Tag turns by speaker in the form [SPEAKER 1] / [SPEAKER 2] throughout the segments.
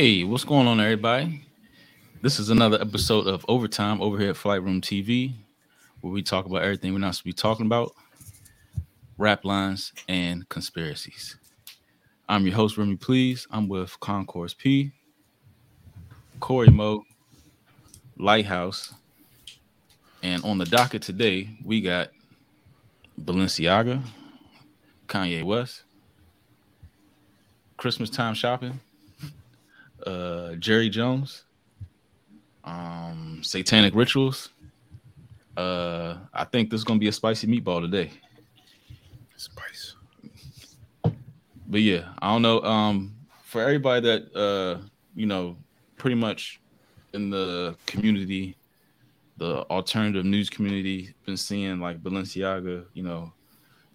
[SPEAKER 1] Hey, what's going on, everybody? This is another episode of Overtime over here at Flight Room TV, where we talk about everything we're not supposed to be talking about rap lines and conspiracies. I'm your host, Remy Please. I'm with Concourse P, Corey Mo, Lighthouse. And on the docket today, we got Balenciaga, Kanye West, Christmas time shopping, uh, Jerry Jones, um, satanic rituals. Uh, I think this is gonna be a spicy meatball today.
[SPEAKER 2] Spice.
[SPEAKER 1] But yeah, I don't know. Um, for everybody that uh, you know, pretty much in the community, the alternative news community, been seeing like Balenciaga, you know,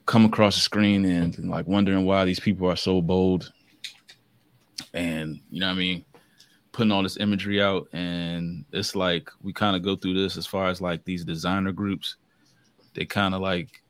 [SPEAKER 1] come across the screen and, and like wondering why these people are so bold and you know what I mean, putting all this imagery out, and it's like we kind of go through this as far as like these designer groups, they kind of like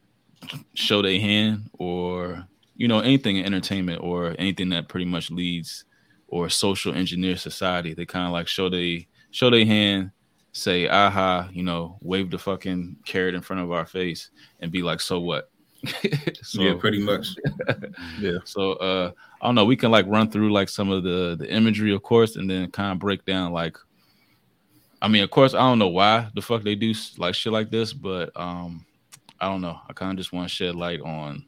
[SPEAKER 1] show their hand, or you know anything in entertainment or anything that pretty much leads or social engineer society, they kind of like show they show their hand, say aha, you know, wave the fucking carrot in front of our face, and be like, so what?
[SPEAKER 2] so, yeah, pretty much.
[SPEAKER 1] yeah. So uh I don't know, we can like run through like some of the the imagery, of course, and then kind of break down like I mean, of course, I don't know why the fuck they do like shit like this, but um I don't know. I kind of just want to shed light on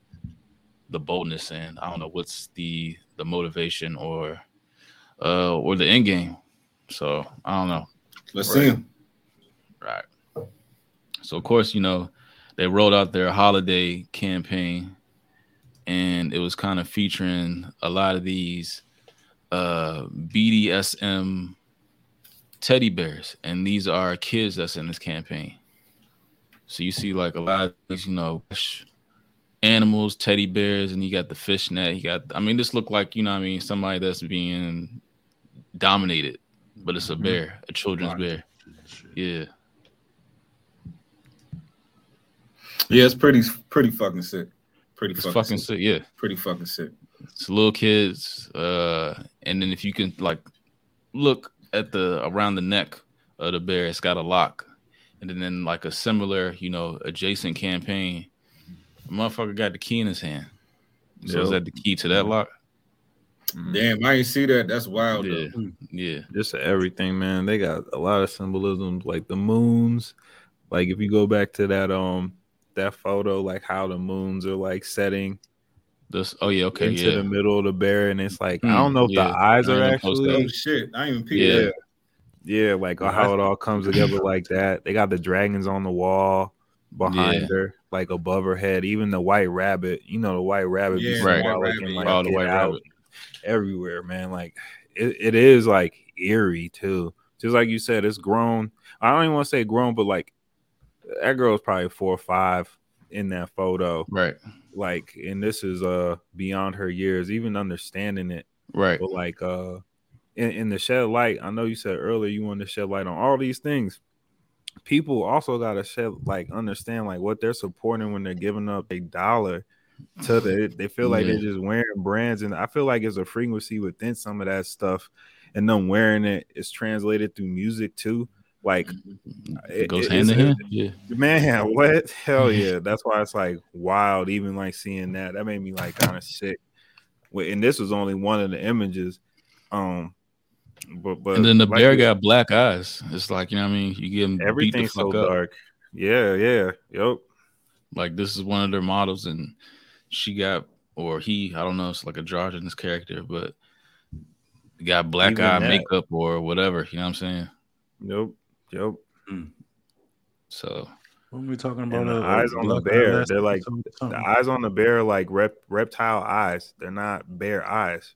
[SPEAKER 1] the boldness and I don't know what's the the motivation or uh or the end game. So I don't know.
[SPEAKER 2] Let's right. see him.
[SPEAKER 1] Right. So of course, you know, they rolled out their holiday campaign and it was kind of featuring a lot of these uh BDSM teddy bears and these are kids that's in this campaign. So you see like a lot of these, you know, animals, teddy bears, and you got the fishnet. You got, I mean, this looked like, you know, I mean, somebody that's being dominated, but it's a mm-hmm. bear, a children's bear. Yeah.
[SPEAKER 2] Yeah, it's pretty pretty fucking sick. Pretty
[SPEAKER 1] it's
[SPEAKER 2] fucking,
[SPEAKER 1] fucking sick. sick. Yeah,
[SPEAKER 2] pretty fucking sick.
[SPEAKER 1] It's little kids, uh, and then if you can like look at the around the neck of the bear, it's got a lock, and then, then like a similar, you know, adjacent campaign. The motherfucker got the key in his hand. So yep. is that the key to that lock?
[SPEAKER 2] Mm-hmm. Damn, I ain't see that. That's wild.
[SPEAKER 1] Yeah, though. yeah.
[SPEAKER 3] Just everything, man. They got a lot of symbolisms, like the moons. Like if you go back to that um that photo, like how the moons are like setting.
[SPEAKER 1] This oh yeah okay
[SPEAKER 3] into
[SPEAKER 1] yeah.
[SPEAKER 3] the middle of the bear, and it's like mm, I don't know if yeah. the eyes are actually
[SPEAKER 2] oh shit. I even yeah. That.
[SPEAKER 3] Yeah, like how it all comes together like that. They got the dragons on the wall behind yeah. her, like above her head. Even the white rabbit, you know, the white rabbit,
[SPEAKER 1] yeah, right? White rabbit, like, oh, the white rabbit
[SPEAKER 3] everywhere, man. Like it, it is like eerie too. Just like you said, it's grown. I don't even want to say grown, but like that girl's probably four or five in that photo.
[SPEAKER 1] Right.
[SPEAKER 3] Like, and this is uh beyond her years, even understanding it.
[SPEAKER 1] Right.
[SPEAKER 3] But like uh in, in the shed light, I know you said earlier you want to shed light on all these things. People also gotta shed like understand like what they're supporting when they're giving up a dollar to the they feel like yeah. they're just wearing brands and I feel like it's a frequency within some of that stuff and them wearing it is translated through music too. Like
[SPEAKER 1] mm-hmm. it goes it, hand in hand. Yeah,
[SPEAKER 3] man, what hell yeah! That's why it's like wild. Even like seeing that, that made me like kind of sick. And this was only one of the images. Um, but but
[SPEAKER 1] and then the like bear got black eyes. It's like you know what I mean. You give him
[SPEAKER 3] everything's so dark. Yeah, yeah, yep.
[SPEAKER 1] Like this is one of their models, and she got or he, I don't know, it's like a androgynous character, but got black Even eye that. makeup or whatever. You know what I'm saying?
[SPEAKER 3] Nope. Yep. Mm.
[SPEAKER 1] So
[SPEAKER 4] when we talking about
[SPEAKER 3] the uh, eyes on the bear, they're like the eyes on the bear, like rep, reptile eyes. They're not bear eyes.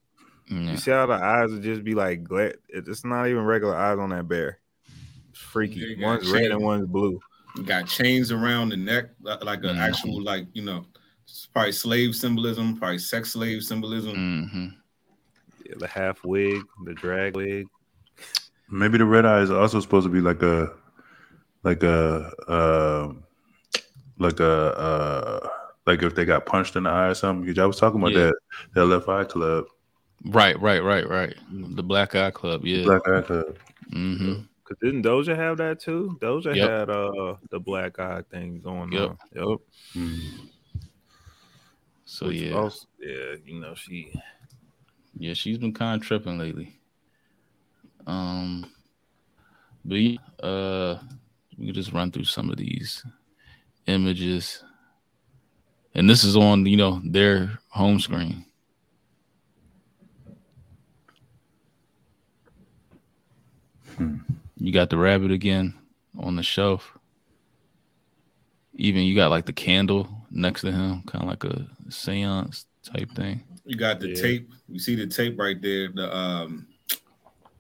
[SPEAKER 3] You see how the eyes would just be like glad. It's not even regular eyes on that bear. It's freaky. One's chains. red and one's blue.
[SPEAKER 2] You got chains around the neck, like an mm-hmm. actual, like you know, probably slave symbolism, probably sex slave symbolism.
[SPEAKER 1] Mm-hmm.
[SPEAKER 3] Yeah, the half wig, the drag wig.
[SPEAKER 4] Maybe the red eye is also supposed to be like a, like a, uh, like a, uh, like if they got punched in the eye or something. Because I was talking about yeah. that that left eye club.
[SPEAKER 1] Right, right, right, right. The Black Eye Club, yeah.
[SPEAKER 4] Black Eye Club.
[SPEAKER 1] Mm-hmm.
[SPEAKER 3] Cause didn't Doja have that too? Doja
[SPEAKER 1] Yep.
[SPEAKER 3] had uh the black eye thing going
[SPEAKER 1] Yep.
[SPEAKER 3] on. Yep.
[SPEAKER 4] Mm.
[SPEAKER 1] So
[SPEAKER 3] Which
[SPEAKER 1] yeah,
[SPEAKER 3] also- yeah, you know she.
[SPEAKER 1] yeah, she's been kind of tripping lately. Um, but yeah, uh, we can just run through some of these images, and this is on you know their home screen.
[SPEAKER 4] Hmm.
[SPEAKER 1] You got the rabbit again on the shelf. Even you got like the candle next to him, kind of like a seance type thing.
[SPEAKER 2] You got the
[SPEAKER 3] Yeah.
[SPEAKER 2] tape. You see the tape right there. The um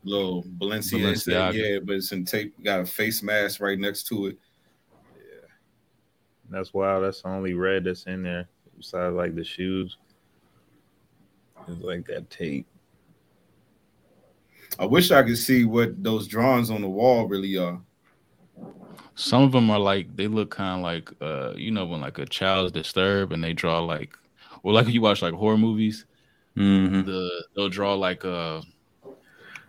[SPEAKER 2] little Balenciaga.
[SPEAKER 1] Balenciaga.
[SPEAKER 2] Yeah, but it's in tape. Got a face mask right next to it.
[SPEAKER 3] Yeah, that's wild. That's the only red that's in there besides like the shoes. It's like that tape.
[SPEAKER 2] I wish I could see what those drawings on the wall really are.
[SPEAKER 1] Some of them are like they look kind of like uh you know when like a child's disturbed and they draw like or like if you watch like horror movies
[SPEAKER 4] Mhm.
[SPEAKER 1] the they'll draw like a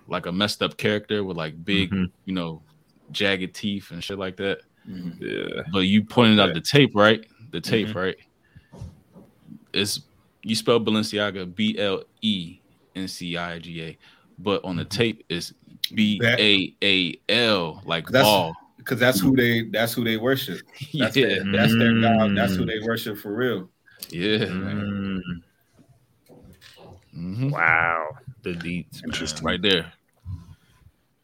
[SPEAKER 1] like a messed up character with like big
[SPEAKER 3] Mhm.
[SPEAKER 1] you know jagged teeth and shit like that
[SPEAKER 3] Yeah.
[SPEAKER 1] but you pointed out the tape right the tape
[SPEAKER 3] Mhm.
[SPEAKER 1] right it's you spell Balenciaga B L E N C I G A but on the tape it's B A A L like
[SPEAKER 2] That's-
[SPEAKER 1] ball
[SPEAKER 2] Because that's who they that's who they worship. That's
[SPEAKER 1] yeah
[SPEAKER 2] their, that's their god. That's who
[SPEAKER 3] Mm.
[SPEAKER 2] they worship for real.
[SPEAKER 1] yeah.
[SPEAKER 3] Mm,
[SPEAKER 1] Mhm.
[SPEAKER 3] wow. The deets.
[SPEAKER 4] Interesting.
[SPEAKER 3] Man.
[SPEAKER 1] right there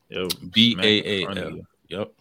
[SPEAKER 3] Yo,
[SPEAKER 1] B
[SPEAKER 3] smack
[SPEAKER 1] A
[SPEAKER 3] in
[SPEAKER 1] A
[SPEAKER 3] front of
[SPEAKER 1] L
[SPEAKER 3] you.
[SPEAKER 1] yep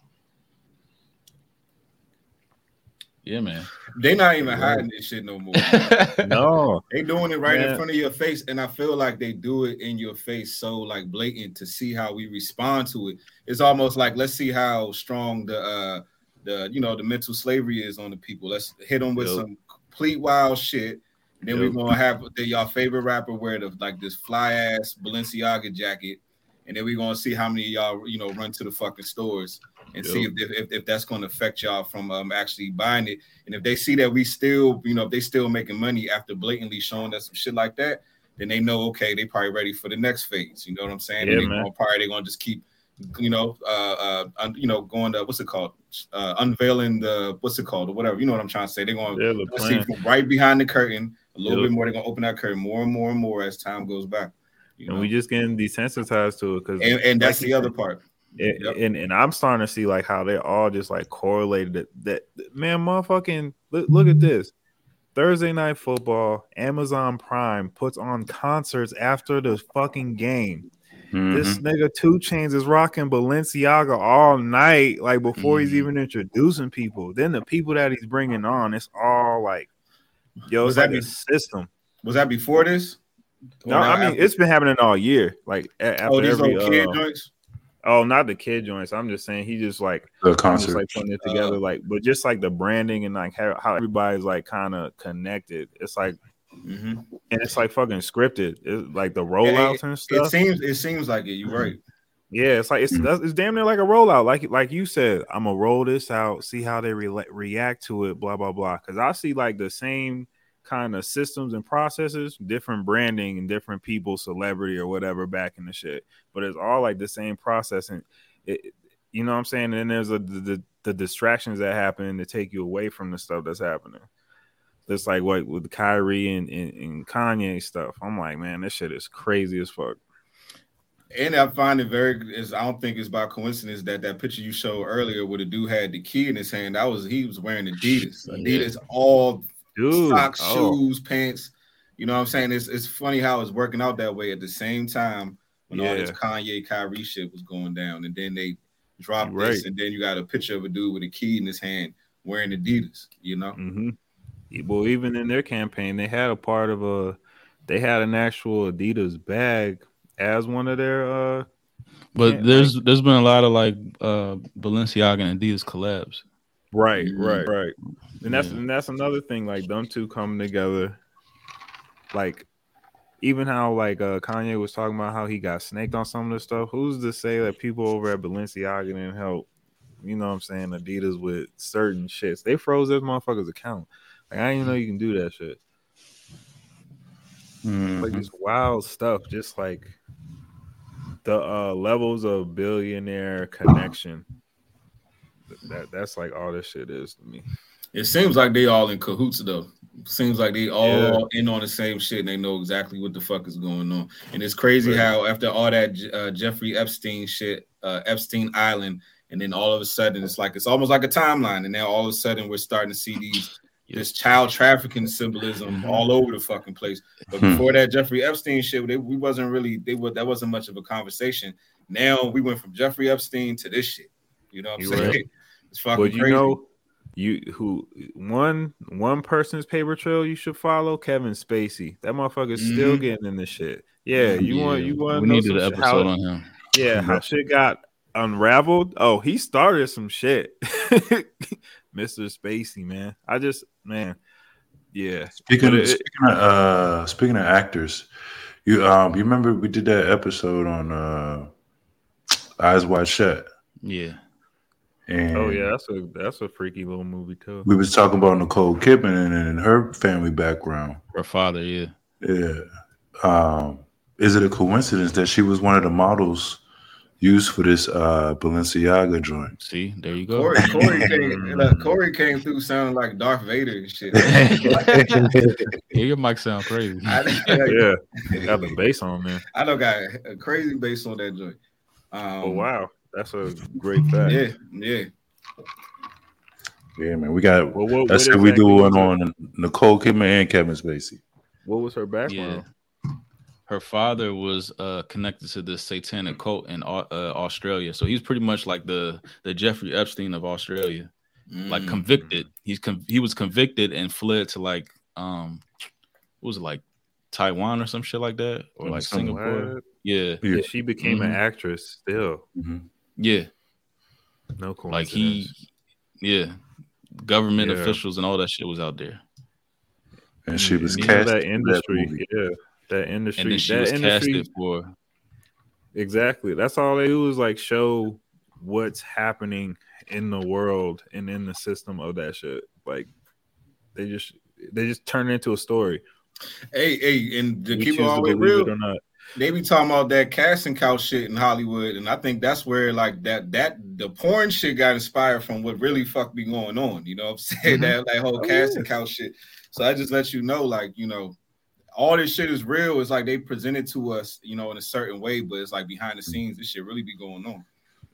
[SPEAKER 1] yeah man
[SPEAKER 2] They not even hiding this shit no more.
[SPEAKER 3] No.
[SPEAKER 2] They doing it right in front of your face, and I feel like they do it in your face so like blatant to see how we respond to it. It's almost like let's see how strong the uh the you know the mental slavery is on the people. Let's hit them with
[SPEAKER 3] Yep.
[SPEAKER 2] some complete wild shit. Then we're gonna have the, y'all favorite rapper wear the like this fly ass Balenciaga jacket, and then we're gonna see how many of y'all you know run to the fucking stores and see if, if if that's gonna affect y'all from um actually buying it. And if they see that we still, you know, if they still making money after blatantly showing us some shit like that, then they know okay, they probably ready for the next phase. You know what I'm saying?
[SPEAKER 3] Yeah,
[SPEAKER 2] and they
[SPEAKER 3] man.
[SPEAKER 2] gonna probably they gonna just keep, you know, uh, uh, un, you know, going to what's it called, uh, unveiling the what's it called or whatever. You know what I'm trying to say? They're gonna
[SPEAKER 3] Yeah, the
[SPEAKER 2] see from right behind the curtain a little
[SPEAKER 3] Yep.
[SPEAKER 2] bit more. They're gonna open that curtain more and more and more as time goes by. You know,
[SPEAKER 3] And we just getting desensitized to it because
[SPEAKER 2] and, and that's the other part.
[SPEAKER 3] It,
[SPEAKER 2] Yep.
[SPEAKER 3] and and I'm starting to see like how they're all just like correlated. That, that man, motherfucking look, look at this. Thursday night football, Amazon Prime puts on concerts after the fucking game. This
[SPEAKER 4] Mhm.
[SPEAKER 3] nigga 2 Chainz is rocking Balenciaga all night, like before he's
[SPEAKER 1] Mhm.
[SPEAKER 3] even introducing people. Then the people that he's bringing on, it's all like, yo,
[SPEAKER 2] Was
[SPEAKER 3] it's like
[SPEAKER 2] that
[SPEAKER 3] a
[SPEAKER 2] be-
[SPEAKER 3] system.
[SPEAKER 2] Was that before this?
[SPEAKER 3] No, I mean
[SPEAKER 2] after?
[SPEAKER 3] it's been happening all year. Like after
[SPEAKER 2] oh these
[SPEAKER 3] every,
[SPEAKER 2] old kid
[SPEAKER 3] uh,
[SPEAKER 2] joints.
[SPEAKER 3] oh, not the kid joints. I'm just saying he just like
[SPEAKER 4] The
[SPEAKER 3] I'm just
[SPEAKER 4] concert.
[SPEAKER 3] like putting it together,
[SPEAKER 2] Uh,
[SPEAKER 3] like, but just like the branding and like how, how everybody's like kind of connected. It's like,
[SPEAKER 2] Mhm.
[SPEAKER 3] and it's like fucking scripted. It's like the rollouts and stuff.
[SPEAKER 2] It
[SPEAKER 3] stuff.
[SPEAKER 2] seems it seems like it. You're right.
[SPEAKER 3] Yeah, it's like it's
[SPEAKER 4] Mm.
[SPEAKER 3] it's damn near like a rollout. Like like you said, I'm gonna roll this out, see how they re- react to it, blah blah blah. Because I see like the same kind of systems and processes, different branding and different people, celebrity or whatever, back in the shit. But it's all like the same process, and it, you know what I'm saying. And then there's a, the, the the distractions that happen to take you away from the stuff that's happening. It's like what with Kyrie and, and, and Kanye stuff. I'm like, man, this shit is crazy as fuck.
[SPEAKER 2] And I find it very is I don't think it's by coincidence that that picture you showed earlier where the dude had the key in his hand. That was he was wearing Adidas.
[SPEAKER 1] Yeah.
[SPEAKER 2] Adidas all
[SPEAKER 3] Dude,
[SPEAKER 2] socks,
[SPEAKER 3] oh,
[SPEAKER 2] shoes, pants. You know what I'm saying? It's it's funny how it's working out that way at the same time when all this Kanye Kyrie shit was going down, and then they dropped
[SPEAKER 3] You're
[SPEAKER 2] this,
[SPEAKER 3] right.
[SPEAKER 2] and then you got a picture of a dude with a key in his hand wearing Adidas. You know,
[SPEAKER 3] hmm Well, even in their campaign, they had a part of a, they had an actual Adidas bag as one of their. uh
[SPEAKER 1] But
[SPEAKER 3] Yeah,
[SPEAKER 1] there's there's been a lot of like uh Balenciaga and Adidas collabs.
[SPEAKER 3] Right, right, right. And that's
[SPEAKER 1] Yeah.
[SPEAKER 3] and that's another thing. Like them two coming together, like even how like uh Kanye was talking about how he got snaked on some of the stuff. Who's to say that people over at Balenciaga didn't help? You know what I'm saying? Adidas with certain shits. They froze this motherfucker's account. Like I didn't even know you can do that shit.
[SPEAKER 4] Mhm.
[SPEAKER 3] like this wild stuff. Just like the uh levels of billionaire connection. That that's like all this shit is to me.
[SPEAKER 2] It seems like they all in cahoots though. Seems like they all in on the same shit and they know exactly what the fuck is going on. And it's crazy
[SPEAKER 3] Right.
[SPEAKER 2] how after all that uh, Jeffrey Epstein shit, uh, Epstein Island, and then all of a sudden it's like it's almost like a timeline. And now all of a sudden we're starting to see these this child trafficking symbolism all over the fucking place. But
[SPEAKER 4] Hmm.
[SPEAKER 2] before that Jeffrey Epstein shit, they, we wasn't really they were that wasn't much of a conversation. Now we went from Jeffrey Epstein to this shit. You know what I'm
[SPEAKER 3] You
[SPEAKER 2] saying?
[SPEAKER 3] right.
[SPEAKER 2] It's fucking
[SPEAKER 3] But you
[SPEAKER 2] crazy.
[SPEAKER 3] know, you who one one person's paper trail you should follow Kevin Spacey. That motherfucker's still
[SPEAKER 2] Mhm.
[SPEAKER 3] getting in this shit. Yeah, you want you want
[SPEAKER 1] we
[SPEAKER 3] to know
[SPEAKER 1] needed
[SPEAKER 3] some
[SPEAKER 1] an episode
[SPEAKER 3] how,
[SPEAKER 1] on him.
[SPEAKER 3] yeah how
[SPEAKER 4] Yeah.
[SPEAKER 3] shit got unraveled. Oh, he started some shit, Mister Spacey, man. I just man, yeah.
[SPEAKER 4] Speaking,
[SPEAKER 3] But it-
[SPEAKER 4] speaking of uh, speaking of actors, you um, you remember we did that episode on uh, Eyes Wide Shut,
[SPEAKER 1] Yeah.
[SPEAKER 4] and
[SPEAKER 3] Oh yeah, that's a that's a freaky little movie too.
[SPEAKER 4] we was talking about Nicole Kidman and, and her family background.
[SPEAKER 1] Her father, yeah.
[SPEAKER 4] Yeah, um, is it a coincidence that she was one of the models used for this uh, Balenciaga joint?
[SPEAKER 1] See, there you go.
[SPEAKER 2] Corey, Corey came, look, Corey came through sounding like Darth Vader and shit.
[SPEAKER 1] yeah, your mic sound crazy.
[SPEAKER 2] I,
[SPEAKER 3] Yeah, got the bass on man.
[SPEAKER 2] I don't got a crazy bass on that joint. Um,
[SPEAKER 3] Oh wow, that's a great fact.
[SPEAKER 2] Yeah, yeah.
[SPEAKER 4] Yeah, man, we got.
[SPEAKER 3] Well, what,
[SPEAKER 4] That's
[SPEAKER 3] what
[SPEAKER 4] what we
[SPEAKER 3] exactly
[SPEAKER 4] doing on Nicole Kidman and Kevin Spacey.
[SPEAKER 3] What was her
[SPEAKER 1] yeah.
[SPEAKER 3] Background?
[SPEAKER 1] Her father was uh, connected to this satanic cult in uh, Australia, so he's pretty much like the the Jeffrey Epstein of Australia. Like
[SPEAKER 2] Mm.
[SPEAKER 1] convicted, he's con- he was convicted and fled to like um, what was it like Taiwan or some shit like that, or like
[SPEAKER 4] Something
[SPEAKER 1] Singapore? Yeah,
[SPEAKER 4] Yeah.
[SPEAKER 3] Yeah, she became an
[SPEAKER 1] Mhm.
[SPEAKER 3] actress still.
[SPEAKER 4] Mhm.
[SPEAKER 1] yeah.
[SPEAKER 3] No coincidence.
[SPEAKER 1] Like he, yeah. Government
[SPEAKER 3] Yeah.
[SPEAKER 1] officials and all that shit was out there,
[SPEAKER 4] And she was
[SPEAKER 3] you
[SPEAKER 4] cast
[SPEAKER 3] that
[SPEAKER 4] in
[SPEAKER 3] industry.
[SPEAKER 4] movie.
[SPEAKER 3] yeah, that industry.
[SPEAKER 1] and then she
[SPEAKER 3] that
[SPEAKER 1] was
[SPEAKER 3] industry,
[SPEAKER 1] for.
[SPEAKER 3] Exactly. That's all they do is like show what's happening in the world and in the system of that shit. Like they just they just turn it into a story.
[SPEAKER 2] Hey, hey, and to
[SPEAKER 3] We
[SPEAKER 2] keep it
[SPEAKER 3] choose
[SPEAKER 2] all the way real,
[SPEAKER 3] or not.
[SPEAKER 2] they be talking about that casting couch shit in Hollywood, and I think that's where like that that the porn shit got inspired from what really fuck be going on. You know what I'm saying?
[SPEAKER 1] Mhm.
[SPEAKER 2] That that whole
[SPEAKER 3] Oh,
[SPEAKER 2] casting
[SPEAKER 3] yeah.
[SPEAKER 2] couch shit. So I just let you know, like you know, all this shit is real. It's like they present it to us, you know, in a certain way, but it's like behind the scenes, this shit really be going on.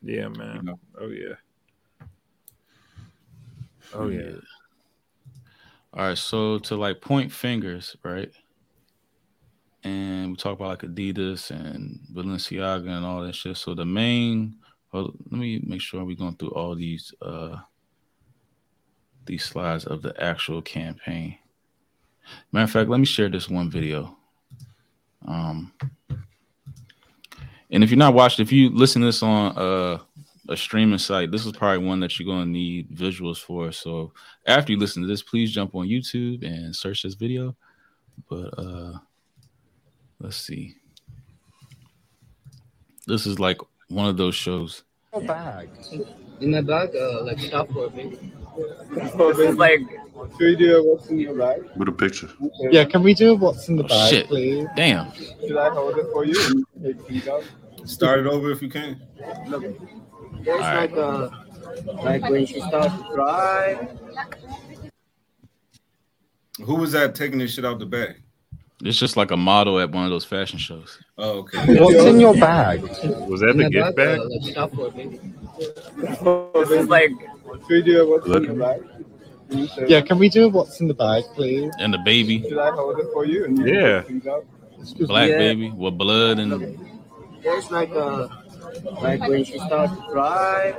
[SPEAKER 3] Yeah, man.
[SPEAKER 2] You know?
[SPEAKER 3] Oh yeah. Oh yeah.
[SPEAKER 1] All right, so to like point fingers, right? And we talk about like Adidas and Balenciaga and all that shit. So the main, well, let me make sure we're going through all these uh these slides of the actual campaign. Matter of fact, let me share this one video. Um, and if you're not watching, if you listen to this on uh, a streaming site, this is probably one that you're going to need visuals for. So after you listen to this, please jump on YouTube and search this video. But uh, let's see. This is like one of those shows.
[SPEAKER 5] bag.
[SPEAKER 6] In my bag, uh, like stuff for me.
[SPEAKER 5] like, should we do a what's in your bag?
[SPEAKER 4] With a picture.
[SPEAKER 5] Yeah, can we do a what's in the
[SPEAKER 1] Oh,
[SPEAKER 5] bag,
[SPEAKER 1] shit.
[SPEAKER 5] please?
[SPEAKER 1] Damn.
[SPEAKER 5] Should I hold it for you? and take these out?
[SPEAKER 2] Start it over if you can.
[SPEAKER 6] There's
[SPEAKER 1] Alright.
[SPEAKER 6] like a like when she starts to cry.
[SPEAKER 2] Who was that taking this shit out the bag?
[SPEAKER 1] It's just like a model at one of those fashion shows.
[SPEAKER 2] Oh, okay.
[SPEAKER 5] What's in your bag?
[SPEAKER 3] Was that
[SPEAKER 6] In
[SPEAKER 3] the gift
[SPEAKER 6] bag,
[SPEAKER 3] bag?
[SPEAKER 6] like stuff for me.
[SPEAKER 5] This is like, should we do a what's in your bag? Yeah, can we do a what's in the bag, please?
[SPEAKER 1] And the baby,
[SPEAKER 5] Should I hold it for you? And you
[SPEAKER 3] Yeah.
[SPEAKER 5] take
[SPEAKER 1] black
[SPEAKER 6] Yeah.
[SPEAKER 1] baby with blood and
[SPEAKER 6] There's like uh, like when she starts to cry.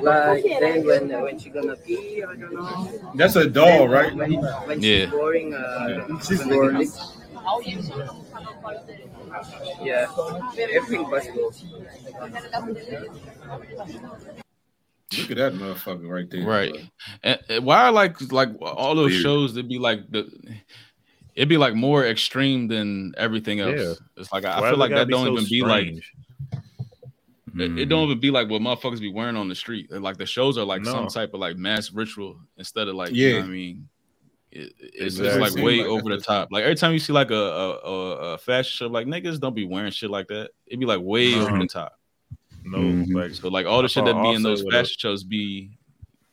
[SPEAKER 6] Like then when when she gonna pee, I don't know.
[SPEAKER 2] That's a doll, right?
[SPEAKER 6] When, when
[SPEAKER 1] Yeah.
[SPEAKER 6] she's boring, uh,
[SPEAKER 5] She's
[SPEAKER 6] gonna
[SPEAKER 5] boring.
[SPEAKER 6] get. Yeah, everything possible.
[SPEAKER 2] Look at that motherfucker right there.
[SPEAKER 1] right. And, and why like like all those
[SPEAKER 4] Weird.
[SPEAKER 1] shows? It'd be like the. It'd be like more extreme than everything else.
[SPEAKER 3] Yeah.
[SPEAKER 1] It's like I, I feel like that don't
[SPEAKER 3] so
[SPEAKER 1] even be like
[SPEAKER 3] strange?
[SPEAKER 1] It, it don't even be like what motherfuckers be wearing on the street. Like the shows are like some type of like mass ritual instead of like
[SPEAKER 2] Yeah.
[SPEAKER 1] you know what I mean. it, it's just like way like over the top. Like every time you see like a, a, a fashion show, like niggas don't be wearing shit like that. It'd be like way over the top.
[SPEAKER 3] No, mm-hmm.
[SPEAKER 1] like so, like all the shit that be in those fashion shows be,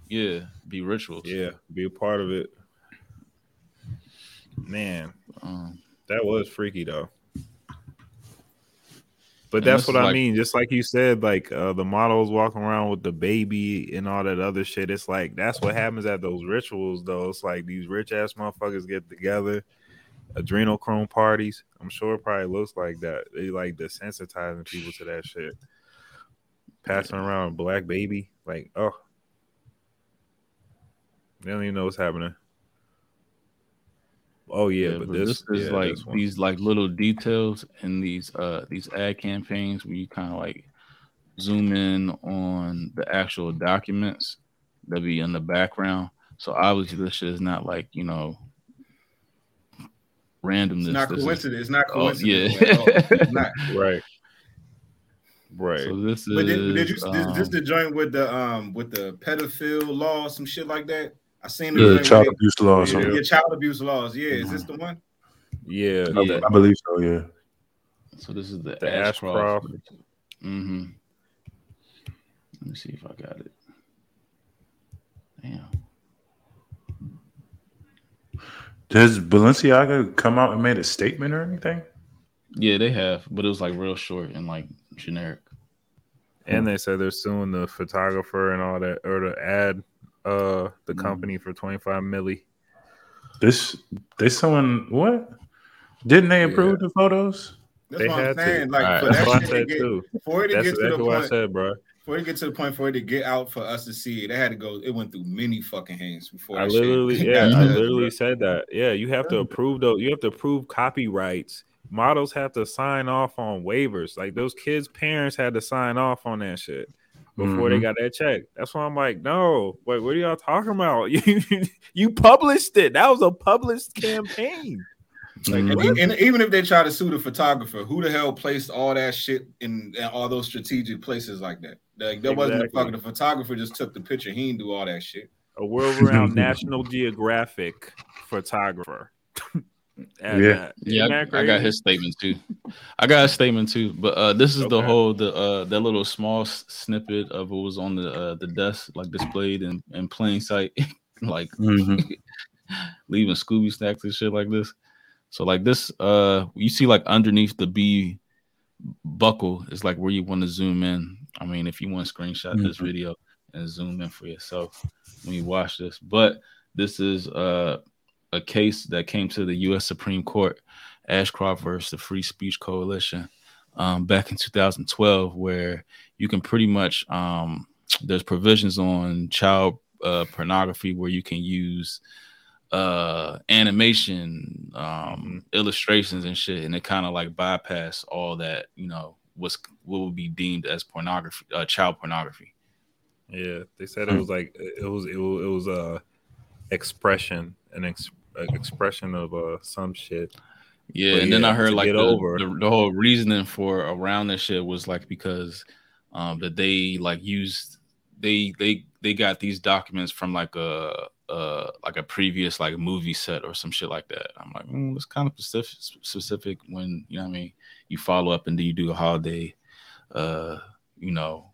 [SPEAKER 1] yeah, be rituals.
[SPEAKER 3] Yeah, be a part of it. Man, um, that was freaky though. But that's what I like, mean. Just like you said, like uh, the models walking around with the baby and all that other shit. It's like that's what happens at those rituals, though. It's like these rich ass motherfuckers get together, adrenochrome parties. I'm sure it probably looks like that. They like desensitizing people to that shit. Passing around a black baby, like oh, they don't even know what's happening. Oh yeah, yeah but, but, this,
[SPEAKER 1] this is
[SPEAKER 3] yeah,
[SPEAKER 1] like these like little details in these uh these ad campaigns where you kind of like zoom in on the actual documents that be in the background. So obviously this shit is not like you know randomness. It's
[SPEAKER 2] not
[SPEAKER 1] this
[SPEAKER 2] coincidence. Is, it's not coincidence. Oh, yeah,
[SPEAKER 3] not. right. Right.
[SPEAKER 1] So this is. But
[SPEAKER 2] did, did you um, this, this the joint with the um with the pedophile law, some shit like that? I seen
[SPEAKER 4] the yeah, child abuse laws.
[SPEAKER 2] Yeah. yeah, child abuse laws. Yeah, mm-hmm. is this the one?
[SPEAKER 3] Yeah,
[SPEAKER 4] yeah, I believe so. Yeah.
[SPEAKER 1] So this is the,
[SPEAKER 3] the Ashcroft.
[SPEAKER 1] Mm-hmm. Let me see if I got it. Damn.
[SPEAKER 4] Does Balenciaga come out and made a statement or anything?
[SPEAKER 1] Yeah, they have, but it was like real short and like generic.
[SPEAKER 3] And they said they're suing the photographer and all that, or the ad uh the mm. company for 25 milli.
[SPEAKER 4] This they suing what? Didn't they approve yeah. the photos?
[SPEAKER 2] That's they what I'm saying. To. Like
[SPEAKER 3] right. that's what I said get, too.
[SPEAKER 2] For it to
[SPEAKER 3] that's
[SPEAKER 2] get to the point,
[SPEAKER 3] I said, bro.
[SPEAKER 2] For it to get to the point for it to get out for us to see it, they had to go. It went through many fucking hands before.
[SPEAKER 3] I literally, yeah, I literally said that. Yeah, you have to approve though. You have to approve copyrights. Models have to sign off on waivers. Like those kids' parents had to sign off on that shit before mm-hmm. they got that check. That's why I'm like, no, wait, what are y'all talking about? You you published it. That was a published campaign.
[SPEAKER 2] Like, mm-hmm. and, and, even if they try to sue the photographer, who the hell placed all that shit in, in all those strategic places like that? Like that exactly. wasn't the fucking the photographer just took the picture. He didn't do all that shit.
[SPEAKER 3] A world-renowned National Geographic photographer.
[SPEAKER 1] yeah, yeah, I, I, got his statement too. I got a statement too, but uh, this is okay. the whole the uh that little small snippet of what was on the uh, the desk, like displayed in, in plain sight, like mm-hmm. leaving Scooby snacks and shit like this. So like this, uh, you see like underneath the B buckle is like where you want to zoom in. I mean, if you want to screenshot mm-hmm. this video and zoom in for yourself when you watch this, but this is uh a case that came to the U.S. Supreme Court, Ashcroft versus the Free Speech Coalition, um, back in 2012, where you can pretty much um, there's provisions on child uh, pornography where you can use uh, animation, um, illustrations, and shit, and it kind of like bypass all that you know was what would be deemed as pornography, uh, child pornography.
[SPEAKER 3] Yeah, they said it was like it was it was, it was a uh, expression, an ex- expression of uh some shit.
[SPEAKER 1] Yeah, but and yeah, then I heard like the, the, the, whole reasoning for around this shit was like because um that they like used they they they got these documents from like a uh like a previous like movie set or some shit like that. I'm like, mm, it's kind of specific specific when you know what I mean. You follow up and then you do a holiday, uh, you know,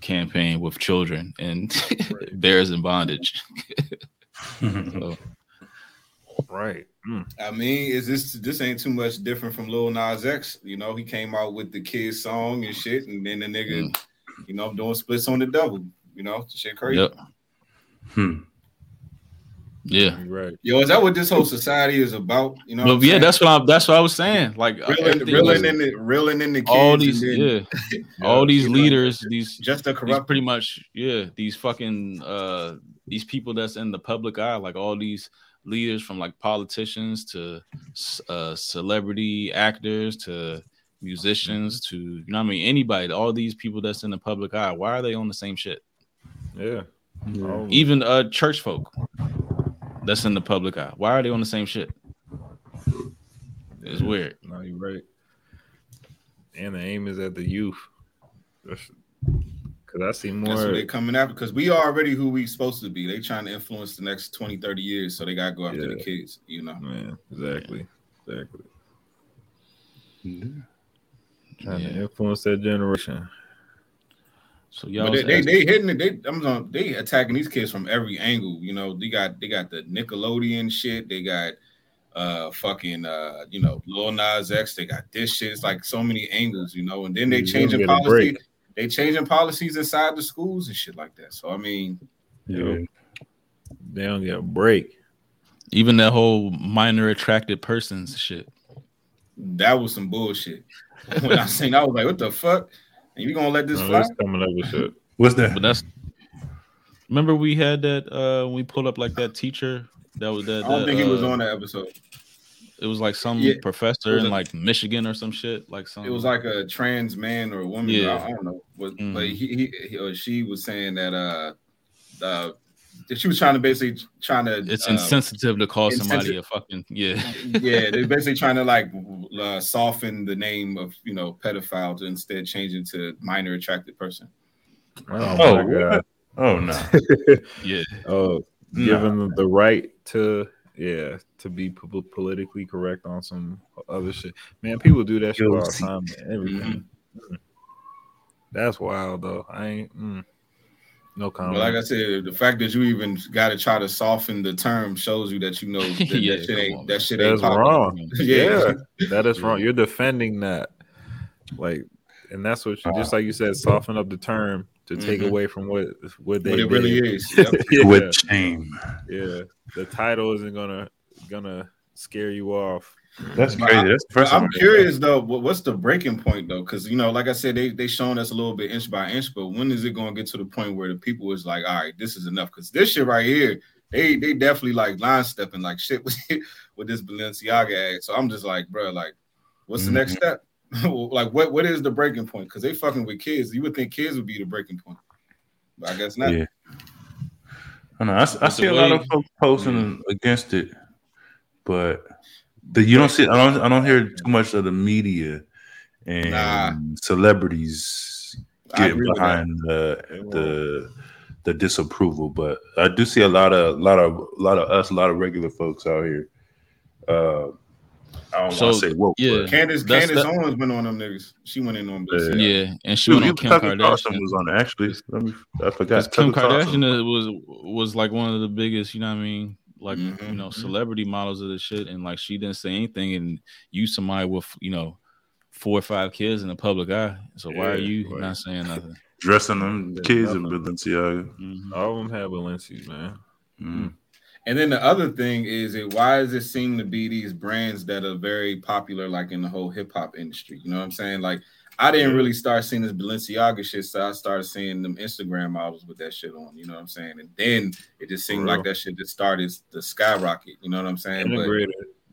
[SPEAKER 1] campaign with children and bears in bondage. so,
[SPEAKER 3] Right. Mm.
[SPEAKER 2] I mean, is this this ain't too much different from Lil Nas X? You know, he came out with the kids song and shit, and then the nigga, mm. you know, doing splits on the double. You know, shit crazy. Yep.
[SPEAKER 1] Hmm. Yeah.
[SPEAKER 3] Right.
[SPEAKER 2] Yo, is that what this whole society is about? You know.
[SPEAKER 1] Well, yeah, saying? that's what I'm. That's what I was saying. Like
[SPEAKER 2] reeling, reeling in the reeling in the kids
[SPEAKER 1] all these, then, yeah, all these leaders, know, these
[SPEAKER 2] just a corrupt,
[SPEAKER 1] pretty much, yeah, these fucking uh these people that's in the public eye, like all these leaders from like politicians to uh, celebrity actors to musicians mm-hmm. to you know I mean anybody all these people that's in the public eye why are they on the same shit?
[SPEAKER 3] Yeah.
[SPEAKER 1] Even uh church folk that's in the public eye why are they on the same shit? It's weird.
[SPEAKER 3] No you're right. And the aim is at the youth. Because Because I see more.
[SPEAKER 2] That's what they coming after. Because we already who we supposed to be. They trying to influence the next 20, 30 years. So they gotta go after
[SPEAKER 3] Yeah.
[SPEAKER 2] the kids, you know.
[SPEAKER 3] Man, exactly, exactly.
[SPEAKER 4] Yeah.
[SPEAKER 3] Trying to influence that generation.
[SPEAKER 1] So y'all
[SPEAKER 2] they, they, they hitting it. They I'm gonna, they attacking these kids from every angle. You know, they got they got the Nickelodeon shit. They got uh fucking uh you know Lil Nas X. They got this shit. It's like so many angles, you know. And then they
[SPEAKER 3] You don't
[SPEAKER 2] changing policy.
[SPEAKER 3] Break.
[SPEAKER 2] They changing policies inside the schools and shit like that. So I mean,
[SPEAKER 4] Yeah.
[SPEAKER 3] They don't get a break.
[SPEAKER 1] even that whole minor attracted persons shit.
[SPEAKER 2] that was some bullshit. when I seen, I was like, "What the fuck? And you gonna let this
[SPEAKER 3] No,
[SPEAKER 2] fly?"
[SPEAKER 3] coming up with shit.
[SPEAKER 4] What's that?
[SPEAKER 1] But that's remember we had that uh we pulled up like that teacher that was that,
[SPEAKER 2] I don't
[SPEAKER 1] that,
[SPEAKER 2] think he was
[SPEAKER 1] uh,
[SPEAKER 2] on that episode.
[SPEAKER 1] It was like some
[SPEAKER 2] Yeah.
[SPEAKER 1] professor in
[SPEAKER 2] a-
[SPEAKER 1] like Michigan or some shit like some
[SPEAKER 2] It was like a trans man or a woman.
[SPEAKER 1] Yeah.
[SPEAKER 2] I, I don't know, but, but he, he, he or she was saying that uh, uh, she was trying to basically trying to.
[SPEAKER 1] it's
[SPEAKER 2] uh,
[SPEAKER 1] insensitive to call somebody a fucking yeah
[SPEAKER 2] yeah, they're basically trying to like uh, soften the name of you know pedophile to instead change it to minor attracted person.
[SPEAKER 3] Oh,
[SPEAKER 4] Oh,
[SPEAKER 3] my god.
[SPEAKER 4] Oh no.
[SPEAKER 1] yeah
[SPEAKER 3] Oh,
[SPEAKER 4] Nah.
[SPEAKER 3] giving them the right to yeah to be po- politically correct on some other shit. Man, people do that shit all the time. man, Everything. Mm. That's wild though. I ain't mm. no
[SPEAKER 2] But
[SPEAKER 3] comment.
[SPEAKER 2] like I said, the fact that you even got to try to soften the term shows you that you know that, that shit ain't
[SPEAKER 1] on,
[SPEAKER 2] that
[SPEAKER 1] man.
[SPEAKER 2] shit ain't
[SPEAKER 3] That's wrong.
[SPEAKER 2] Yeah.
[SPEAKER 3] Yeah, that is wrong. You're defending that, like, and that's what you just like you said, soften up the term to take
[SPEAKER 2] Mhm.
[SPEAKER 3] away from what what they
[SPEAKER 2] What it really is. Yep.
[SPEAKER 3] yeah,
[SPEAKER 4] With shame.
[SPEAKER 3] yeah. The title isn't gonna gonna scare you off.
[SPEAKER 4] That's
[SPEAKER 2] But
[SPEAKER 4] crazy. That's the
[SPEAKER 2] But
[SPEAKER 4] first
[SPEAKER 2] I'm curious though, what's the breaking point though? Because you know, like I said, they they showing us a little bit inch by inch, but when is it going to get to the point where the people is like, all right, this is enough? Because this shit right here, they they definitely like line stepping like shit with, with this Balenciaga ad. So I'm just like, bro, like, what's the next step? like, what what is the breaking point? Because they fucking with kids. You would think kids would be the breaking point, but I guess not.
[SPEAKER 4] Yeah. I know. I,
[SPEAKER 1] But
[SPEAKER 4] see
[SPEAKER 1] the
[SPEAKER 4] a lot of folks posting against it, but the, you don't see. I don't. I don't hear too much of the media and
[SPEAKER 2] Nah.
[SPEAKER 4] celebrities
[SPEAKER 2] I
[SPEAKER 4] getting
[SPEAKER 2] agree with that.
[SPEAKER 4] behind the the the disapproval. But I do see a lot of lot of lot of us, a lot of regular folks out here. Uh, I don't
[SPEAKER 1] So,
[SPEAKER 4] want to say woke,
[SPEAKER 1] yeah.
[SPEAKER 4] but
[SPEAKER 2] Candace
[SPEAKER 1] That's
[SPEAKER 2] Candace
[SPEAKER 1] that-
[SPEAKER 2] Owens been on them niggas. She went in on
[SPEAKER 4] Yeah.
[SPEAKER 1] Yeah and she
[SPEAKER 4] Dude,
[SPEAKER 1] went
[SPEAKER 4] you
[SPEAKER 1] on Kim
[SPEAKER 4] Tucker Carlson
[SPEAKER 1] Kardashian
[SPEAKER 4] was on actually. Let me, I forgot.
[SPEAKER 1] Kim
[SPEAKER 4] Tucker Carlson.
[SPEAKER 1] Kardashian was was like one of the biggest, you know what I mean, like
[SPEAKER 2] Mhm.
[SPEAKER 1] you know, celebrity models of the shit, and like she didn't say anything, and you somebody with you know four or five kids in the public eye. So why are
[SPEAKER 3] Yeah,
[SPEAKER 1] you
[SPEAKER 3] right.
[SPEAKER 1] not saying nothing?
[SPEAKER 4] dressing them kids in
[SPEAKER 3] nothing.
[SPEAKER 4] Balenciaga.
[SPEAKER 1] Mhm.
[SPEAKER 3] All of them have Balenci's, man.
[SPEAKER 4] Mm.
[SPEAKER 2] And then the other thing is it why does it seem to be these brands that are very popular like in the whole hip hop industry? You know what I'm saying? Like I didn't really start seeing this Balenciaga shit, so I started seeing them Instagram models with that shit on. You know what I'm saying? And then it just seemed like that shit just started to skyrocket. You know what I'm saying? But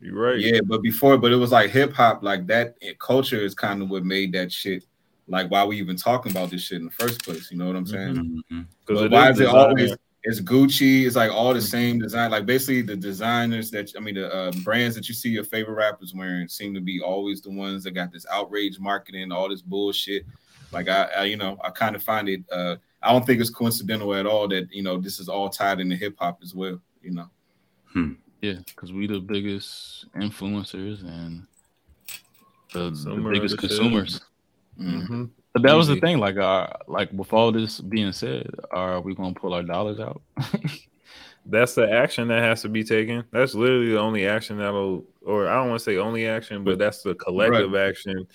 [SPEAKER 3] You're right.
[SPEAKER 2] yeah, but before, but it was like hip hop, like that culture is kind of what made that shit. Like why we even talking about this shit in the first place? You know what I'm saying?
[SPEAKER 4] Mhm.
[SPEAKER 3] Because
[SPEAKER 2] But why is it always it's Gucci? It's like all the same design. Like basically the designers that I mean the uh, brands that you see your favorite rappers wearing seem to be always the ones that got this outrage marketing, all this bullshit. Like I, I you know, I kind of find it. uh I don't think it's coincidental at all that you know this is all tied into hip hop as well. You know,
[SPEAKER 1] Yeah, because we the biggest influencers and the, the biggest
[SPEAKER 3] of the shit.
[SPEAKER 1] consumers.
[SPEAKER 2] Mhm.
[SPEAKER 1] But that was the thing. Like, uh, like with all this being said, are we gonna pull our dollars out?
[SPEAKER 3] That's the action that has to be taken. That's literally the only action that'll, or I don't want to say only action, but that's the collective action,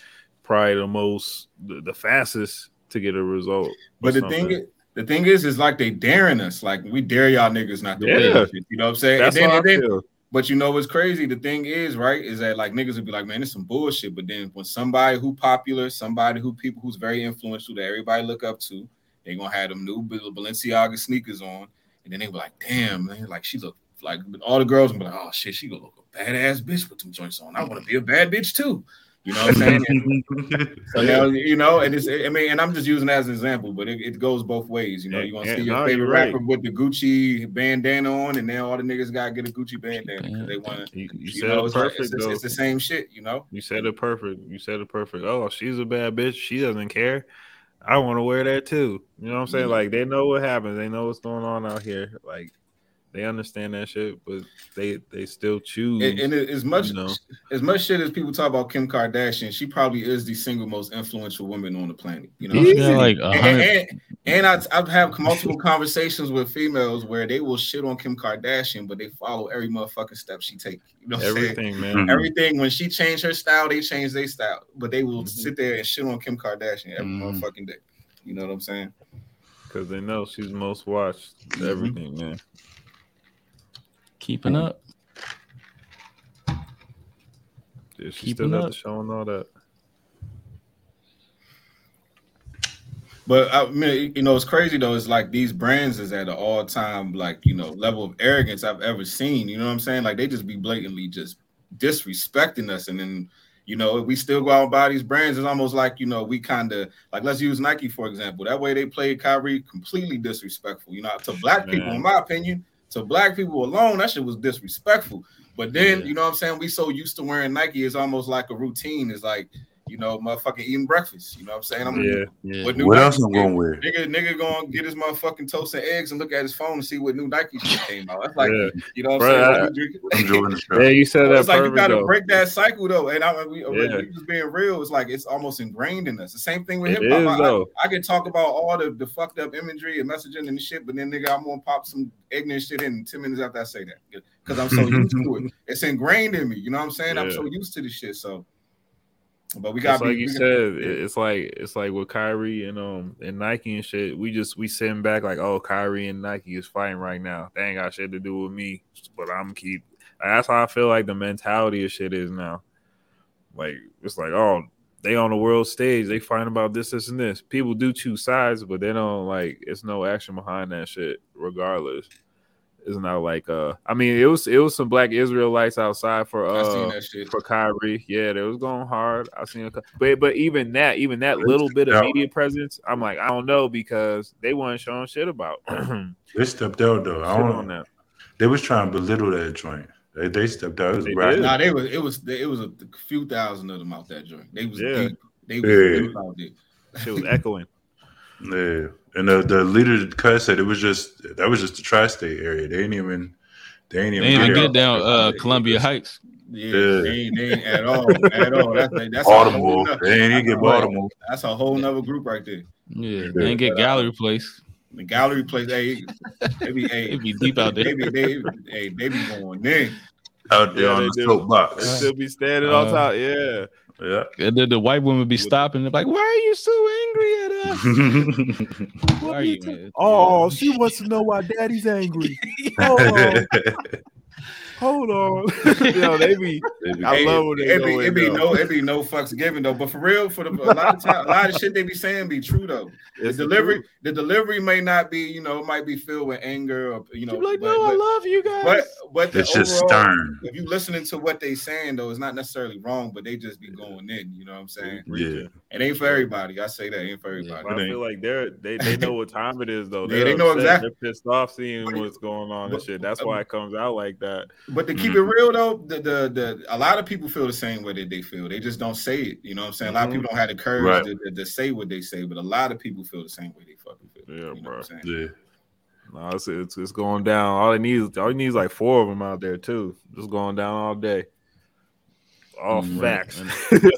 [SPEAKER 3] probably the most, the, the fastest to get a result.
[SPEAKER 2] But the thing,
[SPEAKER 3] something.
[SPEAKER 2] is, the thing is, is like they daring us. Like we dare y'all niggas not to wear
[SPEAKER 3] Yeah.
[SPEAKER 2] this. You know what I'm saying?
[SPEAKER 3] that's
[SPEAKER 2] and then,
[SPEAKER 3] how I
[SPEAKER 2] and then,
[SPEAKER 3] feel.
[SPEAKER 2] But you know what's crazy? The thing is, right, is that like niggas would be like, man, it's some bullshit. But then when somebody who popular, somebody who people who's very influential that everybody look up to, they gonna have them new Bal- Balenciaga sneakers on, and then they be like, damn, man, like she look like all the girls be like, oh shit, she gonna look a badass bitch with them joints on. I want to be a bad bitch too. You know what I'm saying? So now, you know, and it's I mean, and I'm just using that as an example, but it, it goes both ways. You know, you want
[SPEAKER 3] yeah,
[SPEAKER 2] to see your
[SPEAKER 3] no,
[SPEAKER 2] favorite
[SPEAKER 3] right.
[SPEAKER 2] rapper with the Gucci bandana on, and now all the niggas gotta get a Gucci bandana because they want to.
[SPEAKER 3] You, you
[SPEAKER 2] You
[SPEAKER 3] said
[SPEAKER 2] know,
[SPEAKER 3] it perfect
[SPEAKER 2] it's, it's, it's the same shit. You know,
[SPEAKER 3] You said it perfect. You said it perfect. Oh, she's a bad bitch. She doesn't care. I want to wear that too. You know what I'm saying? Mm-hmm. Like they know what happens. They know what's going on out here. Like they understand that shit, but they they still choose.
[SPEAKER 2] And, and as much you know? as much shit as people talk about Kim Kardashian, she probably is the single most influential woman on the planet. You know,
[SPEAKER 1] yeah, like
[SPEAKER 2] and, and, and I, I've had multiple conversations with females where they will shit on Kim Kardashian, but they follow every motherfucking step she takes. You know,
[SPEAKER 3] everything, man.
[SPEAKER 2] Mm-hmm. Everything when she changed her style, they change their style, but they will mm-hmm. sit there and shit on Kim Kardashian every mm-hmm. motherfucking day. You know what I'm saying?
[SPEAKER 3] Because they know she's most watched. Mm-hmm. Everything, man.
[SPEAKER 1] Keeping up.
[SPEAKER 3] Yeah, she Keeping still up. showing all that.
[SPEAKER 2] But I mean, you know, it's crazy though. It's like these brands is at an all time like you know level of arrogance I've ever seen. You know what I'm saying? Like they just be blatantly just disrespecting us, and then you know we still go out and buy these brands. It's almost like you know we kind of like let's use Nike for example. That way they played Kyrie completely disrespectful. You know, to black Man. people, in my opinion, to black people alone, that shit was disrespectful. But then, yeah. you know what I'm saying? We so used to wearing Nike, it's almost like a routine. It's like you know, motherfucking eating breakfast. You know what I'm saying? I'm,
[SPEAKER 3] yeah, yeah.
[SPEAKER 4] What, what else I'm going with?
[SPEAKER 2] Nigga, nigga going to get his motherfucking toast and eggs and look at his phone and see what new Nike shit came out. That's like, yeah. you know what I'm saying?
[SPEAKER 3] I'm enjoying the show. Yeah, you said that.
[SPEAKER 2] It's like you got to break that cycle though. And I, we, yeah. just being real, it's like it's almost ingrained in us. The same thing with hip hop. I, I, I, can talk about all the, the fucked up imagery and messaging and shit, but then nigga, I'm gonna pop some ignorant shit in 10 minutes after I say that because I'm so used to it. It's ingrained in me. You know what I'm saying? I'm so used to this shit. So but we got
[SPEAKER 3] like you said, it's like it's like with Kyrie and um and Nike and shit. We just we sitting back like, oh, Kyrie and Nike is fighting right now. They ain't got shit to do with me, but I'm keep. That's how I feel like the mentality of shit is now. Like it's like, oh, they on the world stage, they fighting about this, this, and this. People do choose sides, but they don't like. It's no action behind that shit, regardless. It's not like uh I mean it was it was some black Israelites outside for uh for Kyrie. Yeah, they was going hard. I seen it but but even that, even that little bit of media presence, I'm like, I don't know because they weren't showing shit about.
[SPEAKER 4] they stepped out though. I don't know. They was trying to belittle that joint. They, they stepped out. It was
[SPEAKER 2] they right. Nah, they was it was it was a few thousand of them out that joint. They was yeah. deep. They was, yeah. they was out
[SPEAKER 3] there. Shit was echoing.
[SPEAKER 4] Yeah. And the, the leader cut said it was just that was just the tri-state area. They ain't even they ain't even,
[SPEAKER 1] they ain't even get down uh, Columbia Heights.
[SPEAKER 2] Yeah, yeah. They, ain't, they ain't at all, at all. That's, that's
[SPEAKER 4] Baltimore. They ain't get Baltimore.
[SPEAKER 2] That's a whole nother group right there.
[SPEAKER 1] Yeah, they ain't get Gallery Place.
[SPEAKER 2] The Gallery Place, hey, they be, hey,
[SPEAKER 1] they be deep out there.
[SPEAKER 2] They be, they, hey, they be going in
[SPEAKER 4] out there yeah, on the soapbox.
[SPEAKER 3] They still be standing uh, on top. Yeah.
[SPEAKER 4] Yeah.
[SPEAKER 1] And then the white woman would be stopping. They're like, "Why are you so angry at us?
[SPEAKER 3] Why are you, oh, she wants to know why Daddy's angry. Oh. Hold on. Yo, they be, I love when they
[SPEAKER 2] it be, it be no, it be no fucks given though. But for real, for the a lot of time, a lot of shit they be saying be true though. It's the delivery, true. the delivery may not be, you know, it might be filled with anger or you know.
[SPEAKER 1] like, but, no, but, I love you guys.
[SPEAKER 2] But but
[SPEAKER 4] it's overall, just stern.
[SPEAKER 2] If you listening to what they saying though, it's not necessarily wrong, but they just be going in. You know what I'm saying?
[SPEAKER 4] Yeah.
[SPEAKER 2] It ain't for everybody. I say that it ain't for everybody.
[SPEAKER 3] Yeah, I feel like they're they, they know what time it is though.
[SPEAKER 2] They're yeah, they know exactly.
[SPEAKER 3] They're pissed off seeing what's going on and shit. That's why um, it comes out like that.
[SPEAKER 2] But to keep mm-hmm. it real though, the, the the a lot of people feel the same way that they feel. They just don't say it. You know what I'm saying? A lot of mm-hmm. people don't have the courage right. to, to, to, say what they say, but a lot of people feel the same way they fucking feel.
[SPEAKER 3] Yeah,
[SPEAKER 2] you
[SPEAKER 3] know bro.
[SPEAKER 4] Yeah.
[SPEAKER 3] No, it's, it's, it's going down. All he needs, all he needs, like four of them out there too. Just going down all day. All mm-hmm. facts.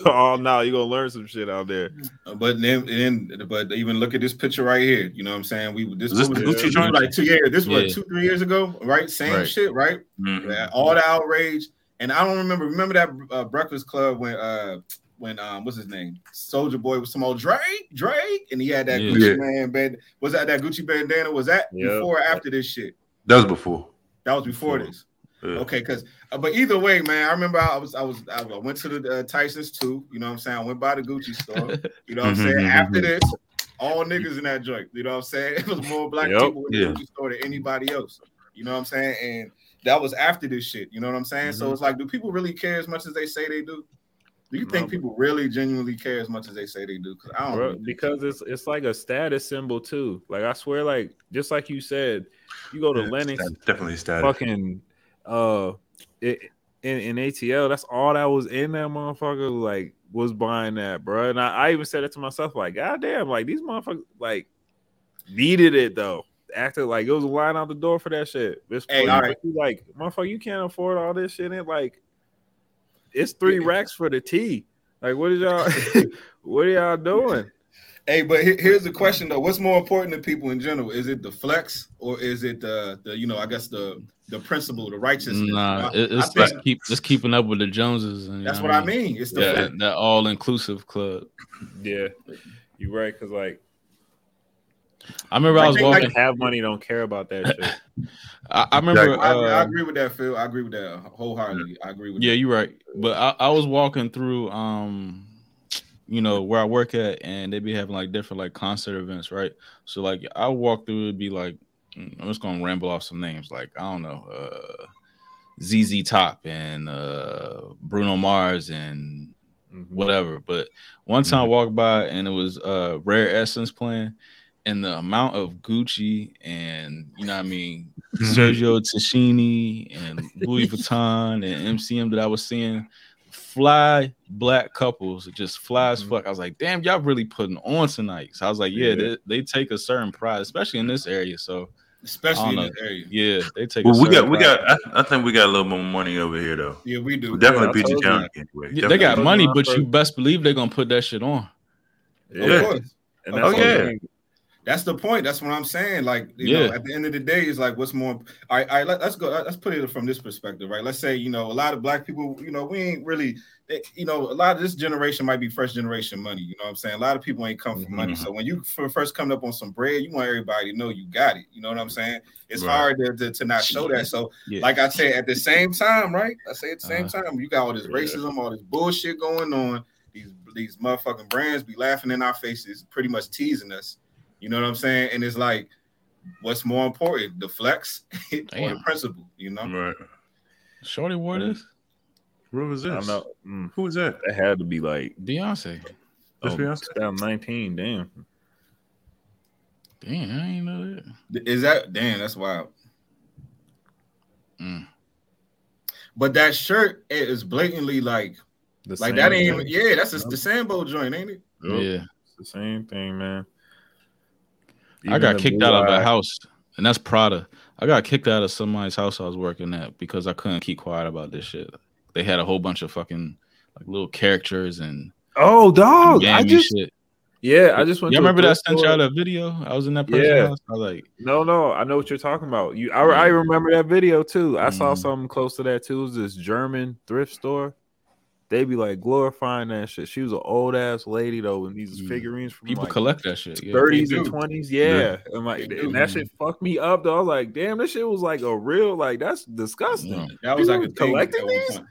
[SPEAKER 3] all now you're gonna learn some shit out there.
[SPEAKER 2] Uh, but then, then, but even look at this picture right here. You know what I'm saying? We this, this was Gucci yeah. like two years. This was two three years ago, right? Same right. shit, right? Mm-hmm. All the outrage, and I don't remember. Remember that uh, Breakfast Club when uh when um what's his name Soulja Boy was some old Drake Drake and he had that yeah. Gucci man band was that that Gucci bandana was that yep. before or after this shit
[SPEAKER 4] that was before
[SPEAKER 2] that was before, before. this yeah. okay because uh, but either way man I remember I was I was I went to the uh, Tyson's too you know what I'm saying I went by the Gucci store you know what I'm saying mm-hmm, after mm-hmm. this all niggas in that joint you know what I'm saying it was more black yep. people in the Gucci store than anybody else you know what I'm saying and that was after this shit you know what I'm saying mm-hmm. so it's like do people really care as much as they say they do do you think people really genuinely care as much as they say they do? Because I don't. Bro, really
[SPEAKER 3] because it's it's like a status symbol too. Like I swear, like just like you said, you go to yeah, Lenox,
[SPEAKER 4] definitely status.
[SPEAKER 3] Fucking, uh, it, in, in ATL, that's all that was in that motherfucker. Like was buying that, bro. And I, I even said it to myself, like, God damn, like these motherfuckers like needed it though. Acted like it was a line out the door for that shit. This
[SPEAKER 2] Hey, all right.
[SPEAKER 3] you like, motherfucker, you can't afford all this shit. And like, it's three
[SPEAKER 2] Yeah.
[SPEAKER 3] racks for the tea. Like, what is y'all? what are y'all doing?
[SPEAKER 2] Hey, but here's the question though: What's more important to people in general? Is it the flex or is it the the you know I guess the the principle, the righteousness?
[SPEAKER 1] Nah,
[SPEAKER 2] I-
[SPEAKER 1] it,
[SPEAKER 2] I
[SPEAKER 1] it's
[SPEAKER 2] think
[SPEAKER 1] just keep just keeping up with the Joneses. And,
[SPEAKER 2] that's what I mean. It's the
[SPEAKER 1] Yeah, that, that all inclusive club.
[SPEAKER 3] Yeah, you're right. Cause like,
[SPEAKER 1] I remember I was
[SPEAKER 2] they-
[SPEAKER 1] walking.
[SPEAKER 2] like-
[SPEAKER 3] have money, don't care about that shit.
[SPEAKER 1] I, I remember.
[SPEAKER 2] I, I
[SPEAKER 1] uh,
[SPEAKER 2] agree with that, Phil. I agree with that wholeheartedly. I agree with
[SPEAKER 1] Yeah,
[SPEAKER 2] that.
[SPEAKER 1] you're right. But I, I was walking through um you know where I work at and they'd be having like different like concert events, right? So like I walk through it'd be like I'm just gonna ramble off some names like I don't know, uh ZZ Top and uh Bruno Mars and whatever. But one time I walked by and it was uh Rare Essence playing and the amount of Gucci and you know what I mean Sergio Tacchini and Louis Vuitton and MCM that I was seeing fly black couples just fly as fuck. I was like, damn, y'all really putting on tonight. So I was like, yeah,
[SPEAKER 3] Yeah.
[SPEAKER 1] They, they take a certain pride, especially in this area. So
[SPEAKER 2] especially in
[SPEAKER 1] don't
[SPEAKER 2] this area.
[SPEAKER 1] yeah, they take. a
[SPEAKER 4] Well, we got we got. I, I think we got a little more money over here though.
[SPEAKER 2] Yeah, we do.
[SPEAKER 4] Definitely
[SPEAKER 3] I
[SPEAKER 4] PG. County. Anyway.
[SPEAKER 1] Yeah, they got money, but you best believe they're gonna put that shit on.
[SPEAKER 2] Of
[SPEAKER 4] Yeah.
[SPEAKER 2] course.
[SPEAKER 3] And
[SPEAKER 2] Oh,
[SPEAKER 3] that's
[SPEAKER 4] yeah.
[SPEAKER 2] That's the point. That's what I'm saying. Like, you know,
[SPEAKER 1] Yeah.
[SPEAKER 2] at the end of the day, it's like, what's more? All right, all right let, us go. Let's put it from this perspective, right? Let's say, you know, a lot of black people, you know, we ain't really, you know, a lot of this generation might be first generation money. You know what I'm saying? A lot of people ain't come from money.
[SPEAKER 4] Mhm.
[SPEAKER 2] So when you first come up on some bread, you want everybody to know you got it. You know what I'm saying? It's
[SPEAKER 4] Right.
[SPEAKER 2] hard to, to, to not show that. So,
[SPEAKER 1] Yeah.
[SPEAKER 2] like I said, at the same time, right? I say at the same
[SPEAKER 1] Uh-huh.
[SPEAKER 2] time, you got all this racism, all this bullshit going on. These these motherfucking brands be laughing in our faces, pretty much teasing us. You know what I'm saying? And it's like, what's more important, the flex or the principle? You know?
[SPEAKER 4] Right.
[SPEAKER 1] Shorty wore this.
[SPEAKER 4] What was
[SPEAKER 3] I
[SPEAKER 4] this?
[SPEAKER 3] don't know. Mm,
[SPEAKER 4] Who was that?
[SPEAKER 3] that had to be like
[SPEAKER 1] Beyonce.
[SPEAKER 4] That's
[SPEAKER 3] oh,
[SPEAKER 4] Beyonce?
[SPEAKER 3] 2019. Damn.
[SPEAKER 1] Damn, I ain't know that.
[SPEAKER 2] Is that damn? That's wild.
[SPEAKER 1] Mm.
[SPEAKER 2] But that shirt is blatantly like,
[SPEAKER 3] The
[SPEAKER 2] like
[SPEAKER 3] same
[SPEAKER 2] that ain't even.
[SPEAKER 3] thing.
[SPEAKER 2] Yeah, that's just the Sambo joint, ain't it?
[SPEAKER 3] Yup.
[SPEAKER 1] Yeah.
[SPEAKER 3] It's the same thing, man.
[SPEAKER 1] I got kicked out of a house, and that's Prada. I got kicked out of somebody's house I was working at because I couldn't keep quiet about this shit. They had a whole bunch of fucking like little characters and
[SPEAKER 3] Oh, dog! I just
[SPEAKER 1] shit.
[SPEAKER 3] yeah, I just went.
[SPEAKER 1] You
[SPEAKER 3] to
[SPEAKER 1] remember that I sent
[SPEAKER 3] you
[SPEAKER 1] out a video? I was in that person's
[SPEAKER 3] Yeah.
[SPEAKER 1] house. I was like,
[SPEAKER 3] No, no, I know what you're talking about. You, I,
[SPEAKER 1] Yeah.
[SPEAKER 3] I remember that video too. I saw
[SPEAKER 1] Mhm.
[SPEAKER 3] something close to that too. It was this German thrift store. They be like glorifying that shit. She was an old ass lady though, and these
[SPEAKER 1] Mm.
[SPEAKER 3] figures from
[SPEAKER 1] people
[SPEAKER 3] like
[SPEAKER 1] collect that shit.
[SPEAKER 3] 30s
[SPEAKER 2] They
[SPEAKER 3] and 20s. Yeah. And like
[SPEAKER 2] They do.
[SPEAKER 3] and that shit fucked me up though. I was like, damn, this shit was like a real, like that's disgusting.
[SPEAKER 1] Yeah.
[SPEAKER 2] That was like a
[SPEAKER 3] People
[SPEAKER 2] thing
[SPEAKER 3] collecting these?
[SPEAKER 2] point.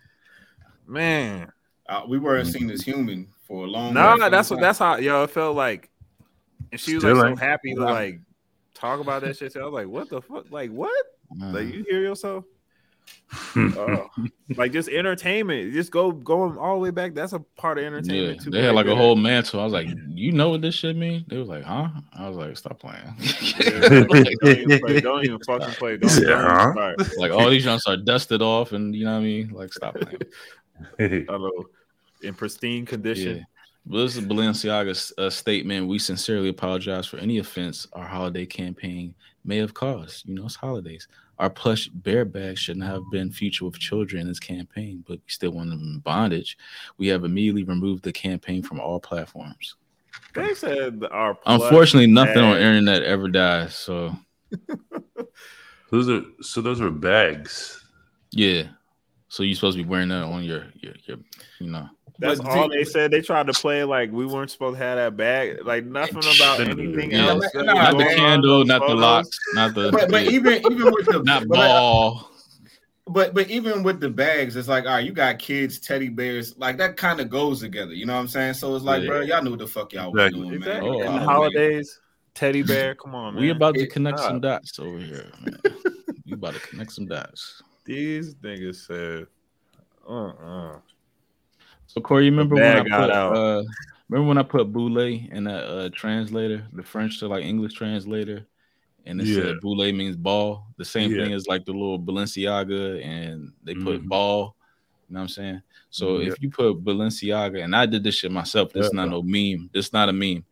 [SPEAKER 3] Man.
[SPEAKER 2] Uh, we weren't seen as human for a long.
[SPEAKER 3] No,
[SPEAKER 2] long
[SPEAKER 3] that's what that's how yo it felt like. And she was
[SPEAKER 4] Still
[SPEAKER 3] like so happy to like talk about that shit. So I was like, what the fuck? Like what? Like you hear yourself? Oh, like just entertainment. Just go going all the way back. That's a part of
[SPEAKER 1] yeah,
[SPEAKER 3] entertainment too.
[SPEAKER 1] they had like a whole mantle. I was like, you know what this shit mean? They was like, huh? I was like, stop playing.
[SPEAKER 3] Yeah, like, don't, even play, don't even fucking play. Don't, don't
[SPEAKER 4] Yeah,
[SPEAKER 3] even
[SPEAKER 1] like all these joints are dusted off, and you know what I mean? Like, stop playing.
[SPEAKER 3] I know. In pristine condition.
[SPEAKER 1] Yeah. But this is Balenciaga's uh, statement. We sincerely apologize for any offense our holiday campaign may have caused. You know, it's holidays. Our plush bear bag shouldn't have been featured with children in this campaign, but we still want them in bondage. We have immediately removed the campaign from all platforms.
[SPEAKER 3] They said our
[SPEAKER 1] Unfortunately, nothing on
[SPEAKER 3] bag.
[SPEAKER 1] internet ever dies. So
[SPEAKER 4] those are so those are bags.
[SPEAKER 1] yeah. So you're supposed to be wearing that on your your, your you know.
[SPEAKER 3] That's
[SPEAKER 2] But
[SPEAKER 3] all they said. They tried to play like we weren't supposed to have that bag. Like nothing about anything
[SPEAKER 1] Yeah.
[SPEAKER 3] else.
[SPEAKER 2] Nah,
[SPEAKER 3] that
[SPEAKER 1] Not the
[SPEAKER 3] going on in
[SPEAKER 1] candle,
[SPEAKER 3] those
[SPEAKER 1] not the
[SPEAKER 3] photos.
[SPEAKER 1] locks, not the
[SPEAKER 2] But, but even even with the
[SPEAKER 1] not
[SPEAKER 2] but,
[SPEAKER 1] ball.
[SPEAKER 2] But but even with the bags, it's like, all right, you got kids, teddy bears, like that kind of goes together. You know what I'm saying? So it's like,
[SPEAKER 1] Yeah.
[SPEAKER 2] bro, y'all knew what the fuck y'all was
[SPEAKER 4] Exactly.
[SPEAKER 2] doing,
[SPEAKER 3] Exactly.
[SPEAKER 2] man.
[SPEAKER 1] Oh,
[SPEAKER 3] In
[SPEAKER 1] wow.
[SPEAKER 3] the holidays, teddy bear. Come on, man.
[SPEAKER 1] We about to
[SPEAKER 2] It-
[SPEAKER 1] connect some dots over here. Man. we about to connect some dots.
[SPEAKER 3] These niggas said, uh, uh
[SPEAKER 1] So Corey, you remember when I
[SPEAKER 3] got
[SPEAKER 1] put
[SPEAKER 3] out.
[SPEAKER 1] uh remember when I put boule in a, uh translator, the French to like English translator, and it
[SPEAKER 4] Yeah.
[SPEAKER 1] said boule means ball. The same
[SPEAKER 4] Yeah.
[SPEAKER 1] thing as like the little Balenciaga, and they put
[SPEAKER 4] Mhm.
[SPEAKER 1] ball. You know what I'm saying? So yeah. if you put Balenciaga, and I did this shit myself, this yeah. is not no meme. This is not a meme.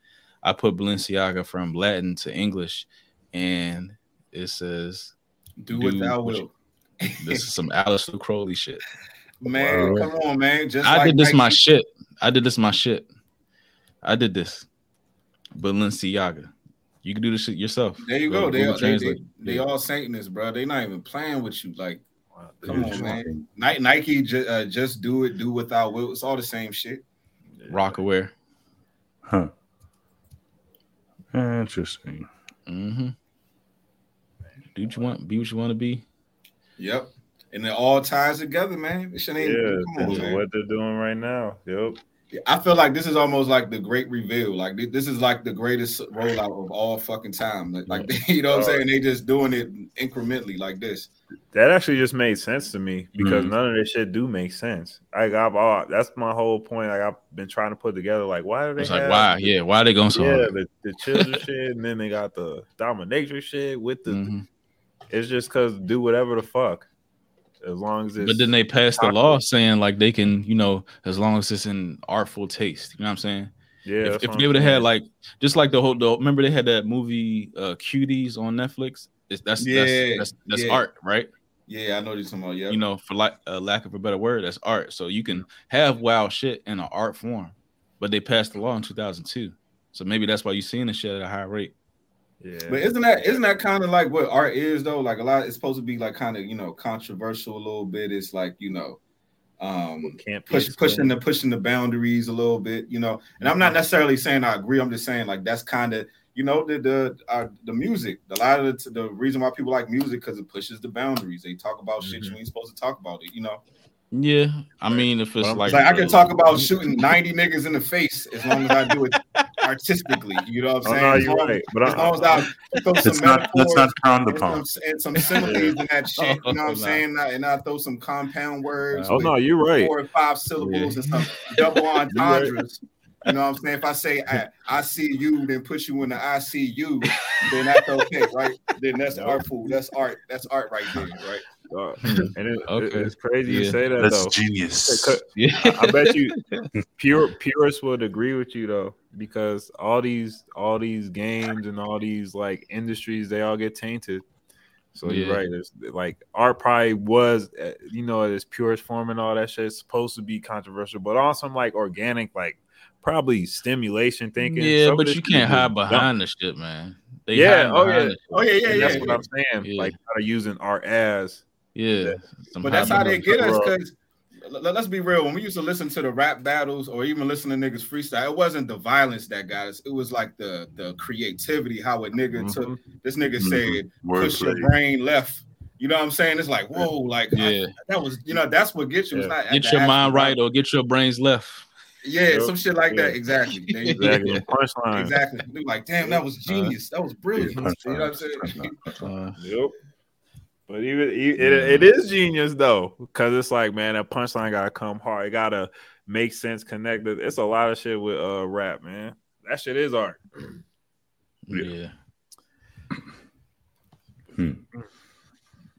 [SPEAKER 1] I put Balenciaga from Latin to English, and it says,
[SPEAKER 2] "Do what thou will."
[SPEAKER 1] this is some Aleister Crowley shit.
[SPEAKER 2] Man, come on, man. Just
[SPEAKER 1] I
[SPEAKER 2] like
[SPEAKER 1] did this Nike. my shit. I did this my shit. I did this. Balenciaga. You can do this shit yourself.
[SPEAKER 2] There you go. They, they, they, they, all Satanists, bro. They not even playing with you. Like, wow, come on, man. Nike, Nike just, uh, just do it. Do without will. It's all the same shit.
[SPEAKER 1] Rock aware.
[SPEAKER 4] Huh. Interesting.
[SPEAKER 1] Mm-hmm. Do what you want. Be what you want to be.
[SPEAKER 2] Yep. And it all ties together, man. It ain't,
[SPEAKER 3] yeah, on, man. what they're doing right now. Yep.
[SPEAKER 2] I feel like this is almost like the great reveal. Like this is like the greatest rollout of all fucking time. Like, like you know what I'm saying? They just doing it incrementally like this.
[SPEAKER 3] That actually just made sense to me because mm-hmm. none of this shit do make sense. Like I've all that's my whole point. Like I've been trying to put together. Like why do they?
[SPEAKER 1] It's like why? Yeah, why are they going so?
[SPEAKER 3] Yeah, hard? the, the children shit, and then they got the dominatrix shit with the. Mm-hmm. It's just because do whatever the fuck as long as
[SPEAKER 1] But then they passed the law saying like they can, you know, as long as it's in artful taste. You know what I'm saying?
[SPEAKER 3] Yeah.
[SPEAKER 1] If, if they would have had like just like the whole the, remember they had that movie uh Cuties on Netflix. It's, that's yeah, that's that's, that's yeah. art, right?
[SPEAKER 2] Yeah, I know you're talking about. Yeah,
[SPEAKER 1] you know, for like uh, lack of a better word, that's art. So you can have wild shit in an art form, but they passed the law in 2002. So maybe that's why you're seeing the shit at a high rate.
[SPEAKER 2] Yeah. But isn't that isn't that kind of like what art is though? Like a lot, it's supposed to be like kind of you know controversial a little bit. It's like you know, um, can't push pushing the pushing the boundaries a little bit. You know, and I'm not necessarily saying I agree. I'm just saying like that's kind of you know the the uh, the music. A lot of the, the reason why people like music because it pushes the boundaries. They talk about mm-hmm. shit you ain't supposed to talk about it. You know.
[SPEAKER 1] Yeah, I mean, if it's like,
[SPEAKER 2] like I can talk about shooting 90 niggas in the face as long as I do it artistically. You know what I'm saying? Oh, no,
[SPEAKER 3] you're right. But
[SPEAKER 2] as long as I throw some
[SPEAKER 4] not, that's not frowned
[SPEAKER 2] upon. And some, and some similes in that shit. You know what I'm saying? And I throw some compound words.
[SPEAKER 3] Oh no, you're right.
[SPEAKER 2] Four or five syllables yeah. and some double entendres. You know what I'm saying? If I say I, I see you, then put you in the I see you, then that's okay, right? Then that's artful. That's art. That's art right there, right?
[SPEAKER 3] Uh, and it, okay. it's crazy yeah. you say that
[SPEAKER 4] That's
[SPEAKER 3] though.
[SPEAKER 4] genius.
[SPEAKER 3] Yeah, I, I, bet you pure purists would agree with you though, because all these all these games and all these like industries they all get tainted. So yeah. you're right. It's like art probably was, uh, you know, its purest form and all that shit. It's supposed to be controversial, but also like organic, like probably stimulation thinking.
[SPEAKER 1] Yeah, but you can't hide behind the shit, man.
[SPEAKER 3] They yeah, oh yeah, oh yeah, yeah, yeah. That's what I'm saying. Yeah. Like kind of using art as
[SPEAKER 1] yeah,
[SPEAKER 2] but that's how they get us. Because let's be real, when we used to listen to the rap battles or even listen to niggas freestyle, it wasn't the violence that got us. It was like the the creativity, how a nigga mm-hmm. took this nigga mm-hmm. said, push your brain left. You know what I'm saying? It's like, whoa, like yeah. I, that was, you know, that's what gets you. Yeah.
[SPEAKER 1] get your mind right or get your brains left.
[SPEAKER 2] Yeah, yep. some shit like yeah. that. Exactly. exactly. Punchline. Exactly. Like, damn, that was genius. That was brilliant. You know what I'm saying?
[SPEAKER 3] yep. But even it, it is genius though, because it's like, man, that punchline gotta come hard. It gotta make sense, connected. It's a lot of shit with uh rap, man. That shit is art.
[SPEAKER 1] Yeah. Hmm.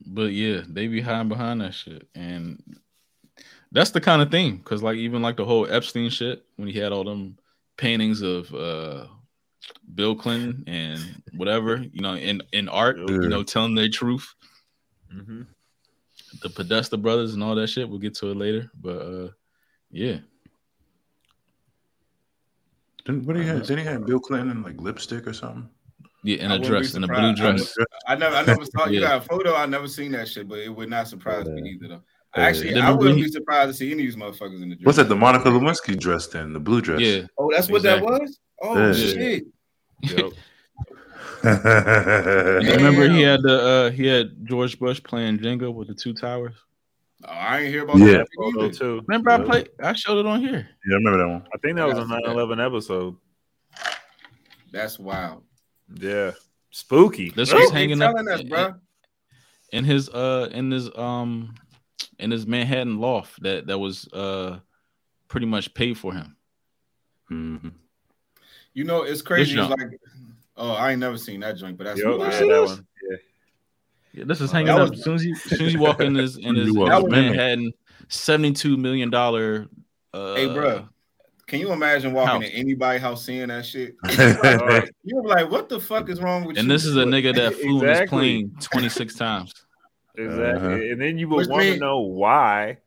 [SPEAKER 1] But yeah, they be hiding behind that shit, and that's the kind of thing. Because like even like the whole Epstein shit, when he had all them paintings of uh Bill Clinton and whatever, you know, in in art, yeah. you know, telling their truth. Mm-hmm. The Podesta brothers and all that shit. We'll get to it later, but uh, yeah.
[SPEAKER 4] Didn't what do you have? Did he have Bill Clinton in like lipstick or something?
[SPEAKER 1] Yeah, in a dress, in a blue dress.
[SPEAKER 2] I never, I never saw. You got a photo. I never seen that shit, but it would not surprise yeah. me either. Though. Actually, I wouldn't be surprised to see any of these motherfuckers in the dress.
[SPEAKER 4] What's that? The Monica Lewinsky dress then, the blue dress.
[SPEAKER 1] Yeah.
[SPEAKER 2] Oh, that's what that was. Oh yeah. shit. Yep.
[SPEAKER 1] Remember he had the uh, he had George Bush playing Jenga with the two towers.
[SPEAKER 2] Oh, I ain't hear about
[SPEAKER 4] yeah.
[SPEAKER 2] that
[SPEAKER 1] too. Remember, yeah. I played. I showed it on here.
[SPEAKER 4] Yeah, I remember that one.
[SPEAKER 3] I think that was a 9-11 episode.
[SPEAKER 2] That's wild.
[SPEAKER 3] Yeah, spooky.
[SPEAKER 1] This was hanging up us, bro. in his uh in his um in his Manhattan loft that that was uh pretty much paid for him.
[SPEAKER 4] Mm-hmm.
[SPEAKER 2] You know, it's crazy. It's like Oh, I ain't never seen that joint, but that's
[SPEAKER 3] yep, I that one. Yeah.
[SPEAKER 1] Yeah, this is hanging up. As soon as you, as soon as you walk in this in his, Manhattan, seventy-two million dollar. Uh,
[SPEAKER 2] hey, bro, can you imagine walking house. in anybody's house seeing that shit? You're like, what the fuck is wrong with
[SPEAKER 1] and
[SPEAKER 2] you?
[SPEAKER 1] And this is a nigga that flew exactly. his plane 26 times.
[SPEAKER 3] Exactly. Uh-huh. And then you would want to know why.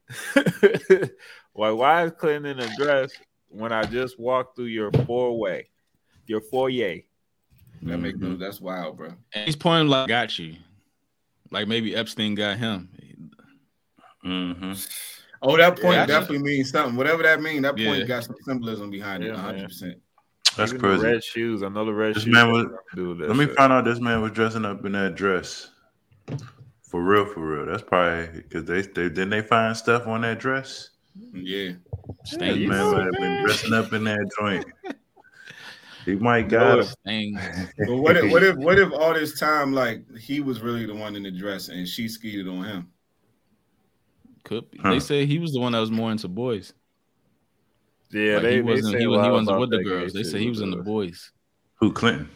[SPEAKER 3] why why is Clinton in a dress when I just walked through your four way, your foyer?
[SPEAKER 2] That make mm-hmm. that's wild, bro.
[SPEAKER 1] And he's pointing like got you. Like maybe Epstein got him.
[SPEAKER 2] Mm-hmm. Oh, that point yeah, definitely means something. Whatever that means, that point yeah. got some symbolism behind it. 100. percent
[SPEAKER 3] That's Even crazy. red shoes. Another red
[SPEAKER 4] this
[SPEAKER 3] shoes.
[SPEAKER 4] Man was, let me find out. This man was dressing up in that dress. For real, for real. That's probably because they, they didn't they find stuff on that dress.
[SPEAKER 2] Yeah,
[SPEAKER 4] this man would have been dressing up in that joint. He might got
[SPEAKER 2] it. but what if what if what if all this time like he was really the one in the dress and she skeeted on him?
[SPEAKER 1] Could be. Huh. They say he was the one that was more into boys.
[SPEAKER 3] Yeah, like they,
[SPEAKER 1] he wasn't. He, he wasn't with the girls. They say he was in the boys.
[SPEAKER 4] Who Clinton?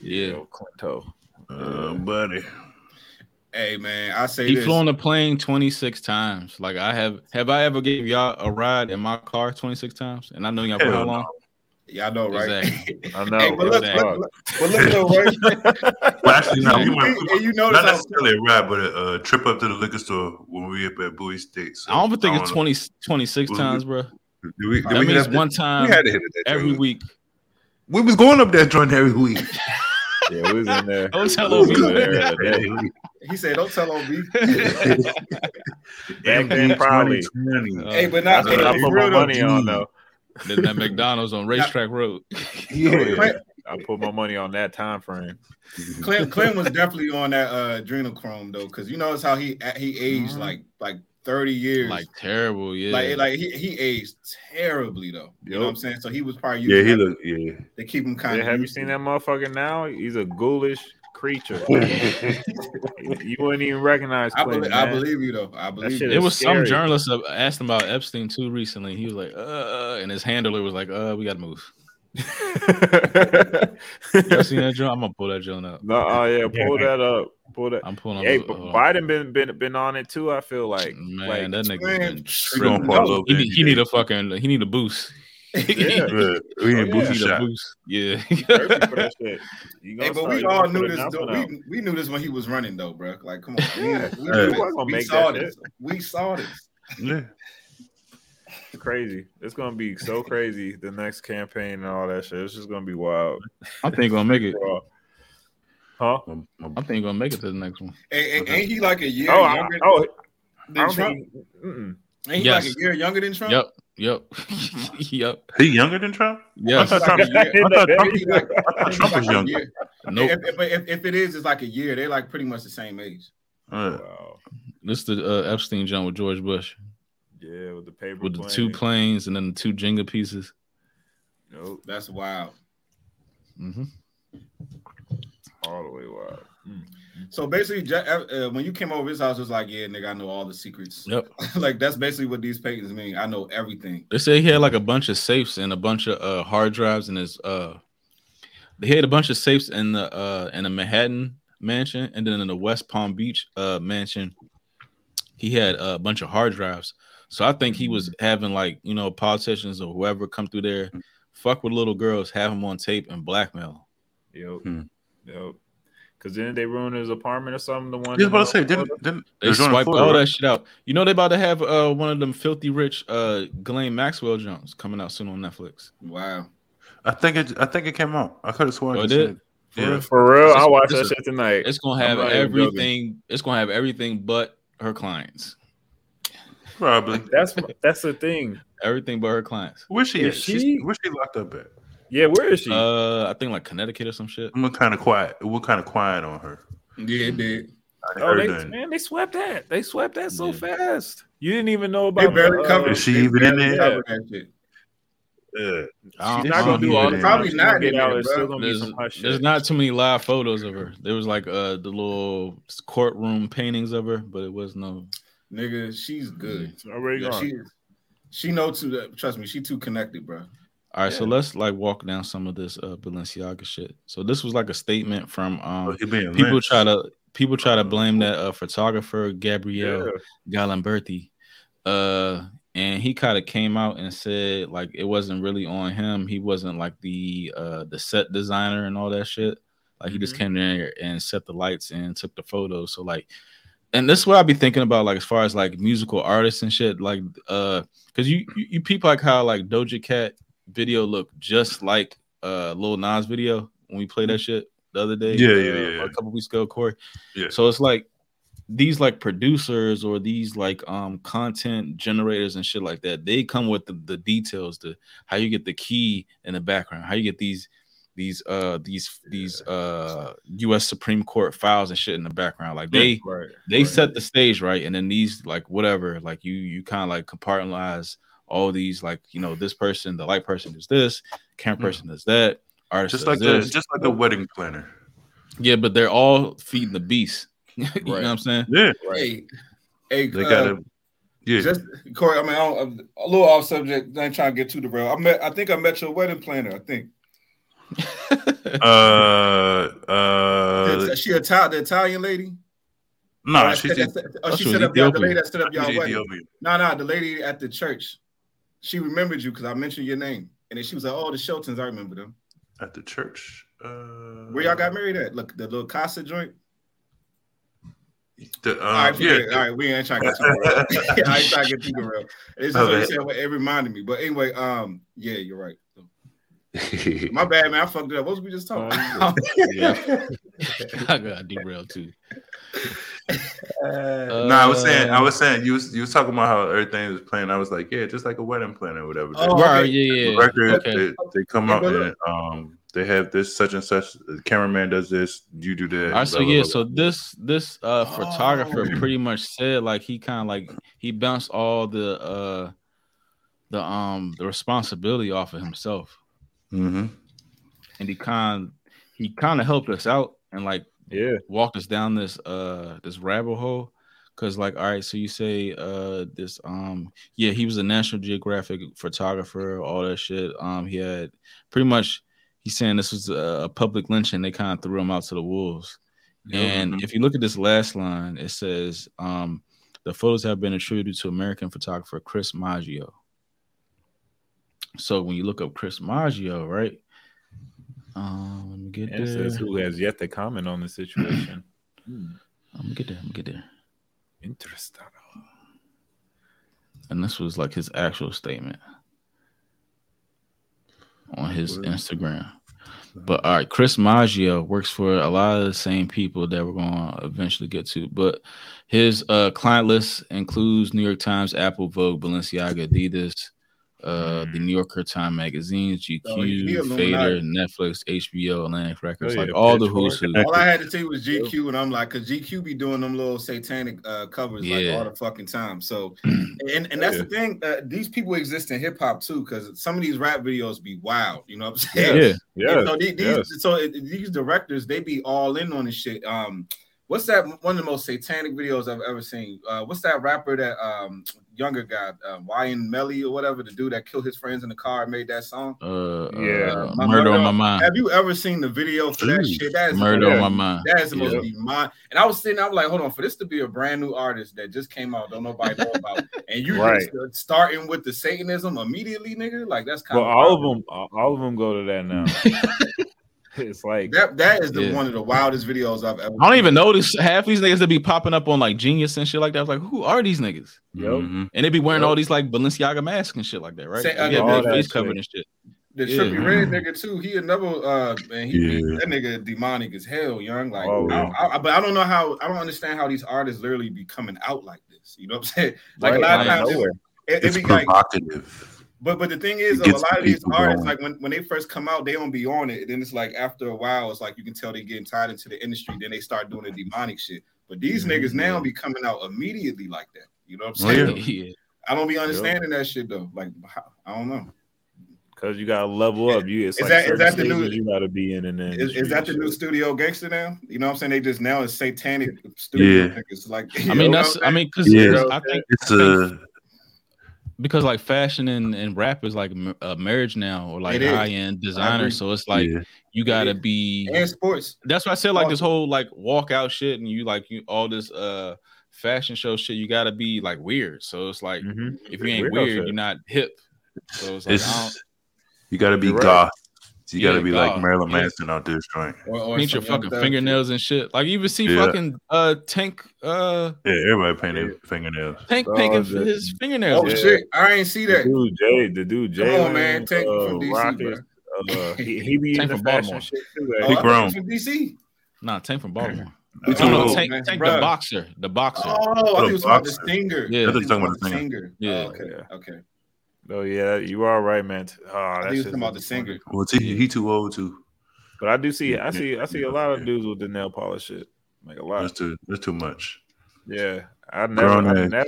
[SPEAKER 1] Yeah,
[SPEAKER 3] Clinto.
[SPEAKER 4] Uh, buddy.
[SPEAKER 2] Hey man, I say
[SPEAKER 1] he
[SPEAKER 2] this.
[SPEAKER 1] flew on the plane twenty six times. Like I have. Have I ever gave y'all a ride in my car twenty six times? And I know y'all for how long?
[SPEAKER 2] Yeah, I know, right? Exactly.
[SPEAKER 3] I know. Hey, but, look,
[SPEAKER 2] look, look, but look, though, right?
[SPEAKER 4] well, actually, no, we went,
[SPEAKER 2] and you
[SPEAKER 4] not necessarily a ride, but a, a, trip up to the liquor store when we up at Bowie State.
[SPEAKER 1] So, I don't think I don't it's 20, 26 was times, bro. Did we, did that we means one time we had to hit it every joint. week.
[SPEAKER 4] We was going up that joint every week.
[SPEAKER 3] yeah, we was in there.
[SPEAKER 1] Don't tell OB.
[SPEAKER 2] He said, "Don't tell OB."
[SPEAKER 3] Back then, probably.
[SPEAKER 2] Hey, but not.
[SPEAKER 3] I put my money on though.
[SPEAKER 1] Then that McDonald's on Racetrack Road.
[SPEAKER 3] yeah. I put my money on that time frame.
[SPEAKER 2] Clint, Clint was definitely on that uh, adrenochrome though, because you notice how he he aged mm-hmm. like like thirty years,
[SPEAKER 1] like terrible, yeah.
[SPEAKER 2] Like like he, he aged terribly though. You yep. know what I'm saying? So he was probably
[SPEAKER 4] yeah he look yeah.
[SPEAKER 2] They keep him kind
[SPEAKER 3] of. Have you seen that motherfucker now? He's a ghoulish creature. you wouldn't even recognize.
[SPEAKER 2] I, believe, I believe you though. I believe
[SPEAKER 1] it was scary. some journalist asked him about Epstein too recently. He was like, "Uh," and his handler was like, "Uh, we got to move." you seen that joint? I'm gonna pull that joint up.
[SPEAKER 3] No, oh yeah, pull that up. Pull that.
[SPEAKER 1] I'm pulling.
[SPEAKER 3] Hey, but Biden been been been on it too. I feel like
[SPEAKER 1] man,
[SPEAKER 3] like,
[SPEAKER 1] that nigga. Been he, he need a fucking. He need a boost
[SPEAKER 4] yeah, we
[SPEAKER 1] need
[SPEAKER 4] oh, yeah.
[SPEAKER 1] boost. Yeah.
[SPEAKER 2] hey, but we all knew this. Though. We, we knew this when he was running, though, bro. Like, come on, we, we, we saw this. Shit. We saw this.
[SPEAKER 4] Yeah.
[SPEAKER 3] crazy. It's gonna be so crazy. The next campaign and all that shit. It's just gonna be wild.
[SPEAKER 1] I think gonna make it.
[SPEAKER 3] Huh?
[SPEAKER 1] I think gonna make it to the next one.
[SPEAKER 2] Ain't, ain't he like a year
[SPEAKER 3] oh,
[SPEAKER 2] younger
[SPEAKER 3] I, oh,
[SPEAKER 2] than Trump? Think, ain't he yes. like a year younger than Trump?
[SPEAKER 1] Yep. Yep. yep.
[SPEAKER 4] He younger than Trump?
[SPEAKER 1] Yeah.
[SPEAKER 4] I thought Trump, I thought Trump, like, I thought Trump was younger.
[SPEAKER 2] Nope. If, if, if, it is, it's like a year. They're like pretty much the same age.
[SPEAKER 4] Uh, wow.
[SPEAKER 1] This is the uh, Epstein jump with George Bush.
[SPEAKER 3] Yeah, with the paper
[SPEAKER 1] with plane. the two planes and then the two Jenga pieces.
[SPEAKER 2] Nope, that's wild.
[SPEAKER 1] Mm-hmm.
[SPEAKER 3] All the way wild. Mm.
[SPEAKER 2] So basically, uh, when you came over his house, it was like, yeah, nigga, I know all the secrets.
[SPEAKER 1] Yep.
[SPEAKER 2] like that's basically what these paintings mean. I know everything.
[SPEAKER 1] They say he had like a bunch of safes and a bunch of uh, hard drives in his. uh They had a bunch of safes in the uh in the Manhattan mansion, and then in the West Palm Beach uh mansion, he had a bunch of hard drives. So I think he was having like you know politicians or whoever come through there, fuck with little girls, have them on tape and blackmail.
[SPEAKER 3] Yep. Hmm. Yep. Cause didn't they ruin his apartment or something? The one.
[SPEAKER 4] I was about to say, didn't, didn't
[SPEAKER 1] they swipe all right? that shit out? You know they about to have uh one of them filthy rich uh Ghislaine Maxwell Jones coming out soon on Netflix.
[SPEAKER 2] Wow.
[SPEAKER 4] I think it. I think it came out. I could have sworn.
[SPEAKER 1] Oh, it did.
[SPEAKER 3] Yeah, for real. I watched that shit tonight.
[SPEAKER 1] It's gonna have everything. It's gonna have everything but her clients.
[SPEAKER 4] Probably.
[SPEAKER 3] That's that's the thing.
[SPEAKER 1] Everything but her clients.
[SPEAKER 4] Where's she? At? She, where's she locked up at?
[SPEAKER 3] Yeah, where is she?
[SPEAKER 1] Uh, I think like Connecticut or some shit.
[SPEAKER 4] I'm kind of quiet. We're kind of quiet on her.
[SPEAKER 2] Yeah, it did.
[SPEAKER 3] Oh, they, man, they swept that. They swept that so yeah. fast. You didn't even know about.
[SPEAKER 2] They barely uh, covered.
[SPEAKER 4] Is she even in there?
[SPEAKER 3] Yeah. She's not gonna do all the
[SPEAKER 2] probably not get out.
[SPEAKER 1] There's, there's not too many live photos of her. There was like uh the little courtroom paintings of her, but it was no.
[SPEAKER 2] Nigga, she's good.
[SPEAKER 3] already yeah,
[SPEAKER 2] gone. She, she know too. Trust me, she too connected, bro.
[SPEAKER 1] All right, yeah. so let's like walk down some of this uh Balenciaga shit. So this was like a statement from um oh, people try to people try to blame that uh photographer Gabriele yeah. Galimberti Uh, and he kind of came out and said like it wasn't really on him. He wasn't like the uh the set designer and all that shit. Like he mm-hmm. just came in there and set the lights and took the photos. So like, and this is what I'd be thinking about, like as far as like musical artists and shit, like uh, because you, you you people like how like Doja Cat video looked just like uh Lil Nas video when we played that mm-hmm. shit the other day.
[SPEAKER 4] Yeah,
[SPEAKER 1] uh,
[SPEAKER 4] yeah, yeah,
[SPEAKER 1] A couple weeks ago, Corey.
[SPEAKER 4] Yeah.
[SPEAKER 1] So it's like these like producers or these like um content generators and shit like that they come with the, the details to how you get the key in the background how you get these these uh these these uh US Supreme Court files and shit in the background like they right, they right. set the stage right and then these like whatever like you you kind of like compartmentalize all these like you know this person the light person is this camera hmm. person is that artist
[SPEAKER 4] just like this. the just like the wedding planner
[SPEAKER 1] yeah but they're all feeding the beast you right. know what I'm saying?
[SPEAKER 4] Yeah.
[SPEAKER 2] Right. Hey, hey,
[SPEAKER 4] they uh, gotta. Yeah.
[SPEAKER 2] Just Corey, I mean, I am a little off subject. I ain't trying to get too derailed. I met. I think I met your wedding planner. I think.
[SPEAKER 4] uh, uh,
[SPEAKER 2] is she Italian, the Italian lady?
[SPEAKER 4] No, nah, she's
[SPEAKER 2] oh, oh, she set up y'all, the lady that set up y'all wedding. No, no, the lady at the church. She remembered you because I mentioned your name, and then she was like, "Oh, the Sheltons, I remember them."
[SPEAKER 4] At the church, uh,
[SPEAKER 2] where y'all got married at? Look, the little casa joint.
[SPEAKER 4] The, um,
[SPEAKER 2] all right, yeah, all right, we ain't trying to get too real. I ain't trying to get too real. It's just okay. what you said, it reminded me. But anyway, um, yeah, you're right. My bad, man. I fucked it up. What was we just talking oh, about?
[SPEAKER 1] yeah. I got derailed too.
[SPEAKER 4] Uh, no, I was saying, I was saying, you was you was talking about how everything was playing. I was like, yeah, just like a wedding planner or whatever.
[SPEAKER 1] Oh, right, yeah, yeah.
[SPEAKER 4] record, okay. they, they, come out and um, they have this such and such the cameraman does this you do that
[SPEAKER 1] all right so blah, yeah blah, so blah. this this uh photographer oh. pretty much said like he kind of like he bounced all the uh the um the responsibility off of himself
[SPEAKER 4] mm-hmm.
[SPEAKER 1] and he kind he kind of helped us out and like
[SPEAKER 3] yeah
[SPEAKER 1] walked us down this uh this rabbit hole because like all right so you say uh this um yeah he was a national geographic photographer all that shit um he had pretty much he's saying this was a public lynching. They kind of threw him out to the wolves. And if you look at this last line, it says um, the photos have been attributed to American photographer Chris Maggio. So when you look up Chris Maggio, right? Um, let me get
[SPEAKER 3] there. Says who has yet to comment on the situation.
[SPEAKER 1] hmm. I'm gonna get there. I'm gonna get there.
[SPEAKER 3] Interesting.
[SPEAKER 1] And this was like his actual statement on his Instagram. But all right, Chris Maggio works for a lot of the same people that we're going to eventually get to. But his uh, client list includes New York Times, Apple, Vogue, Balenciaga, Adidas, uh, the New Yorker, Time Magazine, GQ, oh, Fader, Netflix, HBO, Atlantic Records, oh, yeah, like all the who's who.
[SPEAKER 2] All I had to say was GQ, and I'm like, because GQ be doing them little satanic uh, covers yeah. like all the fucking time. So, and and that's yeah. the thing, uh, these people exist in hip hop too, because some of these rap videos be wild. You know what I'm
[SPEAKER 1] saying?
[SPEAKER 3] Yeah, yeah.
[SPEAKER 2] So these, yes. so these directors, they be all in on this shit. Um, what's that? One of the most satanic videos I've ever seen. Uh, what's that rapper that um younger guy, uh, Wayne Melly or whatever, the dude that killed his friends in the car made that song.
[SPEAKER 1] Uh, yeah, uh, murder on my mind.
[SPEAKER 2] Have you ever seen the video for that shit? That is
[SPEAKER 1] murder on my mind.
[SPEAKER 2] That is the most mind. And I was sitting, I was like, hold on, for this to be a brand new artist that just came out, don't nobody know about, and you right. just starting with the Satanism immediately, nigga. Like that's kind
[SPEAKER 3] well, of all of them, all of them go to that now. It's like
[SPEAKER 2] that. That is the yeah. one of the wildest videos I've ever.
[SPEAKER 1] I don't even notice half these niggas that be popping up on like Genius and shit like that. I was like, who are these niggas?
[SPEAKER 3] Yep. Mm-hmm.
[SPEAKER 1] And they be wearing yep. all these like Balenciaga masks and shit like that, right? Say, uh, yeah, face covered and shit.
[SPEAKER 2] The yeah. Trippie Redd nigga too. He another uh man. He yeah. that nigga demonic as hell, young. Like, oh, I, I, but I don't know how. I don't understand how these artists literally be coming out like this. You know what I'm saying? Like right. a lot of times, it, it, it be
[SPEAKER 4] provocative.
[SPEAKER 2] Like, but but the thing is, a lot of these artists, going. like when, when they first come out, they don't be on it. Then it's like after a while, it's like you can tell they're getting tied into the industry. Then they start doing the demonic shit. But these mm-hmm. niggas now be coming out immediately like that. You know what I'm saying? Yeah. I don't be understanding that shit though. Like I don't know.
[SPEAKER 3] Cause you gotta level up. You it's
[SPEAKER 2] is
[SPEAKER 3] like
[SPEAKER 2] that is that the new
[SPEAKER 3] you gotta be in and then
[SPEAKER 2] is, is, that the new studio gangster now? You know what I'm saying? They just now is satanic studio yeah. niggas. Like
[SPEAKER 1] I mean that's I mean because yeah. I think
[SPEAKER 4] it's a
[SPEAKER 1] because like fashion and, and rap is like a marriage now or like high end designer. So it's like yeah. you gotta be
[SPEAKER 2] and sports.
[SPEAKER 1] That's why I said like this whole like walkout shit and you like you all this uh fashion show shit, you gotta be like weird. So it's like
[SPEAKER 3] Mhm.
[SPEAKER 1] if you ain't
[SPEAKER 3] Weirdo
[SPEAKER 1] weird,
[SPEAKER 3] shit.
[SPEAKER 1] you're not hip. So it's like I don't,
[SPEAKER 4] It's you got to be
[SPEAKER 3] You're right.
[SPEAKER 4] Goth. You got
[SPEAKER 1] Yeah,
[SPEAKER 4] to be like
[SPEAKER 1] goth,
[SPEAKER 4] Marilyn
[SPEAKER 1] yeah.
[SPEAKER 4] Manson out this joint.
[SPEAKER 2] Or, or
[SPEAKER 1] paint your fucking
[SPEAKER 2] Thug
[SPEAKER 1] fingernails and shit. Like you even see
[SPEAKER 4] Yeah.
[SPEAKER 1] fucking uh Tank uh
[SPEAKER 4] Yeah, everybody paint their fingernails.
[SPEAKER 1] Tank
[SPEAKER 3] Oh,
[SPEAKER 1] painting
[SPEAKER 3] the-
[SPEAKER 1] his
[SPEAKER 2] shit.
[SPEAKER 1] fingernails.
[SPEAKER 2] Oh
[SPEAKER 3] Yeah.
[SPEAKER 2] shit! I ain't see
[SPEAKER 3] The
[SPEAKER 2] that.
[SPEAKER 3] dude Jay, the dude Jay,
[SPEAKER 2] Come on, man. Tank from DC,
[SPEAKER 3] Rockets, uh, he, he be in
[SPEAKER 1] Tank
[SPEAKER 3] the
[SPEAKER 1] from
[SPEAKER 3] fashion
[SPEAKER 1] Baltimore.
[SPEAKER 3] shit too.
[SPEAKER 2] Oh,
[SPEAKER 3] eh?
[SPEAKER 4] He grown.
[SPEAKER 2] he from DC.
[SPEAKER 1] Nah, Tank from Baltimore.
[SPEAKER 4] We
[SPEAKER 1] Oh,
[SPEAKER 4] too
[SPEAKER 1] no. Tank, Tank the boxer. The boxer.
[SPEAKER 2] Oh, I thought he was talking about the
[SPEAKER 4] boxer.
[SPEAKER 2] singer.
[SPEAKER 1] Yeah.
[SPEAKER 2] I
[SPEAKER 4] I think talking about the
[SPEAKER 2] talking
[SPEAKER 4] singer.
[SPEAKER 2] singer.
[SPEAKER 1] Yeah.
[SPEAKER 2] Oh, okay.
[SPEAKER 3] Yeah.
[SPEAKER 2] Okay.
[SPEAKER 3] Oh yeah, you are right, man. Oh,
[SPEAKER 2] I
[SPEAKER 3] that's
[SPEAKER 2] think he was talking about the singer.
[SPEAKER 4] Well, he, he too old too.
[SPEAKER 3] But I do see, I see, I see a lot of dudes with the nail polish shit. Like a
[SPEAKER 4] That's
[SPEAKER 3] lot.
[SPEAKER 4] too that's too much.
[SPEAKER 3] Yeah, I never, I never,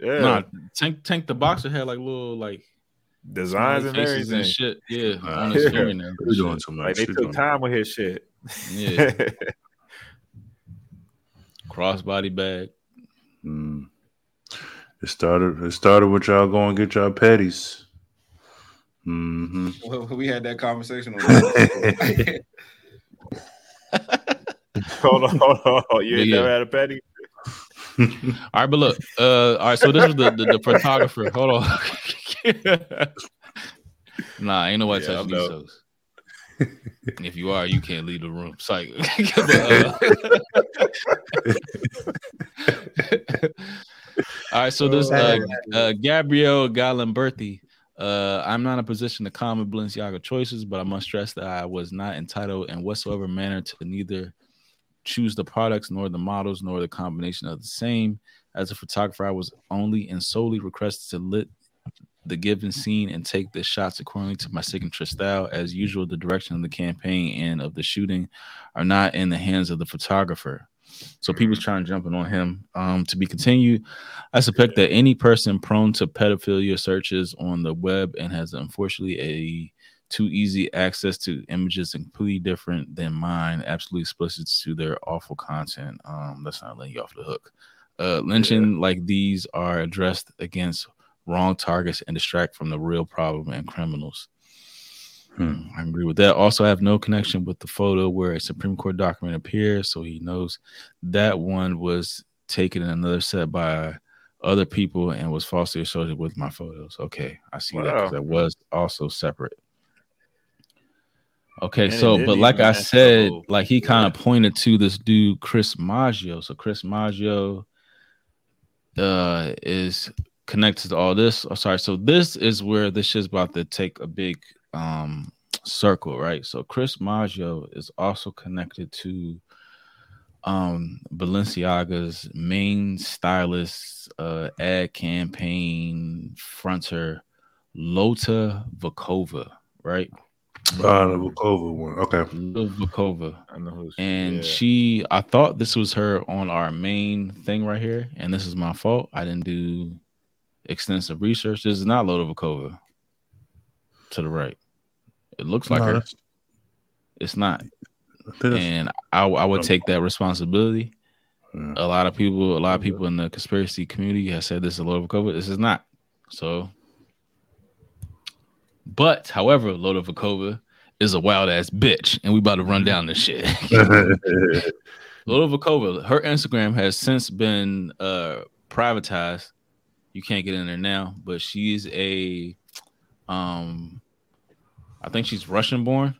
[SPEAKER 3] yeah,
[SPEAKER 1] Nah, Tank Tank the boxer had like little like
[SPEAKER 3] designs and everything.
[SPEAKER 1] and shit. Yeah,
[SPEAKER 4] Nah,
[SPEAKER 1] on his
[SPEAKER 3] yeah.
[SPEAKER 4] We're doing too much.
[SPEAKER 3] Like they
[SPEAKER 4] We're
[SPEAKER 3] took
[SPEAKER 4] doing-
[SPEAKER 3] time with his shit.
[SPEAKER 1] Yeah, crossbody bag.
[SPEAKER 4] Mm. It started. It started with y'all going get y'all petties. Mm-hmm.
[SPEAKER 2] Well, we had that conversation. On
[SPEAKER 3] hold on, hold on. You ain't
[SPEAKER 1] Yeah.
[SPEAKER 3] never had a petty?
[SPEAKER 1] All right, but look, uh, all right. So this is the the, the photographer. Hold on. nah, ain't nobody
[SPEAKER 3] Yeah, I
[SPEAKER 1] touching these
[SPEAKER 3] know.
[SPEAKER 1] shows. if you are, you can't leave the room. Psych. But, uh, all right, so this uh, uh, Gabriele Galimberti. Uh, I'm not in a position to comment Balenciaga choices, but I must stress that I was not entitled in whatsoever manner to neither choose the products nor the models nor the combination of the same. As a photographer, I was only and solely requested to lit the given scene and take the shots accordingly to my signature style. As usual, the direction of the campaign and of the shooting are not in the hands of the photographer. So people's trying to jump in on him. Um, to be continued, I suspect that any person prone to pedophilia searches on the web and has unfortunately a too easy access to images completely different than mine, absolutely explicit to their awful content. Um, that's not letting you off the hook. Uh, lynching like these are addressed against wrong targets and distract from the real problem and criminals.
[SPEAKER 4] Hmm.
[SPEAKER 1] I agree with that. Also, I have no connection with the photo where a Supreme Court document appears, so he knows that one was taken in another set by other people and was falsely associated with my photos. Okay, I see that
[SPEAKER 3] Wow.
[SPEAKER 1] that was also separate. Okay,
[SPEAKER 3] And
[SPEAKER 1] so but like I said, like he kind of pointed to this dude Chris Maggio. So Chris Maggio uh is connected to all this. Oh, sorry, so this is where this shit's about to take a big um circle, right? So Chris Maggio is also connected to um Balenciaga's main stylist, uh ad campaign fronter Lotta Volkova, right?
[SPEAKER 4] Ah, the Bukova one. Okay.
[SPEAKER 1] Lotta Volkova.
[SPEAKER 3] I know who she
[SPEAKER 1] And
[SPEAKER 3] yeah.
[SPEAKER 1] she, I thought this was her on our main thing right here, and this is my fault. I didn't do extensive research. This is not Lotta Volkova. To the right, it looks like
[SPEAKER 4] No,
[SPEAKER 1] her. It's not,
[SPEAKER 4] I think that's-
[SPEAKER 1] and I, I would take that responsibility. A lot of people, a lot of people in the conspiracy community have said this is Lotta Volkova. This is not. So, but however, Lotta Volkova is a wild ass bitch, and we about to run down this shit. Lotta Volkova, her Instagram has since been uh privatized. You can't get in there now, but she's a um I think she's Russian born.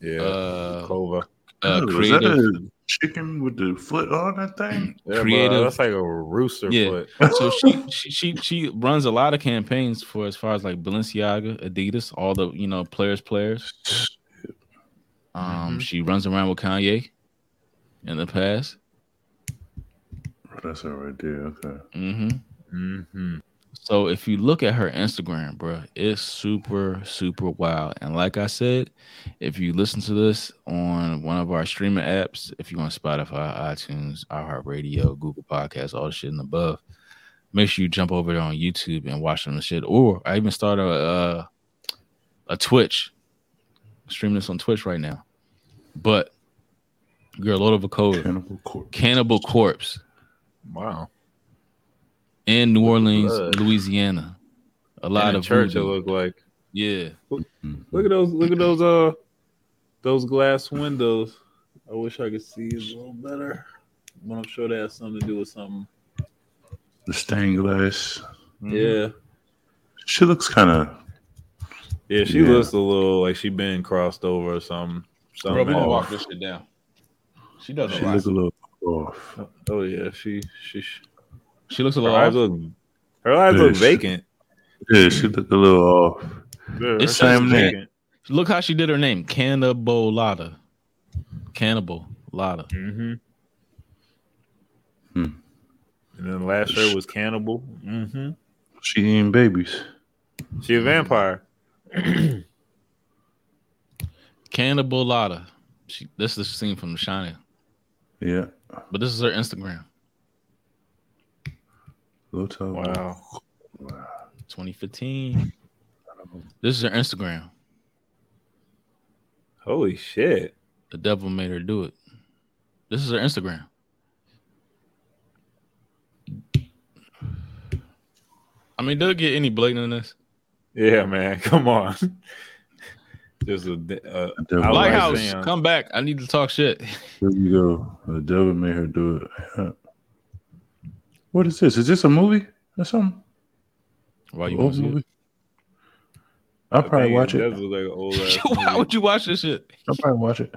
[SPEAKER 3] yeah,
[SPEAKER 1] Uh,
[SPEAKER 3] Kova.
[SPEAKER 1] uh
[SPEAKER 4] Oh, was that
[SPEAKER 1] creative.
[SPEAKER 4] a chicken with the foot on that thing?
[SPEAKER 3] Yeah, bro,
[SPEAKER 1] creative-
[SPEAKER 3] that's like a rooster
[SPEAKER 1] Yeah.
[SPEAKER 3] foot.
[SPEAKER 1] So she, she she she runs a lot of campaigns for as far as like Balenciaga, Adidas, all the you know players players. Um,
[SPEAKER 3] Mhm.
[SPEAKER 1] she runs around with Kanye in the past.
[SPEAKER 4] That's it right there. Okay.
[SPEAKER 1] Mm-hmm.
[SPEAKER 3] Mm-hmm.
[SPEAKER 1] So if you look at her Instagram, bro, it's super, super wild. And like I said, if you listen to this on one of our streaming apps, if you on Spotify, iTunes, iHeartRadio, Google Podcasts, all the shit and above, make sure you jump over there on YouTube and watch them the shit. Or I even started a uh, a Twitch, streaming this on Twitch right now. But girl, Lord of a code,
[SPEAKER 4] Cannibal Corpse.
[SPEAKER 1] Cannibal Corpse
[SPEAKER 3] Wow.
[SPEAKER 1] In New Orleans,
[SPEAKER 3] blood.
[SPEAKER 1] Louisiana. A lot
[SPEAKER 3] In a
[SPEAKER 1] of
[SPEAKER 3] church. It
[SPEAKER 1] voodoo.
[SPEAKER 3] look like.
[SPEAKER 1] Yeah.
[SPEAKER 3] Look at those. Look at those. Uh, those glass windows. I wish I could see a little better. but I'm sure that has something to do with something.
[SPEAKER 4] The stained glass.
[SPEAKER 3] Yeah.
[SPEAKER 4] She looks kind of.
[SPEAKER 3] Yeah, she
[SPEAKER 4] Yeah.
[SPEAKER 3] looks a little like she been crossed over or something.
[SPEAKER 1] Bro,
[SPEAKER 3] Something
[SPEAKER 1] we can walk this shit down. She does
[SPEAKER 4] She
[SPEAKER 1] a lot.
[SPEAKER 4] look a little off.
[SPEAKER 3] Oh yeah, she she
[SPEAKER 1] She looks a
[SPEAKER 3] her
[SPEAKER 1] little
[SPEAKER 3] eyes
[SPEAKER 1] off.
[SPEAKER 3] look her eyes look vacant.
[SPEAKER 4] Yeah, she look a little off.
[SPEAKER 3] Yeah,
[SPEAKER 1] It's
[SPEAKER 4] same
[SPEAKER 3] look
[SPEAKER 4] name.
[SPEAKER 3] vacant.
[SPEAKER 1] Look how she did her name, Cannibal Lotta. Cannibal Lotta.
[SPEAKER 3] Mhm.
[SPEAKER 4] Hmm.
[SPEAKER 3] And then the last shirt was Cannibal. hmm
[SPEAKER 4] She eating babies.
[SPEAKER 3] She a vampire.
[SPEAKER 1] Cannibal Lotta. She, this is the scene from The Shining,
[SPEAKER 4] Yeah.
[SPEAKER 1] but this is her Instagram,
[SPEAKER 4] Little toe.
[SPEAKER 3] Wow.
[SPEAKER 1] 2015. This is her Instagram.
[SPEAKER 3] Holy shit.
[SPEAKER 1] The devil made her do it. This is her Instagram. I mean, does it get any blatant than this?
[SPEAKER 3] Yeah, man. Come on. There's a, uh,
[SPEAKER 4] The devil
[SPEAKER 3] I like
[SPEAKER 1] Lighthouse, come back. I need to talk shit.
[SPEAKER 4] Here you go. The devil made her do it. Yeah. What is this? Is this a movie or something?
[SPEAKER 1] Why you
[SPEAKER 4] Old
[SPEAKER 1] want to see
[SPEAKER 4] movie?
[SPEAKER 1] it?
[SPEAKER 4] I'll probably watch it.
[SPEAKER 3] like an old ass
[SPEAKER 1] Why would you watch this shit?
[SPEAKER 4] I'll probably watch it.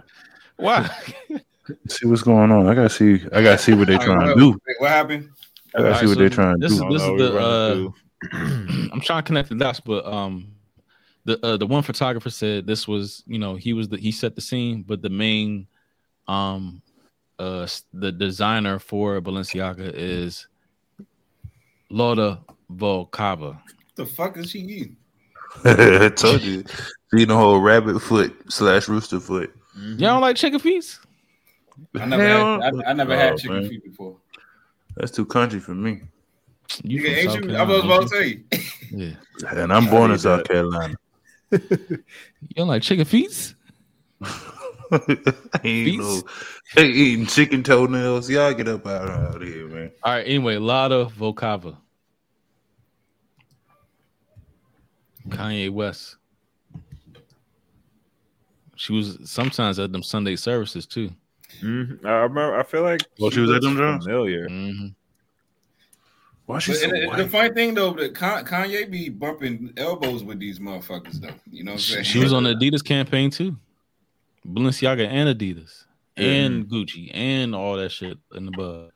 [SPEAKER 1] Why?
[SPEAKER 4] See what's going on. I gotta see. I gotta see what they
[SPEAKER 2] All right,
[SPEAKER 4] trying to do.
[SPEAKER 2] wait, What happened?
[SPEAKER 4] I gotta
[SPEAKER 1] All
[SPEAKER 4] see
[SPEAKER 1] right,
[SPEAKER 4] what
[SPEAKER 1] so
[SPEAKER 4] they're trying to do.
[SPEAKER 1] is-
[SPEAKER 3] I don't
[SPEAKER 1] this
[SPEAKER 3] know what we're
[SPEAKER 1] the,
[SPEAKER 3] running
[SPEAKER 1] uh,
[SPEAKER 3] through.
[SPEAKER 1] I'm trying to connect the dots, but um, the uh, the one photographer said this was you know he was the he set the scene, but the main um uh the designer for Balenciaga is Lotta Volkova.
[SPEAKER 2] The fuck is she eating?
[SPEAKER 4] I told you. Eating a whole rabbit foot slash rooster foot.
[SPEAKER 1] Y'all don't like chicken feet?
[SPEAKER 2] I never
[SPEAKER 4] Hell-
[SPEAKER 2] had. I, I never
[SPEAKER 4] Oh,
[SPEAKER 2] had chicken
[SPEAKER 4] man.
[SPEAKER 2] feet before.
[SPEAKER 4] That's too country for me.
[SPEAKER 1] You
[SPEAKER 2] Nigga,
[SPEAKER 1] from
[SPEAKER 2] ain't you? I was about to
[SPEAKER 1] ain't
[SPEAKER 2] say.
[SPEAKER 1] you? Yeah.
[SPEAKER 4] And I'm born in South
[SPEAKER 3] that.
[SPEAKER 4] Carolina.
[SPEAKER 1] You don't like chicken feet?
[SPEAKER 4] I ain't no hey, eating chicken toenails. Y'all get up out, out here, man.
[SPEAKER 1] All right. Anyway, Lotta Volkova. Kanye West. She was sometimes at them Sunday services too.
[SPEAKER 3] Mhm. I remember. I feel like
[SPEAKER 4] Oh, she was at
[SPEAKER 3] looks
[SPEAKER 4] them joints?
[SPEAKER 3] familiar.
[SPEAKER 1] hmm
[SPEAKER 4] Why she
[SPEAKER 2] But,
[SPEAKER 4] so
[SPEAKER 2] and, and the funny thing though, that Kanye be bumping elbows with these motherfuckers though. You know what I'm
[SPEAKER 1] She,
[SPEAKER 2] saying?
[SPEAKER 1] she was on the Adidas campaign too. Balenciaga and Adidas and Gucci and all that shit in the bud.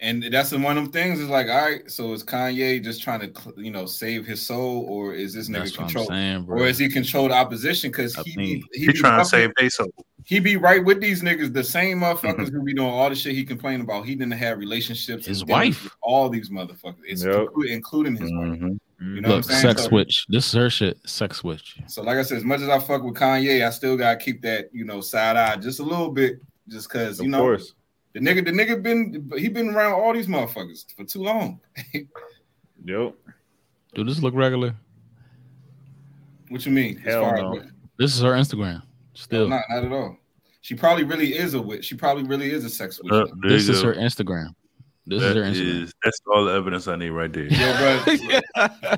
[SPEAKER 2] And that's one of them things. Is like, all right, so is Kanye just trying to, you know, save his soul, or is this nigga
[SPEAKER 1] That's what I'm
[SPEAKER 2] control,
[SPEAKER 1] saying,
[SPEAKER 2] or is he controlled opposition? Because
[SPEAKER 1] I
[SPEAKER 2] he,
[SPEAKER 1] think
[SPEAKER 2] be,
[SPEAKER 4] He,
[SPEAKER 2] be
[SPEAKER 4] trying to save their soul.
[SPEAKER 2] he be right with these niggas, the same motherfuckers mm-hmm. who be doing all the shit he complained about. He didn't have relationships.
[SPEAKER 1] His
[SPEAKER 2] and
[SPEAKER 1] wife.
[SPEAKER 2] all these motherfuckers, it's
[SPEAKER 3] Yep.
[SPEAKER 2] including his wife.
[SPEAKER 4] Mm-hmm.
[SPEAKER 2] You know what I'm
[SPEAKER 1] Look, sex
[SPEAKER 2] So-
[SPEAKER 1] switch. This is her shit. Sex switch.
[SPEAKER 2] So, like I said, as much as I fuck with Kanye, I still gotta keep that, you know, side eye just a little bit, just cause you
[SPEAKER 3] Of
[SPEAKER 2] know
[SPEAKER 3] course.
[SPEAKER 2] the nigga, the nigga been he been around all these motherfuckers for too long.
[SPEAKER 3] Yep.
[SPEAKER 1] Do this look regular?
[SPEAKER 2] what you mean?
[SPEAKER 3] Hell no.
[SPEAKER 2] what-
[SPEAKER 1] This is her Instagram. Still,
[SPEAKER 2] not not at all. She probably really is a witch. She probably really is a sex witch.
[SPEAKER 4] Uh,
[SPEAKER 1] this is
[SPEAKER 4] go.
[SPEAKER 1] her Instagram. This
[SPEAKER 4] That
[SPEAKER 1] is her Instagram.
[SPEAKER 4] is- that's all the evidence I need right there.
[SPEAKER 2] Yo, bro,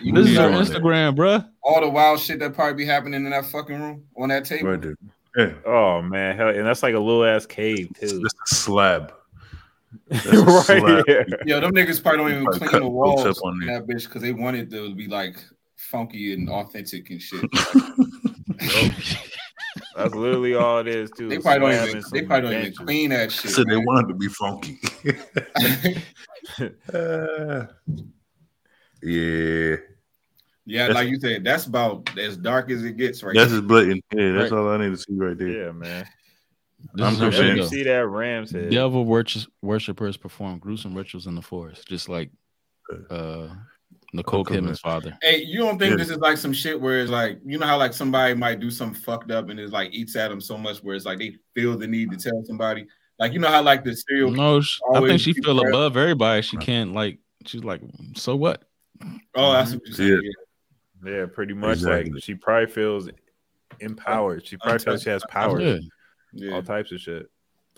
[SPEAKER 2] you
[SPEAKER 1] this is
[SPEAKER 2] know
[SPEAKER 1] her Instagram, bruh.
[SPEAKER 2] all the wild shit that probably be happening in that fucking room on that table.
[SPEAKER 4] Right there. Yeah.
[SPEAKER 3] Oh man, hell, and that's like a little ass cave
[SPEAKER 4] It's
[SPEAKER 3] too.
[SPEAKER 4] just a slab. That's a
[SPEAKER 3] right
[SPEAKER 4] slab.
[SPEAKER 3] here.
[SPEAKER 2] Yo, them niggas probably don't even
[SPEAKER 4] Probably
[SPEAKER 2] clean the walls
[SPEAKER 4] up on
[SPEAKER 2] in that bitch because they wanted to be like funky and authentic and shit.
[SPEAKER 3] That's literally all it is too.
[SPEAKER 2] they probably don't
[SPEAKER 3] slab
[SPEAKER 2] even they probably don't even clean that shit.
[SPEAKER 4] So they
[SPEAKER 2] man.
[SPEAKER 4] wanted to be funky. Uh, yeah.
[SPEAKER 2] yeah, like you said, that's about as dark as it gets right
[SPEAKER 4] That's
[SPEAKER 2] there.
[SPEAKER 4] just blatant. Yeah, that's
[SPEAKER 1] Right.
[SPEAKER 4] all I need to see right there.
[SPEAKER 3] Yeah, man.
[SPEAKER 1] This
[SPEAKER 4] I'm
[SPEAKER 1] is her
[SPEAKER 3] Let
[SPEAKER 4] confused.
[SPEAKER 3] me
[SPEAKER 1] video.
[SPEAKER 3] see that Rams head.
[SPEAKER 1] Devil worship- worshippers perform gruesome rituals in the forest, just like uh, Nicole
[SPEAKER 4] Okay,
[SPEAKER 1] Kidman's father.
[SPEAKER 2] Hey, you don't think
[SPEAKER 4] Yeah.
[SPEAKER 2] this is like some shit where it's like, you know how like somebody might do something fucked up and it's like eats at them so much where it's like they feel the need to tell somebody. Like you know how like the serial
[SPEAKER 1] No, sh- I think she
[SPEAKER 2] keep
[SPEAKER 1] feel
[SPEAKER 2] track.
[SPEAKER 1] above everybody. She can't like. She's like, so what?
[SPEAKER 2] Oh, that's what you said.
[SPEAKER 4] Yeah.
[SPEAKER 2] Yeah.
[SPEAKER 3] Yeah, pretty much.
[SPEAKER 4] Exactly.
[SPEAKER 3] Like she probably feels empowered. She probably feels she has power.
[SPEAKER 1] Yeah.
[SPEAKER 2] Yeah.
[SPEAKER 3] All types of shit.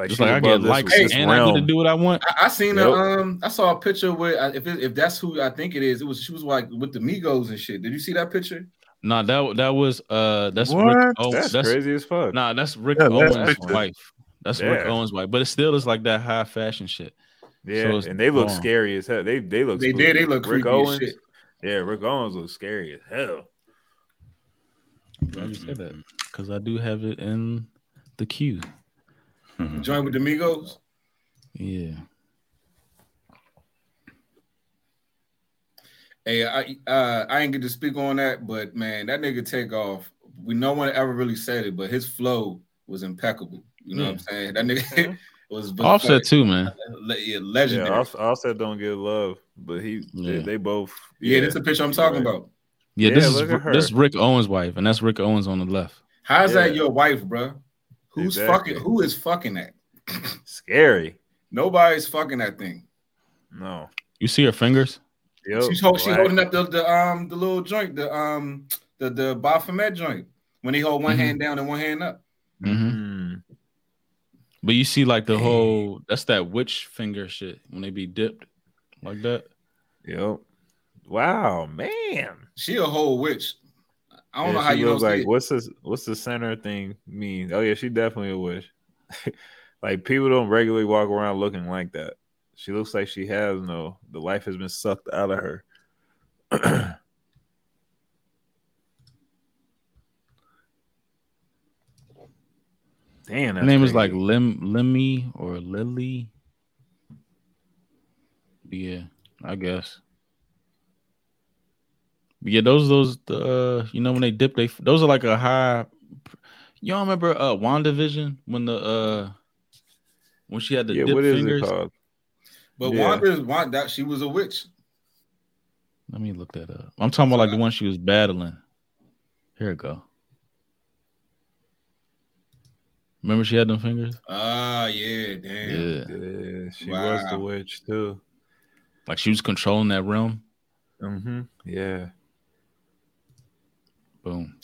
[SPEAKER 3] Like
[SPEAKER 1] Just like I get
[SPEAKER 3] this-
[SPEAKER 1] likes
[SPEAKER 3] this
[SPEAKER 1] and I get to do what I want.
[SPEAKER 2] I, I seen
[SPEAKER 3] Yep.
[SPEAKER 2] a um I saw a picture where if it, if that's who I think it is, it was she was like with the Migos and shit. Did you see that picture?
[SPEAKER 1] Nah, that that was uh that's
[SPEAKER 4] What?
[SPEAKER 1] Rick. Oh,
[SPEAKER 3] That's,
[SPEAKER 1] that's,
[SPEAKER 3] crazy as fuck.
[SPEAKER 1] Nah, that's Rick
[SPEAKER 4] Yeah,
[SPEAKER 1] Owens'
[SPEAKER 4] picture.
[SPEAKER 1] wife. That's Rick Owens' wife, but it still is like that high fashion shit.
[SPEAKER 3] Yeah,
[SPEAKER 1] So
[SPEAKER 3] and they look
[SPEAKER 1] wrong.
[SPEAKER 3] scary as hell. They they look.
[SPEAKER 2] They did. They look
[SPEAKER 3] Rick
[SPEAKER 2] creepy as
[SPEAKER 3] Owens.
[SPEAKER 2] shit.
[SPEAKER 3] Yeah, Rick Owens looks scary as hell.
[SPEAKER 1] Glad you said that because I do have it in the queue.
[SPEAKER 2] Join with the Migos.
[SPEAKER 1] Yeah.
[SPEAKER 2] Hey, I uh, I ain't get to speak on that, but man, that nigga take off. We no one ever really said it, but his flow was impeccable. You know what I'm saying? That nigga was
[SPEAKER 1] Offset too, man.
[SPEAKER 2] Le- yeah,
[SPEAKER 3] Yeah,
[SPEAKER 2] legendary. Yeah,
[SPEAKER 3] Off- Offset don't get love, but he they, both
[SPEAKER 1] Yeah.
[SPEAKER 3] they both.
[SPEAKER 2] that's the picture I'm talking
[SPEAKER 3] Right.
[SPEAKER 2] about.
[SPEAKER 1] Yeah,
[SPEAKER 3] Yeah,
[SPEAKER 1] this is
[SPEAKER 3] look at her.
[SPEAKER 1] this is Rick Owens' wife, and that's Rick Owens on the left.
[SPEAKER 2] How's that your wife, bro? Who's
[SPEAKER 3] Exactly.
[SPEAKER 2] fucking? Who is fucking that?
[SPEAKER 3] Scary.
[SPEAKER 2] Nobody's fucking that thing.
[SPEAKER 3] No.
[SPEAKER 1] You see her fingers?
[SPEAKER 3] Yo,
[SPEAKER 2] She's hold, she holding up the, the um the little joint, the um the the Baphomet joint. When he hold one
[SPEAKER 1] Mhm.
[SPEAKER 2] hand down and one hand up.
[SPEAKER 1] Mm-hmm.
[SPEAKER 3] Mm.
[SPEAKER 1] But you see, like the whole that's that witch finger shit when they be dipped like that.
[SPEAKER 3] Yep. Wow, man.
[SPEAKER 2] She a whole witch. I don't
[SPEAKER 3] Yeah,
[SPEAKER 2] know how you don't
[SPEAKER 3] looks like what's this what's the center thing mean? Oh yeah, she definitely a witch. like people don't regularly walk around looking like that. She looks like she has no the life has been sucked out of her. Damn,
[SPEAKER 1] Her
[SPEAKER 3] that's
[SPEAKER 1] name is like Lim Lemmy or Lily. Yeah, I guess. But yeah, those those uh you know when they dip they those are like a high. You all remember uh WandaVision when the uh when she had the
[SPEAKER 3] yeah.
[SPEAKER 1] dip
[SPEAKER 3] What is
[SPEAKER 1] fingers?
[SPEAKER 3] it called?
[SPEAKER 2] But
[SPEAKER 3] Yeah.
[SPEAKER 2] Wanda's Wanda, she was a witch.
[SPEAKER 1] Let me look that up. I'm talking about like the one she was battling. Here it go. Remember she had them fingers?
[SPEAKER 2] Ah, yeah, damn.
[SPEAKER 1] Yeah.
[SPEAKER 3] Yeah, she was the witch too.
[SPEAKER 1] Like she was controlling that realm.
[SPEAKER 3] Mm-hmm. Yeah.
[SPEAKER 1] Boom.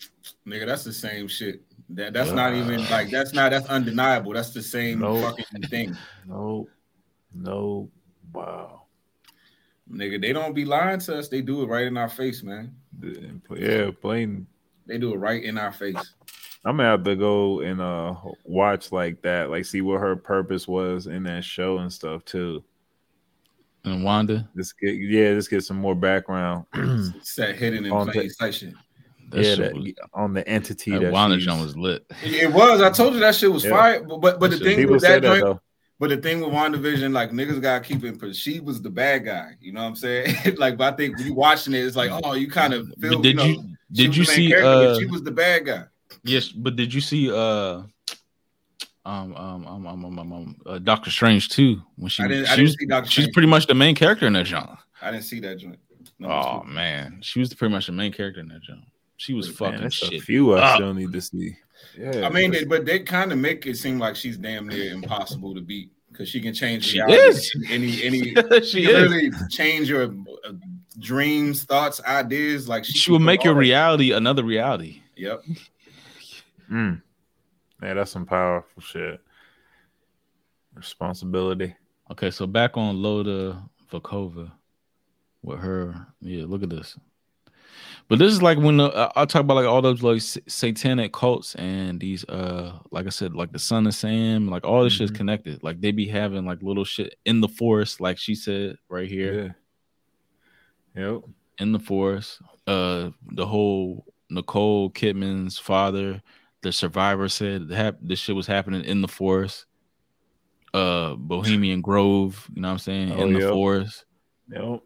[SPEAKER 2] Nigga, that's the same shit. That that's not even like that's not that's undeniable. That's the same
[SPEAKER 3] Nope.
[SPEAKER 2] fucking thing.
[SPEAKER 3] No. No. Wow.
[SPEAKER 2] Nigga, they don't be lying to us. They do it right in our face, man.
[SPEAKER 3] Yeah, plain
[SPEAKER 2] They do it right in our face.
[SPEAKER 3] I'm gonna have to go and uh watch like that, like see what her purpose was in that show and stuff too.
[SPEAKER 1] And Wanda.
[SPEAKER 3] Just get yeah, just get some more background.
[SPEAKER 2] Set hidden in
[SPEAKER 3] On
[SPEAKER 2] plain
[SPEAKER 3] the-
[SPEAKER 2] sight shit.
[SPEAKER 1] That
[SPEAKER 3] yeah, that,
[SPEAKER 1] was,
[SPEAKER 3] on the entity
[SPEAKER 1] that
[SPEAKER 3] that,
[SPEAKER 1] Wanda John was lit.
[SPEAKER 2] It was. I told you that shit was
[SPEAKER 3] Yeah.
[SPEAKER 2] fire. But but, but the thing
[SPEAKER 3] People
[SPEAKER 2] with
[SPEAKER 3] say
[SPEAKER 2] that,
[SPEAKER 3] that
[SPEAKER 2] joint, but the thing with WandaVision, like niggas gotta keep it because she was the bad guy. You know what I'm saying? like, but I think when you watching it, it's like, oh, you kind of feel.
[SPEAKER 1] But did
[SPEAKER 2] know,
[SPEAKER 1] you did you see
[SPEAKER 2] character,
[SPEAKER 1] uh
[SPEAKER 2] she was the bad guy.
[SPEAKER 1] yes, but did you see uh um um um um, um, um, um uh, Doctor Strange too when she
[SPEAKER 2] I didn't.
[SPEAKER 1] she
[SPEAKER 2] I didn't
[SPEAKER 1] was,
[SPEAKER 2] see Doctor.
[SPEAKER 1] she's
[SPEAKER 2] Strange.
[SPEAKER 1] pretty much the main character in that genre.
[SPEAKER 2] I didn't see that joint. No,
[SPEAKER 1] Oh man, she was pretty much the main character in that genre. She was
[SPEAKER 3] Man,
[SPEAKER 1] fucking
[SPEAKER 3] that's a
[SPEAKER 1] shit.
[SPEAKER 3] few I
[SPEAKER 1] up.
[SPEAKER 3] still need to see. Yeah,
[SPEAKER 2] I mean,
[SPEAKER 3] just-
[SPEAKER 2] they, but they kind of make it seem like she's damn near impossible to beat because she can change
[SPEAKER 1] She
[SPEAKER 2] reality.
[SPEAKER 1] is.
[SPEAKER 2] Any any
[SPEAKER 1] she
[SPEAKER 2] she can
[SPEAKER 1] is.
[SPEAKER 2] really change your uh, dreams, thoughts, ideas. Like she,
[SPEAKER 1] She will make your
[SPEAKER 2] all that.
[SPEAKER 1] reality another reality.
[SPEAKER 2] Yep.
[SPEAKER 3] Mm. Yeah, that's some powerful shit. Responsibility.
[SPEAKER 1] Okay, so back on Lotta Volkova with her. Yeah, look at this. But this is like when the, I- I'll talk about like all those like satanic cults and these uh like I said like the Son of Sam like all this shit's
[SPEAKER 3] Mhm.
[SPEAKER 1] connected. Like they be having like little shit in the forest, like she said right here
[SPEAKER 3] Yeah. Yep.
[SPEAKER 1] in the forest. Uh, the whole Nicole Kidman's father, the survivor said that this shit was happening in the forest. Uh, Bohemian Grove, you know what I'm saying,
[SPEAKER 3] Oh,
[SPEAKER 1] in the
[SPEAKER 3] yep.
[SPEAKER 1] forest.
[SPEAKER 3] Yep.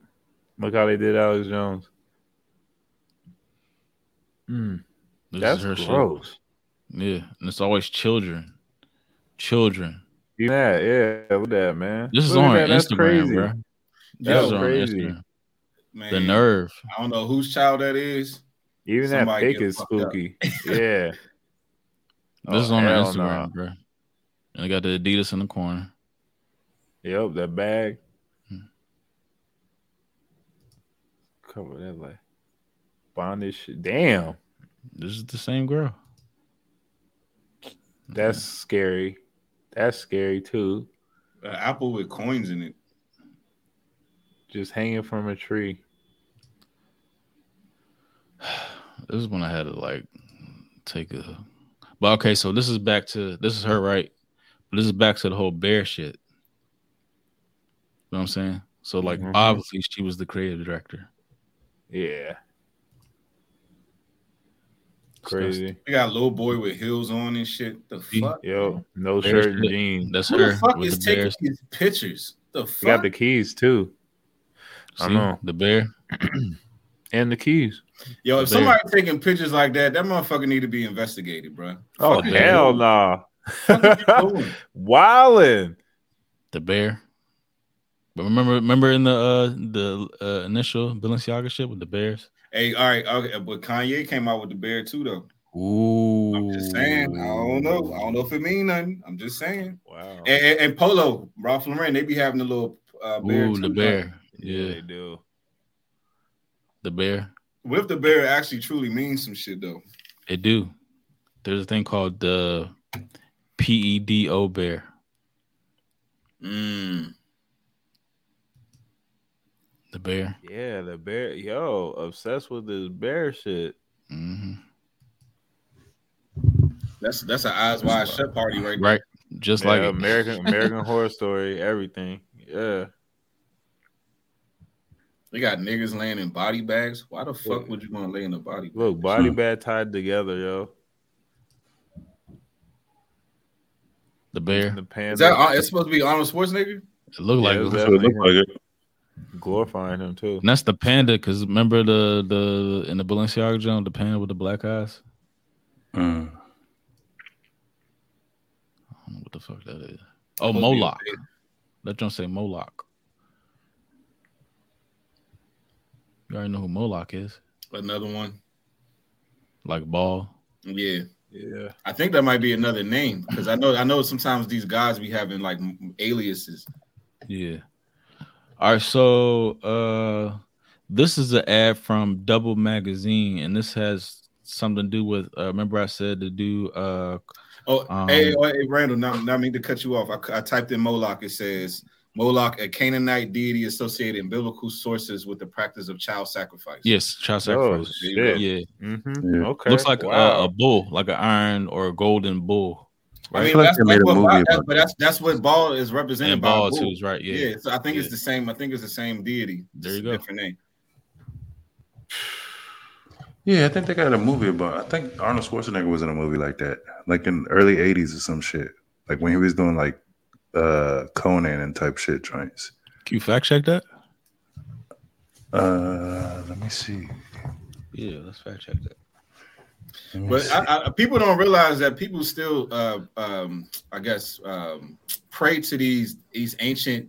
[SPEAKER 3] Look how they did Alex Jones. Mm,
[SPEAKER 1] This
[SPEAKER 3] that's
[SPEAKER 1] is her shit.
[SPEAKER 3] gross.
[SPEAKER 1] Yeah, and it's always children, children.
[SPEAKER 3] Yeah, yeah, look at that, man.
[SPEAKER 1] This is
[SPEAKER 3] Look
[SPEAKER 1] on
[SPEAKER 3] that,
[SPEAKER 1] Instagram,
[SPEAKER 3] crazy.
[SPEAKER 1] bro. This
[SPEAKER 3] That's
[SPEAKER 1] is on
[SPEAKER 3] crazy.
[SPEAKER 1] Instagram.
[SPEAKER 2] Man,
[SPEAKER 1] The nerve.
[SPEAKER 2] I don't know whose child that is.
[SPEAKER 3] Even
[SPEAKER 2] Somebody
[SPEAKER 3] that pic is spooky. yeah.
[SPEAKER 1] This
[SPEAKER 3] Oh,
[SPEAKER 1] is on her Instagram,
[SPEAKER 3] nah.
[SPEAKER 1] bro. And I got the Adidas in the corner.
[SPEAKER 3] Yep, that bag.
[SPEAKER 1] Hmm.
[SPEAKER 3] Cover that like bondage. shit. Damn,
[SPEAKER 1] This is the same girl.
[SPEAKER 3] that's scary. That's scary too.
[SPEAKER 2] An apple with coins in it.
[SPEAKER 3] Just hanging from a tree.
[SPEAKER 1] This is when I had to like take a. But okay, so this is back to this is her right, But this is back to the whole bear shit. You know what I'm saying? So like
[SPEAKER 3] Mhm.
[SPEAKER 1] obviously she was the creative director.
[SPEAKER 3] Yeah. Crazy.
[SPEAKER 2] We got a little boy with heels on and shit. The fuck?
[SPEAKER 3] Yo, no
[SPEAKER 1] Bear
[SPEAKER 3] shirt and jeans.
[SPEAKER 1] That's
[SPEAKER 2] Who
[SPEAKER 1] her
[SPEAKER 2] the fuck is
[SPEAKER 1] the
[SPEAKER 2] taking
[SPEAKER 1] bears.
[SPEAKER 2] these pictures? The
[SPEAKER 3] You
[SPEAKER 2] fuck?
[SPEAKER 3] got the keys too. I know.
[SPEAKER 1] The bear.
[SPEAKER 3] And the keys.
[SPEAKER 2] Yo, if
[SPEAKER 1] There.
[SPEAKER 2] somebody taking pictures like that, that motherfucker need to be investigated, bro.
[SPEAKER 3] Oh
[SPEAKER 2] Fuck
[SPEAKER 3] hell
[SPEAKER 2] no!
[SPEAKER 3] nah.
[SPEAKER 2] doing? Fuck is you doing?
[SPEAKER 3] Wildin'.
[SPEAKER 1] The bear. But remember, remember in the uh the uh, initial Balenciaga shit with the bears.
[SPEAKER 2] Hey, all right, okay, but Kanye came out with the bear too, though.
[SPEAKER 1] Ooh,
[SPEAKER 2] I'm just saying. I don't know. I don't know if it means nothing. I'm just saying.
[SPEAKER 3] Wow.
[SPEAKER 2] And, and, and Polo, Ralph Lauren, they be having a little uh, bear.
[SPEAKER 1] Ooh,
[SPEAKER 2] too,
[SPEAKER 1] the bear.
[SPEAKER 3] Yeah,
[SPEAKER 1] Yeah,
[SPEAKER 3] they do.
[SPEAKER 1] the bear.
[SPEAKER 2] What if the bear actually truly means some shit though?
[SPEAKER 1] It do. There's a thing called the PEDO bear.
[SPEAKER 2] Mm.
[SPEAKER 1] The bear.
[SPEAKER 3] Yeah, the bear. Yo, obsessed with this bear shit.
[SPEAKER 1] hmm
[SPEAKER 2] That's that's an eyes wide shut party right there.
[SPEAKER 1] Right. Just
[SPEAKER 3] Yeah,
[SPEAKER 1] like.
[SPEAKER 3] American American Horror Story, everything. Yeah.
[SPEAKER 2] They got niggas laying in body bags. Why the fuck
[SPEAKER 3] Yeah.
[SPEAKER 2] would you want to lay in a body bag?
[SPEAKER 3] Look, body
[SPEAKER 4] Hmm.
[SPEAKER 3] bag tied together, yo.
[SPEAKER 1] the bear.
[SPEAKER 3] The panda.
[SPEAKER 2] Is that uh, it's supposed to be Arnold Schwarzenegger?
[SPEAKER 1] It looked like
[SPEAKER 3] Yeah,
[SPEAKER 1] it.
[SPEAKER 3] it
[SPEAKER 4] That's it looked like. It.
[SPEAKER 3] Glorifying him too.
[SPEAKER 1] And that's the panda, because remember the the in the Balenciaga joint, the panda with the black eyes.
[SPEAKER 4] Mm.
[SPEAKER 1] I don't know what the fuck that is. Oh,
[SPEAKER 2] Supposed to be a
[SPEAKER 1] Moloch.
[SPEAKER 2] big-
[SPEAKER 1] That don't say Moloch. You already know who Moloch is.
[SPEAKER 2] Another one.
[SPEAKER 1] Like ball.
[SPEAKER 2] Yeah.
[SPEAKER 3] Yeah.
[SPEAKER 2] I think that might be another name because I know I know sometimes these guys be having like aliases.
[SPEAKER 1] Yeah. All right, so uh this is an ad from Double Magazine, and this has something to do with uh remember I said to do uh
[SPEAKER 2] Oh,
[SPEAKER 1] Um,
[SPEAKER 2] hey, oh, hey, Randall, not, not mean to cut you off. I, I typed in Moloch. It says Moloch, a Canaanite deity associated in biblical sources with the practice of child sacrifice.
[SPEAKER 1] yes, child
[SPEAKER 3] Oh
[SPEAKER 1] sacrifice.
[SPEAKER 3] shit.
[SPEAKER 1] Yeah.
[SPEAKER 3] Mm-hmm.
[SPEAKER 4] Yeah.
[SPEAKER 3] Okay.
[SPEAKER 1] Looks like
[SPEAKER 3] wow.
[SPEAKER 1] a, a bull, like an iron or a golden bull.
[SPEAKER 2] I mean,
[SPEAKER 4] feel like
[SPEAKER 2] that's, that's what
[SPEAKER 4] movie
[SPEAKER 2] Ball, that's, but that's that's what Ball is represented
[SPEAKER 1] and
[SPEAKER 2] by.
[SPEAKER 1] ball
[SPEAKER 2] bull.
[SPEAKER 1] too is right.
[SPEAKER 2] Yeah.
[SPEAKER 1] Yeah.
[SPEAKER 2] so I think
[SPEAKER 1] Yeah.
[SPEAKER 2] it's the same. I think it's the same deity.
[SPEAKER 1] There you go.
[SPEAKER 2] Different name.
[SPEAKER 4] Yeah, I think they got a movie about. I think Arnold Schwarzenegger was in a movie like that, like in the early '80s or some shit. Like when he was doing like uh Conan and type shit joints.
[SPEAKER 1] Can you fact check that?
[SPEAKER 4] Uh, let me see.
[SPEAKER 1] Yeah, let's fact check that.
[SPEAKER 4] Let me
[SPEAKER 2] But. I, I, people don't realize that people still, uh, um, I guess, um, pray to these these ancient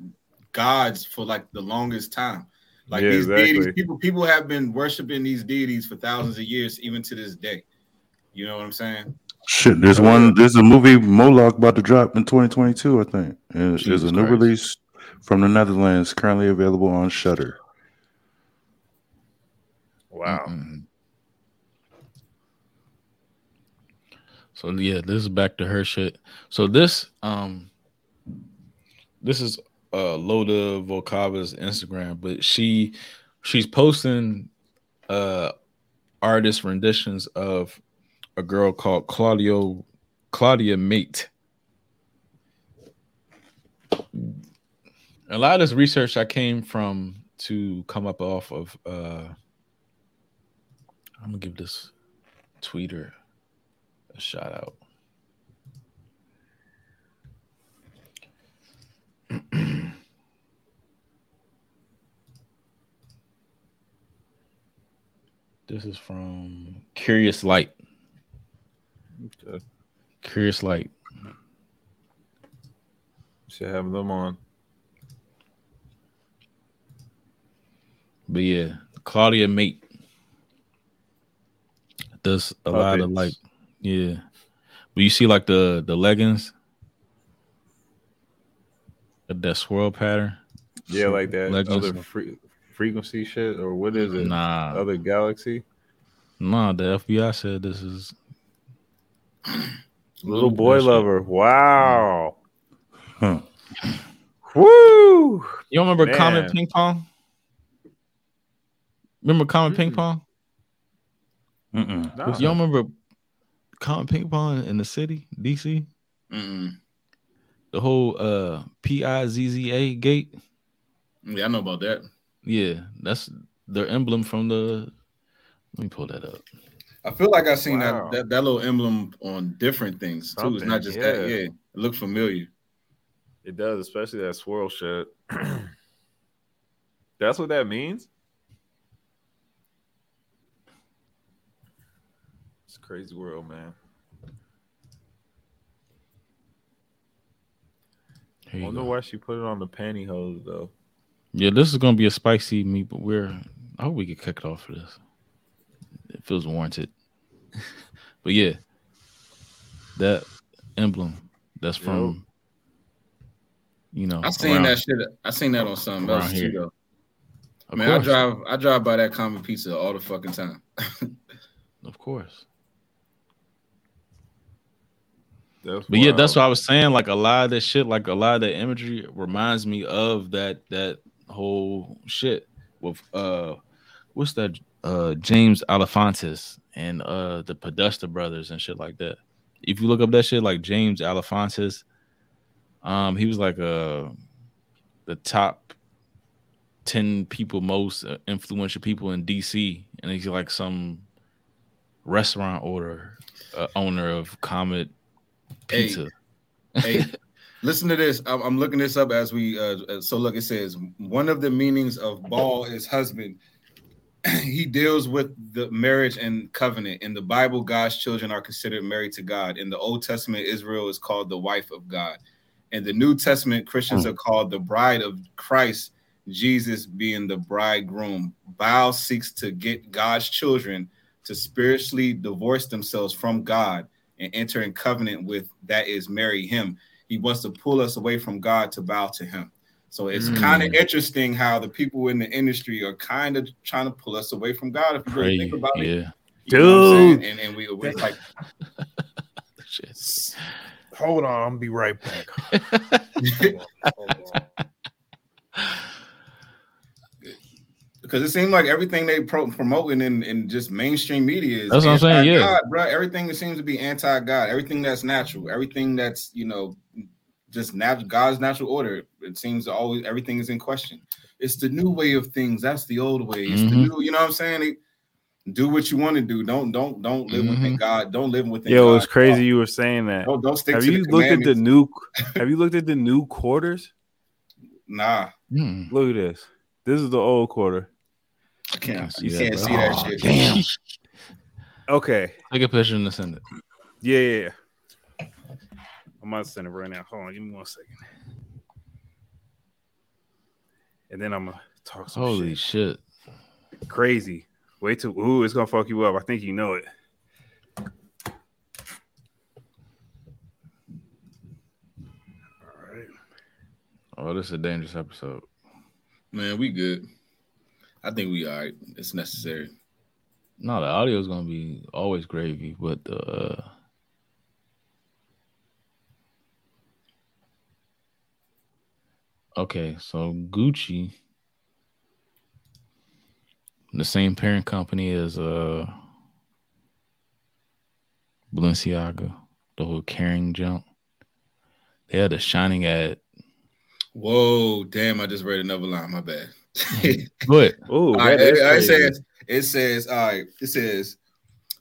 [SPEAKER 2] gods for like the longest time. Like
[SPEAKER 3] Yeah,
[SPEAKER 2] these
[SPEAKER 3] exactly.
[SPEAKER 2] deities, people people have been worshiping these deities for thousands of years, even to this day. You know what I'm saying?
[SPEAKER 4] Shit, there's one. There's a movie Moloch about to drop in 2022. I think And It's- there's
[SPEAKER 1] Jesus
[SPEAKER 4] a new
[SPEAKER 1] Christ.
[SPEAKER 4] release from the Netherlands, currently available on Shudder.
[SPEAKER 3] wow.
[SPEAKER 1] Mhm. So yeah, this is back to her shit. So this um this is uh Lotta Volkova's Instagram, but she she's posting uh artist renditions of a girl called Claudio Claudia Mate. A lot of this research I came from to come up off of uh I'm gonna give this tweeter a shout out. this is from Curious Light.
[SPEAKER 3] Okay.
[SPEAKER 1] Curious Light.
[SPEAKER 3] Should have them on.
[SPEAKER 1] But yeah, Claudia Mate does a lot of like, yeah. But you see like the the leggings, that- swirl pattern.
[SPEAKER 3] Yeah, like that
[SPEAKER 1] Legends.
[SPEAKER 3] other fre- frequency shit, or what is it?
[SPEAKER 1] Nah,
[SPEAKER 3] Other galaxy.
[SPEAKER 1] nah. The FBI said this is
[SPEAKER 3] Little boy lover. Wow.
[SPEAKER 4] Huh.
[SPEAKER 3] Woo.
[SPEAKER 1] You don't remember
[SPEAKER 3] Man.
[SPEAKER 1] Comet Ping Pong? Remember Comet Ping
[SPEAKER 3] Mm-mm.
[SPEAKER 1] Pong?
[SPEAKER 4] Mm-mm.
[SPEAKER 1] You don't remember Comet Ping Pong in the city, DC?
[SPEAKER 2] Mm-mm.
[SPEAKER 1] the whole uh P I Z Z A gate.
[SPEAKER 2] Yeah, I know about that.
[SPEAKER 1] Yeah, that's their emblem from the. Let me pull that up.
[SPEAKER 2] I feel like I've seen
[SPEAKER 3] Wow.
[SPEAKER 2] that, that that little emblem on different things too. It's not just that.
[SPEAKER 3] yeah.
[SPEAKER 2] Yeah, it looks familiar.
[SPEAKER 3] It does, especially that swirl shit. That's what that means. It's a crazy world, man.
[SPEAKER 1] I you
[SPEAKER 3] wonder
[SPEAKER 1] go.
[SPEAKER 3] why she put it on the pantyhose though.
[SPEAKER 1] Yeah, this is gonna be a spicy meat, but we're. I hope we get kicked off for this. It feels warranted. but yeah, that emblem that's from. You know,
[SPEAKER 2] I seen
[SPEAKER 1] around-
[SPEAKER 2] that shit. I seen that on something
[SPEAKER 1] around
[SPEAKER 2] else
[SPEAKER 1] here.
[SPEAKER 2] too, though.
[SPEAKER 1] Of
[SPEAKER 2] Man, I drive. I drive by that Comet pizza all the fucking time.
[SPEAKER 1] of course.
[SPEAKER 3] That's
[SPEAKER 1] But yeah, that's what. I was saying. Like a lot of that shit, like a lot of that imagery reminds me of that that whole shit with uh what's that uh James Alefantis and uh the Podesta brothers and shit like that. If you look up that shit like James Alefantis, um he was like uh the top 10 people most influential people in DC and he's like some restaurant order uh, owner of Comet Pizza.
[SPEAKER 2] hey, listen to this. I'm, I'm looking this up as we. Uh, uh, so look, it says one of the meanings of Baal is husband. he deals with the marriage and covenant. In the Bible, God's children are considered married to God. In the Old Testament, Israel is called the wife of God. In the New Testament, Christians are called the bride of Christ. Jesus being the bridegroom. Baal seeks to get God's children to spiritually divorce themselves from God and enter in covenant with that is marry him. He wants to pull us away from God to bow to him. So it's
[SPEAKER 1] Mm.
[SPEAKER 2] kind of interesting how the people in the industry are kind of trying to pull us away from God. If you really think about it,
[SPEAKER 1] yeah.
[SPEAKER 2] you know what I'm saying?
[SPEAKER 3] Dude.
[SPEAKER 2] and and we we're like
[SPEAKER 3] Hold on, I'll be right back.
[SPEAKER 2] because it seems like everything they pro- promoting in, in just mainstream media is
[SPEAKER 1] That's what I'm saying, yeah.
[SPEAKER 2] bro. Everything that seems to be anti-God, everything that's natural, everything that's you know just nat- God's natural order. It seems to always everything is in question. It's the new way of things. That's the old way. It's the
[SPEAKER 1] Mhm.
[SPEAKER 2] new. You know what I'm saying? It- do what you want to do. Don't don't don't live within
[SPEAKER 1] Mhm.
[SPEAKER 2] God. Don't live within.
[SPEAKER 3] Yo, it's
[SPEAKER 2] God.
[SPEAKER 3] crazy you were saying that.
[SPEAKER 2] Don't don't stick
[SPEAKER 3] Have
[SPEAKER 2] to
[SPEAKER 3] you
[SPEAKER 2] the
[SPEAKER 3] looked at the
[SPEAKER 2] commandments.
[SPEAKER 3] new have you looked at the new quarters?
[SPEAKER 2] Nah,
[SPEAKER 1] Mm.
[SPEAKER 3] Look at this. This is the old quarter.
[SPEAKER 2] I can't.
[SPEAKER 1] Can't see
[SPEAKER 2] you
[SPEAKER 1] that,
[SPEAKER 2] can't
[SPEAKER 1] bro.
[SPEAKER 2] see that oh,
[SPEAKER 1] Aw,
[SPEAKER 2] shit.
[SPEAKER 1] damn.
[SPEAKER 3] Okay.
[SPEAKER 1] Take a picture and send it.
[SPEAKER 3] Yeah, yeah, yeah. I'm gonna send it right now. Hold on, give me one second. And then I'm gonna talk some
[SPEAKER 1] Holy
[SPEAKER 3] shit.
[SPEAKER 1] shit.
[SPEAKER 3] Crazy. Wait till ooh, it's gonna fuck you up. I think you know it. All right.
[SPEAKER 1] Oh, this is a dangerous episode.
[SPEAKER 2] Man, we good. I think we all right. It's necessary.
[SPEAKER 1] No, the audio is gonna be always gravy, but the uh, okay, so Gucci, the same parent company as uh Balenciaga, the whole Kering jump. They had a shining ad.
[SPEAKER 2] Whoa, damn! I just read another line. My bad.
[SPEAKER 1] But
[SPEAKER 3] Ooh,
[SPEAKER 2] All right,
[SPEAKER 3] that is
[SPEAKER 2] it, it says it says all right. It says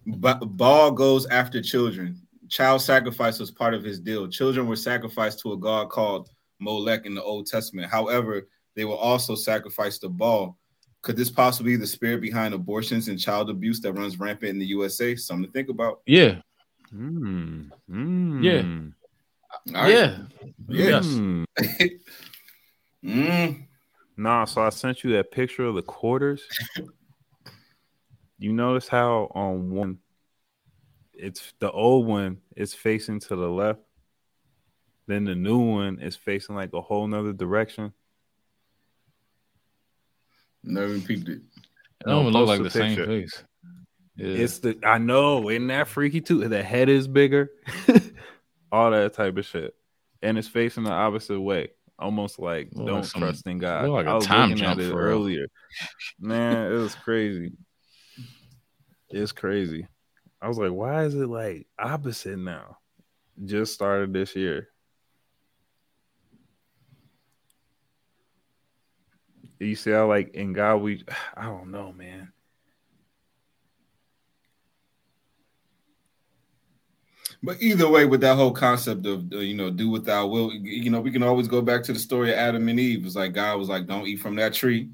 [SPEAKER 2] "Ba- Baal goes after children. Child sacrifice was part of his deal. Children were sacrificed to a god called Molech in the Old Testament. However, they were also sacrificed to Baal. Could this possibly be the spirit behind abortions and child abuse that runs rampant in the USA? Something to think about.
[SPEAKER 1] yeah,
[SPEAKER 3] Mm, mm,
[SPEAKER 1] Yeah.
[SPEAKER 2] All right.
[SPEAKER 1] yeah,
[SPEAKER 2] Yeah.
[SPEAKER 1] yes.
[SPEAKER 3] mm.
[SPEAKER 2] Mm.
[SPEAKER 3] Nah, so I sent you that picture of the quarters. you notice how on one, it's the old one is facing to the left, then the new one is facing like a whole nother direction.
[SPEAKER 2] Never peeped it.
[SPEAKER 1] It don't even look like
[SPEAKER 3] the
[SPEAKER 1] the same
[SPEAKER 3] picture.
[SPEAKER 1] face. Yeah.
[SPEAKER 3] It's the I know, isn't that freaky too? The head is bigger, all that type of shit, and it's facing the opposite way, almost like
[SPEAKER 1] well,
[SPEAKER 3] don't
[SPEAKER 1] some,
[SPEAKER 3] trust in God.
[SPEAKER 1] Like
[SPEAKER 3] I was looking at it earlier. Man, it was crazy. It's crazy. I was like, why is it like opposite now? Just started this year. You see how like in God we I don't know, man.
[SPEAKER 2] But either way, with that whole concept of uh, you know, do what thou will, you know, we can always go back to the story of Adam and Eve. It's like God was like, "Don't eat from that tree."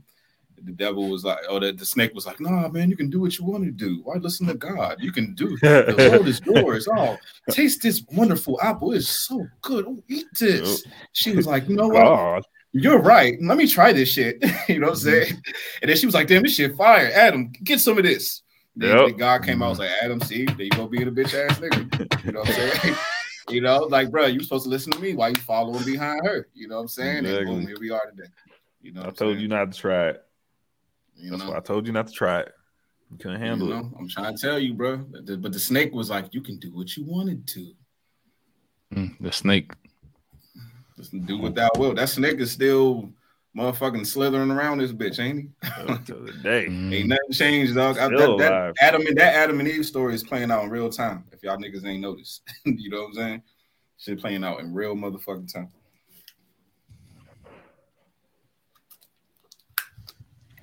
[SPEAKER 2] The devil was like, "Oh, the, the snake was like, nah, man, you can do what you want to do. Why listen to God? You can do. The world is yours. Oh, taste this wonderful apple. It's so good. Oh, eat this." She was like, "You know what?
[SPEAKER 3] God.
[SPEAKER 2] You're right. Let me try this shit." you know what I'm saying? And then she was like, "Damn, this shit fire. Adam, get some of this." Then
[SPEAKER 3] Yep.
[SPEAKER 2] then God came out was like, Adam, see, there you go being a bitch ass nigga. You know what I'm saying? you know, like, bro, you supposed to listen to me. Why you following behind her? You know what I'm saying? And boom, here we are today. You know,
[SPEAKER 3] I told
[SPEAKER 2] saying?
[SPEAKER 3] you not to try it.
[SPEAKER 2] You
[SPEAKER 3] That's
[SPEAKER 2] know,
[SPEAKER 3] why I told you not to try it. You couldn't handle
[SPEAKER 2] you
[SPEAKER 3] it.
[SPEAKER 2] I'm trying to tell you, bro. But the, but the snake was like, you can do what you wanted to.
[SPEAKER 1] Mm, the snake.
[SPEAKER 2] Just do what thou will. That snake is still motherfucking slithering around this bitch, ain't he?
[SPEAKER 3] Till the day.
[SPEAKER 1] Mm.
[SPEAKER 2] Ain't nothing changed, dog. I,
[SPEAKER 3] Still
[SPEAKER 2] that, that. Adam and that Adam and Eve story is playing out in real time. If y'all niggas ain't noticed, you know what I'm saying? Shit playing out in real motherfucking time.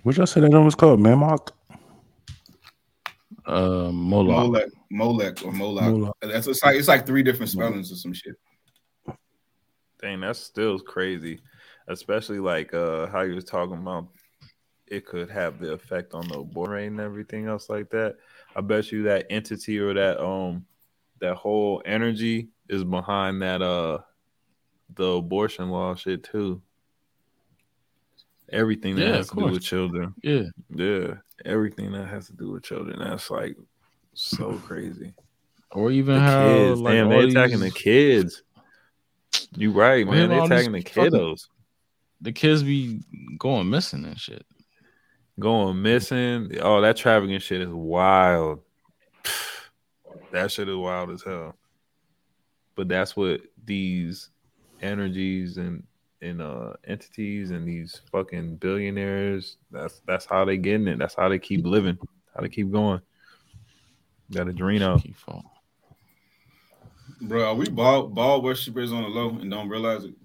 [SPEAKER 4] What y'all say that one was called? Mammoth?
[SPEAKER 1] Uh, Moloch.
[SPEAKER 2] Molech, Molech or Moloch.
[SPEAKER 4] Moloch.
[SPEAKER 2] That's it's like it's like three different spellings or some shit.
[SPEAKER 3] Dang, that's still crazy. Especially like uh how you was talking about it could have the effect on the rate and everything else like that. I bet you that entity or that um that whole energy is behind that uh the abortion law shit too. Everything that
[SPEAKER 1] Yeah,
[SPEAKER 3] has to do with children.
[SPEAKER 1] Yeah.
[SPEAKER 3] Yeah. Everything that has to do with children. That's like so crazy.
[SPEAKER 1] Or even
[SPEAKER 3] The
[SPEAKER 1] how
[SPEAKER 3] kids,
[SPEAKER 1] like
[SPEAKER 3] damn,
[SPEAKER 1] all
[SPEAKER 3] they attacking
[SPEAKER 1] these-
[SPEAKER 3] the kids. You right,
[SPEAKER 1] Well,
[SPEAKER 3] man.
[SPEAKER 1] they're
[SPEAKER 3] attacking the
[SPEAKER 1] fucking-
[SPEAKER 3] kiddos.
[SPEAKER 1] The kids be going missing and shit.
[SPEAKER 3] going missing. Oh, that trafficking shit is wild. That shit is wild as hell. But that's what these energies and and uh entities and these fucking billionaires. That's that's how they getting it. That's how they keep living. How they keep going. Got a Drino.
[SPEAKER 1] Keep falling.
[SPEAKER 2] Bro, are we ball ball worshippers on the low and don't realize it?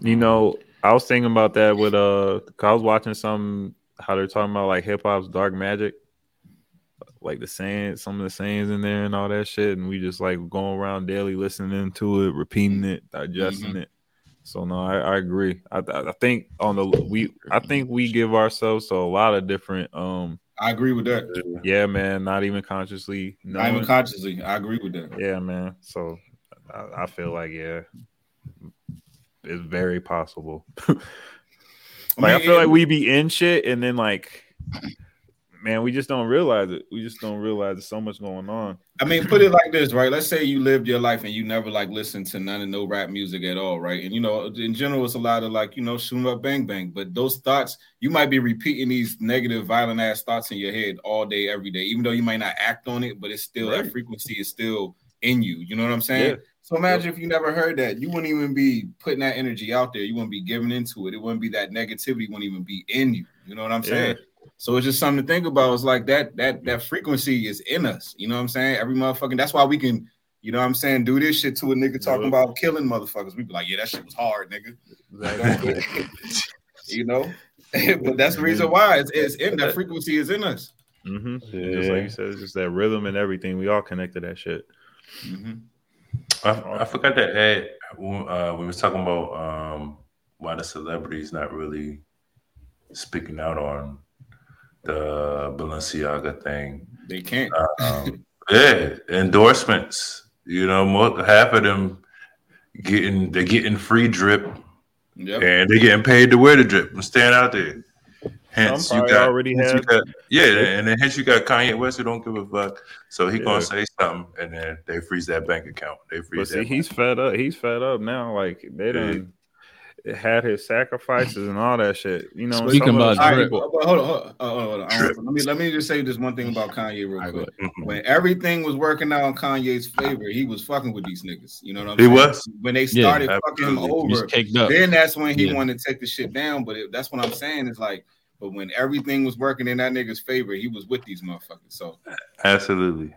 [SPEAKER 3] You know, I was thinking about that with uh 'cause I was watching some how they're talking about like hip hop's dark magic. Like the saying some of the sayings in there and all that shit, and we just like going around daily listening to it, repeating it, digesting it. So no, I, I agree. I, I think on the we I think we give ourselves to a lot of different um
[SPEAKER 2] I agree with that.
[SPEAKER 3] yeah man, not even consciously
[SPEAKER 2] Not even consciously. I agree with that.
[SPEAKER 3] Yeah, man. So I, I feel like yeah, it's very possible. like I,
[SPEAKER 2] mean,
[SPEAKER 3] feel
[SPEAKER 2] it-
[SPEAKER 3] like we be in shit, and then like, man, we just don't realize it. We just don't realize there's so much going on.
[SPEAKER 2] I mean, put it like this, right? Let's say you lived your life and you never like listened to none of no rap music at all, right? And you know, in general, it's a lot of like, you know, shoot up, bang, bang. But those thoughts, you might be repeating these negative, violent ass thoughts in your head all day, every day, even though you might not act on it, but it's still that frequency is still in you. You know what I'm saying?
[SPEAKER 3] Yeah.
[SPEAKER 2] So imagine if you never heard that, you wouldn't even be putting that energy out there. You wouldn't be giving into it. It wouldn't be that negativity. Wouldn't even be in you. You know what I'm saying? So it's just something to think about. It's like that that that frequency is in us. You know what I'm saying? Every motherfucking. That's why we can. You know what I'm saying? Do this shit to a nigga talking
[SPEAKER 3] Yep.
[SPEAKER 2] about killing motherfuckers. We be like, yeah, that shit was hard, nigga. you know. but that's the reason why it's, it's in that frequency is in us.
[SPEAKER 3] Mm-hmm. Just
[SPEAKER 4] Yeah.
[SPEAKER 3] like you said, it's just that rhythm and everything. We all connect to that shit.
[SPEAKER 2] Mm-hmm.
[SPEAKER 4] I, I forgot to add uh, we was talking about um, why the celebrities not really speaking out on the Balenciaga thing.
[SPEAKER 2] They can't.
[SPEAKER 4] Um, yeah, endorsements. You know, half of them getting they're getting free drip
[SPEAKER 2] Yep.
[SPEAKER 4] and they're getting paid to wear the drip and stand out there. Hence, you got,
[SPEAKER 3] already
[SPEAKER 4] hence you got- yeah, and then hence you got Kanye West who don't give a fuck. So he
[SPEAKER 3] Yeah.
[SPEAKER 4] gonna say something, and then they freeze that bank account. They
[SPEAKER 3] But
[SPEAKER 4] freeze
[SPEAKER 3] see,
[SPEAKER 4] that.
[SPEAKER 3] he's fed up. He's fed up now. Like they done had his sacrifices and all that shit. You know,
[SPEAKER 1] Speaking about
[SPEAKER 3] those
[SPEAKER 1] drip.
[SPEAKER 2] but- but hold on, hold on, hold on, hold on. I
[SPEAKER 4] Drip.
[SPEAKER 2] don't- Let me let me just say this one thing about Kanye real quick.
[SPEAKER 1] go
[SPEAKER 4] Mhm.
[SPEAKER 2] when everything was working out in Kanye's favor, he was fucking with these niggas. You know what I'm
[SPEAKER 4] He
[SPEAKER 2] saying?
[SPEAKER 4] was.
[SPEAKER 2] When they
[SPEAKER 1] Yeah,
[SPEAKER 2] started fucking him over, then that's when he
[SPEAKER 1] Yeah.
[SPEAKER 2] wanted to take the shit down. But it, that's what I'm saying is like, but when everything was working in that nigga's favor, he was with these motherfuckers. So
[SPEAKER 4] Absolutely.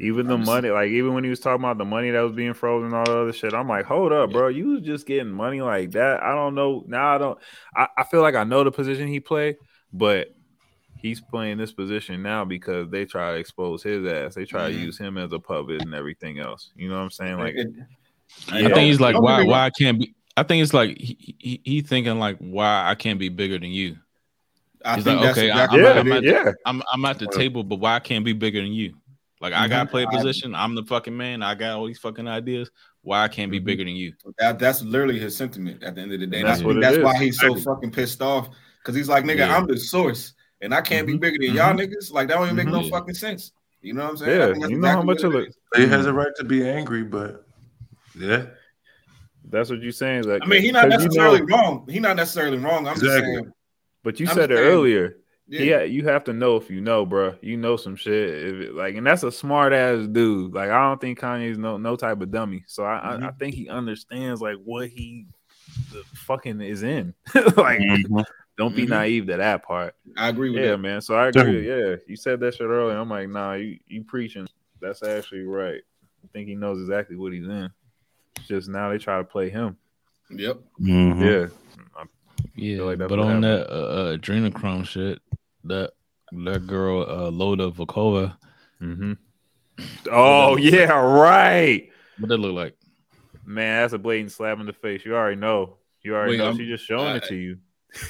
[SPEAKER 3] Even the money, like even when he was talking about the money that was being frozen, and all the other shit, I'm like, hold up, bro, you was just getting money like that. I don't know. Now I don't. I, I feel like I know the position he played, but he's playing this position now because they try to expose his ass. They try mm-hmm. to use him as a puppet and everything else. You know what I'm saying? Like,
[SPEAKER 1] I think he's like, why, why I can't be. I think it's like he, he, he thinking like, why I can't be bigger than you. I He's like, okay, exactly I, am yeah, I'm, yeah. The, I'm, I'm at the table, but why I can't be bigger than you? Like I gotta play a position. I'm the fucking man. I got all these fucking ideas. Why I can't be mm-hmm. bigger than you?
[SPEAKER 2] That, that's literally his sentiment at the end of the day. That's, what that's, that's why he's so fucking pissed off because he's like, nigga, yeah. I'm the source, and I can't mm-hmm. be bigger than y'all mm-hmm. niggas. Like that don't even make no mm-hmm. fucking sense. You know what I'm saying?
[SPEAKER 3] Yeah, you exactly know how much of it.
[SPEAKER 4] He has a right to be angry, but yeah.
[SPEAKER 3] That's what you're saying. Like,
[SPEAKER 2] I mean, he's not necessarily you know, wrong. He's not necessarily wrong. I'm exactly. just saying.
[SPEAKER 3] But you I'm said it saying, earlier. Yeah. yeah, you have to know if you know, bro. You know some shit, it, like, and that's a smart ass dude. Like, I don't think Kanye's no no type of dummy. So I mm-hmm. I, I, think he understands like what he fucking is in. like, mm-hmm. don't be mm-hmm. naive to that part.
[SPEAKER 2] I agree with
[SPEAKER 3] yeah,
[SPEAKER 2] that.
[SPEAKER 3] man. So I agree. Yeah, you said that shit earlier. I'm like, nah, you you preaching. That's actually right. I think he knows exactly what he's in. Just now they try to play him.
[SPEAKER 2] Yep.
[SPEAKER 3] Mm-hmm. Yeah.
[SPEAKER 1] Yeah, like but on happened. that uh, uh, adrenochrome shit, that that girl uh, Lotta Volkova.
[SPEAKER 3] Mm-hmm. Oh yeah, right.
[SPEAKER 1] What that look like?
[SPEAKER 3] Man, that's a blatant slap in the face. You already know. You already wait, know. I'm, She's just showing uh, it to you.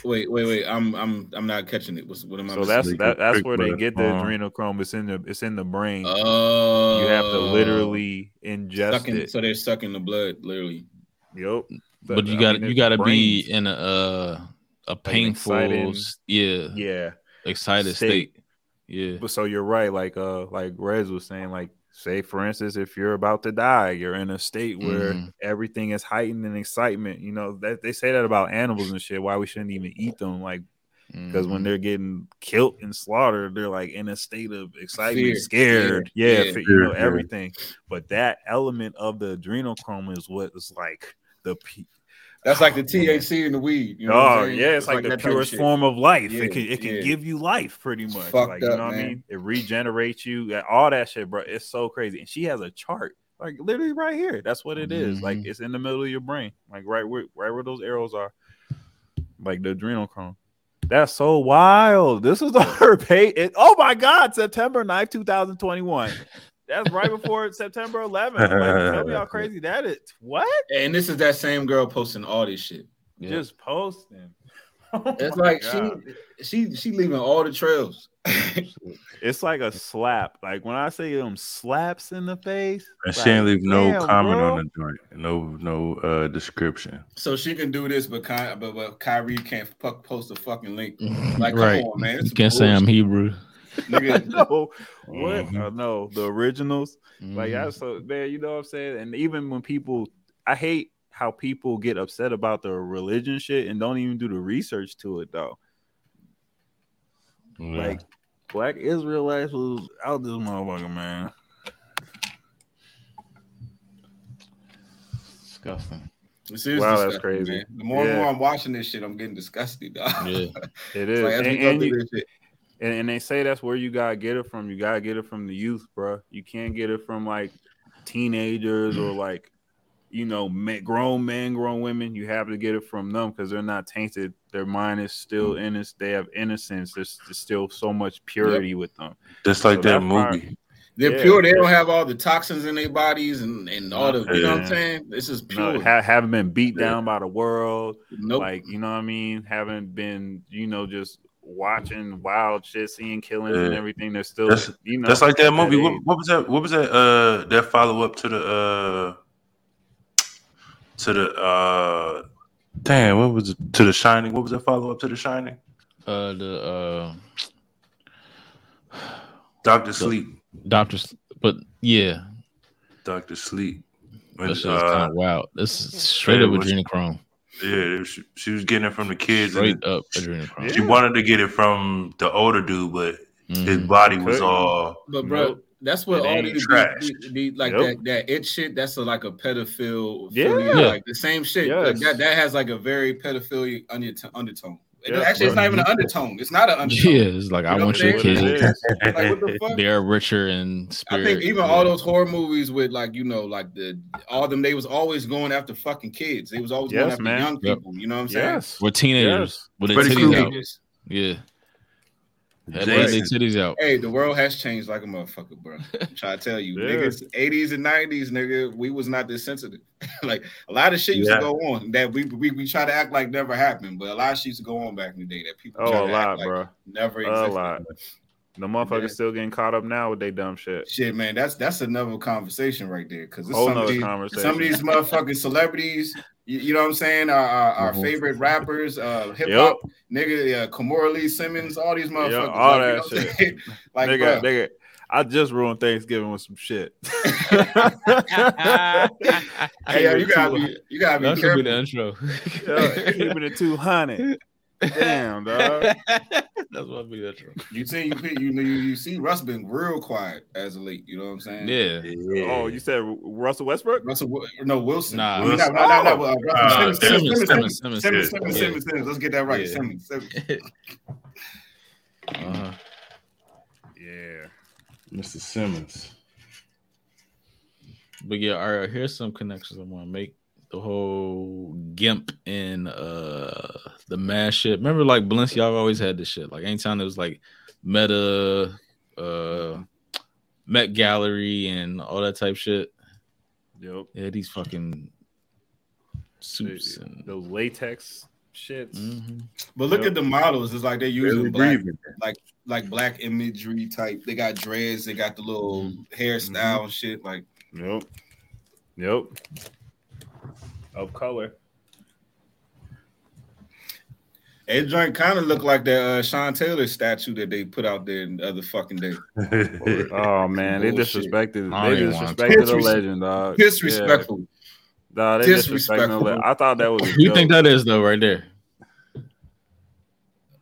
[SPEAKER 2] Wait, wait, wait. I'm I'm I'm not catching it. What's, what am I?
[SPEAKER 3] So that's that, that's where they get the uh-huh. adrenochrome. It's in the it's in the brain.
[SPEAKER 2] Oh,
[SPEAKER 3] you have to literally ingest
[SPEAKER 2] sucking,
[SPEAKER 3] it.
[SPEAKER 2] So they're sucking the blood, literally.
[SPEAKER 3] Yep.
[SPEAKER 1] But, you got you got to be in a uh, a painful, like yeah,
[SPEAKER 3] yeah,
[SPEAKER 1] excited state. state. Yeah.
[SPEAKER 3] But so you're right. Like uh, like Rez was saying, like say for instance, if you're about to die, you're in a state where mm-hmm. everything is heightened in excitement. You know that they say that about animals and shit. Why we shouldn't even eat them? Like because mm-hmm. when they're getting killed and slaughtered, they're like in a state of excitement, fear, scared, fear, yeah, fear, you know everything. But that element of the adrenochrome is what is like the
[SPEAKER 2] that's like the THC in the weed. You know
[SPEAKER 3] oh yeah, it's, it's like, like, the purest form of life. Yeah, it can it can yeah. give you life pretty much. Like
[SPEAKER 2] you
[SPEAKER 3] know what I mean? It regenerates you. All that shit, bro. It's so crazy. And she has a chart, like literally right here. That's what it is. Mm-hmm. Like it's in the middle of your brain, like right where right where those arrows are, like the adrenochrome. That's so wild. This is her pay. It, oh my God, September 9th, 2021. That's right before September 11th. Like, tell me how crazy that is. What?
[SPEAKER 2] And this is that same girl posting all this shit.
[SPEAKER 3] Just posting.
[SPEAKER 2] Oh it's like God. she she she leaving all the trails.
[SPEAKER 3] it's like a slap. Like when I say them slaps in the face,
[SPEAKER 4] and she ain't leave no comment bro. on the joint, no no uh description.
[SPEAKER 2] So she can do this, but Ky- but, but Kyrie can't post a fucking link. Like, right. come on, man.
[SPEAKER 1] You can't say I'm Hebrew.
[SPEAKER 3] no, what? Mm-hmm. Uh, no, the originals. Mm-hmm. Like I so man, you know what I'm saying. And even when people, I hate how people get upset about the religion shit and don't even do the research to it though. Yeah. Like black Israelites was out this motherfucker, man.
[SPEAKER 1] Disgusting.
[SPEAKER 2] This is wow, that's crazy. Man. The more yeah. and more I'm watching this shit, I'm getting disgusted, dog.
[SPEAKER 3] Yeah, it is. like, and, and, you, and, and they say that's where you gotta get it from. You gotta get it from the youth, bro. You can't get it from like teenagers or like you know grown men, grown women. You have to get it from them because they're not tainted. Their mind is still mm. innocent. They have innocence. There's, there's still so much purity yep. with them.
[SPEAKER 4] Just like so that movie. Part,
[SPEAKER 2] they're yeah, pure. They don't have all the toxins in their bodies and, and all the, you know what I'm saying? This is pure.
[SPEAKER 3] No, ha- haven't been beat yeah. down by the world. Nope. Like, you know what I mean? Haven't been, you know, just watching wild shit, seeing killings yeah. and everything. They're still,
[SPEAKER 4] that's,
[SPEAKER 3] you know,
[SPEAKER 4] that's like that movie. What, what, was that? What was that? Uh, that follow up to the uh, to the uh, damn. What was it? To the Shining. What was that follow up to the Shining?
[SPEAKER 1] Uh, the uh,
[SPEAKER 4] Doctor Sleep.
[SPEAKER 1] Doctor, but yeah,
[SPEAKER 4] Doctor Sleep.
[SPEAKER 1] When, this is uh, kind of wild. This is straight up adrenochrome.
[SPEAKER 4] Yeah, she, she, was getting it from the kids.
[SPEAKER 1] Straight up adrenochrome.
[SPEAKER 4] She wanted to get it from the older dude, but mm-hmm. his body was all.
[SPEAKER 2] But bro, that's what all these trash. Be, be, like yep. that that it shit. That's a, like a pedophile.
[SPEAKER 3] Yeah,
[SPEAKER 2] like the same shit. Yes. Like that that has like a very pedophilia undertone. Yeah, Actually, it's not even an undertone. It's not an undertone.
[SPEAKER 1] Yeah, it's like I want your kids.
[SPEAKER 2] Like, the?
[SPEAKER 1] They're richer in spirit.
[SPEAKER 2] I think even
[SPEAKER 1] yeah.
[SPEAKER 2] all those horror movies with like you know like the all them they was always going after fucking kids. They was always going after
[SPEAKER 3] man.
[SPEAKER 2] young
[SPEAKER 1] Yep.
[SPEAKER 2] people. You know what I'm saying?
[SPEAKER 3] Yes.
[SPEAKER 1] We're teenagers with their
[SPEAKER 4] Freddy
[SPEAKER 1] titties out. Yeah. Had
[SPEAKER 4] Jason.
[SPEAKER 1] titties out.
[SPEAKER 2] Hey, the world has changed like a motherfucker, bro. I'm trying to tell you,
[SPEAKER 3] Yeah.
[SPEAKER 2] niggas, 80s and 90s, nigga, we was not this sensitive. like a lot of shit used
[SPEAKER 4] Yeah.
[SPEAKER 2] to go on that we, we we try to act like never happened, but a lot of shit used to go on back in the day that people oh, try
[SPEAKER 3] Oh, a
[SPEAKER 2] to
[SPEAKER 3] lot,
[SPEAKER 2] act like
[SPEAKER 3] bro.
[SPEAKER 2] never
[SPEAKER 3] A lot. The motherfuckers
[SPEAKER 2] Yeah.
[SPEAKER 3] still getting caught up now with they dumb shit.
[SPEAKER 2] Shit, man, that's that's another conversation right there. Because
[SPEAKER 3] Whole
[SPEAKER 2] some of these some of these motherfucking celebrities, you, you know what I'm saying? Our, our, our
[SPEAKER 3] Mhm.
[SPEAKER 2] favorite rappers, uh, hip
[SPEAKER 3] Yep.
[SPEAKER 2] hop, nigga, uh, Kimora Lee Simmons, all these motherfuckers,
[SPEAKER 3] all
[SPEAKER 2] like, you
[SPEAKER 3] that
[SPEAKER 2] know I'm
[SPEAKER 3] shit.
[SPEAKER 2] like,
[SPEAKER 3] nigga,
[SPEAKER 2] bro,
[SPEAKER 3] nigga, I just ruined Thanksgiving with some shit.
[SPEAKER 2] hey, yo, you gotta be, you gotta be
[SPEAKER 1] That should be the intro.
[SPEAKER 3] Yo, keeping it two hundred. Damn, dog.
[SPEAKER 1] That's what be the intro.
[SPEAKER 2] You see, you, you you you see, Russ been real quiet as of late. You know what I'm saying?
[SPEAKER 1] Yeah.
[SPEAKER 3] Oh, you said Russell Westbrook?
[SPEAKER 2] Russell, no Wilson.
[SPEAKER 1] Nah,
[SPEAKER 2] I mean, no, no, no, no, uh, Simmons, Simmons,
[SPEAKER 1] Simmons,
[SPEAKER 2] Simmons, Simmons,
[SPEAKER 1] Simmons,
[SPEAKER 2] Simmons,
[SPEAKER 1] Simmons,
[SPEAKER 2] Simmons,
[SPEAKER 1] yeah.
[SPEAKER 2] Simmons, Simmons. Let's get that right.
[SPEAKER 1] Yeah.
[SPEAKER 2] Simmons, Simmons.
[SPEAKER 1] Uh-huh.
[SPEAKER 3] Yeah.
[SPEAKER 4] Mr. Simmons.
[SPEAKER 1] But yeah, all right, here's some connections I want to make. The whole Gimp and uh the mass shit. Remember, like Balenciaga always had this shit. Like anytime it was like Meta, uh Met Gallery, and all that type shit.
[SPEAKER 3] Yep.
[SPEAKER 1] Yeah, these fucking suits and
[SPEAKER 3] Those latex shits.
[SPEAKER 1] Mhm.
[SPEAKER 2] But look
[SPEAKER 3] Yep.
[SPEAKER 2] at the models. It's like they're using
[SPEAKER 4] Barely
[SPEAKER 2] black,
[SPEAKER 4] breathing.
[SPEAKER 2] like black imagery type. They got dreads. They got the little
[SPEAKER 1] Mm-hmm.
[SPEAKER 2] hairstyle and shit. Like
[SPEAKER 3] Yep. Yep. Of color.
[SPEAKER 2] it joint kind of looked like that uh, Sean Taylor statue that they put out there the other fucking day.
[SPEAKER 3] Oh man, they disrespected. They
[SPEAKER 1] don't even wanna
[SPEAKER 3] disrespected the legend, dog.
[SPEAKER 2] Disrespectful.
[SPEAKER 3] Yeah. Dog, they
[SPEAKER 2] Disrespectful.
[SPEAKER 3] legend. I thought that was. A
[SPEAKER 1] Who you think that is though, right there?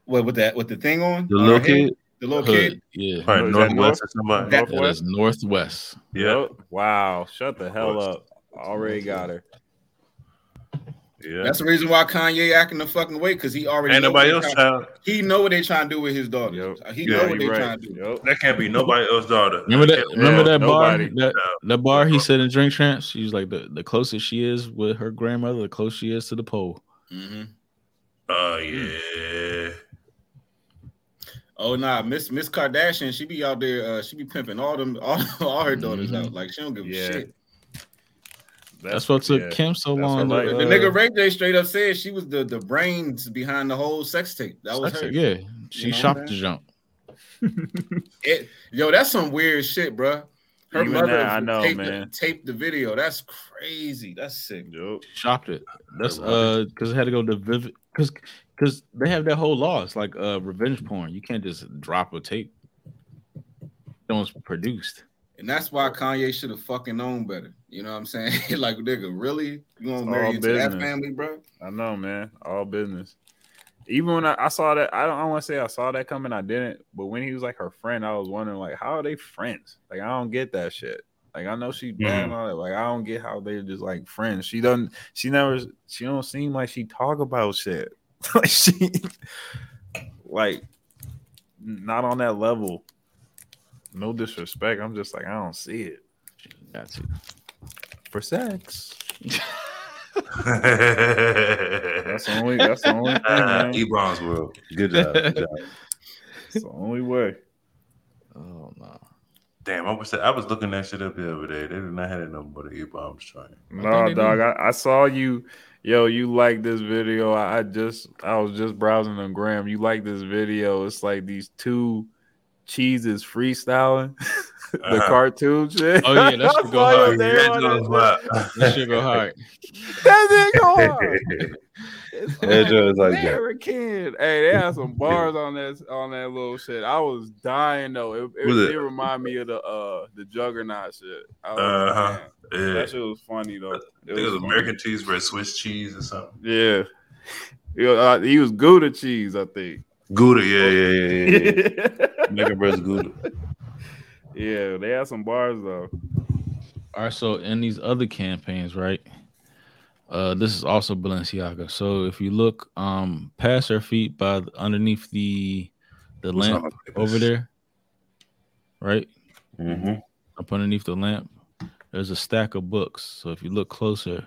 [SPEAKER 2] What with that with the thing on?
[SPEAKER 4] The
[SPEAKER 2] On
[SPEAKER 4] little kid?
[SPEAKER 2] The little
[SPEAKER 1] Hood.
[SPEAKER 2] kid.
[SPEAKER 1] Yeah.
[SPEAKER 4] All right,
[SPEAKER 3] is that
[SPEAKER 4] Northwest or somebody.
[SPEAKER 2] That-
[SPEAKER 1] That is Northwest.
[SPEAKER 4] yeah.
[SPEAKER 3] Yep. Wow. Shut the hell up. Already got her.
[SPEAKER 4] Yeah.
[SPEAKER 2] That's the reason why Kanye acting the fucking way because he already
[SPEAKER 4] Ain't nobody else
[SPEAKER 2] trying,
[SPEAKER 4] child.
[SPEAKER 2] he know what they trying to do with his daughter.
[SPEAKER 3] Yep.
[SPEAKER 2] He
[SPEAKER 4] Yeah,
[SPEAKER 2] know what they
[SPEAKER 3] You
[SPEAKER 2] trying to do.
[SPEAKER 3] Yep.
[SPEAKER 4] That can't be nobody else's daughter.
[SPEAKER 1] Remember that?
[SPEAKER 4] can't
[SPEAKER 1] Remember that bar?
[SPEAKER 3] nobody.
[SPEAKER 1] That, the bar he said in Drink Champs. She's like the, the closest she is with her grandmother, the closest she is to the pole.
[SPEAKER 2] Mhm.
[SPEAKER 4] Oh yeah.
[SPEAKER 2] Oh nah, Miss Miss Kardashian, she be out there, uh, she be pimping all them all, all her daughters
[SPEAKER 1] Mhm.
[SPEAKER 2] out. Like she don't give
[SPEAKER 3] Yeah.
[SPEAKER 2] a shit.
[SPEAKER 1] That's, what took
[SPEAKER 3] yeah.
[SPEAKER 1] Kim so
[SPEAKER 3] That's
[SPEAKER 1] long.
[SPEAKER 3] her
[SPEAKER 1] to,
[SPEAKER 3] right.
[SPEAKER 2] The
[SPEAKER 1] uh,
[SPEAKER 2] nigga Ray J straight up said she was the, the brains behind the whole sex tape. That was
[SPEAKER 1] sex
[SPEAKER 2] her.
[SPEAKER 1] tape, yeah, she
[SPEAKER 2] You know what
[SPEAKER 1] shopped the jump.
[SPEAKER 2] It, yo, that's some weird shit, bro. Her
[SPEAKER 3] Even
[SPEAKER 2] mother
[SPEAKER 3] that, I know,
[SPEAKER 2] taped,
[SPEAKER 3] man.
[SPEAKER 2] The, taped the video. That's crazy. That's sick.
[SPEAKER 3] Yep.
[SPEAKER 1] Shopped it. That's uh because it had to go to Vivid because because they have that whole law. It's like uh revenge porn. You can't just drop a tape. That was produced.
[SPEAKER 2] And that's why Kanye should have fucking known better. You know what I'm saying? like, nigga, really? You gonna marry into that family, bro?
[SPEAKER 3] I know, man. All business. Even when I, I saw that, I don't, I don't want to say I saw that coming. I didn't. But when he was like her friend, I was wondering like, how are they friends? Like, I don't get that shit. Like, I know she bad mm-hmm. and all that. Like, I don't get how they're just like friends. She doesn't. She never. She don't seem like she talk about shit. like she, like, not on that level. No disrespect. I'm just like, I don't see it
[SPEAKER 1] Got to.
[SPEAKER 3] for sex.
[SPEAKER 4] That's
[SPEAKER 3] That's the only. That's the only thing, uh, man.
[SPEAKER 4] Ebron's world. Good job. Good job.
[SPEAKER 3] That's the only way.
[SPEAKER 1] Oh no.
[SPEAKER 4] Damn, I was I was looking that shit up the other day. They did not have it no but the E bombs trying.
[SPEAKER 3] No,
[SPEAKER 1] they
[SPEAKER 3] dog. I, I saw you. Yo, you like this video? I, I just I was just browsing on Gram. You like this video? It's like these two cheeses freestyling the
[SPEAKER 4] Uh-huh.
[SPEAKER 3] cartoon shit.
[SPEAKER 1] Oh, yeah, that should
[SPEAKER 3] I
[SPEAKER 1] go hard.
[SPEAKER 3] name
[SPEAKER 4] That
[SPEAKER 3] that
[SPEAKER 4] was.
[SPEAKER 1] That should go hard.
[SPEAKER 3] shit. That thing go hard. It's
[SPEAKER 4] That joint was like that.
[SPEAKER 3] American. Hey, they had some bars on that on that little shit. I was dying though. It, it,
[SPEAKER 4] Was it?
[SPEAKER 3] it remind me of the uh the Juggernaut shit. I
[SPEAKER 4] Uh-huh. Yeah.
[SPEAKER 3] that shit was funny though.
[SPEAKER 4] I think it was
[SPEAKER 3] funny.
[SPEAKER 4] American cheese versus Swiss cheese or something.
[SPEAKER 3] Yeah. He, uh, he was Gouda cheese, I think.
[SPEAKER 4] Gouda, yeah, yeah, yeah, yeah. yeah.
[SPEAKER 3] yeah,
[SPEAKER 4] American versus Gouda.
[SPEAKER 3] they had some bars though.
[SPEAKER 1] All right, so in these other campaigns, right? Uh, this is also Balenciaga. So if you look um past her feet by the, underneath the the
[SPEAKER 4] What's
[SPEAKER 1] lamp
[SPEAKER 4] up?
[SPEAKER 1] over there, right
[SPEAKER 4] Mm-hmm.
[SPEAKER 1] up underneath the lamp, there's a stack of books. So if you look closer,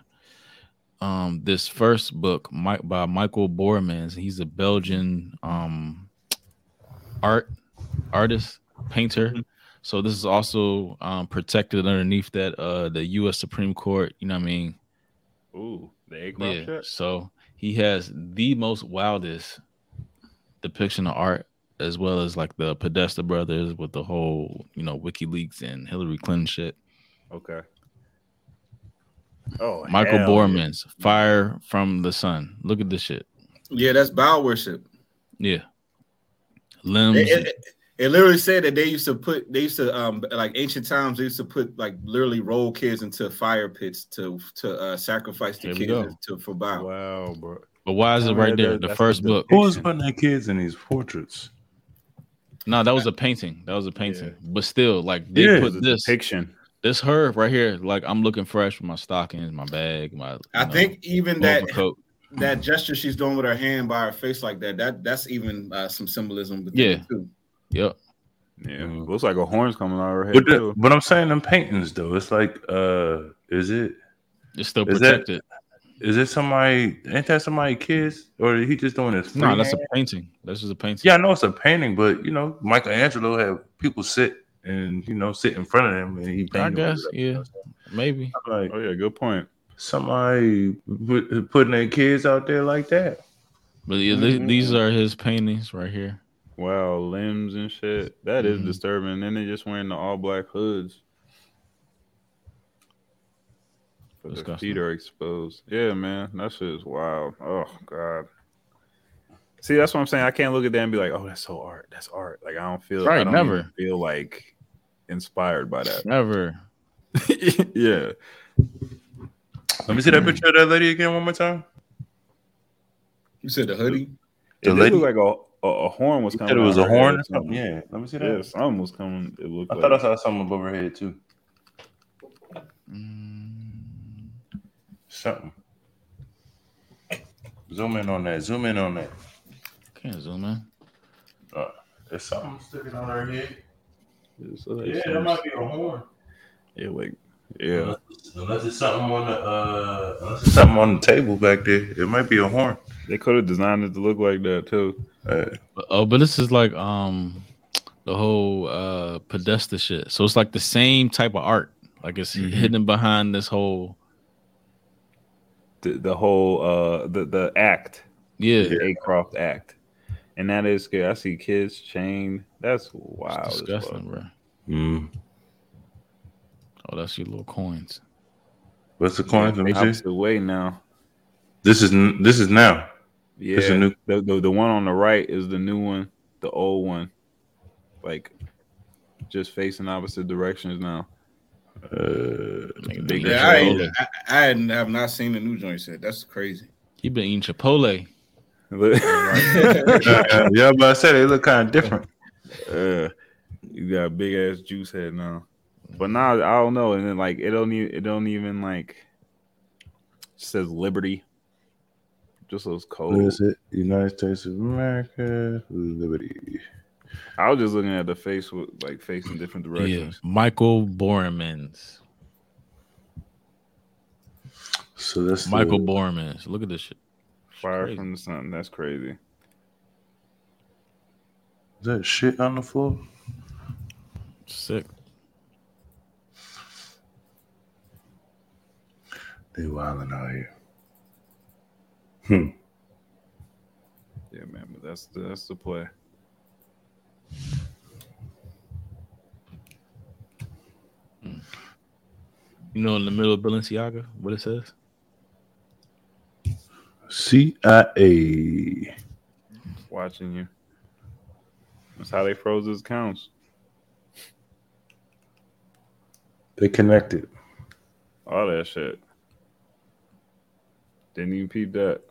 [SPEAKER 1] um, this first book by Michael Borremans, he's a Belgian um art artist, painter. So this is also um, protected underneath that uh the U.S. Supreme Court. You know what I mean?
[SPEAKER 3] Ooh, the egg
[SPEAKER 1] Yeah.
[SPEAKER 3] shit.
[SPEAKER 1] So he has the most wildest depiction of art, as well as like the Podesta brothers with the whole, you know, WikiLeaks and Hillary Clinton shit.
[SPEAKER 3] Okay. Oh,
[SPEAKER 1] Michael
[SPEAKER 3] hell
[SPEAKER 1] Borremans, Fire from the Sun. Look at this shit.
[SPEAKER 2] Yeah, that's Baal worship.
[SPEAKER 1] Yeah. Limbs.
[SPEAKER 2] It, it- it literally said that they used to put they used to um like ancient times they used to put like literally roll kids into fire pits to to uh sacrifice the
[SPEAKER 1] There
[SPEAKER 2] kids to for Baal.
[SPEAKER 3] Wow, bro.
[SPEAKER 1] but why is it right there?
[SPEAKER 3] that-
[SPEAKER 1] The first
[SPEAKER 3] the
[SPEAKER 1] book.
[SPEAKER 4] Who was putting their kids in these portraits?
[SPEAKER 1] No, that was a painting. That was a painting. But still, like they
[SPEAKER 4] Yeah,
[SPEAKER 1] put this
[SPEAKER 3] depiction.
[SPEAKER 1] This her right here. Like I'm looking fresh with my stockings, my bag, my
[SPEAKER 2] I
[SPEAKER 1] know,
[SPEAKER 2] think even that
[SPEAKER 1] overcoat.
[SPEAKER 2] that gesture she's doing with her hand by her face like that that that's even uh, some symbolism
[SPEAKER 1] Yeah.
[SPEAKER 2] too.
[SPEAKER 1] Yep.
[SPEAKER 3] Yeah, looks like a horn's coming out of her head
[SPEAKER 4] But, the,
[SPEAKER 3] too.
[SPEAKER 4] but I'm saying them paintings though, it's like, uh, is it
[SPEAKER 1] It's still protected.
[SPEAKER 4] is it somebody? Ain't that somebody kids or he just doing this?
[SPEAKER 1] No, that's a painting. That's just a painting.
[SPEAKER 4] yeah. I know it's a painting, but you know, Michelangelo had people sit and you know sit in front of him and he
[SPEAKER 1] I
[SPEAKER 4] painted.
[SPEAKER 1] guess.
[SPEAKER 4] with it.
[SPEAKER 1] Yeah. Maybe.
[SPEAKER 4] Like
[SPEAKER 3] Oh yeah, good point.
[SPEAKER 4] somebody putting their kids out there like that.
[SPEAKER 1] But yeah, th-
[SPEAKER 3] Mhm.
[SPEAKER 1] these are his paintings right here.
[SPEAKER 3] Wow, limbs and shit. That is
[SPEAKER 1] Mhm.
[SPEAKER 3] disturbing. And then they just wearing the all black hoods. But the
[SPEAKER 1] Disgusting.
[SPEAKER 3] feet are exposed. Yeah, man. That shit is wild. Oh god. See, that's what I'm saying. I can't look at that and be like, "Oh, that's so art. That's art." Like I don't feel. I don't
[SPEAKER 1] never.
[SPEAKER 3] even feel like inspired by that.
[SPEAKER 1] Never.
[SPEAKER 3] yeah.
[SPEAKER 4] Let me see that picture of that lady again one more time.
[SPEAKER 2] You said the hoodie.
[SPEAKER 3] It
[SPEAKER 4] The
[SPEAKER 3] did
[SPEAKER 4] lady-
[SPEAKER 3] look like a, a, a horn was
[SPEAKER 4] You
[SPEAKER 3] coming.
[SPEAKER 4] said it was a horn
[SPEAKER 3] or
[SPEAKER 4] or something. Yeah, let me see that.
[SPEAKER 3] Yeah, something was coming. It looked
[SPEAKER 4] I
[SPEAKER 3] like.
[SPEAKER 4] thought I saw something above her head too.
[SPEAKER 1] Mm,
[SPEAKER 4] Something. Zoom in on that. Zoom in on that.
[SPEAKER 1] can't zoom in.
[SPEAKER 4] Uh, there's something sticking on her head.
[SPEAKER 3] It's like
[SPEAKER 4] Yeah, that might be a horn.
[SPEAKER 3] yeah, like yeah.
[SPEAKER 4] Unless it's something on the uh, unless it's something on the table back there, it might be a horn.
[SPEAKER 3] They could have designed it to look like that too.
[SPEAKER 4] Uh,
[SPEAKER 1] But, oh, but this is like um the whole uh Podesta shit. So it's like the same type of art. Like it's
[SPEAKER 3] Mhm.
[SPEAKER 1] hidden behind this whole
[SPEAKER 3] The, the whole uh the the act,
[SPEAKER 1] yeah.
[SPEAKER 3] the Acroft act, and that is good. I see kids chained. That's wild. as
[SPEAKER 1] disgusting, bro.
[SPEAKER 4] mm.
[SPEAKER 1] Oh, that's your little coins.
[SPEAKER 4] What's the coin? Let me see.
[SPEAKER 3] Opposite way now.
[SPEAKER 4] This is this is now.
[SPEAKER 3] Yeah,
[SPEAKER 4] It's a new-
[SPEAKER 3] the, the the one on the right is the new one. The old one, like just facing opposite directions now.
[SPEAKER 4] Uh,
[SPEAKER 2] Yeah, I, I, I have not seen the new joint set. That's crazy.
[SPEAKER 1] He been eating Chipotle.
[SPEAKER 4] yeah, but I said they look kind of different.
[SPEAKER 3] Uh, you got a big ass juice head now. But now I don't know, and then like it don't even it don't even like says liberty. Just looks cold.
[SPEAKER 4] What is it? United States of America, liberty.
[SPEAKER 3] I was just looking at the face with like facing different
[SPEAKER 1] Yeah.
[SPEAKER 3] directions.
[SPEAKER 1] Michael Borremans.
[SPEAKER 4] So that's
[SPEAKER 1] Michael
[SPEAKER 4] the,
[SPEAKER 1] Borremans. Look at this shit.
[SPEAKER 3] Fire
[SPEAKER 1] Crazy.
[SPEAKER 3] from the sun. That's crazy.
[SPEAKER 4] Is that shit on the floor?
[SPEAKER 1] Sick.
[SPEAKER 4] They wilding out here. Hmm.
[SPEAKER 3] Yeah, man. But that's that's the play.
[SPEAKER 1] You know, in the middle of Balenciaga, what it says?
[SPEAKER 4] CIA.
[SPEAKER 3] Watching you. That's how they froze his accounts.
[SPEAKER 4] They connected.
[SPEAKER 3] All that shit. Didn't even peep that.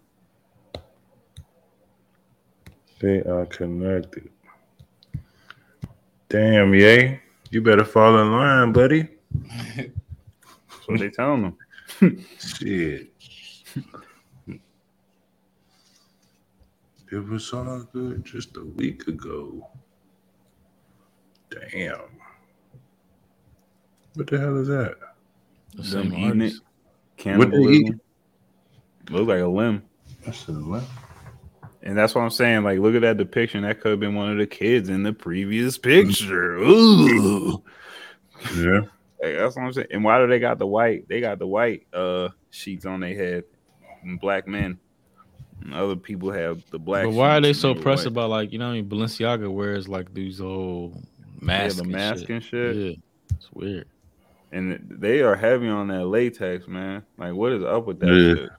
[SPEAKER 4] They are connected. Damn, yay. You better fall in line, buddy.
[SPEAKER 3] That's what they telling them.
[SPEAKER 4] Shit. It was all good just a week ago. Damn. What the hell is that?
[SPEAKER 1] The
[SPEAKER 3] Them
[SPEAKER 1] same
[SPEAKER 3] eating it.
[SPEAKER 4] What they eat?
[SPEAKER 3] Cannibalism. Look like a limb.
[SPEAKER 4] That's a limb.
[SPEAKER 3] And that's what I'm saying. Like, look at that depiction. That could have been one of the kids in the previous picture. Ooh.
[SPEAKER 4] Yeah.
[SPEAKER 3] Like, that's what I'm saying. And why do they got the white? They got the white uh sheets on their head. Black men. And other people have the black.
[SPEAKER 1] But why are they so pressed
[SPEAKER 3] white.
[SPEAKER 1] about like you know what I mean Balenciaga wears like these old masks,
[SPEAKER 3] the
[SPEAKER 1] and
[SPEAKER 3] mask
[SPEAKER 1] shit.
[SPEAKER 3] and shit?
[SPEAKER 1] Yeah, it's weird.
[SPEAKER 3] And they are heavy on that latex, man. Like, what is up with that
[SPEAKER 4] Yeah.
[SPEAKER 3] shit?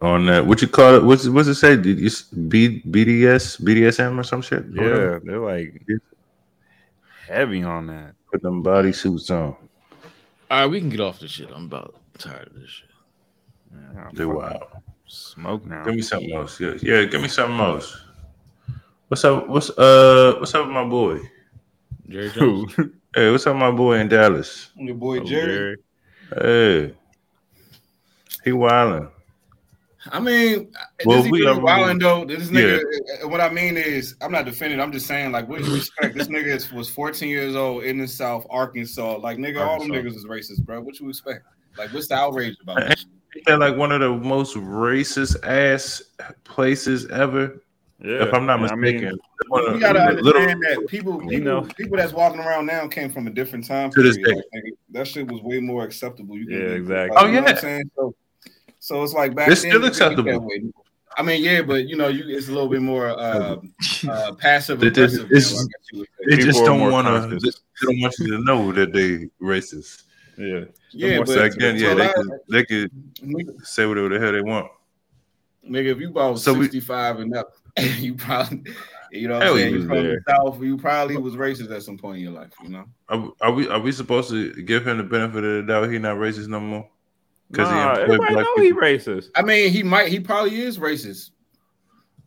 [SPEAKER 4] On that, what you call it? What's what's it say? Did you s- B, BDS, BDSM or some shit?
[SPEAKER 3] Yeah, they're like
[SPEAKER 4] Yeah.
[SPEAKER 3] heavy on that.
[SPEAKER 4] Put them body suits on.
[SPEAKER 1] All right, we can get off this shit. I'm about tired of this shit.
[SPEAKER 3] Man, I'm
[SPEAKER 4] They
[SPEAKER 3] fucking
[SPEAKER 4] wild.
[SPEAKER 3] Smoke now.
[SPEAKER 4] Give me something else. Yeah, yeah. Give me something else. What's up? What's uh? What's up with my boy?
[SPEAKER 1] Jerry Jones.
[SPEAKER 4] Hey, what's up, with my boy in Dallas?
[SPEAKER 2] Your boy
[SPEAKER 3] Oh,
[SPEAKER 2] Jerry.
[SPEAKER 4] Hey, he wilding.
[SPEAKER 2] I mean,
[SPEAKER 4] Well,
[SPEAKER 2] does he
[SPEAKER 4] we
[SPEAKER 2] really wilding though? This nigga. uh, What I mean is, I'm not defending. I'm just saying, like, what do you expect? this nigga is- was 14 years old in the South, Arkansas. Like, nigga, all them niggas is racist, bro. What you expect? Like, what's the outrage about? This?
[SPEAKER 4] Ain't that like one of the most racist ass places ever?
[SPEAKER 3] Yeah,
[SPEAKER 4] If I'm not
[SPEAKER 3] and I mean,
[SPEAKER 4] mistaken. One
[SPEAKER 2] You gotta
[SPEAKER 4] little-
[SPEAKER 2] understand that people, people,
[SPEAKER 3] You know.
[SPEAKER 2] people that's walking around now came from a different time
[SPEAKER 4] To this
[SPEAKER 2] period.
[SPEAKER 4] day.
[SPEAKER 2] Like, that shit was way more acceptable. You can
[SPEAKER 3] Yeah, exactly.
[SPEAKER 2] like,
[SPEAKER 4] Oh,
[SPEAKER 2] you know what I'm saying? So, so it's like back
[SPEAKER 4] It's
[SPEAKER 2] then,
[SPEAKER 4] still acceptable.
[SPEAKER 2] I mean, yeah, but you know, you it's a little bit more uh, uh, passive aggressive.
[SPEAKER 4] it's-
[SPEAKER 2] now, I guess you would say.
[SPEAKER 4] They just don't want to. They don't want you to know that they racist.
[SPEAKER 3] Yeah,
[SPEAKER 2] Yeah, but
[SPEAKER 4] again, yeah, they could they could
[SPEAKER 2] nigga,
[SPEAKER 4] say whatever the hell they want.
[SPEAKER 2] nigga, if you bought
[SPEAKER 4] So we-
[SPEAKER 2] 65 and up, you probably, you know, what I'm
[SPEAKER 4] you
[SPEAKER 2] saying, you
[SPEAKER 4] was
[SPEAKER 2] from the South, you probably was racist at some point in your life, you know.
[SPEAKER 4] Are, are we are we supposed to give him the benefit of the doubt? He not racist no more because
[SPEAKER 3] nah,
[SPEAKER 4] he
[SPEAKER 3] everybody
[SPEAKER 4] black
[SPEAKER 3] know he racist.
[SPEAKER 2] I mean, he might, he probably is racist.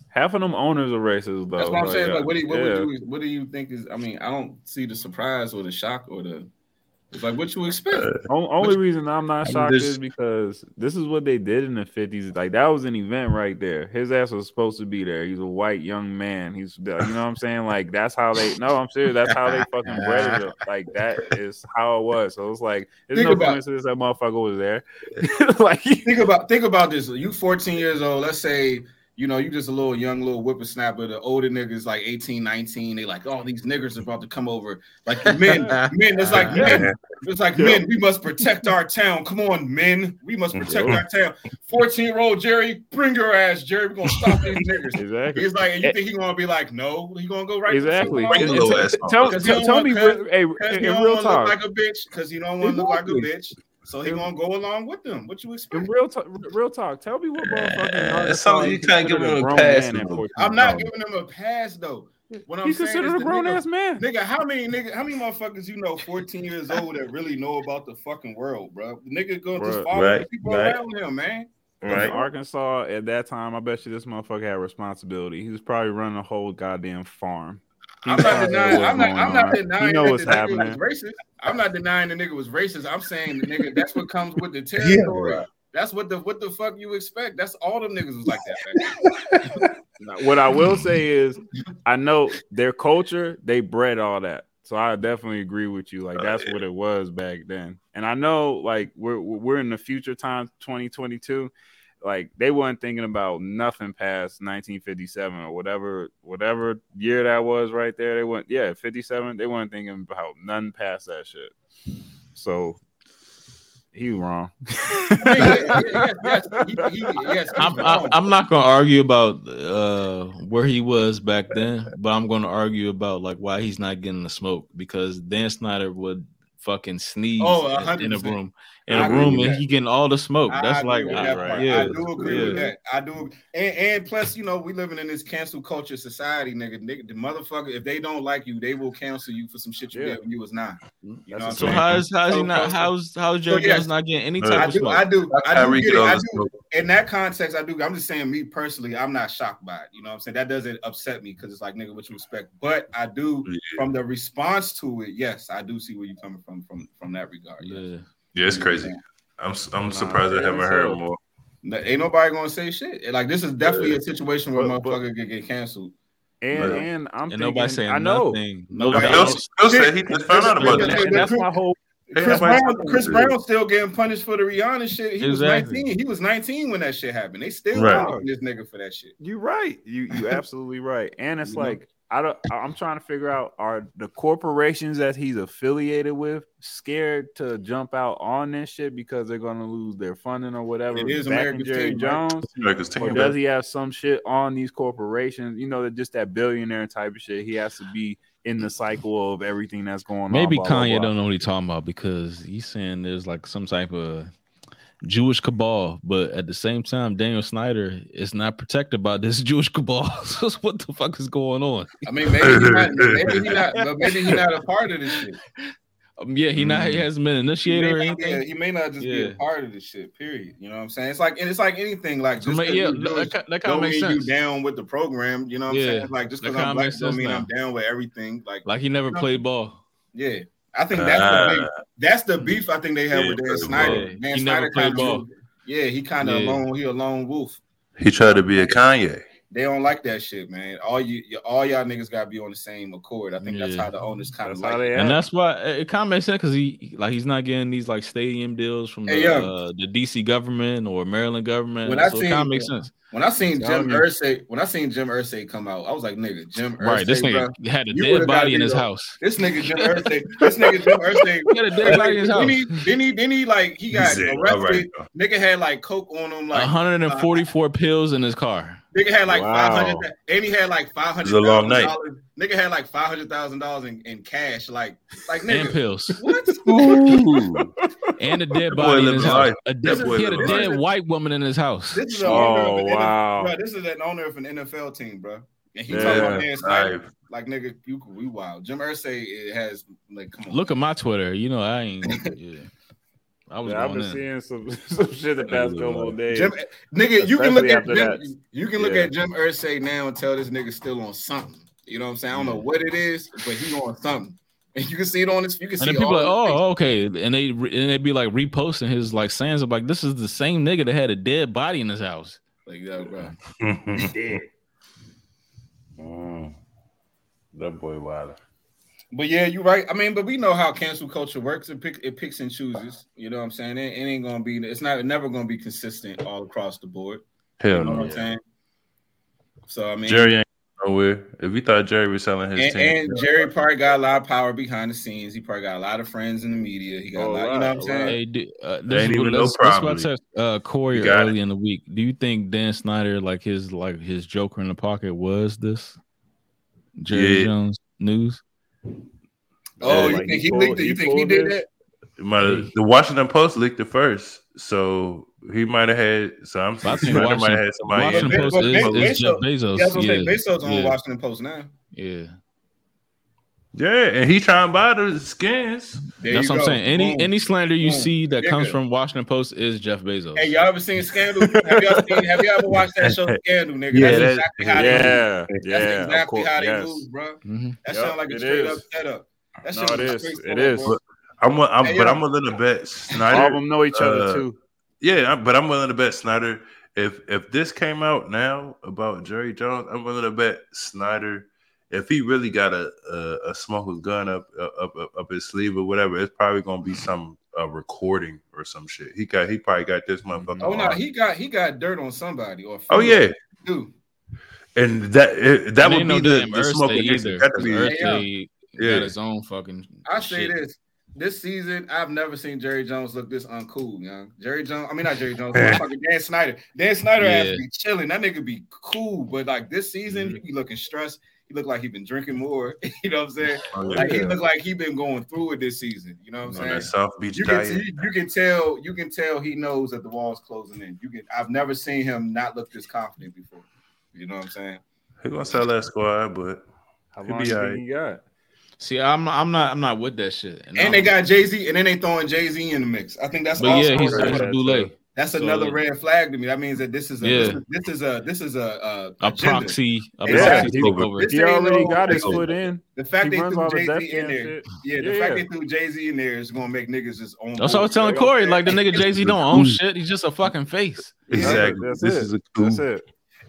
[SPEAKER 3] Half of them owners are racist though.
[SPEAKER 2] That's what I'm saying.
[SPEAKER 3] uh,
[SPEAKER 2] Like, what do you, what
[SPEAKER 3] yeah.
[SPEAKER 2] would you, what do you think is? I mean, I don't see the surprise or the shock or the. It's like what you expect.
[SPEAKER 3] On- only reason I'm not shocked is because this is what they did in the 50s. Like that was an event right there. His ass was supposed to be there. He's a white young man. He's you know what I'm saying? Like that's how they no, I'm serious. That's how they fucking bred it. Like that is how it was. So it's like there's
[SPEAKER 2] Think
[SPEAKER 3] no
[SPEAKER 2] about-
[SPEAKER 3] coincidence that motherfucker was there. like
[SPEAKER 2] think about think about this. You 14 years old. Let's say you know you just a little young little whippersnapper. The older niggas like 18, 19. They like, oh, these niggers are about to come over. Like men, men. It's like men. It's like men. We must protect our town. Come on, men. We must protect our town. 14 year old Jerry, bring your ass, Jerry. We're gonna stop these niggers.
[SPEAKER 3] exactly.
[SPEAKER 2] He's like, and you eh. think he gonna be like, no? He gonna go right?
[SPEAKER 3] Exactly.
[SPEAKER 2] fucking
[SPEAKER 3] And-
[SPEAKER 2] line?
[SPEAKER 3] and
[SPEAKER 4] Little
[SPEAKER 3] t-
[SPEAKER 4] ass
[SPEAKER 3] tell, tell, tell me, hey, in real talk,
[SPEAKER 2] like a bitch. Because he don't want to look like a bitch. So he gonna go along with them. What you
[SPEAKER 3] in
[SPEAKER 2] expect?
[SPEAKER 3] real talk, real talk. Tell me what motherfucking
[SPEAKER 4] Yeah,
[SPEAKER 3] Arkansas
[SPEAKER 4] you can't give him a pass
[SPEAKER 3] man at
[SPEAKER 4] though.
[SPEAKER 3] 14
[SPEAKER 2] I'm not giving him a pass though. What I'm
[SPEAKER 3] old. He's
[SPEAKER 2] saying is
[SPEAKER 3] considered a grown
[SPEAKER 2] nigga-
[SPEAKER 3] ass man.
[SPEAKER 2] Nigga, how many nigga, how many motherfuckers you know, 14 years old that really know about the fucking world, bro? The nigga gonna just
[SPEAKER 3] Bruh,
[SPEAKER 2] follow
[SPEAKER 4] right,
[SPEAKER 2] people
[SPEAKER 4] right.
[SPEAKER 2] around him, man.
[SPEAKER 3] In
[SPEAKER 4] Right.
[SPEAKER 3] Arkansas at that time, I bet you this motherfucker had responsibility. He was probably running a whole goddamn farm. He
[SPEAKER 2] I'm not denying. I'm not. I'm not denying
[SPEAKER 3] He know
[SPEAKER 2] that
[SPEAKER 3] what's
[SPEAKER 2] the nigga was racist. I'm not denying the nigga was racist. I'm saying the nigga. That's what comes with the territory. That's what the what the fuck you expect. That's all them niggas was like that.
[SPEAKER 3] What I will say is, I know their culture. They bred all that, so I definitely agree with you. Like
[SPEAKER 4] Oh,
[SPEAKER 3] that's
[SPEAKER 4] yeah.
[SPEAKER 3] what it was back then. And I know, like we're we're in the future time, 2022. Like they weren't thinking about nothing past 1957 or whatever whatever year that was right there. They went yeah 57. They weren't thinking about none past that shit. So he wrong.
[SPEAKER 2] I mean, yeah, yeah, yes, he, he, yes, he's
[SPEAKER 1] I'm,
[SPEAKER 2] wrong.
[SPEAKER 1] I, I'm not gonna argue about uh, where he was back then, but I'm gonna argue about like why he's not getting the smoke because Dan Snyder would fucking sneeze
[SPEAKER 2] Oh,
[SPEAKER 1] in- in a room, in
[SPEAKER 2] I
[SPEAKER 1] a room, and
[SPEAKER 2] that.
[SPEAKER 1] he getting all the smoke.
[SPEAKER 2] I-
[SPEAKER 1] That's ah,
[SPEAKER 2] I
[SPEAKER 1] like,
[SPEAKER 2] agree with
[SPEAKER 1] I-
[SPEAKER 2] that part.
[SPEAKER 1] yeah,
[SPEAKER 2] I do agree
[SPEAKER 1] yeah.
[SPEAKER 2] with that. I do, and, and plus, you know, we living in this cancel culture society, nigga. nigga. The motherfucker, if they don't like you, they will cancel you for some shit you
[SPEAKER 3] Yeah.
[SPEAKER 2] did when you was nine. You know what
[SPEAKER 1] So
[SPEAKER 2] saying?
[SPEAKER 1] how is how is he not? How's how's Jerry
[SPEAKER 2] So, yes.
[SPEAKER 1] Jones not getting any type
[SPEAKER 2] I
[SPEAKER 1] of
[SPEAKER 2] do,
[SPEAKER 1] smoke?
[SPEAKER 2] I do, I do
[SPEAKER 4] Kyrie
[SPEAKER 2] get
[SPEAKER 4] get
[SPEAKER 2] it. I do. In that context, I do. I'm just saying, me personally, I'm not shocked by it. You know what I'm saying? That doesn't upset me because it's like, nigga, what you expect? But I do,
[SPEAKER 4] Yeah.
[SPEAKER 2] from the response to it, yes, I do see where you're coming from from from that regard. yes.
[SPEAKER 1] Yeah.
[SPEAKER 4] Yeah, it's crazy. I'm I'm surprised I haven't
[SPEAKER 3] so-
[SPEAKER 4] heard more.
[SPEAKER 2] Ain't nobody gonna say shit. Like this is definitely a situation where but, motherfucker get, get canceled.
[SPEAKER 3] And right. and I'm and thinking, nobody saying I know.
[SPEAKER 1] Nothing. Nobody else.
[SPEAKER 4] said he just found out about that.
[SPEAKER 3] That's my whole
[SPEAKER 2] Chris Brown, Chris Brown still getting punished for the Rihanna shit. He exactly. was 19. He was 19 when that shit happened. They still right. this nigga for that shit.
[SPEAKER 3] You're right. You you absolutely right. And it's like I don't I'm trying to figure out are the corporations that he's affiliated with scared to jump out on this shit because they're gonna lose their funding or whatever.
[SPEAKER 2] It is America's Jerry
[SPEAKER 3] team, Jones.
[SPEAKER 4] America's team,
[SPEAKER 3] or does he have some shit on these corporations? You know, just that billionaire type of shit. He has to be in the cycle of everything that's going
[SPEAKER 1] Maybe
[SPEAKER 3] on.
[SPEAKER 1] Maybe Kanye blah, blah. don't know what he's talking about because he's saying there's like some type of Jewish cabal, but at the same time, Daniel Snyder is not protected by this Jewish cabal. so what the fuck is going on?
[SPEAKER 2] I mean, maybe he's not, maybe he not, but maybe he's not a part of this shit.
[SPEAKER 1] Um, yeah, he not he mm. hasn't been initiated or anything.
[SPEAKER 2] Yeah, he may not just yeah. be a part of this shit. Period. You know what I'm saying? It's like and it's like anything. Like
[SPEAKER 1] just yeah, that, that kind of makes sense.
[SPEAKER 2] You down with the program. You know what I'm saying? Like just because I'm black doesn't mean now. I'm down with everything. Like
[SPEAKER 1] like he never you know? played ball.
[SPEAKER 2] Yeah, I think that's uh, the big, that's the beef I think they have yeah, with Dan Snyder. Yeah. Dan
[SPEAKER 1] he
[SPEAKER 2] Snyder
[SPEAKER 1] never played ball.
[SPEAKER 2] Yeah, he kind of yeah. alone. He a lone wolf.
[SPEAKER 4] He tried to be a Kanye.
[SPEAKER 2] They don't like that shit, man. All you, all y'all niggas gotta be on the same accord. I think yeah. that's how the owners kind of like, it.
[SPEAKER 1] and that's why it kind of makes sense because he, like, he's not getting these like stadium deals from the, hey, uh, the DC government or Maryland government. When so I seen, it kind of makes sense.
[SPEAKER 2] When I seen Jim Irsay, when I seen Jim Irsay come out, I was like, nigga, Jim Irsay,
[SPEAKER 1] right? This nigga bro, had a dead body in his house.
[SPEAKER 2] This nigga Jim Irsay, this nigga Jim Irsay,
[SPEAKER 1] he had a dead body in his house.
[SPEAKER 2] Then he, then he, like he got arrested. Right, nigga had like coke on him, like
[SPEAKER 1] 144 uh, pills in his car.
[SPEAKER 2] Nigga had like wow. five hundred, and he had like five hundred.
[SPEAKER 4] a long night.
[SPEAKER 2] Nigga had like five hundred thousand dollars in, in cash, like like nigga.
[SPEAKER 1] And pills.
[SPEAKER 2] What?
[SPEAKER 1] and a dead body in his house. A dead, he had a dead life. white woman in his house.
[SPEAKER 2] This is oh wow! NFL, bro, this is an owner of an NFL team, bro. And he yeah, talking about Dan Snyder, like nigga, you we wild. Jim Irsay it has like, come on.
[SPEAKER 1] Look at my Twitter. You know I ain't. Yeah. I was.
[SPEAKER 3] Yeah, I've been in. seeing some some shit the past couple of days.
[SPEAKER 2] Jim, nigga, you can look at Jim, you can look yeah. at Jim Irsay now and tell this nigga still on something. You know what I'm saying? I don't know what it is, but he on something. And you can see it on his. You can
[SPEAKER 1] and see. people like, oh, okay, and they and they'd be like reposting his like sayings of like, this is the same nigga that had a dead body in his house.
[SPEAKER 2] Like, yeah, bro.
[SPEAKER 4] dead. Mm. That boy wild.
[SPEAKER 2] But yeah, you're right. I mean, but we know how cancel culture works. It pick it picks and chooses. You know what I'm saying? It, it ain't gonna be. It's not. never gonna be consistent all across the board.
[SPEAKER 4] Hell
[SPEAKER 2] you know
[SPEAKER 4] no.
[SPEAKER 2] What I'm saying? So I mean,
[SPEAKER 4] Jerry ain't nowhere. If we thought Jerry was selling his
[SPEAKER 2] and,
[SPEAKER 4] team,
[SPEAKER 2] and Jerry probably got a lot of power behind the scenes. He probably got a lot of friends in the media. He got oh, a lot. You know what I'm saying? Hey,
[SPEAKER 1] do, uh, this ain't even no problem. This uh, Corey early it. in the week. Do you think Dan Snyder, like his like his Joker in the pocket, was this Jerry yeah. Jones news?
[SPEAKER 2] Oh, you like think he, he leaked it? You think he did that?
[SPEAKER 4] the Washington Post leaked it first, so he might have had. So I'm thinking
[SPEAKER 1] might have had somebody. Washington Post is, is Jeff Bezos.
[SPEAKER 2] Yeah, I was gonna yeah. say Bezos on yeah. Washington Post now.
[SPEAKER 1] Yeah.
[SPEAKER 4] Yeah, and he trying to buy the skins.
[SPEAKER 1] There That's what go. I'm saying. Any Boom. any slander you Boom. see that comes from Washington Post is Jeff Bezos.
[SPEAKER 2] Hey, y'all ever seen Scandal? have y'all seen? Have y'all ever watched that show Scandal, nigga?
[SPEAKER 3] Yeah, that's exactly how
[SPEAKER 2] yeah,
[SPEAKER 3] they move. Yeah,
[SPEAKER 2] That's exactly how they yes. move, bro. Mm-hmm. That yep, sounds like a straight is. up setup.
[SPEAKER 3] That no, it is. It is.
[SPEAKER 4] But I'm, I'm hey, but I'm willing to bet Snyder.
[SPEAKER 3] All of them know each uh, other too.
[SPEAKER 4] Yeah, but I'm willing to bet Snyder. If if this came out now about Jerry Jones, I'm willing to bet Snyder. If he really got a a, a smoker's gun up, up up up his sleeve or whatever, it's probably gonna be some a recording or some shit. He got he probably got this motherfucker.
[SPEAKER 2] Oh no, he got he got dirt on somebody or
[SPEAKER 4] oh yeah,
[SPEAKER 2] dude.
[SPEAKER 4] And that it, that would be no the, the smoke
[SPEAKER 1] either. That be, Earthly, yeah. got his own fucking.
[SPEAKER 2] I say shit. this: this season, I've never seen Jerry Jones look this uncool, young. Jerry Jones, I mean not Jerry Jones, fucking Dan Snyder. Dan Snyder yeah. has to be chilling. That nigga be cool, but like this season, mm-hmm. he be looking stressed. He look like he been drinking more. you know what I'm saying? Oh, yeah. Like he look like he been going through it this season. You know what I'm saying?
[SPEAKER 4] South Beach
[SPEAKER 2] you can, you, you can tell. You can tell he knows that the wall's closing in. You can. I've never seen him not look this confident before. You know what I'm saying?
[SPEAKER 4] He gonna sell that squad, but
[SPEAKER 3] how long he, right. he got?
[SPEAKER 1] See, I'm I'm not I'm not with that shit.
[SPEAKER 2] And, and they got Jay Z, and then they throwing Jay Z in the mix. I think that's
[SPEAKER 1] but yeah, he's, he's a boule.
[SPEAKER 2] That's
[SPEAKER 1] So-
[SPEAKER 2] another red flag to me. That means that this is a
[SPEAKER 1] Yeah.
[SPEAKER 2] this is a this is a
[SPEAKER 1] A
[SPEAKER 2] agenda.
[SPEAKER 1] proxy, a
[SPEAKER 2] Exactly.
[SPEAKER 1] proxy takeover.
[SPEAKER 2] This
[SPEAKER 3] He already
[SPEAKER 2] no-
[SPEAKER 3] got his foot in.
[SPEAKER 2] The fact
[SPEAKER 3] He
[SPEAKER 2] they threw Jay Z in there,
[SPEAKER 3] shit.
[SPEAKER 2] yeah, the
[SPEAKER 3] Yeah,
[SPEAKER 2] fact they threw Jay Z in there is gonna make niggas just own.
[SPEAKER 1] That's what I was telling
[SPEAKER 2] You know what
[SPEAKER 1] Corey. Like the nigga Jay Z don't own shit. He's just a fucking face.
[SPEAKER 4] Exactly.
[SPEAKER 3] That's
[SPEAKER 4] this
[SPEAKER 3] it.
[SPEAKER 4] is a coup.
[SPEAKER 3] That's it.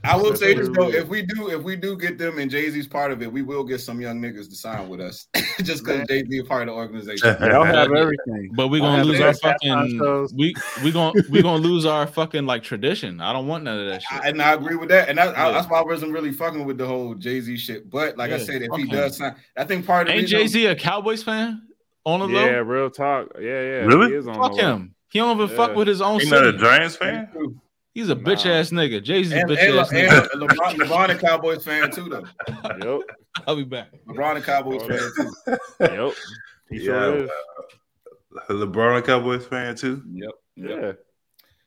[SPEAKER 2] I will say this though: if we do, if we do get them and Jay Z's part of it, we will get some young niggas to sign with us, just because Jay Z is a part of the organization.
[SPEAKER 3] Y'all have everything.
[SPEAKER 1] But
[SPEAKER 3] we're
[SPEAKER 1] gonna lose our fucking we we gonna we gonna lose our fucking like tradition. I don't want none of that shit.
[SPEAKER 2] I, and I agree with that, and that, I,
[SPEAKER 1] Yeah.
[SPEAKER 2] that's why I wasn't really fucking with the whole Jay Z shit. But like I said, if he does sign, I think part of the
[SPEAKER 1] Ain't Jay Z a Cowboys fan? On the
[SPEAKER 3] Yeah,
[SPEAKER 1] low, Yeah,
[SPEAKER 3] real talk. Yeah, yeah.
[SPEAKER 4] Really?
[SPEAKER 3] He is on
[SPEAKER 1] fuck him. He don't even
[SPEAKER 3] Yeah.
[SPEAKER 1] fuck with his own
[SPEAKER 4] He's not a. Giants fan.
[SPEAKER 1] He's a bitch ass nigga. Jay Z's a bitch
[SPEAKER 2] and, Le-
[SPEAKER 1] ass
[SPEAKER 2] and
[SPEAKER 1] nigga.
[SPEAKER 2] LeBron, LeBron a Cowboys fan too, though.
[SPEAKER 3] Yep.
[SPEAKER 1] I'll be back.
[SPEAKER 2] LeBron a Cowboys fan too.
[SPEAKER 3] Yep. He sure
[SPEAKER 4] Yeah.
[SPEAKER 3] is.
[SPEAKER 4] LeBron a Cowboys fan too.
[SPEAKER 2] Yep.
[SPEAKER 3] Yeah.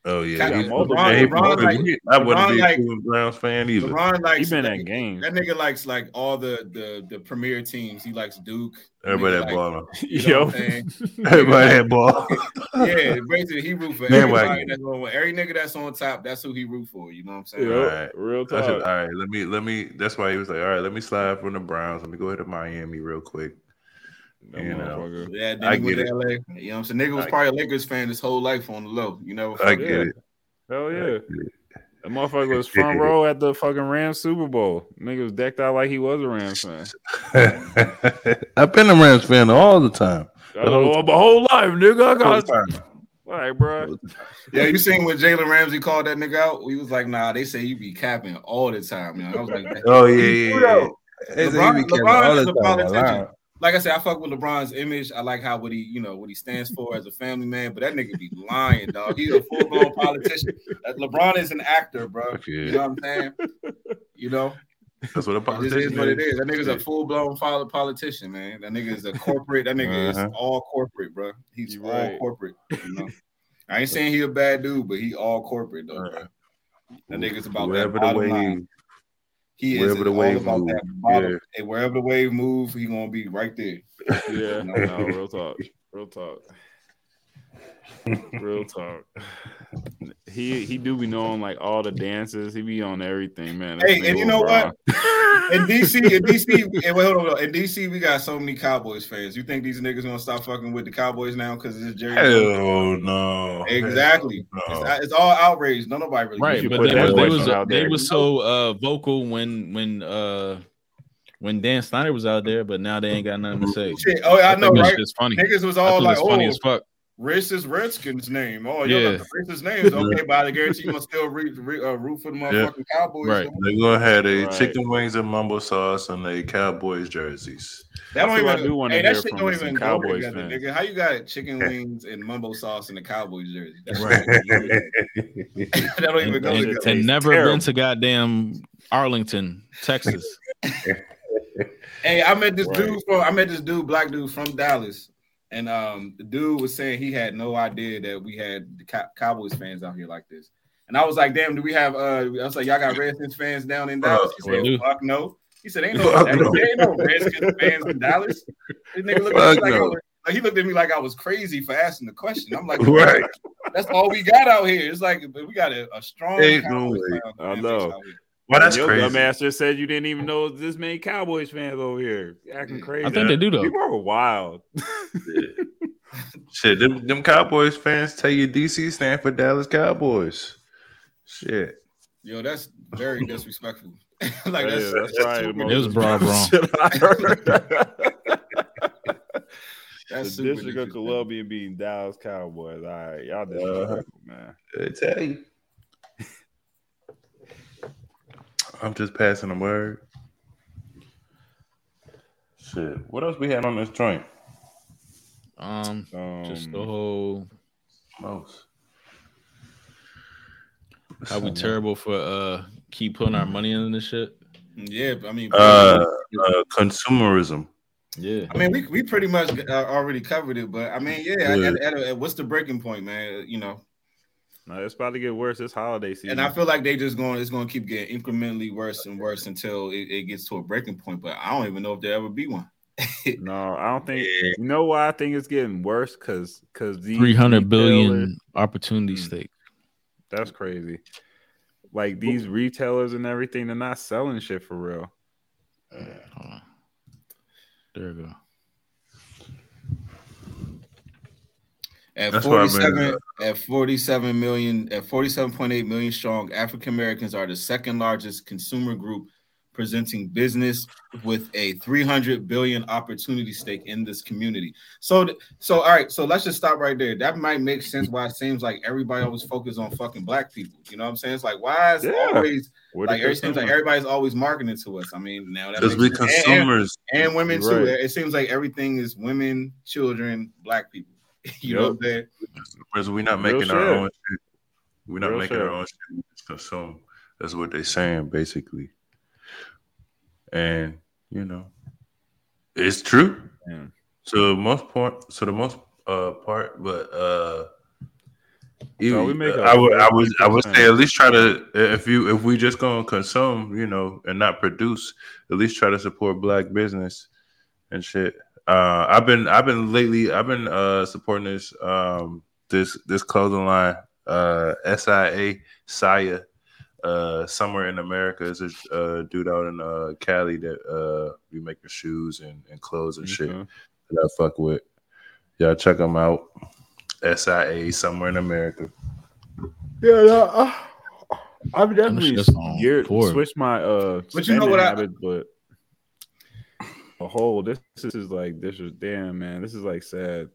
[SPEAKER 4] Oh yeah,
[SPEAKER 2] Got
[SPEAKER 4] he's-
[SPEAKER 3] multiple-
[SPEAKER 4] Yeah, he-
[SPEAKER 2] LeBron like-
[SPEAKER 4] I wouldn't
[SPEAKER 2] LeBron
[SPEAKER 4] be a
[SPEAKER 2] like-
[SPEAKER 4] Cleveland Browns fan either.
[SPEAKER 2] LeBron likes
[SPEAKER 3] He been
[SPEAKER 2] that,
[SPEAKER 3] at games.
[SPEAKER 2] that nigga likes like all the the the premier teams. He likes Duke.
[SPEAKER 4] Everybody
[SPEAKER 2] Nigga
[SPEAKER 4] that
[SPEAKER 2] like-
[SPEAKER 4] baller.
[SPEAKER 2] You know
[SPEAKER 3] Yo.
[SPEAKER 2] what I'm saying?
[SPEAKER 4] Everybody that ball.
[SPEAKER 2] yeah, basically he root for
[SPEAKER 4] Man,
[SPEAKER 2] everybody
[SPEAKER 4] wagon.
[SPEAKER 2] that's on every nigga that's on top. That's who he root for. You know what I'm saying?
[SPEAKER 3] Yep.
[SPEAKER 4] Alright.
[SPEAKER 3] Real
[SPEAKER 4] That's it.
[SPEAKER 3] talk.
[SPEAKER 4] All right, let me let me. That's why he was like, all right, let me slide from the Browns. Let me go ahead to Miami real quick.
[SPEAKER 3] That
[SPEAKER 4] You know.
[SPEAKER 3] motherfucker.
[SPEAKER 2] Yeah, then
[SPEAKER 4] I
[SPEAKER 2] he went
[SPEAKER 4] get
[SPEAKER 2] to LA. You know what I'm saying? Nigga was
[SPEAKER 4] I
[SPEAKER 2] probably a Lakers fan his whole life on the low. You know,
[SPEAKER 4] I get it.
[SPEAKER 3] Hell yeah. That motherfucker was front row at the fucking Rams Super Bowl. Nigga was decked out like he was a Rams fan.
[SPEAKER 4] I've been a Rams fan all the time.
[SPEAKER 3] I know my whole life, nigga. I got
[SPEAKER 4] time.
[SPEAKER 3] all right, bro.
[SPEAKER 2] yeah, you seen when Jalen Ramsey called that nigga out? He was like, "Nah, they say you be capping all the time." You know, I was like,
[SPEAKER 4] Oh yeah, yeah, yeah. They say he
[SPEAKER 2] LeBron,
[SPEAKER 4] be capping
[SPEAKER 2] LeBron
[SPEAKER 4] all
[SPEAKER 2] is
[SPEAKER 4] the
[SPEAKER 2] a
[SPEAKER 4] time
[SPEAKER 2] politician.
[SPEAKER 4] online.
[SPEAKER 2] Like I said, I fuck with LeBron's image. I like how what he, you know, what he stands for as a family man. But that nigga be lying, dog. He's a full blown politician. LeBron is an actor, bro.
[SPEAKER 4] Okay.
[SPEAKER 2] You know what I'm saying? You know,
[SPEAKER 4] That's what a
[SPEAKER 2] this
[SPEAKER 4] politician
[SPEAKER 2] is what it
[SPEAKER 4] is.
[SPEAKER 2] is. That nigga's a full blown father politician, man. That nigga is a corporate. That nigga
[SPEAKER 4] Uh-huh.
[SPEAKER 2] is all corporate, bro. He's
[SPEAKER 3] You
[SPEAKER 2] all
[SPEAKER 3] right.
[SPEAKER 2] corporate. You know, I ain't saying he a bad dude, but he all corporate though. Bro. That nigga's about
[SPEAKER 4] Wherever
[SPEAKER 2] that
[SPEAKER 4] the
[SPEAKER 2] bottom line.
[SPEAKER 4] Wave,
[SPEAKER 2] He is
[SPEAKER 4] wherever the
[SPEAKER 2] all
[SPEAKER 4] wave
[SPEAKER 2] about
[SPEAKER 4] move,
[SPEAKER 2] that
[SPEAKER 4] yeah.
[SPEAKER 2] Hey, wherever the wave move, he gonna be right there.
[SPEAKER 3] Yeah, no, real talk. Real talk. Real talk. He he do be knowing like all the dances. He be on everything, man. That
[SPEAKER 2] Hey, and you know
[SPEAKER 3] LeBron.
[SPEAKER 2] what? In DC, in DC, hey, wait, hold on, hold on. In DC, we got so many Cowboys fans. You think these niggas gonna stop fucking with the Cowboys now because it's Jerry? Jones?
[SPEAKER 4] hell no.
[SPEAKER 2] Exactly.
[SPEAKER 4] Hell no.
[SPEAKER 2] It's, it's all outrage. No, nobody really.
[SPEAKER 1] Right,
[SPEAKER 2] gives
[SPEAKER 1] but they
[SPEAKER 3] that
[SPEAKER 1] was, they was,
[SPEAKER 3] out
[SPEAKER 1] they was so uh, vocal when when uh when Dan Snyder was out there, but now they ain't got nothing to say.
[SPEAKER 2] Shit. Oh, yeah, I know, right?
[SPEAKER 1] shit's funny.
[SPEAKER 2] Niggas was all like,
[SPEAKER 1] it's funny
[SPEAKER 2] "Oh,
[SPEAKER 1] as fuck.
[SPEAKER 2] Racist Redskins name. Oh,
[SPEAKER 1] Yeah.
[SPEAKER 2] yeah, the racist names. Okay, but I guarantee you gonna still re, re, uh, root for the motherfucking Cowboys.
[SPEAKER 1] Right.
[SPEAKER 4] They're gonna have a
[SPEAKER 3] Right.
[SPEAKER 4] chicken wings and mumbo sauce and they Cowboys jerseys.
[SPEAKER 2] That don't
[SPEAKER 3] I
[SPEAKER 2] even.
[SPEAKER 3] do wanna
[SPEAKER 2] hey, that
[SPEAKER 3] hear
[SPEAKER 2] shit
[SPEAKER 3] from
[SPEAKER 2] don't
[SPEAKER 3] some
[SPEAKER 2] even go
[SPEAKER 3] Cowboys
[SPEAKER 2] together, nigga. How you got chicken wings and mumbo sauce in the Cowboys jersey? That's
[SPEAKER 1] Right.
[SPEAKER 2] that don't even
[SPEAKER 1] And,
[SPEAKER 2] go
[SPEAKER 1] and,
[SPEAKER 2] together.
[SPEAKER 1] and never
[SPEAKER 3] terrible.
[SPEAKER 1] been to goddamn Arlington, Texas.
[SPEAKER 2] Hey, I met this
[SPEAKER 3] Right.
[SPEAKER 2] dude from I met this dude, black dude from Dallas, and um, the dude was saying he had no idea that we had the Cow- Cowboys fans out here like this. And I was like, damn, do we have? Uh, I was like, y'all got Redskins fans down in Dallas? He said, fuck no. He said, ain't no, ain't,
[SPEAKER 4] no.
[SPEAKER 2] ain't no Redskins fans in Dallas. This nigga looked at me like,
[SPEAKER 4] no.
[SPEAKER 2] was, like he looked at me like I was crazy for asking the question. I'm like,
[SPEAKER 4] Right.
[SPEAKER 2] that's all we got out here. It's like we got a, a strong.
[SPEAKER 4] Ain't no way.
[SPEAKER 3] I know.
[SPEAKER 2] Out.
[SPEAKER 4] Well, that's
[SPEAKER 3] Your
[SPEAKER 4] crazy.
[SPEAKER 3] dumbass just said you didn't even know this many Cowboys fans over here acting mm, crazy.
[SPEAKER 1] I think they do though.
[SPEAKER 3] People are wild.
[SPEAKER 4] Shit, them, them Cowboys fans tell you DC stand for Dallas Cowboys. Shit.
[SPEAKER 2] Yo, that's very disrespectful. like
[SPEAKER 3] That
[SPEAKER 2] that's,
[SPEAKER 3] is, that's
[SPEAKER 2] that's
[SPEAKER 3] probably most
[SPEAKER 1] It was broad wrong.
[SPEAKER 3] shit I heard.
[SPEAKER 2] That's
[SPEAKER 3] the District of. Columbia being Dallas Cowboys. All right, y'all uh-huh. disrespectful, man.
[SPEAKER 4] I tell you. I'm just passing the word. Shit. What else we had on this joint?
[SPEAKER 1] Um,
[SPEAKER 3] Um,
[SPEAKER 1] just the whole
[SPEAKER 4] Most.
[SPEAKER 1] how we terrible for uh keep putting our money in this shit.
[SPEAKER 2] Yeah, I mean,
[SPEAKER 4] Uh, uh, consumerism.
[SPEAKER 1] Yeah,
[SPEAKER 2] I mean, we, we pretty much uh, already covered it, but I mean, yeah,
[SPEAKER 4] Yeah.
[SPEAKER 2] At, at, at, what's the breaking point, man? You know,
[SPEAKER 3] no, it's about to get worse this holiday season.
[SPEAKER 2] and I feel like they just going, it's going to keep getting incrementally worse and worse until it, it gets to a breaking point. But I don't even know if there ever be one.
[SPEAKER 3] no, I don't think.
[SPEAKER 4] Yeah.
[SPEAKER 3] You know why I think it's getting worse? Because because these
[SPEAKER 1] three hundred billion opportunity
[SPEAKER 3] Mm.
[SPEAKER 1] stake.
[SPEAKER 3] That's crazy. Like these retailers and everything, they're not selling shit for real.
[SPEAKER 1] There we go.
[SPEAKER 2] At
[SPEAKER 4] That's what I mean.
[SPEAKER 2] 47, at 47 million, at 47.8 million strong, African Americans are the second largest consumer group presenting business with a 300 billion opportunity stake in this community. So, so all right, so let's just stop right there. That might make sense why it seems like everybody always focuses on fucking black people. You know what I'm saying? It's like why is it
[SPEAKER 3] Yeah.
[SPEAKER 2] always
[SPEAKER 3] Where
[SPEAKER 2] like it seems like everybody's always marketing to us. I mean, now that makes
[SPEAKER 4] we
[SPEAKER 2] sense. And- and-
[SPEAKER 4] consumers,
[SPEAKER 2] and women too. It seems like everything is women, children, black people. You know
[SPEAKER 3] Yep.
[SPEAKER 2] what I'm saying?
[SPEAKER 4] consumers, we're not
[SPEAKER 3] Real
[SPEAKER 4] making our
[SPEAKER 3] shit.
[SPEAKER 4] own shit. We're not
[SPEAKER 3] Real
[SPEAKER 4] making
[SPEAKER 3] shit.
[SPEAKER 4] our own shit. We just consume. That's what they're saying, basically. And you know, it's true.
[SPEAKER 3] Yeah.
[SPEAKER 4] So most part, so the most uh part, but uh,
[SPEAKER 3] So
[SPEAKER 4] even-
[SPEAKER 3] we make a
[SPEAKER 4] I would, I would, I would say at least try to if you if we just gonna consume, you know, and not produce, at least try to support black business and shit. Uh, I've been, I've been lately, I've been uh supporting this um this this clothing line, uh SIA Saya, uh somewhere in America is a uh, dude out in uh Cali that uh be making shoes and, and clothes and shit that I fuck with. Y'all check them out. SIA somewhere in America.
[SPEAKER 3] Yeah, no, uh, I've definitely
[SPEAKER 1] shit's
[SPEAKER 3] geared, switched my uh
[SPEAKER 2] But you know
[SPEAKER 3] spending
[SPEAKER 2] what I-
[SPEAKER 3] habit, but a whole this, this is like this is damn man, this is like sad.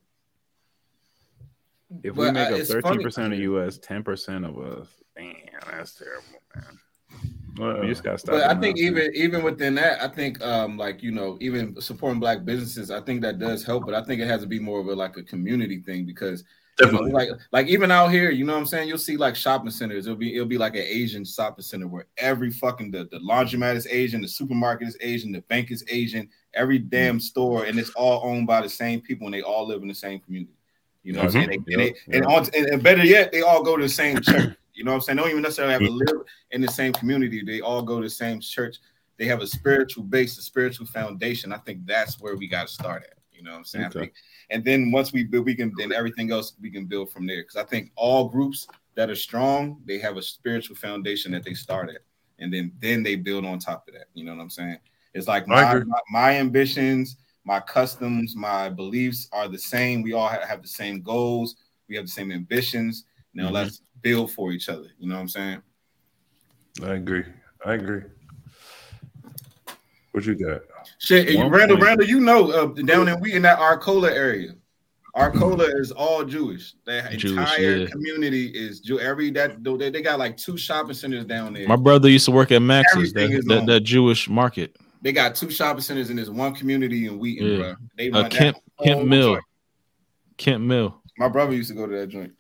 [SPEAKER 3] If we make
[SPEAKER 2] uh,
[SPEAKER 3] up
[SPEAKER 2] it's
[SPEAKER 3] thirteen
[SPEAKER 2] funny-
[SPEAKER 3] percent of US, ten percent of us, damn, that's terrible, man.
[SPEAKER 4] Uh,
[SPEAKER 3] We just gotta stop.
[SPEAKER 2] But I think
[SPEAKER 3] that shit.
[SPEAKER 2] even even within that, I think um like you know even supporting black businesses, I think that does help. But I think it has to be more of a like a community thing because you know,
[SPEAKER 4] Definitely.
[SPEAKER 2] like like even out here, you know what I'm saying? You'll see like shopping centers. It'll be it'll be like an Asian shopping center where every fucking the, the laundromat is Asian, the supermarket is Asian, the bank is Asian, every mm-hmm. damn store, and it's all owned by the same people and they all live in the same community. You know saying? Mm-hmm. They- and, they, and, on, and, and better yet, they all go to the same church. You know what I'm saying? They don't even necessarily have to mm-hmm. live in the same community. They all go to the same church. They have a spiritual base, a spiritual foundation. I think that's where we got to start at. You know what I'm saying?
[SPEAKER 3] Okay.
[SPEAKER 2] think, and then once we build, we can then everything else we can build from there. Because I think all groups that are strong, they have a spiritual foundation that they start at, and then then they build on top of that. You know what I'm saying? It's like my, my, my ambitions, my customs, my beliefs are the same. We all ha- have the same goals. We have the same ambitions. Now
[SPEAKER 4] Mhm.
[SPEAKER 2] let's build for each other. You know what I'm saying?
[SPEAKER 4] I agree. I agree. What you got?
[SPEAKER 2] Shit,
[SPEAKER 3] One
[SPEAKER 2] Randall,
[SPEAKER 3] point.
[SPEAKER 2] Randall, you know, uh, down in we in that Arcola area. Arcola is all Jewish. The
[SPEAKER 1] Jewish,
[SPEAKER 2] entire
[SPEAKER 1] yeah.
[SPEAKER 2] community is Jew. Every that they, they got like two shopping centers down there.
[SPEAKER 1] My brother used to work at Max's,
[SPEAKER 2] Everything
[SPEAKER 1] that,
[SPEAKER 2] is
[SPEAKER 1] that, that Jewish market.
[SPEAKER 2] They got two shopping centers in this one community in Wheaton,
[SPEAKER 1] Yeah.
[SPEAKER 2] bro. They
[SPEAKER 1] Uh,
[SPEAKER 2] run
[SPEAKER 1] Kent
[SPEAKER 2] that Kemp
[SPEAKER 1] Mill.
[SPEAKER 2] joint.
[SPEAKER 1] Kemp Mill.
[SPEAKER 2] My brother used to go to that joint.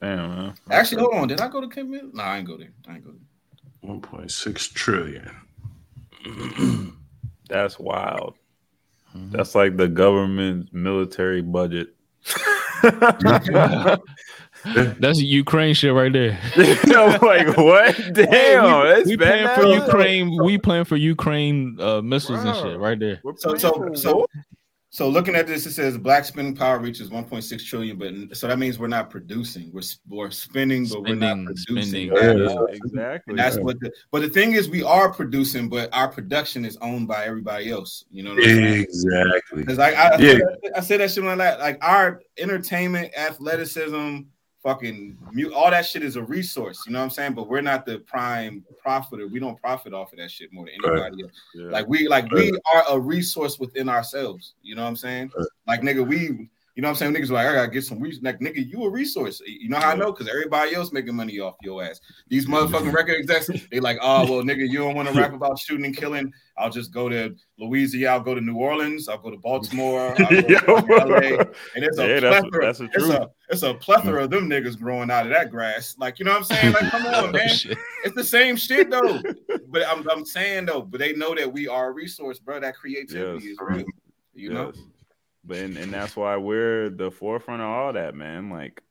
[SPEAKER 3] Damn, man.
[SPEAKER 2] Actually, hold on. Did I go to Kemp Mill? No, I ain't go there. I ain't go there.
[SPEAKER 4] 1.6 trillion.
[SPEAKER 3] That's wild.
[SPEAKER 1] Mhm.
[SPEAKER 3] That's like the government's military budget.
[SPEAKER 1] That's Ukraine shit right there.
[SPEAKER 3] I'm like, what? Damn,
[SPEAKER 1] Hey, we, we
[SPEAKER 3] it's
[SPEAKER 1] paying
[SPEAKER 3] bad
[SPEAKER 1] for
[SPEAKER 3] now.
[SPEAKER 1] Ukraine. We playing for Ukraine uh, missiles and shit right there.
[SPEAKER 2] So so so so looking at this, it says black spending power reaches 1.6 trillion, but so that means we're not producing. We're we're spending, but we're not producing.
[SPEAKER 1] spending.
[SPEAKER 3] Yeah, exactly.
[SPEAKER 2] And that's what the but the thing is we are producing, but our production is owned by everybody else. You know what
[SPEAKER 4] Exactly.
[SPEAKER 2] Because I, I,
[SPEAKER 4] Yeah.
[SPEAKER 2] I said that shit when I like, like our entertainment, athleticism, fucking mute, all that shit is a resource. You know what I'm saying? But we're not the prime profiter. We don't profit off of that shit more than anybody else.
[SPEAKER 3] Yeah.
[SPEAKER 2] Like we, like we are a resource within ourselves. You know what I'm saying?
[SPEAKER 4] Right.
[SPEAKER 2] Like nigga, we. You know what I'm saying? Niggas like, I gotta get some reason. Like, nigga, you a resource. You know how I know? Because everybody else making money off your ass. These motherfucking record execs, they like, oh well, nigga, you don't want to rap about shooting and killing. I'll just go to Louisiana. I'll go to New Orleans. I'll go to Baltimore. I'll go to LA. And it's a
[SPEAKER 3] Yeah, that's-
[SPEAKER 2] plethora.
[SPEAKER 3] that's the
[SPEAKER 2] it's a it's a plethora of them niggas growing out of that grass. Like, you know what I'm saying? Like, come on, oh, man.
[SPEAKER 1] Shit.
[SPEAKER 2] It's the same shit though. But I'm, I'm saying though, but they know that we are a resource, bro. That creativity
[SPEAKER 3] Yes.
[SPEAKER 2] is real. You know?
[SPEAKER 3] But and, and that's why we're the forefront of all that, man. Like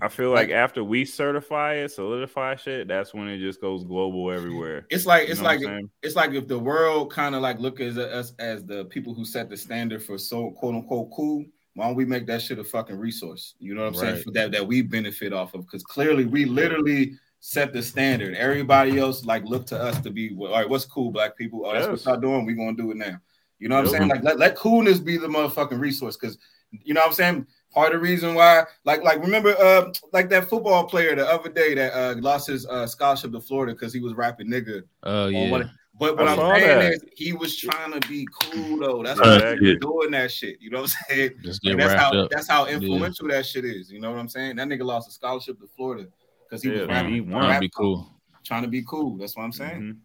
[SPEAKER 3] I feel like after we certify it, solidify shit, that's when it just goes global everywhere.
[SPEAKER 2] It's like
[SPEAKER 3] You
[SPEAKER 2] it's
[SPEAKER 3] know
[SPEAKER 2] like it's like if the world kind of like look at us as the people who set the standard for so quote unquote cool, Why don't we make that shit a fucking resource? You know what I'm right. saying? For that that we benefit off of because clearly we literally set the standard. Everybody else like look to us to be all right. What's cool, black people? Oh, that's yes. what y'all doing. We gonna do it now. You know what yep. I'm saying? Like let, let coolness be the motherfucking resource because you know what I'm saying. Part of the reason why, like, like remember, uh, like that football player the other day that uh lost his uh scholarship to Florida because he was rapping nigga.
[SPEAKER 1] Oh yeah. What,
[SPEAKER 2] but what I am saying that. is he was trying to be cool though. That's why he's doing that shit. You know what I'm saying? that's how up. that's how influential yeah. that shit is. You know what I'm saying? That nigga lost a scholarship to Florida because he yeah, was rapping. He
[SPEAKER 1] wanted to be cool.
[SPEAKER 2] Trying to be cool. That's what I'm saying. Mm-hmm.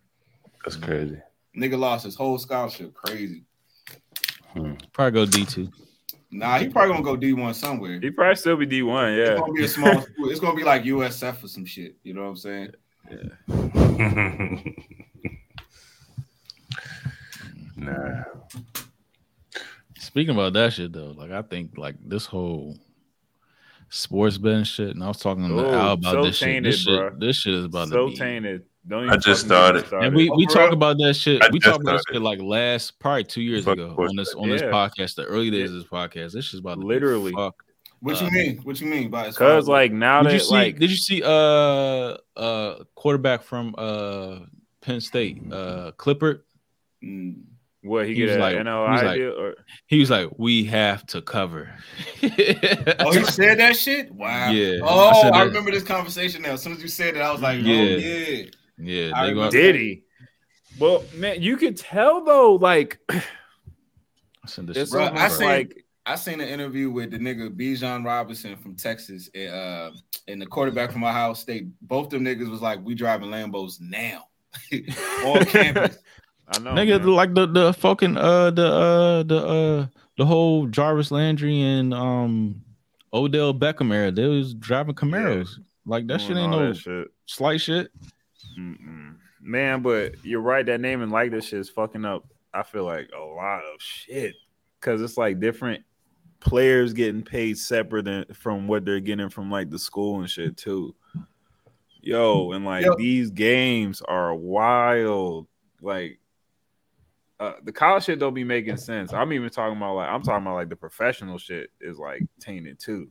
[SPEAKER 4] That's crazy.
[SPEAKER 2] Nigga lost his whole scholarship. Crazy.
[SPEAKER 1] Hmm. Probably go D two.
[SPEAKER 2] Nah, he probably gonna go D one somewhere.
[SPEAKER 3] He probably still be D one. Yeah,
[SPEAKER 2] it's gonna be a small school. It's gonna be like USF or some shit. You know what I'm saying?
[SPEAKER 4] Yeah. nah.
[SPEAKER 1] Speaking about that shit though, like I think like this whole sports betting shit, and I was talking to Ooh, Al about so this tainted, shit. This shit, this shit is about
[SPEAKER 3] so
[SPEAKER 1] to be
[SPEAKER 3] tainted.
[SPEAKER 4] Don't I just started. started.
[SPEAKER 1] And we, we talk about that shit. I we talked about this shit like last probably two years ago on this on yeah. this podcast, the early days of this podcast. This is about
[SPEAKER 3] literally fuck.
[SPEAKER 2] What uh, you mean? What you mean by
[SPEAKER 3] because like now
[SPEAKER 1] did
[SPEAKER 3] that
[SPEAKER 1] you see,
[SPEAKER 3] like
[SPEAKER 1] did you see uh uh quarterback from uh Penn State uh Clifford?
[SPEAKER 3] Mm. What he, he was like, NO he was like, or?
[SPEAKER 1] he was like, we have to cover.
[SPEAKER 2] oh, he said that shit. Wow.
[SPEAKER 1] Yeah.
[SPEAKER 2] Oh, I, I remember this conversation now. As soon as you said it, I was like, yeah, oh, yeah.
[SPEAKER 1] Yeah,
[SPEAKER 3] I they did he? Well, man, you could tell though, like
[SPEAKER 2] it's Bro, I seen, like I seen an interview with the nigga Bijan Robinson from Texas, uh, and the quarterback from Ohio State. Both them niggas was like, "We driving Lambos now on campus."
[SPEAKER 1] I know, nigga, man. like the the fucking uh the uh the uh the whole Jarvis Landry and um Odell Beckham era. They was driving Camaros. Yeah. Like that shit ain't no shit. slight shit.
[SPEAKER 3] Mm-mm. Man, but you're right. That name and like this shit is fucking up. I feel like a lot of shit because it's like different players getting paid separate than, from what they're getting from like the school and shit too. Yo, and like Yo. these games are wild. Like uh, the college shit don't be making sense. I'm even talking about like I'm talking about like the professional shit is like tainted too.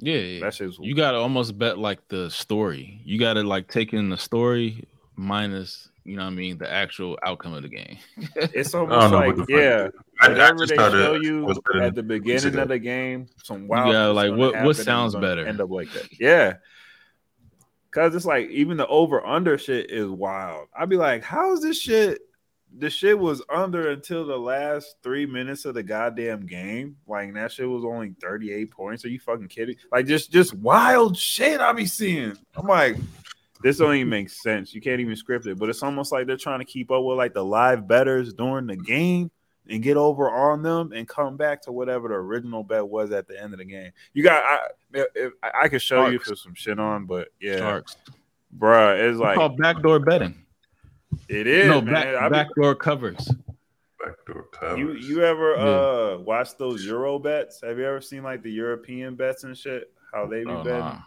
[SPEAKER 1] Yeah, yeah. That's just you gotta almost bet like the story. You gotta like take in the story minus you know what I mean the actual outcome of the game.
[SPEAKER 3] it's almost like yeah, whatever they show you at the beginning of the game, some wild.
[SPEAKER 1] Yeah, like what what sounds better?
[SPEAKER 3] End up like that. Yeah. Cause it's like even the over under shit is wild. I'd be like, how is this shit the shit was under until the last three minutes of the goddamn game. Like that shit was only 38 points. Are you fucking kidding? Like just just wild shit I be seeing. I'm like, this don't even make sense. You can't even script it, but it's almost like they're trying to keep up with like the live betters during the game and get over on them and come back to whatever the original bet was at the end of the game. You got I if, I, I could show Sharks. you for some shit on, but yeah, Sharks. bruh, it's like
[SPEAKER 1] called backdoor betting.
[SPEAKER 3] It is
[SPEAKER 1] no back, backdoor covers.
[SPEAKER 4] Backdoor covers.
[SPEAKER 3] You you ever yeah. uh watch those Euro bets? Have you ever seen like the European bets and shit? How they be oh, betting?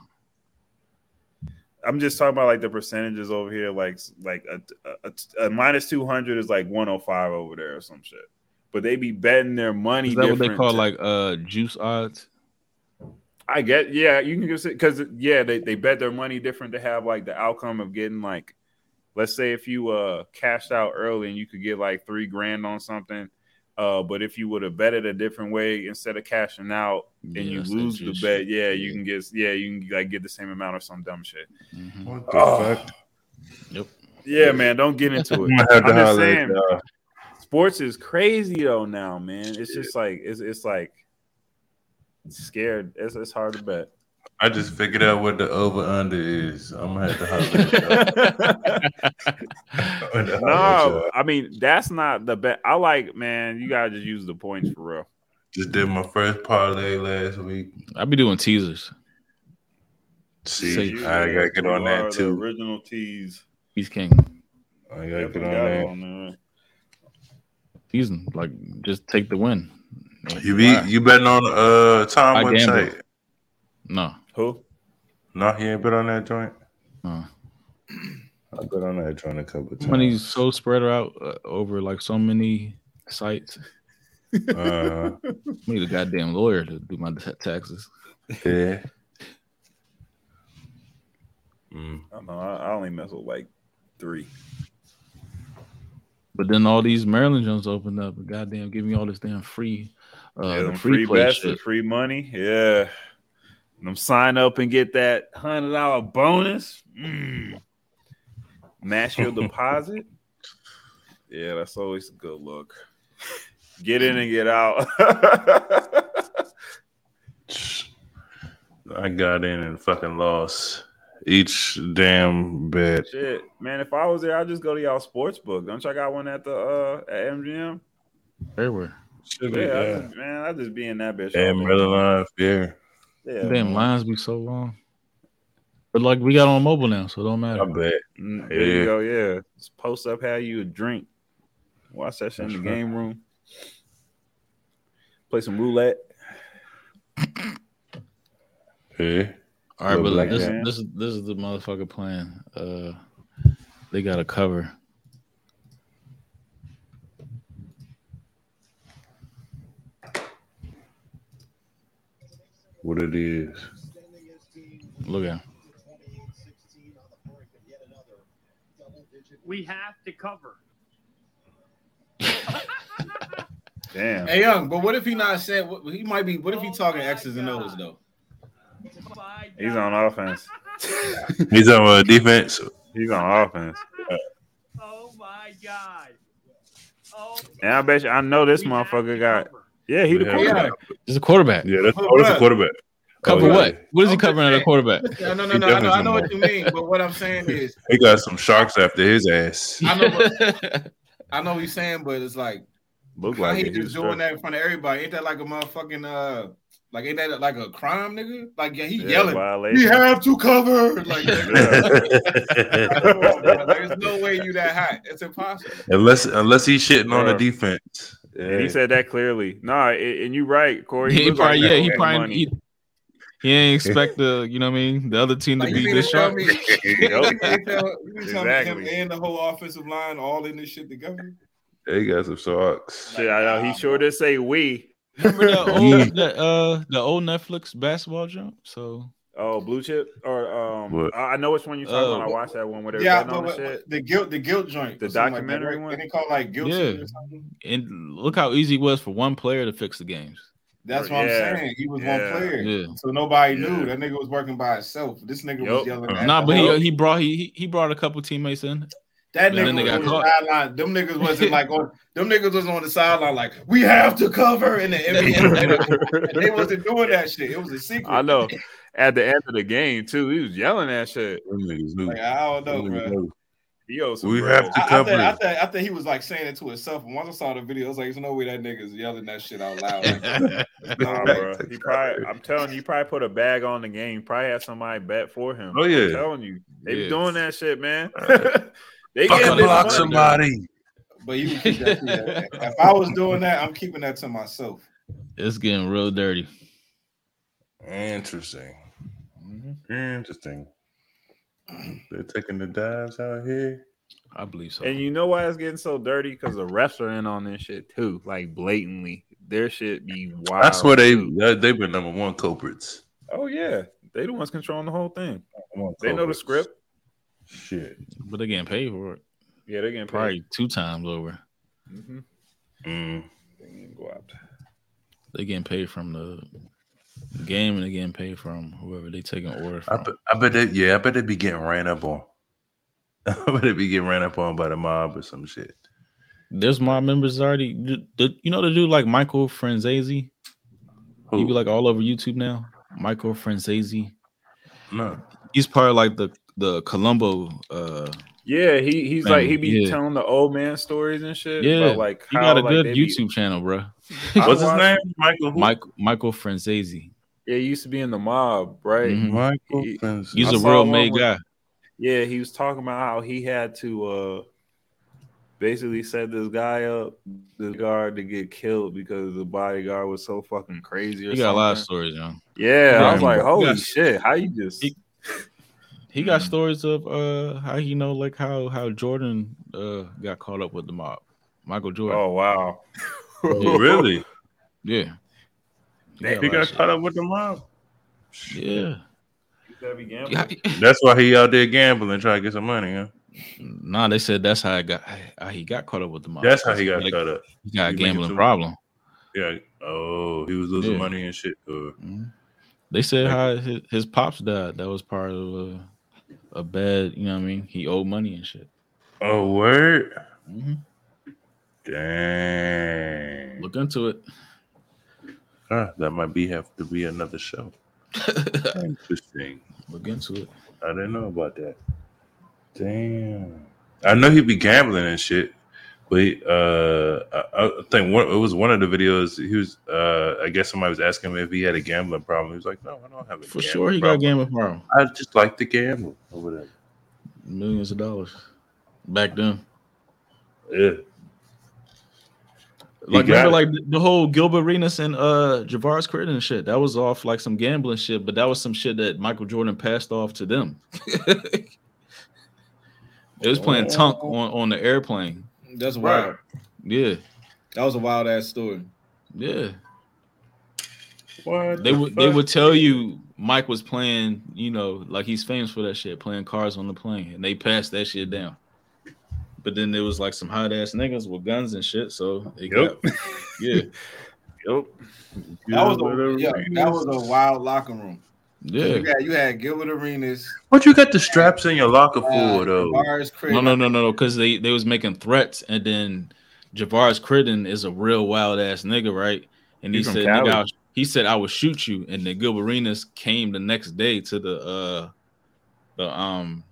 [SPEAKER 3] I'm just talking about like the percentages over here. Like like a, a, a minus two hundred is like 105 over there or some shit. But they be betting their money.
[SPEAKER 1] Is that what they call to, like uh juice odds?
[SPEAKER 3] I get yeah. You can just because yeah they, they bet their money different to have like the outcome of getting like let's say if you uh cashed out early and you could get like three grand on something uh, but if you would have bet it a different way instead of cashing out and you lose the bet, yeah, you can get yeah, you can like get the same amount or some dumb shit.
[SPEAKER 4] Mm-hmm. What the oh. fuck?
[SPEAKER 1] Yep.
[SPEAKER 3] Yeah, man, don't get into it. I'm just saying, sports is crazy though now, man. It's just like it's it's like scared. It's it's hard to bet.
[SPEAKER 4] I just figured out what the over under is. I'm gonna have
[SPEAKER 3] to hustle. No, I mean that's not the best. I like, man. You gotta just use the points for real.
[SPEAKER 4] Just did my first parlay last week.
[SPEAKER 1] I'll be doing teasers.
[SPEAKER 4] See, I gotta get on that too.
[SPEAKER 3] original tease.
[SPEAKER 1] He's king.
[SPEAKER 4] I gotta get on that. On
[SPEAKER 1] Teasing, like, just take the win.
[SPEAKER 4] You be you betting on uh Tom I website? Gamble.
[SPEAKER 1] No.
[SPEAKER 3] Who?
[SPEAKER 4] No, he ain't been on that joint.
[SPEAKER 1] No.
[SPEAKER 4] I've been on that joint a couple times.
[SPEAKER 1] Money's so spread out uh, over like so many sites. Uh, need a goddamn lawyer to do my taxes.
[SPEAKER 4] Yeah.
[SPEAKER 3] Mm. I don't know. I, I only mess with like three.
[SPEAKER 1] But then all these Maryland Jones opened up. And goddamn, give me all this damn free, uh,
[SPEAKER 3] yeah, free, free bets, free money. Yeah, them sign up and get that hundred dollar bonus. Mm. Match your deposit. Yeah, that's always a good look. Get in and get out.
[SPEAKER 4] I got in and fucking lost each damn bet.
[SPEAKER 3] Shit, man! If I was there, I'd just go to y'all sports book. Don't y'all got one at the uh at MGM?
[SPEAKER 1] Everywhere.
[SPEAKER 3] Yeah, yeah. I just, man, I just be in that bitch.
[SPEAKER 4] Damn, brother life, yeah.
[SPEAKER 1] Yeah, damn man. lines be so long. But like we got on mobile now, so it don't matter.
[SPEAKER 4] I bet.
[SPEAKER 3] Mm, there yeah. you go. Yeah, just post up, have you a drink, watch that shit in the right. game room, play some roulette.
[SPEAKER 4] Yeah.
[SPEAKER 1] All right, but this, this is this is the motherfucker plan. Uh, they got a cover.
[SPEAKER 4] What it is?
[SPEAKER 1] Look at.
[SPEAKER 7] We have to cover.
[SPEAKER 3] Damn.
[SPEAKER 2] Hey, young, but what if he not said? He might be. What if he talking X's and O's though?
[SPEAKER 3] He's on offense.
[SPEAKER 4] He's on uh, defense.
[SPEAKER 3] He's on offense.
[SPEAKER 7] Oh my god!
[SPEAKER 3] Oh. And I bet you, I know this motherfucker got. Yeah, he the quarterback. Yeah.
[SPEAKER 1] He's a quarterback.
[SPEAKER 4] Yeah, that's, oh, that's a quarterback.
[SPEAKER 1] Cover oh, yeah. what? What is he covering at a quarterback?
[SPEAKER 2] No, no, no, no. I know, I know what you mean, but what I'm saying is
[SPEAKER 4] he got some sharks after his ass.
[SPEAKER 2] I know. What, I know what he's saying, but it's like,
[SPEAKER 3] Look like
[SPEAKER 2] he just doing that in front of everybody. Ain't that like a motherfucking uh like, ain't that like a crime, nigga? Like, yeah, he yeah, yelling. Violation. We have to cover. Like, there's no way you that hot. It's impossible.
[SPEAKER 4] Unless, unless he's shitting on the defense.
[SPEAKER 3] Yeah. He said that clearly. Nah, and you're right, Corey.
[SPEAKER 1] He, he probably, like yeah, he probably. He, he ain't expect the, you know what I mean, the other team to like, be this sharp. exactly.
[SPEAKER 2] Him and the whole offensive line all in this shit together.
[SPEAKER 4] Yeah, he got some sharks.
[SPEAKER 3] Shit, I know. He sure did say we.
[SPEAKER 1] Remember the old the, uh the old Netflix basketball jump? So
[SPEAKER 3] Oh, blue chip, or um, I know which one you're talking uh, about. I watched that one where they
[SPEAKER 2] yeah, but, the, the guilt, the guilt joint,
[SPEAKER 3] the documentary
[SPEAKER 2] like
[SPEAKER 3] one.
[SPEAKER 2] They call like guilt. Yeah,
[SPEAKER 1] and look how easy it was for one player to fix the games.
[SPEAKER 2] That's what yeah. I'm saying. He was yeah. one player, yeah. so nobody knew that nigga was working by himself. This nigga yep. was yelling.
[SPEAKER 1] Nah, but he, he brought he he brought a couple teammates in.
[SPEAKER 2] That nigga was on the sideline. Them niggas wasn't like on them niggas was on the sideline like we have to cover in the NBA. they wasn't doing that shit. It was a secret.
[SPEAKER 3] I know. At the end of the game too, he was yelling that shit.
[SPEAKER 2] Like, I don't know, bro.
[SPEAKER 3] He owes
[SPEAKER 4] we have to cover.
[SPEAKER 2] I, I, think, I, think, I think he was like saying it to himself. And once I saw the video, I was like, "There's no way that nigga's yelling that shit out loud."
[SPEAKER 3] nah, bro. He probably, I'm telling you, he probably put a bag on the game. Probably had somebody bet for him.
[SPEAKER 4] Oh yeah,
[SPEAKER 3] I'm telling you, they
[SPEAKER 4] yeah.
[SPEAKER 3] be doing that shit, man.
[SPEAKER 4] They Fucking block somebody.
[SPEAKER 2] But you keep that, if I was doing that, I'm keeping that to myself.
[SPEAKER 1] It's getting real dirty.
[SPEAKER 4] Interesting. Interesting. They're taking the dives out here.
[SPEAKER 1] I believe so.
[SPEAKER 3] And you know why it's getting so dirty? Because the refs are in on this shit too, like blatantly. Their shit be wild.
[SPEAKER 4] That's where they they've been number one culprits.
[SPEAKER 3] Oh yeah, they the ones controlling the whole thing. They know the script.
[SPEAKER 4] Shit.
[SPEAKER 1] But they're getting paid for it.
[SPEAKER 3] Yeah, they're getting paid.
[SPEAKER 1] Probably two times over.
[SPEAKER 3] Mm-hmm.
[SPEAKER 4] Mm.
[SPEAKER 3] They go out.
[SPEAKER 1] They getting paid from the game and they getting paid from whoever they taking order from.
[SPEAKER 4] I bet, I bet they, yeah, I bet they be getting ran up on. I bet they be getting ran up on by the mob or some shit.
[SPEAKER 1] There's mob members already. The, the, you know the dude like Michael Franzese? Who? He be like all over YouTube now. Michael Franzese.
[SPEAKER 4] No.
[SPEAKER 1] He's part of like the the Colombo. uh
[SPEAKER 3] Yeah, he he's like he be yeah. telling the old man stories and shit.
[SPEAKER 1] Yeah,
[SPEAKER 3] about, like
[SPEAKER 1] he got a good YouTube be... channel, bro.
[SPEAKER 4] What's his name? Michael. Who?
[SPEAKER 1] Michael Michael Franzese.
[SPEAKER 3] Yeah, he used to be in the mob, right?
[SPEAKER 4] Mm-hmm. Michael.
[SPEAKER 1] He, he's I a real made guy.
[SPEAKER 3] Yeah, he was talking about how he had to uh basically set this guy up, the guard to get killed because the bodyguard was so fucking crazy. Or
[SPEAKER 1] he
[SPEAKER 3] got
[SPEAKER 1] something. a lot of stories, young.
[SPEAKER 3] Yeah, yeah, I was like, holy got, shit, how you just
[SPEAKER 1] he, he got mm-hmm. stories of uh how you know like how how Jordan uh got caught up with the mob. Michael Jordan.
[SPEAKER 3] Oh wow.
[SPEAKER 4] really?
[SPEAKER 1] Yeah.
[SPEAKER 4] He got
[SPEAKER 1] lot
[SPEAKER 4] caught up with the mob.
[SPEAKER 1] Yeah. Yeah.
[SPEAKER 4] That's why he out there gambling, trying to get some money. Huh?
[SPEAKER 1] Nah, they said that's how I got how he got caught up with the mob.
[SPEAKER 4] That's how he got
[SPEAKER 1] Like,
[SPEAKER 4] caught up.
[SPEAKER 1] He got a
[SPEAKER 4] He making
[SPEAKER 1] gambling
[SPEAKER 4] too-
[SPEAKER 1] problem.
[SPEAKER 4] Yeah. Oh, he was losing
[SPEAKER 1] Yeah.
[SPEAKER 4] money and shit. Uh,
[SPEAKER 1] They said how his, his pops died. That was part of a, a bad, you know what I mean? He owed money and shit.
[SPEAKER 4] oh, word.
[SPEAKER 1] Mhm.
[SPEAKER 4] Dang.
[SPEAKER 1] Look into it.
[SPEAKER 4] Huh, that might be have to be another show. Interesting.
[SPEAKER 1] Look into it.
[SPEAKER 4] I didn't know about that. Damn. I know he'd be gambling and shit, but he, uh, I, I think one, it was one of the videos. He was, uh, I guess somebody was asking him if he had a gambling problem. He was like, "No, I don't have a
[SPEAKER 1] For
[SPEAKER 4] gambling
[SPEAKER 1] sure, he
[SPEAKER 4] problem.
[SPEAKER 1] got gambling problem.
[SPEAKER 4] I just like to gamble or whatever."
[SPEAKER 1] Millions of dollars back then.
[SPEAKER 4] Yeah.
[SPEAKER 1] Like remember,
[SPEAKER 4] it.
[SPEAKER 1] like the, the whole Gilbert Arenas and uh Javaris Critton and shit. That was off like some gambling shit, but that was some shit that Michael Jordan passed off to them. it was playing Tunk on, on the airplane.
[SPEAKER 2] That's wild.
[SPEAKER 1] Yeah,
[SPEAKER 2] That was a wild ass story.
[SPEAKER 1] yeah.
[SPEAKER 4] What
[SPEAKER 1] They
[SPEAKER 4] the
[SPEAKER 1] would they would tell you Mike was playing, you know, like he's famous for that shit, playing cards on the plane, and they passed that shit down. But then there was like some hot ass niggas with guns and shit, so it
[SPEAKER 4] Yep.
[SPEAKER 1] got, yeah,
[SPEAKER 4] Yep.
[SPEAKER 2] That was a yeah, that was a wild locker room.
[SPEAKER 1] yeah.
[SPEAKER 2] You had you had Gilbert Arenas,
[SPEAKER 4] What you got the straps in your locker
[SPEAKER 2] uh,
[SPEAKER 4] for though?
[SPEAKER 2] Javaris Critton.
[SPEAKER 1] No, no, no, no, no, because they they was making threats, and then Javaris Critton is a real wild ass nigga, right? And he
[SPEAKER 3] He
[SPEAKER 1] said, nigga, I'll- he said I would shoot you, and then Gilbert Arenas came the next day to the uh the um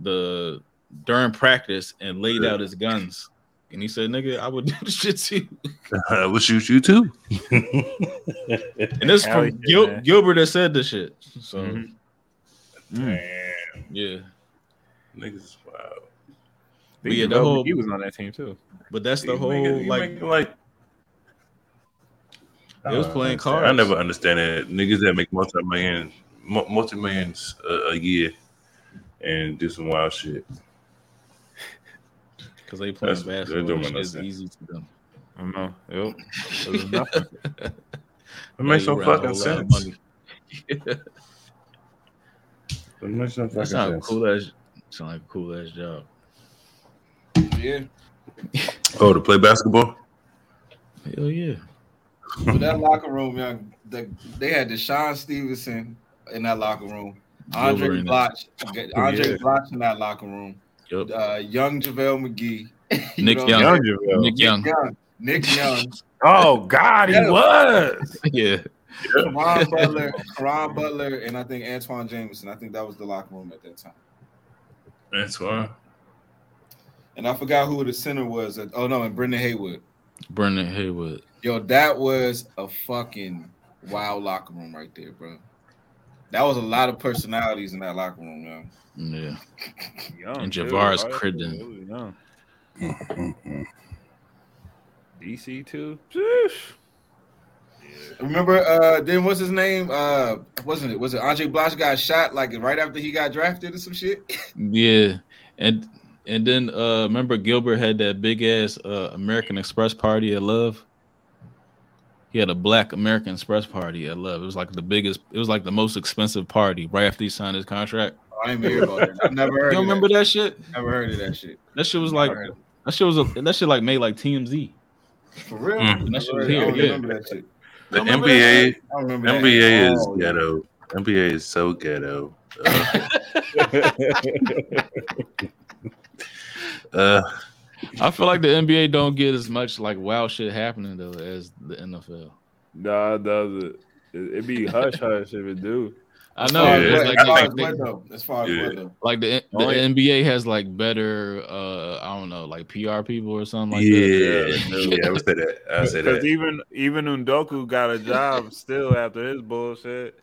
[SPEAKER 1] the during practice and laid
[SPEAKER 4] Yeah.
[SPEAKER 1] out his guns, and he said, nigga, I would do this shit to you.
[SPEAKER 4] Uh, I will shoot you too.
[SPEAKER 1] And this
[SPEAKER 3] Hell
[SPEAKER 1] from
[SPEAKER 3] yeah,
[SPEAKER 1] Gil- Gilbert that said this shit. So
[SPEAKER 3] Mhm.
[SPEAKER 4] Damn,
[SPEAKER 1] yeah,
[SPEAKER 4] niggas is wild.
[SPEAKER 1] But yeah, the whole-
[SPEAKER 3] he was on that team too.
[SPEAKER 1] but that's the
[SPEAKER 4] You
[SPEAKER 1] whole
[SPEAKER 4] making- you
[SPEAKER 1] like
[SPEAKER 4] making, like
[SPEAKER 1] it was uh,
[SPEAKER 4] I don't
[SPEAKER 1] playing
[SPEAKER 4] understand. I never understand it. Niggas that make multi million, multi millions a, a year, and do some wild shit.
[SPEAKER 1] Because they
[SPEAKER 4] play
[SPEAKER 1] basketball,
[SPEAKER 4] don't
[SPEAKER 1] and
[SPEAKER 4] make no
[SPEAKER 1] it's easy to them.
[SPEAKER 3] I know. Yep. It was nothing.
[SPEAKER 4] It
[SPEAKER 1] Yeah,
[SPEAKER 4] makes no fucking
[SPEAKER 1] whole lot of
[SPEAKER 4] sense.
[SPEAKER 1] money.
[SPEAKER 4] It makes no fucking
[SPEAKER 1] That sound
[SPEAKER 4] sense.
[SPEAKER 1] cool as sound like a cool ass job.
[SPEAKER 2] Yeah,
[SPEAKER 4] Oh, to play basketball?
[SPEAKER 1] Hell yeah.
[SPEAKER 2] but that locker room, young, the, they had DeShawn Stevenson in that locker room, Andre
[SPEAKER 1] Gilbert
[SPEAKER 2] Blatche, Andre
[SPEAKER 3] Yeah.
[SPEAKER 2] Blatche in that locker room,
[SPEAKER 1] Yep.
[SPEAKER 2] uh, young JaVale McGee, you
[SPEAKER 1] Nick Young.
[SPEAKER 3] Young JaVale.
[SPEAKER 1] Nick Young.
[SPEAKER 2] Young, Nick Young,
[SPEAKER 3] Oh God, he
[SPEAKER 2] Yeah.
[SPEAKER 3] was.
[SPEAKER 1] Yeah.
[SPEAKER 2] Caron Butler, Caron Butler, and I think Antawn Jamison. I think that was the locker room at that time.
[SPEAKER 4] That's why.
[SPEAKER 2] And I forgot who the center was. Oh no, and Brendan Haywood.
[SPEAKER 1] Brendan Haywood.
[SPEAKER 2] Yo, that was a fucking wild locker room right there, bro. That was a lot of personalities in that locker room, yo.
[SPEAKER 1] Yeah.
[SPEAKER 3] Young,
[SPEAKER 1] And
[SPEAKER 3] too.
[SPEAKER 1] Javaris Critton.
[SPEAKER 3] he was young. DC too. Sheesh.
[SPEAKER 2] Remember, uh, then what's his name? Uh, wasn't it? Was it Andray Blatche got shot like right after he got drafted or some shit?
[SPEAKER 1] Yeah. And and then uh remember Gilbert had that big ass uh American Express party of Love. He had a black American Express party at Love. It was like the biggest, it was like the most expensive party right after he signed his contract.
[SPEAKER 2] I ain't hear about that. I never
[SPEAKER 1] You
[SPEAKER 2] heard.
[SPEAKER 1] don't
[SPEAKER 2] of
[SPEAKER 1] remember
[SPEAKER 2] that.
[SPEAKER 1] that shit?
[SPEAKER 2] Never heard of that shit.
[SPEAKER 1] That shit was like
[SPEAKER 2] Never heard of
[SPEAKER 1] that shit was a that shit like made like TMZ.
[SPEAKER 2] For real?
[SPEAKER 4] Mm.
[SPEAKER 1] That shit was
[SPEAKER 2] heard- I
[SPEAKER 1] here,
[SPEAKER 2] don't
[SPEAKER 1] yeah.
[SPEAKER 2] remember that shit.
[SPEAKER 4] The
[SPEAKER 1] Don't remember
[SPEAKER 4] NBA,
[SPEAKER 2] I don't remember.
[SPEAKER 4] NBA is
[SPEAKER 2] Oh, yeah.
[SPEAKER 4] ghetto. NBA is so ghetto. Uh, uh,
[SPEAKER 1] I feel like the NBA don't get as much like wow shit happening though as the NFL.
[SPEAKER 3] Nah, it doesn't. It, it be hush hush if it do.
[SPEAKER 1] I know,
[SPEAKER 4] Yeah,
[SPEAKER 2] as
[SPEAKER 1] it's like
[SPEAKER 2] as far
[SPEAKER 1] they-
[SPEAKER 2] as
[SPEAKER 1] they-
[SPEAKER 2] what though? As far as
[SPEAKER 4] Yeah.
[SPEAKER 2] what
[SPEAKER 1] like the the
[SPEAKER 3] Only-
[SPEAKER 1] NBA has like better uh I don't know like PR people or something like
[SPEAKER 4] yeah,
[SPEAKER 1] that.
[SPEAKER 4] yeah, I would say that. I would say
[SPEAKER 3] Because even even Udoka got a job still after his bullshit.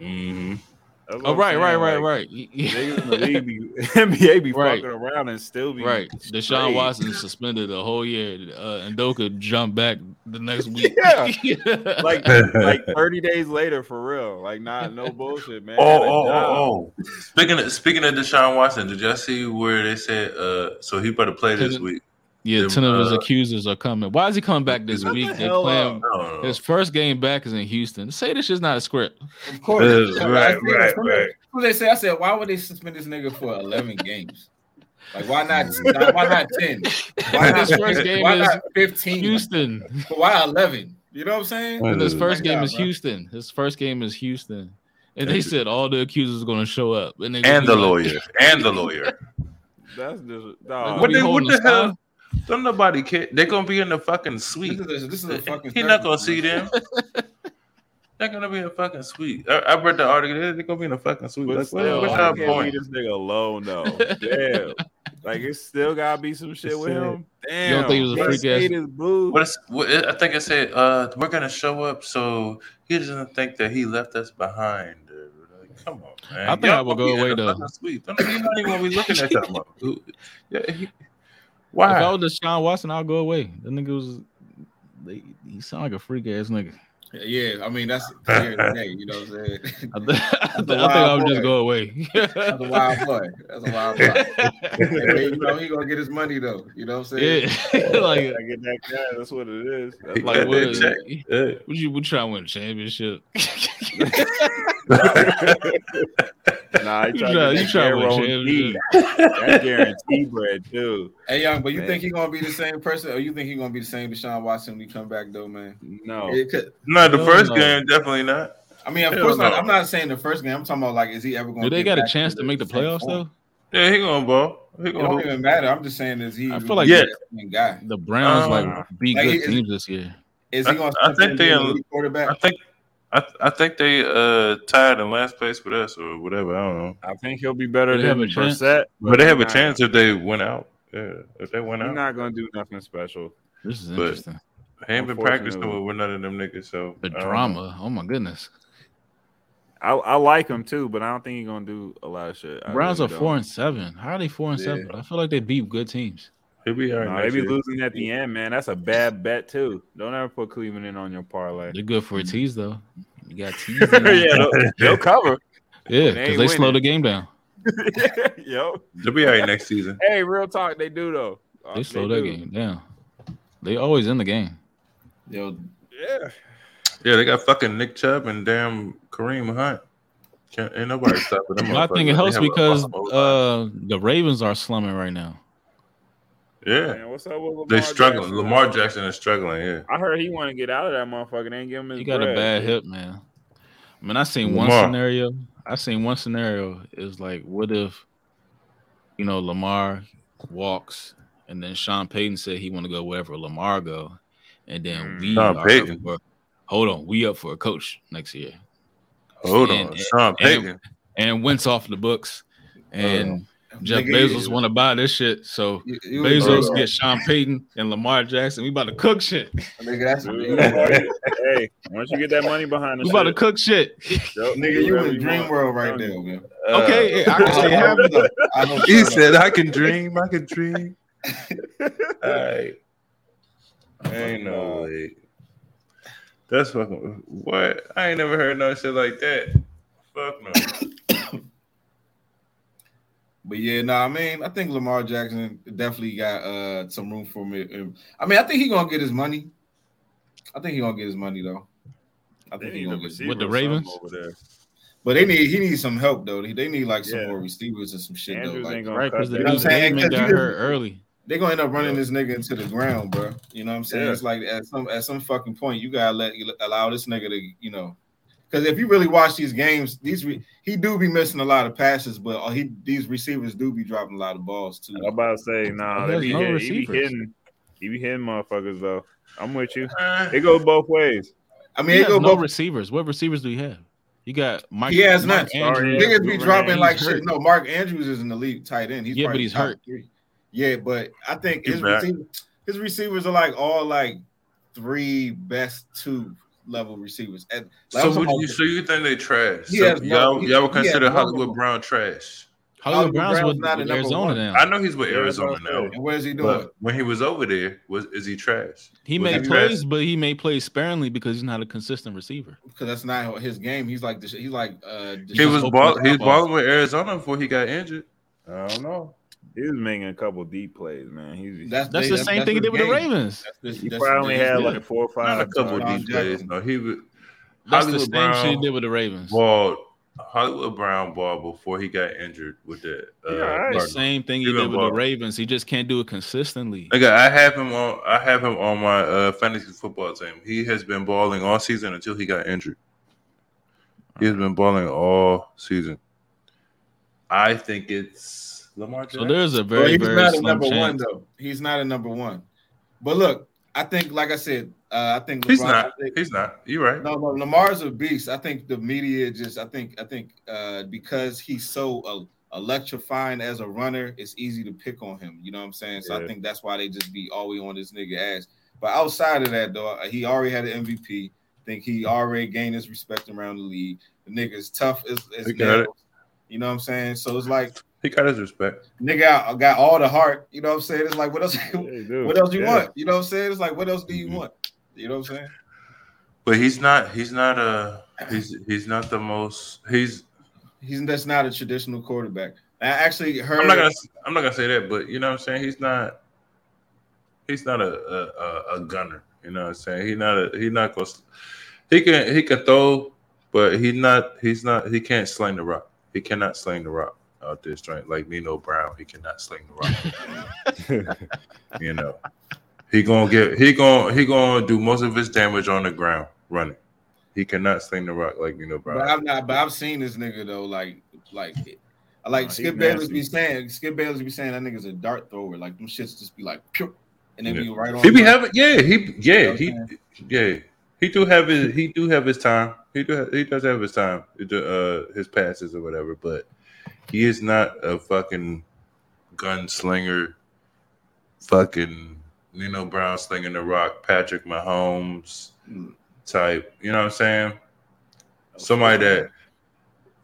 [SPEAKER 4] hmm
[SPEAKER 3] That's what
[SPEAKER 1] Oh
[SPEAKER 3] I'm
[SPEAKER 1] right, right, right,
[SPEAKER 3] like,
[SPEAKER 1] right.
[SPEAKER 3] Niggas in the league be, NBA be
[SPEAKER 1] Right.
[SPEAKER 3] fucking around and still be
[SPEAKER 1] Right. Deshaun
[SPEAKER 3] straight.
[SPEAKER 1] Watson suspended a whole year. Uh, and Doka jumped back the next week.
[SPEAKER 3] Yeah. like like 30 days later for real. Like not no bullshit, man.
[SPEAKER 4] Oh, oh, oh, oh. Speaking of speaking of Deshaun Watson, did y'all see where they said uh so he better play this week?
[SPEAKER 1] Yeah, ten of his
[SPEAKER 4] uh,
[SPEAKER 1] accusers are coming. Why is he coming back this
[SPEAKER 3] What the
[SPEAKER 1] week? They
[SPEAKER 3] hell
[SPEAKER 1] playing
[SPEAKER 4] I don't
[SPEAKER 1] his first game back is in Houston. Say this is not a script.
[SPEAKER 2] Of course.
[SPEAKER 4] Uh,
[SPEAKER 2] I- I
[SPEAKER 4] right, right,
[SPEAKER 2] somebody-
[SPEAKER 4] right.
[SPEAKER 2] What they say? I said, why would they suspend this nigga for 11 games? Like, why not? why not 10? Why not,
[SPEAKER 1] His first game
[SPEAKER 2] why
[SPEAKER 1] is
[SPEAKER 2] not 15?
[SPEAKER 1] Houston.
[SPEAKER 2] Why 11? You know what I'm saying?
[SPEAKER 4] Right.
[SPEAKER 1] And his first
[SPEAKER 2] Like
[SPEAKER 1] game is
[SPEAKER 2] bro.
[SPEAKER 1] Houston. His first game is Houston. And they said all the accusers are going to show up. And, they
[SPEAKER 4] And the
[SPEAKER 1] like-
[SPEAKER 4] lawyer. And the lawyer.
[SPEAKER 3] That's just
[SPEAKER 1] Like,
[SPEAKER 3] dog.
[SPEAKER 4] What, the, what the
[SPEAKER 1] the
[SPEAKER 4] hell? Don't nobody care. They're gonna be in the fucking suite.
[SPEAKER 2] This is a, this is a fucking.
[SPEAKER 4] He's not gonna
[SPEAKER 2] circus,
[SPEAKER 4] see them. They're gonna be in a fucking suite. I, I read the article. They're gonna be in a fucking suite.
[SPEAKER 3] But
[SPEAKER 4] Like,
[SPEAKER 3] still,
[SPEAKER 4] what's
[SPEAKER 3] I
[SPEAKER 4] our
[SPEAKER 3] can't
[SPEAKER 4] point?
[SPEAKER 3] leave this nigga alone though. Damn. Like it still gotta be some shit with him. Damn.
[SPEAKER 1] You don't think it was a
[SPEAKER 3] He
[SPEAKER 1] freak
[SPEAKER 3] stayed
[SPEAKER 1] ass-
[SPEAKER 4] What is, what, I think I said uh, we're gonna show up, so he doesn't think that he left us behind. Like, come on, man.
[SPEAKER 1] I think
[SPEAKER 4] Y'all
[SPEAKER 1] I
[SPEAKER 4] will
[SPEAKER 1] go away, though.
[SPEAKER 4] fucking Suite. Don't, you're not even gonna be looking at that motherfucker. Yeah, he,
[SPEAKER 1] If I
[SPEAKER 4] why?
[SPEAKER 1] was Deshaun Watson, I'll go away. The nigga was, they, he sound like a freak ass nigga.
[SPEAKER 2] Yeah, I mean that's clear day. You know what I'm saying?
[SPEAKER 1] I, th- I, think, I think I would just go away.
[SPEAKER 2] That's a wild boy. That's a wild boy. And you know he gonna get his money though. You know what I'm saying?
[SPEAKER 1] yeah, like,
[SPEAKER 3] I get that guy. That's what it is. That's
[SPEAKER 1] like
[SPEAKER 4] got
[SPEAKER 1] what?
[SPEAKER 4] Yeah.
[SPEAKER 1] Would you would try to win a championship?
[SPEAKER 3] Nah, he
[SPEAKER 1] You
[SPEAKER 3] try,
[SPEAKER 1] try-
[SPEAKER 3] to
[SPEAKER 1] you
[SPEAKER 3] get
[SPEAKER 1] try
[SPEAKER 3] that
[SPEAKER 1] to
[SPEAKER 3] guarantee.
[SPEAKER 1] championship.
[SPEAKER 3] That guarantee bread too.
[SPEAKER 2] Hey young, but you
[SPEAKER 3] Man.
[SPEAKER 2] think he gonna be the same person, or you think he gonna be the same Deshaun Watson when he come back though, man?
[SPEAKER 3] No.
[SPEAKER 2] It could-
[SPEAKER 4] No, the first
[SPEAKER 1] no.
[SPEAKER 4] game definitely not.
[SPEAKER 2] I mean, of
[SPEAKER 4] Hell
[SPEAKER 2] course not. I'm not saying the first game. I'm talking about like, is he ever gonna?
[SPEAKER 1] Do they
[SPEAKER 2] get
[SPEAKER 1] got a chance to make the playoffs
[SPEAKER 2] form?
[SPEAKER 1] though?
[SPEAKER 4] Yeah, he gonna ball. He
[SPEAKER 2] It
[SPEAKER 4] gonna
[SPEAKER 2] don't
[SPEAKER 4] hoop.
[SPEAKER 2] even matter. I'm just saying, is he?
[SPEAKER 1] I feel like
[SPEAKER 4] Yeah.
[SPEAKER 2] the guy.
[SPEAKER 1] The Browns
[SPEAKER 4] Uh,
[SPEAKER 1] like beat
[SPEAKER 2] like
[SPEAKER 1] good
[SPEAKER 2] he-
[SPEAKER 1] teams this year.
[SPEAKER 2] Is he
[SPEAKER 4] I-
[SPEAKER 2] gonna?
[SPEAKER 4] I
[SPEAKER 2] step
[SPEAKER 4] think they
[SPEAKER 2] and be
[SPEAKER 4] in-
[SPEAKER 2] the lead quarterback.
[SPEAKER 4] I think I, I think they uh tied in last place with us or whatever. I don't know.
[SPEAKER 3] I think he'll be better
[SPEAKER 1] They have
[SPEAKER 3] than
[SPEAKER 1] a chance?
[SPEAKER 3] Brissett.
[SPEAKER 4] But they have a chance if they win out. Yeah, if they win
[SPEAKER 3] Not, he's
[SPEAKER 4] out.
[SPEAKER 3] not gonna do nothing special.
[SPEAKER 1] This is
[SPEAKER 4] But-
[SPEAKER 1] interesting.
[SPEAKER 4] He ain't been practicing
[SPEAKER 3] Unfortunately.
[SPEAKER 4] with none of them niggas. So
[SPEAKER 1] The
[SPEAKER 4] I don't know.
[SPEAKER 1] drama. Oh my goodness.
[SPEAKER 3] I, I like him too, but I don't think he's gonna do a lot of shit. I
[SPEAKER 1] Browns
[SPEAKER 3] really
[SPEAKER 1] are four
[SPEAKER 3] don't.
[SPEAKER 1] and seven. How are they four and
[SPEAKER 3] Yeah.
[SPEAKER 1] seven? I feel like they beat good teams.
[SPEAKER 4] He'll be all right.
[SPEAKER 3] No, they be
[SPEAKER 4] year.
[SPEAKER 3] losing at the end, man. That's a bad bet too. Don't ever put Cleveland in on your parlay.
[SPEAKER 1] They're good for a tease though. You got tease.
[SPEAKER 3] yeah, they'll, they'll cover.
[SPEAKER 1] yeah, because
[SPEAKER 3] ain't
[SPEAKER 1] they slow the game down.
[SPEAKER 3] Yo,
[SPEAKER 4] They'll be all right next season.
[SPEAKER 3] hey, real talk, they do though. Uh,
[SPEAKER 1] They slow that
[SPEAKER 3] do.
[SPEAKER 1] game down. They always in the game.
[SPEAKER 2] Yo,
[SPEAKER 3] Yeah,
[SPEAKER 4] Yeah, they got fucking Nick Chubb and damn Kareem Hunt. Can't, ain't nobody stopping them.
[SPEAKER 1] But I think it helps
[SPEAKER 4] They have a
[SPEAKER 1] because uh the Ravens are slumming right now.
[SPEAKER 4] Yeah,
[SPEAKER 3] man, what's up with Lamar
[SPEAKER 4] they struggling.
[SPEAKER 3] Jackson?
[SPEAKER 4] Lamar Jackson is struggling. Yeah,
[SPEAKER 3] I heard he want to get out of that motherfucker. They ain't give him his
[SPEAKER 1] He got a
[SPEAKER 3] bread.
[SPEAKER 1] bad hip, man. I mean, I seen one scenario. I seen one scenario is like, what if, you know, Lamar walks and then Sean Payton said he want to go wherever Lamar go, and then mm. we
[SPEAKER 4] Sean
[SPEAKER 1] are
[SPEAKER 4] Payton?
[SPEAKER 1] up for, hold on, we up for a coach next year,
[SPEAKER 4] hold
[SPEAKER 1] And-
[SPEAKER 4] on, Sean Payton.
[SPEAKER 1] and Wentz off the books, uh. and Jeff
[SPEAKER 2] nigga,
[SPEAKER 1] Bezos want to buy this shit, so
[SPEAKER 2] you- you-
[SPEAKER 1] Bezos get Sean Payton and Lamar Jackson. We about to cook shit.
[SPEAKER 2] Nigga, that's
[SPEAKER 3] Dude,
[SPEAKER 2] you,
[SPEAKER 3] hey, once you get that money behind the
[SPEAKER 1] We about to cook shit.
[SPEAKER 3] yo,
[SPEAKER 2] nigga,
[SPEAKER 3] do
[SPEAKER 2] you
[SPEAKER 3] whatever
[SPEAKER 2] in dream world right
[SPEAKER 3] I'm
[SPEAKER 2] there,
[SPEAKER 3] telling you.
[SPEAKER 2] man.
[SPEAKER 4] Uh,
[SPEAKER 1] Okay, I can see it happen.
[SPEAKER 2] though. I hope
[SPEAKER 4] He said, "I can dream. I can dream." all right, ain't no way. That's fucking what? I ain't never heard no shit like that. Fuck no.
[SPEAKER 2] But yeah, no, I mean, I think Lamar Jackson definitely got uh some room for me. I mean, I think he gonna get his money. I think he gonna get his money though. I
[SPEAKER 3] They
[SPEAKER 2] think he gonna get. His,
[SPEAKER 3] receiver
[SPEAKER 1] With the Ravens?
[SPEAKER 3] over there.
[SPEAKER 2] but they need he needs some help though. They, they need like some
[SPEAKER 3] Yeah.
[SPEAKER 2] more receivers and some shit
[SPEAKER 3] Andrews
[SPEAKER 2] though. Like,
[SPEAKER 3] ain't gonna
[SPEAKER 1] Right,
[SPEAKER 3] cut
[SPEAKER 1] because the
[SPEAKER 3] that.
[SPEAKER 2] You know what I'm
[SPEAKER 1] dude
[SPEAKER 2] saying?
[SPEAKER 1] Got
[SPEAKER 2] you
[SPEAKER 1] hurt early.
[SPEAKER 2] they're gonna end up running this nigga into the ground, bro. You know what I'm saying?
[SPEAKER 3] Yeah.
[SPEAKER 2] It's like at some at some fucking point you gotta let you allow this nigga to you know. Because if you really watch these games, these re, he do be missing a lot of passes, but uh, he these receivers do be dropping a lot of balls too.
[SPEAKER 3] I'm about to say, nah,
[SPEAKER 1] He
[SPEAKER 3] be,
[SPEAKER 1] no
[SPEAKER 3] hit, he be hitting, he be hitting motherfuckers though. I'm with you.
[SPEAKER 4] Uh,
[SPEAKER 3] It goes both ways.
[SPEAKER 2] I
[SPEAKER 1] He
[SPEAKER 2] mean, it
[SPEAKER 1] has
[SPEAKER 2] go
[SPEAKER 1] no
[SPEAKER 2] both.
[SPEAKER 1] receivers. What receivers do you have? You got Mike.
[SPEAKER 2] He has
[SPEAKER 1] Mark
[SPEAKER 2] none.
[SPEAKER 1] Andrews.
[SPEAKER 2] Niggas be dropping like
[SPEAKER 1] hurt.
[SPEAKER 2] shit. No, Mark Andrews is an elite tight end. He's
[SPEAKER 1] Yeah, but
[SPEAKER 2] probably
[SPEAKER 1] he's
[SPEAKER 2] top
[SPEAKER 1] hurt.
[SPEAKER 2] Three. Yeah, but I think
[SPEAKER 4] He's
[SPEAKER 2] his
[SPEAKER 4] back.
[SPEAKER 2] receiver, his receivers are like all like three best two level receivers. And
[SPEAKER 4] so would you? So you think they trash?
[SPEAKER 2] He
[SPEAKER 4] So
[SPEAKER 2] has no-
[SPEAKER 4] y'all, y'all would consider Hollywood Brown trash?
[SPEAKER 1] Hollywood
[SPEAKER 2] Hollywood
[SPEAKER 1] Brown's
[SPEAKER 2] Brown's
[SPEAKER 1] with,
[SPEAKER 2] not a
[SPEAKER 1] with Arizona
[SPEAKER 2] one.
[SPEAKER 1] now.
[SPEAKER 4] I know he's with Arizona
[SPEAKER 3] what
[SPEAKER 4] now,
[SPEAKER 2] and where's he doing?
[SPEAKER 4] but when he was over there, was is he trash?
[SPEAKER 1] He
[SPEAKER 4] Was
[SPEAKER 1] made
[SPEAKER 4] he
[SPEAKER 1] plays,
[SPEAKER 4] trash?
[SPEAKER 1] but he made plays sparingly because he's not a consistent receiver.
[SPEAKER 2] Because that's not his game. He's like. He's like uh.
[SPEAKER 4] He was
[SPEAKER 1] open
[SPEAKER 4] ball,
[SPEAKER 1] the
[SPEAKER 4] he was balling with Arizona before he got injured. I don't know.
[SPEAKER 3] He was making a couple deep plays, man. He's
[SPEAKER 2] That's
[SPEAKER 1] That's
[SPEAKER 2] they-
[SPEAKER 1] the same thing he did with the. Ravens.
[SPEAKER 2] That's-
[SPEAKER 3] he probably had
[SPEAKER 1] yeah.
[SPEAKER 3] like four or
[SPEAKER 4] Not a couple
[SPEAKER 3] targets.
[SPEAKER 4] deep plays. No, he was
[SPEAKER 1] That's the same
[SPEAKER 4] Brown
[SPEAKER 1] shit he did with the Ravens.
[SPEAKER 4] balled. Hollywood Brown ball before he got injured with the. Uh,
[SPEAKER 3] Yeah, all right.
[SPEAKER 1] the same thing he
[SPEAKER 4] He
[SPEAKER 1] did
[SPEAKER 4] been
[SPEAKER 1] with the. Ravens. He just can't do it consistently.
[SPEAKER 4] Nigga, I have him on. I have him on my uh, fantasy football team. He has been balling all season until he got injured. He has been balling all season. I think it's Lamar
[SPEAKER 1] So there's a
[SPEAKER 2] Well,
[SPEAKER 1] very,
[SPEAKER 2] he's
[SPEAKER 1] very
[SPEAKER 2] not a
[SPEAKER 1] slim
[SPEAKER 2] number one though. He's not a number one. But look, I think, like I said, uh, I think
[SPEAKER 4] He's not.
[SPEAKER 2] Think-
[SPEAKER 4] He's not. You're right.
[SPEAKER 2] No, no, Lamar's a beast. I think the media just, I think, I think, uh, because he's so uh, electrifying as a runner, it's easy to pick on him. You know what I'm saying? So I think that's why they just be always on this nigga ass. But outside of that, though, he already had an MVP. think he already gained his respect around the league. The nigga is tough as, as
[SPEAKER 4] He got it.
[SPEAKER 2] nails. You know what I'm saying? So it's like
[SPEAKER 4] He got his respect.
[SPEAKER 2] nigga got, got all the heart. You know what I'm saying? It's like what else?
[SPEAKER 3] Yeah, do.
[SPEAKER 2] what else you
[SPEAKER 3] Yeah.
[SPEAKER 2] want? You know what I'm saying? It's like what else do you
[SPEAKER 4] Mhm.
[SPEAKER 2] want? You know what I'm saying?
[SPEAKER 4] But he's not. He's not a. He's he's not the most. He's.
[SPEAKER 2] He's that's not a traditional quarterback. I actually heard.
[SPEAKER 4] I'm not gonna. I'm not gonna say that, but you know what I'm saying. He's not. He's not a a, a, a gunner. You know what I'm saying. He's not a. He's not gonna. He can he can throw, but he's not. He's not. He can't sling the rock. He cannot sling the rock out this joint like Nino Brown. He cannot sling the rock. you know. He gonna get. He gonna he gonna do most of his damage on the ground running. He cannot sling the rock like Nino Brown.
[SPEAKER 2] But I've not. But I've seen this nigga though. Like like. I like
[SPEAKER 3] Nah,
[SPEAKER 2] Skip Bayless be saying. Skip Bayless be saying that nigga's a dart thrower. Like them shits just be like, pew, and then
[SPEAKER 4] Yeah.
[SPEAKER 2] be right on.
[SPEAKER 4] He be
[SPEAKER 2] the-
[SPEAKER 4] having yeah he yeah
[SPEAKER 2] what
[SPEAKER 4] he
[SPEAKER 2] I'm
[SPEAKER 4] yeah he do have his he do have his time he do he does have his time He do, uh his passes or whatever but he is not a fucking gunslinger fucking Nino Brown slinging the rock Patrick Mahomes type you know what I'm saying? Somebody that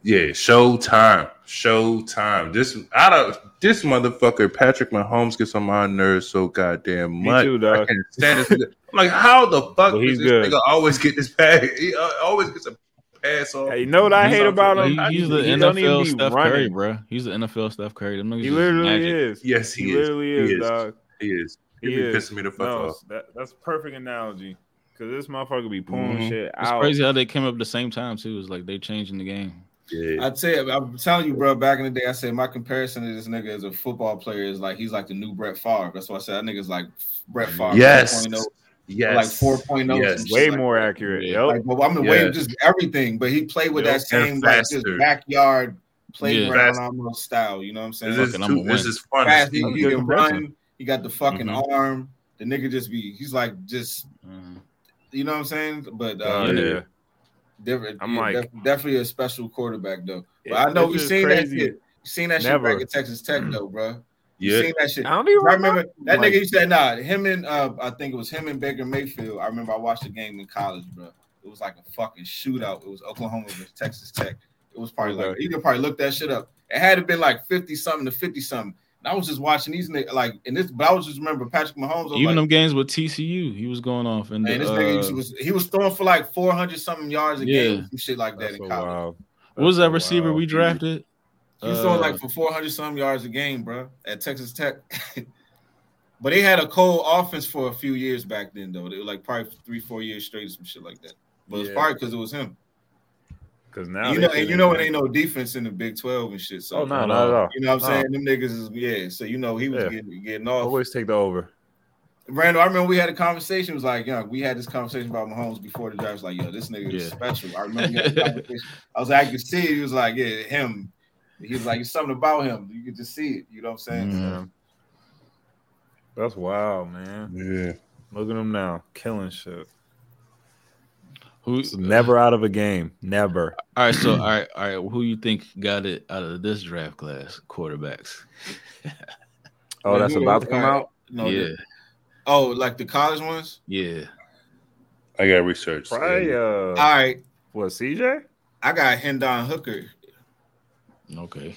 [SPEAKER 4] yeah show time show time this out of this motherfucker Patrick Mahomes gets on my nerves so goddamn much.
[SPEAKER 3] too,
[SPEAKER 4] I can't stand this. I'm like how the fuck
[SPEAKER 3] But
[SPEAKER 4] does this
[SPEAKER 3] good.
[SPEAKER 4] nigga always get this pass he uh, always gets a pass off
[SPEAKER 3] Hey, you know what I
[SPEAKER 4] He's
[SPEAKER 3] hate about him?
[SPEAKER 1] He- he's the
[SPEAKER 3] He
[SPEAKER 1] NFL
[SPEAKER 3] be
[SPEAKER 1] Steph
[SPEAKER 3] running.
[SPEAKER 1] Curry, bro. He's the NFL Steph Curry. Them
[SPEAKER 3] He literally
[SPEAKER 1] magic.
[SPEAKER 3] is.
[SPEAKER 4] yes he,
[SPEAKER 3] He
[SPEAKER 4] is
[SPEAKER 3] literally is,
[SPEAKER 4] he is
[SPEAKER 3] dog.
[SPEAKER 4] he is he,
[SPEAKER 3] He
[SPEAKER 4] be
[SPEAKER 3] is.
[SPEAKER 4] pissing me the fuck
[SPEAKER 3] No,
[SPEAKER 4] off
[SPEAKER 3] that, that's perfect analogy. Cause this motherfucker be pulling
[SPEAKER 4] Mhm.
[SPEAKER 3] shit
[SPEAKER 1] It's crazy how they came up at the same time too. It's like they changing the game.
[SPEAKER 4] yeah
[SPEAKER 2] I'd say I'm telling you, bro. Back in the day, I said my comparison to this nigga as a football player is like he's like the new Brett Favre. That's why I said that nigga's like Brett Favre.
[SPEAKER 4] yes
[SPEAKER 2] 4.0,
[SPEAKER 4] yes
[SPEAKER 2] like 4.0.
[SPEAKER 4] yes
[SPEAKER 3] Way
[SPEAKER 2] like
[SPEAKER 3] more
[SPEAKER 2] that.
[SPEAKER 3] accurate.
[SPEAKER 1] Yeah.
[SPEAKER 3] Yep.
[SPEAKER 2] Like, well, I'm the way just everything, but he played with
[SPEAKER 3] Yep.
[SPEAKER 2] that same like just
[SPEAKER 4] faster.
[SPEAKER 2] backyard playground
[SPEAKER 4] Faster.
[SPEAKER 2] almost style. You know what I'm saying?
[SPEAKER 4] this is, too, this is fun
[SPEAKER 2] Fast, he, he can
[SPEAKER 3] comparison.
[SPEAKER 2] run. He got the fucking
[SPEAKER 4] Mhm.
[SPEAKER 2] arm. The nigga just be. He's like just.
[SPEAKER 1] Mhm.
[SPEAKER 2] You know what I'm saying? But uh,
[SPEAKER 1] Yeah,
[SPEAKER 3] yeah.
[SPEAKER 2] different.
[SPEAKER 3] I'm
[SPEAKER 2] yeah,
[SPEAKER 3] like-
[SPEAKER 2] def- definitely a special quarterback though. But
[SPEAKER 3] Yeah,
[SPEAKER 2] I know we
[SPEAKER 3] just
[SPEAKER 2] seen
[SPEAKER 3] crazy.
[SPEAKER 2] that shit. You seen that
[SPEAKER 3] Never.
[SPEAKER 2] shit back at Texas Tech though, bro. You
[SPEAKER 4] yeah
[SPEAKER 2] seen that shit.
[SPEAKER 3] I don't even
[SPEAKER 2] I remember that
[SPEAKER 3] like-
[SPEAKER 2] nigga. He said, "Nah, him and uh, I think it was him and Baker Mayfield." I remember I watched the game in college, bro. It was like a fucking shootout. It was Oklahoma versus Texas Tech. It was probably like you could probably look that shit up. It had to been like fifty something to fifty something. And I was just watching these niggas like, and this, but I was just remember Patrick Mahomes. I
[SPEAKER 1] Even
[SPEAKER 2] like,
[SPEAKER 1] them games with TCU, he was going off. And
[SPEAKER 2] man, this
[SPEAKER 1] uh,
[SPEAKER 2] nigga was he was throwing for like four hundred something yards a
[SPEAKER 1] Yeah.
[SPEAKER 2] game, some shit like that in college.
[SPEAKER 3] wild.
[SPEAKER 1] what was that receiver
[SPEAKER 3] wild.
[SPEAKER 1] we drafted?
[SPEAKER 2] He was throwing
[SPEAKER 1] Uh,
[SPEAKER 2] like for 400 some yards a game, bro, at Texas Tech. but they had a cold offense for a few years back then, though. They were like probably three, four years straight or some shit like that. But it's
[SPEAKER 3] Yeah.
[SPEAKER 2] probably because it was him.
[SPEAKER 3] Because now
[SPEAKER 2] you know, and you know, it
[SPEAKER 3] ain't-
[SPEAKER 2] ain't no defense in the Big 12 and shit. So,
[SPEAKER 3] Oh no, not at all.
[SPEAKER 2] you know what I'm
[SPEAKER 3] No.
[SPEAKER 2] saying? Them niggas is, yeah. So, you know, he was
[SPEAKER 3] Yeah.
[SPEAKER 2] getting, getting off.
[SPEAKER 3] Always take the over.
[SPEAKER 2] Randall, I remember we had a conversation. It was like, yeah, we had this conversation about Mahomes before the draft. It's like, yo, this nigga is special. I remember we had the conversation. I was like, I could see it. He was like, yeah, him. He was like, there's something about him. You could just see it. You know what I'm saying?
[SPEAKER 1] Mhm.
[SPEAKER 3] Yeah. That's wild, man.
[SPEAKER 4] yeah
[SPEAKER 3] Look at him now, killing shit. Who's never out of a game. Never.
[SPEAKER 1] All right, so all right, all right. Who you think got it out of this draft class? Quarterbacks.
[SPEAKER 3] Oh,
[SPEAKER 2] Man,
[SPEAKER 3] that's about to come out.
[SPEAKER 2] No,
[SPEAKER 1] yeah,
[SPEAKER 2] the- oh, like the college ones?
[SPEAKER 1] yeah.
[SPEAKER 4] I got research
[SPEAKER 3] Probably uh
[SPEAKER 2] All right.
[SPEAKER 3] what CJ?
[SPEAKER 2] I got Hendon Hooker.
[SPEAKER 1] Okay.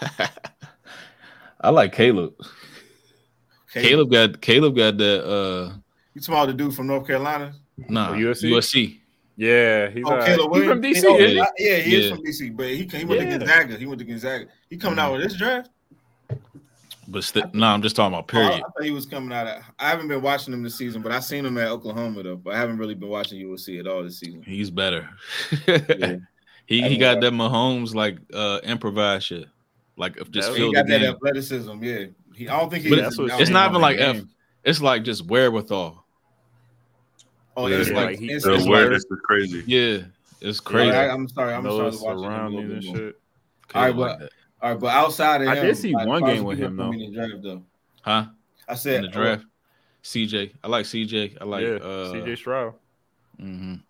[SPEAKER 1] I like Caleb. Caleb got Caleb got that. Uh,
[SPEAKER 2] You talking about the dude from North Carolina?
[SPEAKER 1] nah,
[SPEAKER 3] Oh, USC?
[SPEAKER 1] USC.
[SPEAKER 3] Yeah, he's
[SPEAKER 2] Oh,
[SPEAKER 3] all
[SPEAKER 2] Caleb
[SPEAKER 3] right. He from DC.
[SPEAKER 2] Oh,
[SPEAKER 3] isn't he?
[SPEAKER 2] yeah, yeah, he is from DC, but he, came, he went
[SPEAKER 3] Yeah.
[SPEAKER 2] to Gonzaga. He went to Gonzaga. He coming out with this draft?
[SPEAKER 1] But st- no, I'm just talking about
[SPEAKER 2] Oh, I
[SPEAKER 1] period.
[SPEAKER 2] thought he was coming out. Of, I haven't been watching him this season, but I seen him at Oklahoma though. But I haven't really been watching USC at all this season.
[SPEAKER 1] He's better.
[SPEAKER 2] Yeah.
[SPEAKER 1] He
[SPEAKER 2] I
[SPEAKER 1] he got that Mahomes like uh improvised shit. Like if just
[SPEAKER 3] That-
[SPEAKER 2] He
[SPEAKER 1] fill the
[SPEAKER 2] got that athleticism. Yeah, he, I don't think he.
[SPEAKER 1] But
[SPEAKER 2] is
[SPEAKER 3] that's what-
[SPEAKER 1] It's not even like. F. It's like just wherewithal.
[SPEAKER 2] Oh,
[SPEAKER 1] Yeah,
[SPEAKER 2] it's
[SPEAKER 1] yeah,
[SPEAKER 2] like,
[SPEAKER 3] like he-
[SPEAKER 2] it's,
[SPEAKER 4] The
[SPEAKER 2] it's
[SPEAKER 4] awareness is crazy.
[SPEAKER 1] Yeah, it's
[SPEAKER 2] crazy.
[SPEAKER 1] crazy.
[SPEAKER 2] I, am sorry. I'm sorry
[SPEAKER 3] Knows
[SPEAKER 2] to watch it a little
[SPEAKER 3] and
[SPEAKER 2] bit more.
[SPEAKER 3] shit.
[SPEAKER 2] All right, but-
[SPEAKER 1] that.
[SPEAKER 2] All right, but outside of
[SPEAKER 3] I
[SPEAKER 2] him,
[SPEAKER 3] did see
[SPEAKER 2] like,
[SPEAKER 3] one game with him, though.
[SPEAKER 2] in the draft though.
[SPEAKER 1] huh?
[SPEAKER 2] I said
[SPEAKER 1] In the draft, CJ. I like CJ. I like
[SPEAKER 3] yeah,
[SPEAKER 1] uh,
[SPEAKER 3] CJ Stroud.
[SPEAKER 1] mhm.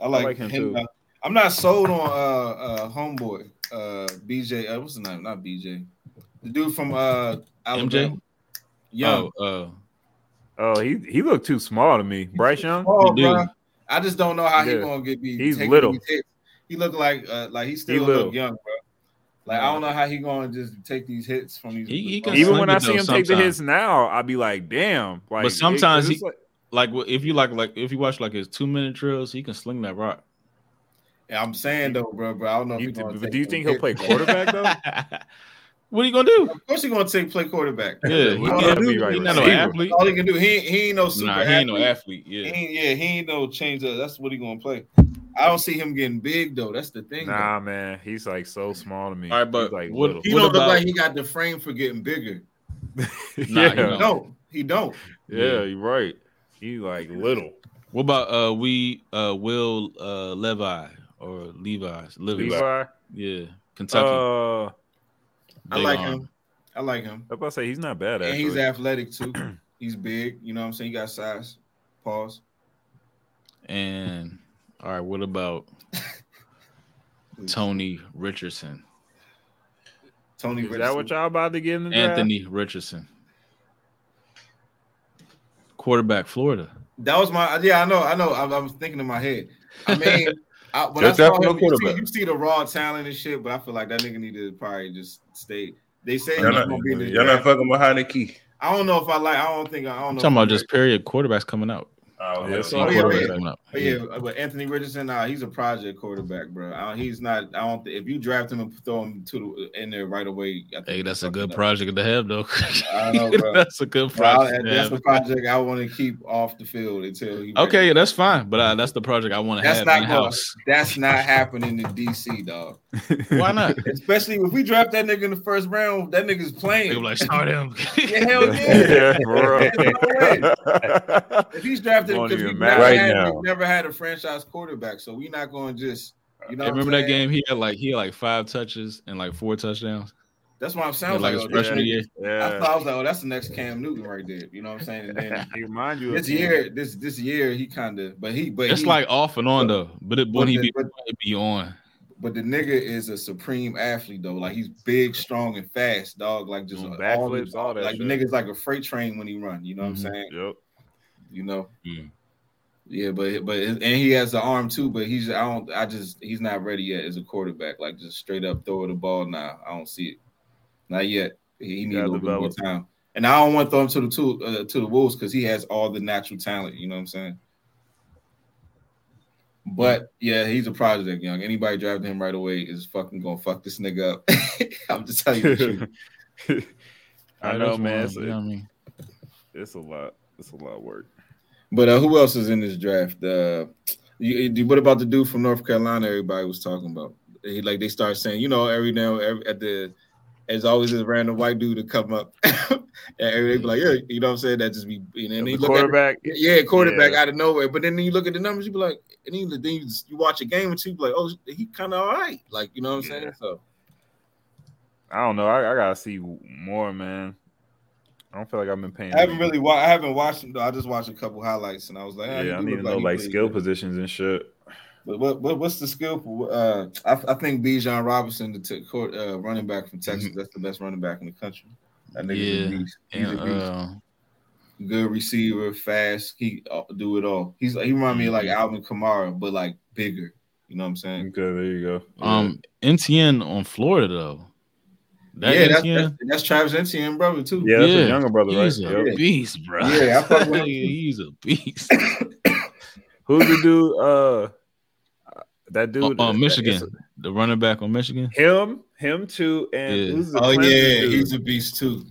[SPEAKER 2] I like,
[SPEAKER 3] like him,
[SPEAKER 2] him.
[SPEAKER 3] too.
[SPEAKER 2] I'm not sold on uh uh homeboy uh BJ. Uh, what's his name? Not BJ. The dude from uh Alabama. Young.
[SPEAKER 1] Oh, uh,
[SPEAKER 3] Oh, he he looked too small to me. Bryce Young.
[SPEAKER 2] Oh, bro. I just don't know how he gonna get me.
[SPEAKER 3] He's little.
[SPEAKER 2] these. He look like uh, like he still
[SPEAKER 3] He
[SPEAKER 2] look young, bro. Like I don't know how he gonna just take these hits from these.
[SPEAKER 1] He- he can
[SPEAKER 3] Even when I see
[SPEAKER 1] though
[SPEAKER 3] him take the hits now, I'd be like, damn. Like,
[SPEAKER 1] But sometimes
[SPEAKER 3] it-
[SPEAKER 1] he- like
[SPEAKER 3] like-
[SPEAKER 1] if you like like if you watch like his two minute drills, he can sling that rock.
[SPEAKER 2] Yeah, I'm saying though, bro, bro. I don't know
[SPEAKER 3] You-
[SPEAKER 2] he's gonna
[SPEAKER 3] but
[SPEAKER 2] take
[SPEAKER 3] do you
[SPEAKER 2] them
[SPEAKER 3] think he'll
[SPEAKER 2] hits.
[SPEAKER 3] play quarterback though?
[SPEAKER 1] what are you gonna do?
[SPEAKER 2] Of course, he's gonna take play quarterback.
[SPEAKER 1] Yeah,
[SPEAKER 3] he
[SPEAKER 1] he
[SPEAKER 2] gotta
[SPEAKER 1] can't
[SPEAKER 3] be
[SPEAKER 1] be
[SPEAKER 3] right
[SPEAKER 1] He's not no athlete.
[SPEAKER 2] All he can do, he he ain't no super
[SPEAKER 1] Nah, he ain't no
[SPEAKER 2] athlete.
[SPEAKER 1] athlete.
[SPEAKER 2] He
[SPEAKER 1] Yeah,
[SPEAKER 2] ain't, yeah, he ain't no change. Up. That's what he gonna play. I don't see him getting big though. That's the thing. though.
[SPEAKER 3] Nah, man, he's like so small to me.
[SPEAKER 1] All right, but
[SPEAKER 3] He's like
[SPEAKER 1] what-
[SPEAKER 3] little.
[SPEAKER 2] He
[SPEAKER 1] What
[SPEAKER 2] don't look like he got the frame for getting bigger.
[SPEAKER 1] Nah, he
[SPEAKER 3] yeah,
[SPEAKER 1] don't.
[SPEAKER 2] No, he don't.
[SPEAKER 3] yeah, you're right. He's like little.
[SPEAKER 1] What about uh we uh Will uh Levi or Levi's Levi?
[SPEAKER 3] Levi.
[SPEAKER 1] Yeah, Kentucky.
[SPEAKER 3] Uh,
[SPEAKER 2] I like
[SPEAKER 1] arm.
[SPEAKER 2] him. I like him.
[SPEAKER 3] I'm about to say he's not bad.
[SPEAKER 2] And
[SPEAKER 3] Actually.
[SPEAKER 2] he's athletic too. He's big. You know what I'm saying? He got size. Pause.
[SPEAKER 1] And all right, what about Tony Richardson?
[SPEAKER 2] Tony
[SPEAKER 3] Is that what y'all about to get in the draft?
[SPEAKER 1] Anthony Richardson. Quarterback Florida.
[SPEAKER 2] That was my yeah. I know. I know. I, I was thinking in my head. I mean, I, when I saw him, you see, you see the raw talent and shit, but I feel like that nigga need to probably just stay. They say
[SPEAKER 4] Y'all not,
[SPEAKER 2] gonna be the
[SPEAKER 4] y'all not fucking behind the key.
[SPEAKER 2] I don't know if I like. I don't think. I don't
[SPEAKER 1] I'm
[SPEAKER 2] know.
[SPEAKER 1] talking about just period quarterbacks coming out.
[SPEAKER 4] Oh,
[SPEAKER 3] Yeah,
[SPEAKER 4] yeah,
[SPEAKER 3] so-
[SPEAKER 2] Oh, yeah, yeah. But yeah, but Anthony Richardson, nah, he's a project quarterback, bro. I, he's not. I don't. If you draft him and throw him to the, in there right away, I think
[SPEAKER 1] Hey, that's a
[SPEAKER 2] fucking
[SPEAKER 1] good
[SPEAKER 2] up.
[SPEAKER 1] project to have, though.
[SPEAKER 2] I know, bro.
[SPEAKER 1] that's a good
[SPEAKER 2] Bro, I-
[SPEAKER 1] project. to
[SPEAKER 2] that's
[SPEAKER 1] have.
[SPEAKER 2] a project I want to keep off the field until he.
[SPEAKER 1] Okay, yeah, that's fine, but uh, that's the project I want to
[SPEAKER 2] That's
[SPEAKER 1] have
[SPEAKER 2] not
[SPEAKER 1] in
[SPEAKER 2] going.
[SPEAKER 1] house.
[SPEAKER 2] That's not happening in DC, dog.
[SPEAKER 1] Why not?
[SPEAKER 2] Especially if we draft that nigga in the first round, that nigga's playing.
[SPEAKER 1] They were like, start him.
[SPEAKER 2] yeah, hell yeah.
[SPEAKER 3] yeah, bro.
[SPEAKER 2] If he's drafted
[SPEAKER 3] Won't
[SPEAKER 2] because we've never,
[SPEAKER 4] Right
[SPEAKER 2] had,
[SPEAKER 4] now.
[SPEAKER 2] we've never had a franchise quarterback, so we're not going to just. You know,
[SPEAKER 1] Hey,
[SPEAKER 2] I'm
[SPEAKER 1] remember that game? He had like he had like five touches and like four touchdowns.
[SPEAKER 2] That's why I'm
[SPEAKER 1] Yeah,
[SPEAKER 2] sounds
[SPEAKER 1] like
[SPEAKER 2] like,
[SPEAKER 1] his
[SPEAKER 2] oh,
[SPEAKER 1] freshman year.
[SPEAKER 2] nigga- I thought I was like, oh, that's the next Cam Newton right there. You know what I'm saying? And then
[SPEAKER 3] He remind you of
[SPEAKER 2] this
[SPEAKER 3] him.
[SPEAKER 2] year, this this year, he kind of, but he, but
[SPEAKER 1] It's
[SPEAKER 2] he,
[SPEAKER 1] like off and on though, but it, when
[SPEAKER 2] but
[SPEAKER 1] he be,
[SPEAKER 2] but-
[SPEAKER 1] it be on.
[SPEAKER 2] But the nigga is a supreme athlete though. Like he's big, strong, and fast, dog. Like just
[SPEAKER 3] Doing
[SPEAKER 2] all
[SPEAKER 3] backflips, all that
[SPEAKER 2] Like the
[SPEAKER 3] shit.
[SPEAKER 2] nigga's like a freight train when he run. You know what
[SPEAKER 1] Mhm.
[SPEAKER 2] I'm saying?
[SPEAKER 3] Yep.
[SPEAKER 2] You know.
[SPEAKER 1] Mm.
[SPEAKER 2] Yeah, but but and he has the arm too. But he's I don't I just he's not ready yet as a quarterback. Like just straight up throw the ball now. I don't see it. Not yet. He, he needs a little bit more time. And I don't want to throw him to the two uh, to the Wolves because he has all the natural talent. You know what I'm saying? But yeah, he's a project, young. Anybody drafting him right away is fucking gonna fuck this nigga up. I'm just telling you the truth.
[SPEAKER 3] I know, man.
[SPEAKER 1] one,
[SPEAKER 3] It's,
[SPEAKER 1] you know what I mean?
[SPEAKER 3] it's a lot. It's a lot of work.
[SPEAKER 2] But uh, who else is in this draft? Uh, you, you- what about the dude from North Carolina? Everybody was talking about. He like they start saying, you know, every now every, at the there's always this random white dude to come up, and they be like, yeah, you know what I'm saying? That just be, then
[SPEAKER 3] The
[SPEAKER 2] you look at
[SPEAKER 3] quarterback.
[SPEAKER 2] yeah, quarterback
[SPEAKER 3] Yeah.
[SPEAKER 2] out of nowhere. But then you look at the numbers, you be like, and then you, then you, you watch a game or two, be like, oh, he kind of all right, like you know what I'm saying? So
[SPEAKER 3] I don't know. I, I gotta see more, man. I don't feel like I've been paying.
[SPEAKER 2] I haven't really, wa- I haven't watched him though. I just watched a couple highlights, and I was like, ah,
[SPEAKER 3] Yeah, I
[SPEAKER 2] do
[SPEAKER 3] need to know
[SPEAKER 2] he
[SPEAKER 3] like skill
[SPEAKER 2] good.
[SPEAKER 3] positions and shit.
[SPEAKER 2] But what, what what's the skill? For, uh, I, I think Bijan Robinson, the t- court, uh, running back from Texas, that's the best running back in the country. That nigga's a
[SPEAKER 1] Mm-hmm. Yeah,
[SPEAKER 2] beast. He's
[SPEAKER 1] And,
[SPEAKER 2] a beast.
[SPEAKER 1] uh,
[SPEAKER 2] Good receiver, fast. He uh, do it all. He's he remind me of like
[SPEAKER 1] Mm-hmm.
[SPEAKER 2] Alvin Kamara, but like bigger. You know what I'm saying?
[SPEAKER 3] Okay, there you go.
[SPEAKER 1] um, Etienne on Florida though. That
[SPEAKER 2] yeah, that's, that's that's Travis Etienne brother too.
[SPEAKER 3] yeah, that's
[SPEAKER 1] Yeah,
[SPEAKER 3] a younger brother, right?
[SPEAKER 1] he's a
[SPEAKER 3] Yep.
[SPEAKER 1] beast, bro.
[SPEAKER 2] Yeah, I fuck with him.
[SPEAKER 1] he's a beast.
[SPEAKER 3] Who's the dude? Uh, that dude.
[SPEAKER 1] on, on
[SPEAKER 3] that-
[SPEAKER 1] Michigan,
[SPEAKER 3] it's-
[SPEAKER 1] the running back on Michigan.
[SPEAKER 3] Him. Him too, and
[SPEAKER 1] Yeah.
[SPEAKER 3] who's the
[SPEAKER 2] Oh
[SPEAKER 3] Clemson
[SPEAKER 2] yeah,
[SPEAKER 3] dude?
[SPEAKER 2] he's a beast too.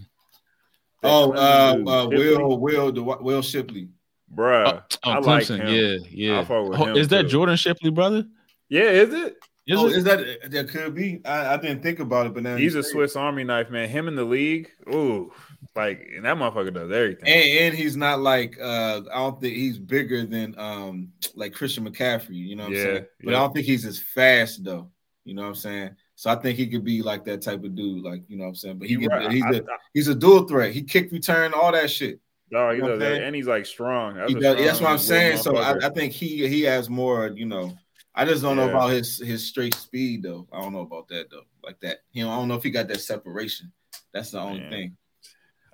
[SPEAKER 3] That
[SPEAKER 2] Oh, uh,
[SPEAKER 3] dude,
[SPEAKER 2] uh, Will, Will, the Will Shipley.
[SPEAKER 3] bruh.
[SPEAKER 1] Oh,
[SPEAKER 3] I like
[SPEAKER 1] Clemson,
[SPEAKER 3] him.
[SPEAKER 1] yeah, yeah.
[SPEAKER 3] I fuck with
[SPEAKER 1] Oh,
[SPEAKER 3] him,
[SPEAKER 1] is that
[SPEAKER 3] too.
[SPEAKER 1] Jordan Shipley, brother?
[SPEAKER 3] Yeah, is it?
[SPEAKER 1] Is
[SPEAKER 2] oh,
[SPEAKER 1] it?
[SPEAKER 2] is that that could be? I, I didn't think about it, but now
[SPEAKER 3] He's a
[SPEAKER 2] say it.
[SPEAKER 3] Swiss Army knife, man. Him in the league, ooh, like and that motherfucker does everything.
[SPEAKER 2] and, and he's not like uh I don't think he's bigger than um like Christian McCaffrey, you know what
[SPEAKER 3] Yeah,
[SPEAKER 2] I'm saying? But
[SPEAKER 3] yeah.
[SPEAKER 2] I don't think he's as fast though. You know what I'm saying? So I think he could be like that type of dude, like you know what I'm saying. But he
[SPEAKER 3] right.
[SPEAKER 2] he's
[SPEAKER 3] I-
[SPEAKER 2] a he's a dual threat. He kick return, all that shit.
[SPEAKER 3] Dog, he
[SPEAKER 2] You know
[SPEAKER 3] does that, and he's like strong. That's,
[SPEAKER 2] He
[SPEAKER 3] a
[SPEAKER 2] does, that's what I'm saying. So I, I think he he has more, you know. I just don't know about his his straight speed though. I don't know about that though. Like that, you know, I don't know if he got that separation. That's the only
[SPEAKER 3] Man,
[SPEAKER 2] thing.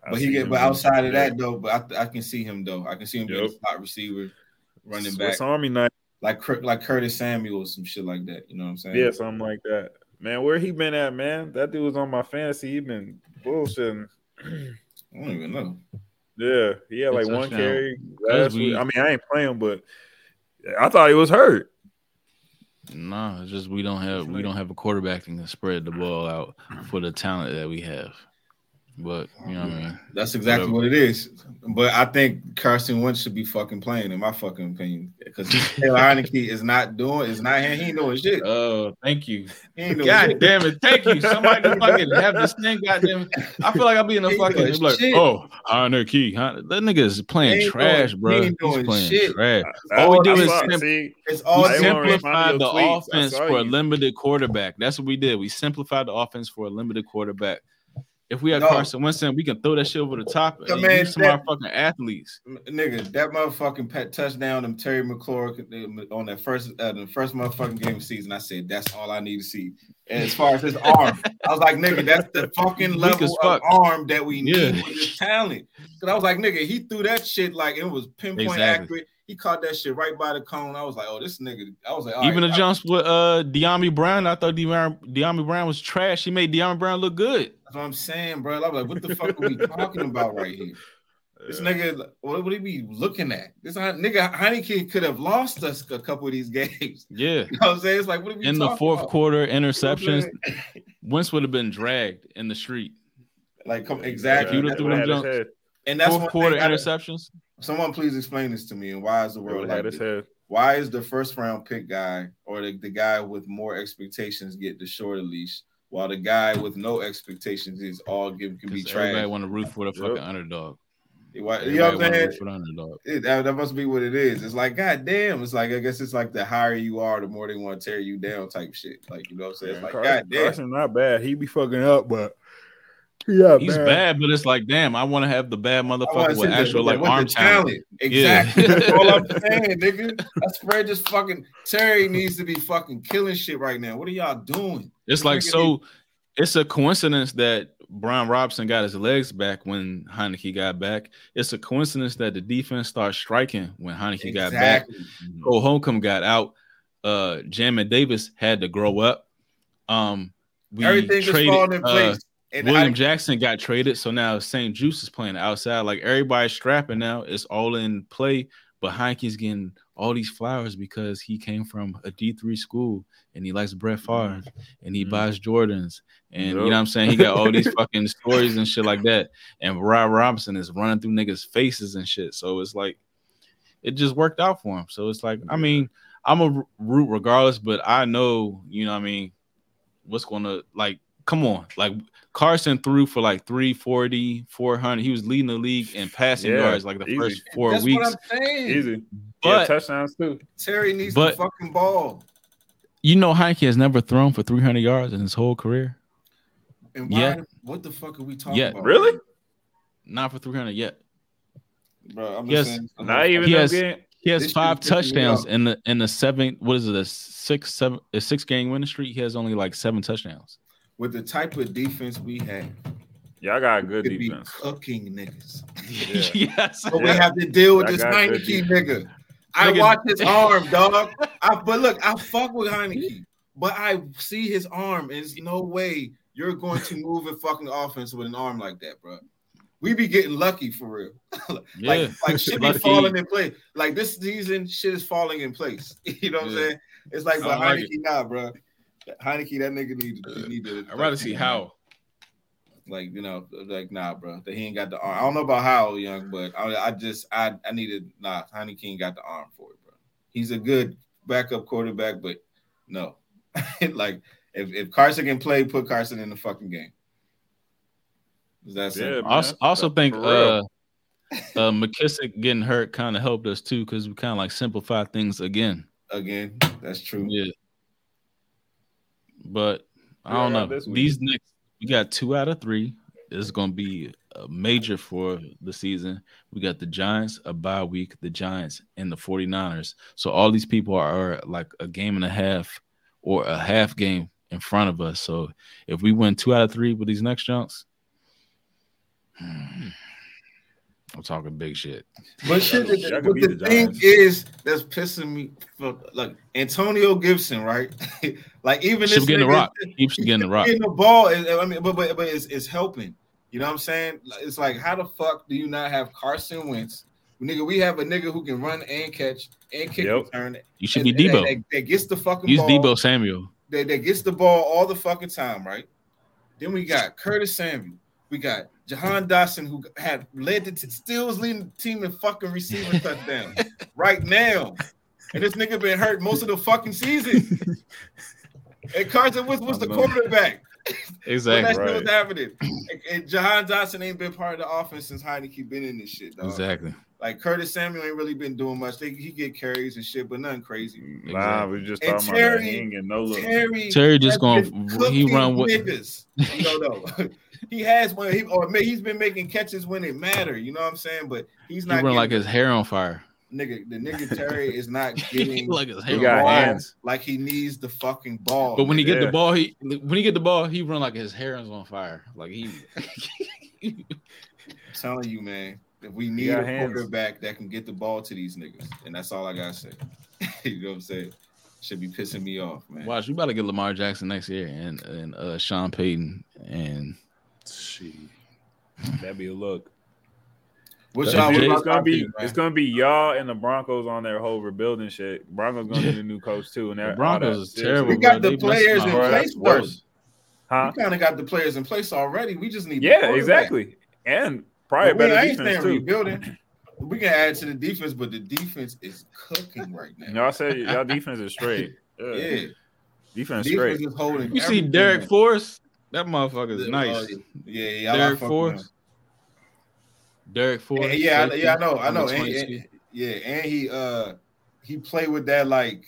[SPEAKER 3] I
[SPEAKER 2] But he get, but outside of
[SPEAKER 3] yeah.
[SPEAKER 2] that though, but I, I can see him though. I can see him being a
[SPEAKER 3] Yep.
[SPEAKER 2] slot receiver, running
[SPEAKER 3] Swiss
[SPEAKER 2] back
[SPEAKER 3] Army knife,
[SPEAKER 2] like like Curtis Samuel, some shit like that. You know what I'm saying?
[SPEAKER 3] yeah, something like that. Man, where he been at, man? That dude was on my fantasy. He been bullshitting.
[SPEAKER 2] I don't even know.
[SPEAKER 3] Yeah, he had
[SPEAKER 1] Good
[SPEAKER 3] like one carry last week. I mean, I ain't playing, but I thought he was hurt.
[SPEAKER 1] No, it's just we don't have we don't have a quarterback that can spread the ball out for the talent that we have. But you know what I mean.
[SPEAKER 2] That's exactly
[SPEAKER 1] Whatever.
[SPEAKER 2] what it is. But I think Carson Wentz should be fucking playing, in my fucking opinion, because Taylor Heinicke is not doing, is not he ain't doing shit.
[SPEAKER 1] Oh, thank you.
[SPEAKER 2] He ain't doing
[SPEAKER 1] God
[SPEAKER 2] shit.
[SPEAKER 1] damn it! Thank you. Somebody fucking have this thing. Goddamn. I feel like I'll be in a
[SPEAKER 2] He
[SPEAKER 1] fucking
[SPEAKER 2] doing
[SPEAKER 1] like, oh, Hunter Key. Huh? That nigga is playing
[SPEAKER 2] ain't
[SPEAKER 1] trash,
[SPEAKER 2] doing-
[SPEAKER 1] bro.
[SPEAKER 2] he
[SPEAKER 1] He's
[SPEAKER 2] ain't doing
[SPEAKER 1] playing
[SPEAKER 2] shit.
[SPEAKER 1] trash.
[SPEAKER 3] I-
[SPEAKER 1] All we do is
[SPEAKER 3] saw-
[SPEAKER 1] sim-
[SPEAKER 3] see,
[SPEAKER 2] It's all
[SPEAKER 3] I didn't wanna
[SPEAKER 2] simple.
[SPEAKER 3] respond
[SPEAKER 1] simplified the
[SPEAKER 3] tweets.
[SPEAKER 1] Offense
[SPEAKER 3] saw
[SPEAKER 1] for a limited quarterback. That's what we did. We simplified the offense for a limited quarterback. If we had
[SPEAKER 2] No.
[SPEAKER 1] Carson Wentz, in, we can throw that shit over the top
[SPEAKER 2] Yeah,
[SPEAKER 1] and
[SPEAKER 2] man,
[SPEAKER 1] use some
[SPEAKER 2] that-
[SPEAKER 1] of our fucking athletes.
[SPEAKER 2] Nigga, that motherfucking pet touchdown, them Terry McLaurin on that first uh, the first motherfucking game of season. I said that's all I need to see. And as far as his arm, I was like, nigga, that's the fucking level
[SPEAKER 1] as
[SPEAKER 2] of arm that we need
[SPEAKER 1] Yeah.
[SPEAKER 2] with this talent. Because I was like, nigga, he threw that shit like it was pinpoint
[SPEAKER 1] Exactly.
[SPEAKER 2] accurate. He caught that shit right by the cone. I was like, oh, this nigga. I was like, all
[SPEAKER 1] Even
[SPEAKER 2] right,
[SPEAKER 1] the
[SPEAKER 2] I-
[SPEAKER 1] jumps with uh Dyami Brown, I thought De'Ami, Dyami Brown was trash. He made Dyami Brown look good.
[SPEAKER 2] That's what I'm saying, bro. I was like, what the fuck are we talking about right here? This nigga, what would he be looking at? This nigga Heinicke could have lost us a couple of these games.
[SPEAKER 1] Yeah.
[SPEAKER 2] You know what I'm saying? It's like, what are we
[SPEAKER 1] In the fourth
[SPEAKER 2] about?
[SPEAKER 1] quarter,
[SPEAKER 2] You know what I'm
[SPEAKER 1] interceptions,
[SPEAKER 2] saying?
[SPEAKER 1] Wentz would have been dragged in the street.
[SPEAKER 2] Like, come
[SPEAKER 1] If
[SPEAKER 2] exactly.
[SPEAKER 1] you'd have threw them jumps,
[SPEAKER 3] head.
[SPEAKER 2] And that's
[SPEAKER 1] fourth
[SPEAKER 2] one
[SPEAKER 1] quarter
[SPEAKER 2] thing I-
[SPEAKER 1] interceptions.
[SPEAKER 2] Someone please explain this to me. And why is the world
[SPEAKER 3] would
[SPEAKER 2] like
[SPEAKER 3] his
[SPEAKER 2] this?
[SPEAKER 3] head.
[SPEAKER 2] Why is the first round pick guy or the, the guy with more expectations get the shorter leash, while the guy with no expectations is all give can be
[SPEAKER 1] Because everybody
[SPEAKER 2] trash?
[SPEAKER 1] want to root for the
[SPEAKER 3] Yep.
[SPEAKER 1] fucking underdog.
[SPEAKER 2] Why- You know what I'm saying?
[SPEAKER 1] root for the underdog.
[SPEAKER 2] It, that, that must be what it is. It's like, god damn. It's like I guess it's like the higher you are, the more they want to tear you down, type shit. Like you know what I'm saying? It's like,
[SPEAKER 3] Carson,
[SPEAKER 2] god damn.
[SPEAKER 3] Carson not bad. He be fucking up, but yeah,
[SPEAKER 1] He's bad, but it's like, damn, I want to have the bad motherfucker with
[SPEAKER 2] the-
[SPEAKER 1] actual
[SPEAKER 2] with
[SPEAKER 1] like
[SPEAKER 2] the
[SPEAKER 1] arm talent. Yeah.
[SPEAKER 2] Exactly. That's all I'm saying, nigga. I spread this fucking Terry needs to be fucking killing shit right now. What are y'all doing?
[SPEAKER 1] It's like
[SPEAKER 2] Nigga,
[SPEAKER 1] so. It's a coincidence that Brian Robinson got his legs back when Heinicke got back. It's a coincidence that the defense started striking when Heinicke got back.
[SPEAKER 2] Exactly.
[SPEAKER 1] Cole Holcomb got out. Uh, Jamin Davis had to grow up. Um, we
[SPEAKER 2] Everything is
[SPEAKER 1] traded,
[SPEAKER 2] falling in
[SPEAKER 1] uh,
[SPEAKER 2] place. And
[SPEAKER 1] William
[SPEAKER 2] I,
[SPEAKER 1] Jackson got traded, so now St-Juste is playing outside. Like everybody's strapping now, it's all in play. But Heinicke's getting all these flowers because he came from a D three school and he likes Brett Favre and he
[SPEAKER 3] Mhm.
[SPEAKER 1] buys Jordans and you know what I'm saying. He got all these fucking stories and shit like that. And Rob Robinson is running through niggas' faces and shit. So it's like it just worked out for him. So it's like I mean I'm a root regardless, but I know you know what I mean what's gonna like. Come on, like Carson threw for like 340, 400. He was leading the league in passing
[SPEAKER 3] Yeah,
[SPEAKER 1] yards like the
[SPEAKER 3] easy.
[SPEAKER 1] first four
[SPEAKER 2] that's
[SPEAKER 1] weeks.
[SPEAKER 2] what I'm saying.
[SPEAKER 3] easy.
[SPEAKER 1] But-
[SPEAKER 3] yeah, touchdowns too.
[SPEAKER 2] Terry needs
[SPEAKER 1] But-
[SPEAKER 2] the fucking ball.
[SPEAKER 1] You know, Heinicke has never thrown for 300 yards in his whole career.
[SPEAKER 2] And why?
[SPEAKER 1] Yeah.
[SPEAKER 2] What the fuck are we talking
[SPEAKER 1] Yeah.
[SPEAKER 2] about?
[SPEAKER 3] Really?
[SPEAKER 1] Not for 300 yet.
[SPEAKER 2] bro? I'm
[SPEAKER 1] Yes.
[SPEAKER 2] just saying.
[SPEAKER 3] Not even
[SPEAKER 1] He has-
[SPEAKER 3] getting-
[SPEAKER 1] He has
[SPEAKER 2] This
[SPEAKER 1] five
[SPEAKER 2] is pissing me
[SPEAKER 1] touchdowns in the in the seven. What is it? A six seven a six game winning streak. He has only like seven touchdowns.
[SPEAKER 2] With the type of defense we have,
[SPEAKER 3] Y'all got a good
[SPEAKER 2] could be
[SPEAKER 3] defense.
[SPEAKER 2] cooking niggas.
[SPEAKER 1] yes.
[SPEAKER 2] But we have to deal with
[SPEAKER 3] I
[SPEAKER 2] this Heinicke
[SPEAKER 3] defense.
[SPEAKER 2] nigga. I watch his arm, dog. I, but look, I fuck with Heinicke, but I see his arm, and there's no way you're going to move a fucking offense with an arm like that, bro. We be getting lucky for real.
[SPEAKER 1] Yeah.
[SPEAKER 2] like, like shit be
[SPEAKER 1] Lucky.
[SPEAKER 2] falling in place. Like this season, shit is falling in place. You know what I'm saying? It's like, but
[SPEAKER 1] I like
[SPEAKER 2] Heinicke, nah, bro. Heinicke, that nigga need to need to.
[SPEAKER 1] I'd rather see how.
[SPEAKER 2] Like you know, like nah, bro. That he ain't got the arm. I don't know about how young, but I, I just I I needed nah. Heinicke ain't got the arm for it, bro. He's a good backup quarterback, but no, like if if Carson can play, put Carson in the fucking game. Is that
[SPEAKER 3] Yeah,
[SPEAKER 2] simple?
[SPEAKER 3] man.
[SPEAKER 1] I also, I also
[SPEAKER 3] For
[SPEAKER 1] think uh, uh McKissic getting hurt kind of helped us too because we kind of like simplified things again.
[SPEAKER 2] Again, that's true.
[SPEAKER 1] Yeah. But I don't know.
[SPEAKER 3] got this week?
[SPEAKER 1] These next we got two out of three. This is gonna be a major for the season. We got the Giants, a bye week, the Giants, and the 49ers. So all these people are, are like a game and a half or a half game in front of us. So if we win two out of three with these next jumps, hmm, I'm talking big shit.
[SPEAKER 2] But shit, the,
[SPEAKER 3] Y'all
[SPEAKER 2] but the
[SPEAKER 3] the
[SPEAKER 2] thing is that's pissing me. For, like Antonio Gibson, right? like even
[SPEAKER 1] Should
[SPEAKER 2] this
[SPEAKER 1] be getting the
[SPEAKER 2] nigga-
[SPEAKER 1] rock. Keeps getting the rock.
[SPEAKER 2] getting the ball. is- I mean, but but but it's, it's helping. You know what I'm saying? It's like how the fuck do you not have Carson Wentz? Nigga, we have a nigga who can run and catch and kick
[SPEAKER 3] Yep.
[SPEAKER 2] return.
[SPEAKER 1] You should be
[SPEAKER 2] and- and
[SPEAKER 1] Deebo.
[SPEAKER 2] That, that gets the fucking
[SPEAKER 1] Use
[SPEAKER 2] ball.
[SPEAKER 1] Deebo Samuel.
[SPEAKER 2] That, that gets the ball all the fucking time, right? Then we got Curtis Samuel. We got Jahan Dotson, who had led the t- still is leading the team in fucking receiving touchdowns right now. And this nigga been hurt most of the fucking season. and Carson Wentz was the quarterback. When that
[SPEAKER 1] Exactly.
[SPEAKER 2] shit
[SPEAKER 3] Right.
[SPEAKER 2] was happening. And, and Jahan Dotson ain't been part of the offense since Heinicke been in this shit, dog.
[SPEAKER 1] Exactly.
[SPEAKER 2] Like Curtis Samuel ain't really been doing much. They, he get carries and shit, but nothing crazy.
[SPEAKER 3] Nah, we just
[SPEAKER 2] And
[SPEAKER 3] talking about that.
[SPEAKER 2] Terry-
[SPEAKER 3] He ain't getting no look.
[SPEAKER 2] Terry,
[SPEAKER 1] Terry just gonna he run with
[SPEAKER 2] niggas. You know, no. he has one. He or he's been making catches when it matter. You know what I'm saying? But he's
[SPEAKER 1] he
[SPEAKER 2] not
[SPEAKER 1] run like his hair on fire.
[SPEAKER 2] nigga. The nigga Terry is not getting
[SPEAKER 1] like his hair
[SPEAKER 3] He
[SPEAKER 1] on
[SPEAKER 3] got hands.
[SPEAKER 2] like he needs the fucking ball.
[SPEAKER 1] But when he get
[SPEAKER 3] Yeah.
[SPEAKER 1] the ball, he when he get the ball, he run like his hair is on fire. Like he
[SPEAKER 2] I'm telling you, man, if we need a
[SPEAKER 3] hands.
[SPEAKER 2] quarterback that can get the ball to these niggas, and that's all I gotta say. you know what I'm saying? Should be pissing me off, man.
[SPEAKER 1] watch. We about to get Lamar Jackson next year and and uh Sean Payton and
[SPEAKER 4] Shit.
[SPEAKER 3] That'd be a look.
[SPEAKER 2] What
[SPEAKER 1] That's
[SPEAKER 2] y'all?
[SPEAKER 1] Jay-
[SPEAKER 3] It's gonna be
[SPEAKER 2] think, man?
[SPEAKER 3] it's gonna be y'all and the Broncos on their whole rebuilding shit. Broncos gonna need a new coach too. And
[SPEAKER 1] the Broncos is terrible.
[SPEAKER 2] We
[SPEAKER 1] bro.
[SPEAKER 2] got the
[SPEAKER 1] They
[SPEAKER 2] players in place,
[SPEAKER 3] That's
[SPEAKER 2] though.
[SPEAKER 3] worse.
[SPEAKER 2] We
[SPEAKER 3] Huh?
[SPEAKER 2] kind of got the players in place already. We just need the
[SPEAKER 3] Yeah, exactly. And probably
[SPEAKER 2] But
[SPEAKER 3] better
[SPEAKER 2] we ain't
[SPEAKER 3] defense
[SPEAKER 2] saying
[SPEAKER 3] too.
[SPEAKER 2] rebuilding. We can add to the defense, but the defense is cooking right now.
[SPEAKER 3] Y'all said y'all defense is straight. Yeah.
[SPEAKER 2] Yeah,
[SPEAKER 3] Defense
[SPEAKER 2] defense
[SPEAKER 3] straight.
[SPEAKER 2] is holding.
[SPEAKER 1] You see Derek
[SPEAKER 2] down.
[SPEAKER 1] Forrest? That motherfucker is nice.
[SPEAKER 2] uh, yeah, yeah, I
[SPEAKER 1] Derek
[SPEAKER 2] fuck with him.
[SPEAKER 1] Forrest. Derek Force.
[SPEAKER 2] And, yeah, I,
[SPEAKER 1] safety,
[SPEAKER 2] yeah, I know, I know. And, and- yeah, and he uh he played with that like,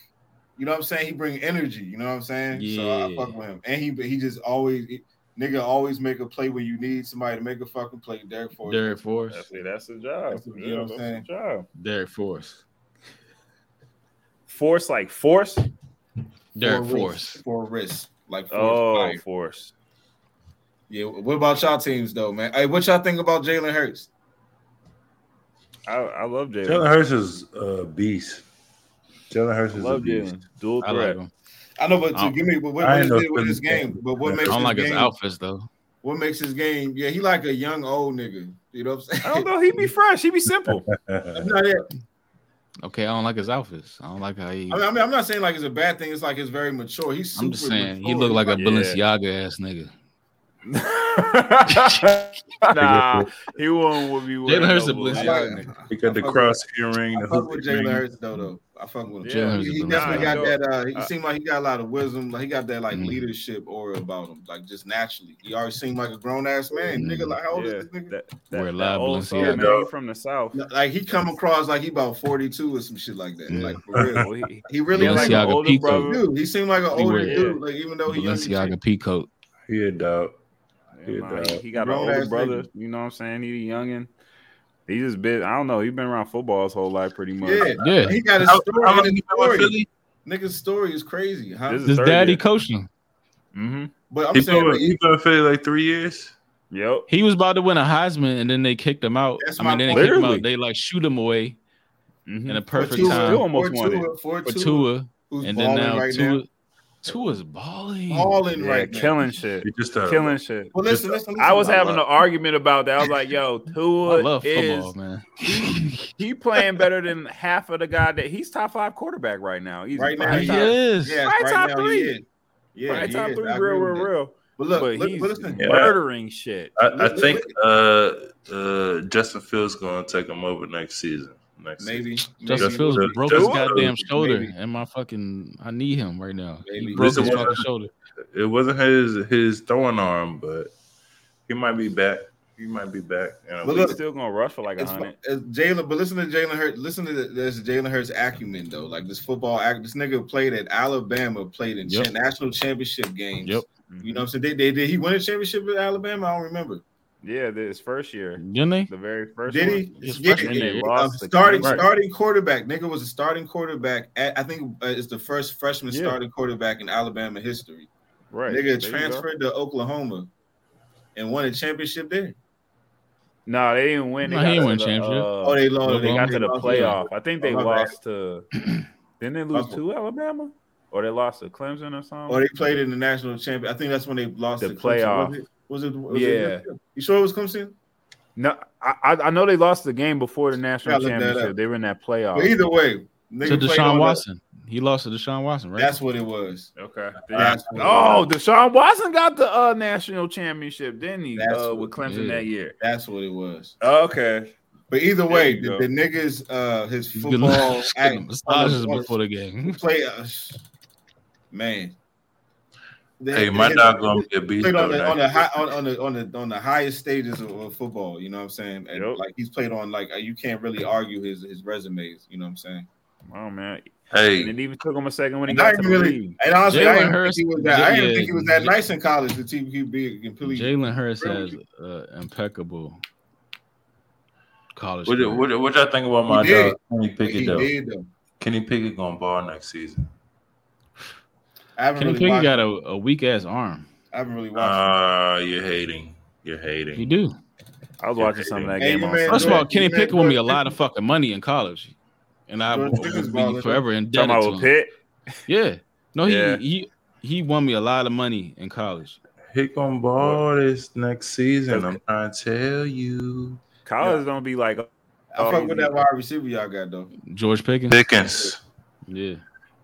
[SPEAKER 2] you know what I'm saying? He bring energy. You know what I'm saying? So I fuck with him. And he he just always he- nigga always make a play when you need somebody to make a fucking play. Derek Force.
[SPEAKER 1] Derek Force.
[SPEAKER 3] That's it. That's the job.
[SPEAKER 2] That's the- you
[SPEAKER 3] Yeah,
[SPEAKER 2] know what I'm saying?
[SPEAKER 3] job.
[SPEAKER 1] Derek Force.
[SPEAKER 3] Force like force.
[SPEAKER 1] Derek
[SPEAKER 2] For
[SPEAKER 1] Forrest.
[SPEAKER 2] wrist, for wrist, like for
[SPEAKER 3] Oh,
[SPEAKER 2] fire.
[SPEAKER 3] force.
[SPEAKER 2] Yeah. What about y'all teams though, man? Hey, what y'all think about Jalen Hurts?
[SPEAKER 3] I, I love
[SPEAKER 4] Jalen
[SPEAKER 3] Jalen.
[SPEAKER 4] Hurts is a beast. Jalen Hurts
[SPEAKER 3] I
[SPEAKER 4] is a
[SPEAKER 3] love
[SPEAKER 4] beast.
[SPEAKER 3] Jalen. Dual
[SPEAKER 1] I like
[SPEAKER 3] threat.
[SPEAKER 1] him.
[SPEAKER 2] I know, but
[SPEAKER 1] I don't-
[SPEAKER 2] give me but what,
[SPEAKER 4] I
[SPEAKER 2] what
[SPEAKER 4] ain't
[SPEAKER 2] it with his
[SPEAKER 4] Philly
[SPEAKER 2] game? But what
[SPEAKER 4] I
[SPEAKER 2] makes
[SPEAKER 1] I don't
[SPEAKER 2] his
[SPEAKER 1] like his outfits though.
[SPEAKER 2] What makes his game? Yeah, he like a young old nigga. You know what I'm saying?
[SPEAKER 3] I don't know. He be fresh. He be simple.
[SPEAKER 2] I'm not, I
[SPEAKER 1] Okay, I don't like his outfits. I don't like how he.
[SPEAKER 2] mean, I mean, I'm not saying like it's a bad thing. It's like it's very mature. He's. Super
[SPEAKER 1] I'm just saying he
[SPEAKER 2] mature.
[SPEAKER 1] look like a
[SPEAKER 3] Yeah.
[SPEAKER 1] Balenciaga ass nigga.
[SPEAKER 3] Nah, he won't would be wearing
[SPEAKER 1] Jalen Hurts
[SPEAKER 3] no
[SPEAKER 1] a
[SPEAKER 3] bullshit.
[SPEAKER 2] Like-
[SPEAKER 4] He got the cross earring,
[SPEAKER 2] I fuck with Jalen. Hurts though, though. I fuck with him.
[SPEAKER 3] Yeah,
[SPEAKER 2] he, he
[SPEAKER 1] a
[SPEAKER 2] definitely got
[SPEAKER 3] Balenciaga.
[SPEAKER 2] that. Uh, he
[SPEAKER 3] Uh,
[SPEAKER 2] seemed like he got a lot of wisdom. Like he got that like
[SPEAKER 1] Mm.
[SPEAKER 2] leadership aura about him, like just naturally. He always seemed like a grown ass man.
[SPEAKER 1] Mm.
[SPEAKER 2] Nigga, like how old
[SPEAKER 3] Yeah,
[SPEAKER 2] is this nigga?
[SPEAKER 3] that,
[SPEAKER 1] Wear
[SPEAKER 3] that, that
[SPEAKER 1] live
[SPEAKER 3] old soul,
[SPEAKER 1] Balenciaga.
[SPEAKER 3] man. From the south.
[SPEAKER 2] Like he come across like he about 42 or some shit like that.
[SPEAKER 1] Yeah.
[SPEAKER 2] Like for real.
[SPEAKER 3] He,
[SPEAKER 2] He really
[SPEAKER 3] like
[SPEAKER 2] like
[SPEAKER 3] an older brother.
[SPEAKER 2] dude. He seemed like an older dude, like even though he young. as shit.
[SPEAKER 1] Balenciaga peacoat.
[SPEAKER 4] He a dog.
[SPEAKER 3] Yeah,
[SPEAKER 4] Yeah, dog.
[SPEAKER 3] he, he got an older brother.
[SPEAKER 2] nigga.
[SPEAKER 3] You know what I'm saying? He's a youngin. He just been. I don't know. He's been around football his whole life, pretty much.
[SPEAKER 2] Yeah,
[SPEAKER 1] Yeah,
[SPEAKER 2] he got his story.
[SPEAKER 4] how long
[SPEAKER 2] and
[SPEAKER 4] you
[SPEAKER 2] his story. Nigga's story is crazy, huh?
[SPEAKER 3] This is
[SPEAKER 1] his daddy
[SPEAKER 3] year.
[SPEAKER 1] coached him.
[SPEAKER 3] Mm-hmm.
[SPEAKER 2] But I'm
[SPEAKER 4] He
[SPEAKER 2] saying
[SPEAKER 4] been,
[SPEAKER 2] like,
[SPEAKER 4] he been with Philly like three years.
[SPEAKER 3] Yep.
[SPEAKER 1] He was about to win a Heisman, and then they kicked him out.
[SPEAKER 2] That's
[SPEAKER 1] I mean, they didn't kick him
[SPEAKER 3] Literally.
[SPEAKER 1] out. They like shoot him away
[SPEAKER 3] Mm-hmm.
[SPEAKER 1] in a
[SPEAKER 2] for
[SPEAKER 1] perfect
[SPEAKER 2] Tua,
[SPEAKER 1] time
[SPEAKER 3] Still almost
[SPEAKER 2] for
[SPEAKER 3] won it.
[SPEAKER 2] Tua, for
[SPEAKER 1] for
[SPEAKER 2] Tua,
[SPEAKER 1] Tua,
[SPEAKER 2] who's
[SPEAKER 1] and then now
[SPEAKER 2] right
[SPEAKER 1] Tua,
[SPEAKER 2] now.
[SPEAKER 1] Tua's balling.
[SPEAKER 2] Balling
[SPEAKER 3] Yeah,
[SPEAKER 2] right now.
[SPEAKER 3] killing shit.
[SPEAKER 4] He just uh,
[SPEAKER 3] Killing shit.
[SPEAKER 2] Well, listen, listen, listen.
[SPEAKER 3] I was
[SPEAKER 2] listen.
[SPEAKER 3] having an argument about that. I was like, "Yo,
[SPEAKER 1] I
[SPEAKER 3] Tua
[SPEAKER 1] love
[SPEAKER 3] is
[SPEAKER 1] football, man.
[SPEAKER 3] he playing better than half of the guy that he's top five quarterback right now. He's
[SPEAKER 2] Right now,
[SPEAKER 3] probably
[SPEAKER 1] he
[SPEAKER 3] top-
[SPEAKER 1] is.
[SPEAKER 2] Yeah,
[SPEAKER 3] Right
[SPEAKER 2] right
[SPEAKER 3] top
[SPEAKER 2] now
[SPEAKER 3] three.
[SPEAKER 2] he is. Yeah,
[SPEAKER 3] Right, top
[SPEAKER 2] is.
[SPEAKER 3] three real, real,
[SPEAKER 2] that.
[SPEAKER 3] real.
[SPEAKER 2] But look,
[SPEAKER 3] but
[SPEAKER 2] look,
[SPEAKER 3] he's
[SPEAKER 2] but listen,
[SPEAKER 4] Yeah.
[SPEAKER 3] murdering shit.
[SPEAKER 4] I, I think uh, uh, Justin Fields going to take him over next season. Next
[SPEAKER 2] maybe,
[SPEAKER 1] Justin
[SPEAKER 2] maybe,
[SPEAKER 1] Fields
[SPEAKER 4] Just-
[SPEAKER 1] broke
[SPEAKER 4] just-
[SPEAKER 1] his goddamn shoulder,
[SPEAKER 2] maybe.
[SPEAKER 1] and my fucking I need him right now.
[SPEAKER 2] Maybe.
[SPEAKER 1] He broke his fucking shoulder.
[SPEAKER 4] It wasn't his his throwing arm, but he might be back. He might be back. You know,
[SPEAKER 2] But
[SPEAKER 3] He's
[SPEAKER 2] look,
[SPEAKER 3] still gonna rush for like a hundred.
[SPEAKER 2] Jalen, but listen to Jalen Hurts. Listen to the, this Jalen Hurts acumen though. Like this football act, this nigga played at Alabama, played in
[SPEAKER 1] Yep.
[SPEAKER 2] cha- national championship games.
[SPEAKER 1] Yep.
[SPEAKER 2] You know what I'm saying? They, they, did he win a championship at Alabama? I don't remember.
[SPEAKER 3] Yeah, his first year,
[SPEAKER 1] Didn't they?
[SPEAKER 3] the very first.
[SPEAKER 2] Did
[SPEAKER 3] one.
[SPEAKER 2] he?
[SPEAKER 1] His
[SPEAKER 2] Yeah,
[SPEAKER 1] freshman
[SPEAKER 2] yeah,
[SPEAKER 1] year.
[SPEAKER 2] yeah.
[SPEAKER 3] Lost to
[SPEAKER 2] starting
[SPEAKER 3] Clemson.
[SPEAKER 2] starting quarterback. Nigga was a starting quarterback. At, I think uh, it's the first freshman
[SPEAKER 3] Yeah.
[SPEAKER 2] starting quarterback in Alabama history.
[SPEAKER 3] Right.
[SPEAKER 2] Nigga
[SPEAKER 3] there
[SPEAKER 2] transferred to Oklahoma and won a championship there.
[SPEAKER 3] No, they didn't win. They
[SPEAKER 1] No,
[SPEAKER 3] got
[SPEAKER 1] he didn't win
[SPEAKER 3] the,
[SPEAKER 1] championship.
[SPEAKER 3] uh,
[SPEAKER 2] Oh, they lost.
[SPEAKER 3] they got to the playoff. I think they
[SPEAKER 2] Oh,
[SPEAKER 3] lost to. Didn't they lose to Alabama, or they lost to Clemson or something?
[SPEAKER 2] Or they played in the national champion. I think that's when they lost
[SPEAKER 3] The
[SPEAKER 2] to Clemson.
[SPEAKER 3] playoff.
[SPEAKER 2] Was it? Was it, was
[SPEAKER 3] Yeah.
[SPEAKER 2] it you sure it was Clemson?
[SPEAKER 3] no, I, I I know they lost the game before the national
[SPEAKER 2] Gotta look that
[SPEAKER 3] championship. They were in that playoff.
[SPEAKER 2] But either way, nigga
[SPEAKER 1] To
[SPEAKER 2] played on
[SPEAKER 1] Deshaun
[SPEAKER 2] the-
[SPEAKER 1] Watson. He lost to Deshaun Watson, right?
[SPEAKER 2] That's what it was.
[SPEAKER 3] Okay.
[SPEAKER 2] That's what it
[SPEAKER 3] Oh,
[SPEAKER 2] was.
[SPEAKER 3] Deshaun Watson got the uh, national championship, didn't he?
[SPEAKER 2] That's
[SPEAKER 3] Uh, with Clemson that year.
[SPEAKER 2] That's what it was.
[SPEAKER 3] Okay.
[SPEAKER 2] But either way, the,
[SPEAKER 3] go.
[SPEAKER 2] the niggas, uh, his
[SPEAKER 1] He's
[SPEAKER 2] football act,
[SPEAKER 1] massages before the game.
[SPEAKER 2] play, uh, man. They-
[SPEAKER 4] hey, my
[SPEAKER 2] they-
[SPEAKER 4] dog gonna be a beast.
[SPEAKER 2] played on
[SPEAKER 4] though,
[SPEAKER 2] the on the, high, on, on the on the on the highest stages of, of football. You know what I'm saying? And
[SPEAKER 3] Yep.
[SPEAKER 2] like he's played on like you can't really argue his his resumes. You know what I'm saying?
[SPEAKER 3] Oh man.
[SPEAKER 4] Hey,
[SPEAKER 3] And it even took him a second when he
[SPEAKER 2] And I
[SPEAKER 3] got to
[SPEAKER 2] didn't
[SPEAKER 3] the
[SPEAKER 2] really,
[SPEAKER 3] league.
[SPEAKER 2] and honestly, I didn't think
[SPEAKER 1] Hurts-
[SPEAKER 2] he was that. I didn't
[SPEAKER 1] yeah,
[SPEAKER 2] think he was that
[SPEAKER 1] J-
[SPEAKER 2] nice in college. The team he be completely.
[SPEAKER 1] Jalen Hurts has uh, impeccable college.
[SPEAKER 4] what,
[SPEAKER 1] career.
[SPEAKER 4] what, what y'all think about my
[SPEAKER 2] He did.
[SPEAKER 4] dog Kenny
[SPEAKER 2] But
[SPEAKER 4] Pickett
[SPEAKER 2] he
[SPEAKER 4] though?
[SPEAKER 2] did though.
[SPEAKER 4] Kenny Pickett gonna ball next season.
[SPEAKER 2] I haven't
[SPEAKER 1] Kenny
[SPEAKER 2] really
[SPEAKER 1] Pickett
[SPEAKER 2] watched.
[SPEAKER 1] got a, a weak ass arm.
[SPEAKER 2] I haven't really watched.
[SPEAKER 4] Ah, you're hating. You're hating.
[SPEAKER 1] You do.
[SPEAKER 3] I was watching some of that
[SPEAKER 2] Hey,
[SPEAKER 3] game on
[SPEAKER 2] man
[SPEAKER 1] First of all, Kenny
[SPEAKER 2] man,
[SPEAKER 1] Pickett won me a lot of fucking money in college, and I
[SPEAKER 2] George
[SPEAKER 1] will be forever indebted
[SPEAKER 3] Talking
[SPEAKER 1] to
[SPEAKER 3] with
[SPEAKER 1] him.
[SPEAKER 3] Pitt.
[SPEAKER 1] Yeah, no, he
[SPEAKER 3] Yeah.
[SPEAKER 1] he he won me a lot of money in college.
[SPEAKER 4] He gonna ball this next season. I'm trying to tell you.
[SPEAKER 3] College yeah. gonna be like
[SPEAKER 2] I fuck with that wide receiver y'all got though.
[SPEAKER 1] George Pickens.
[SPEAKER 4] Pickens.
[SPEAKER 1] Yeah.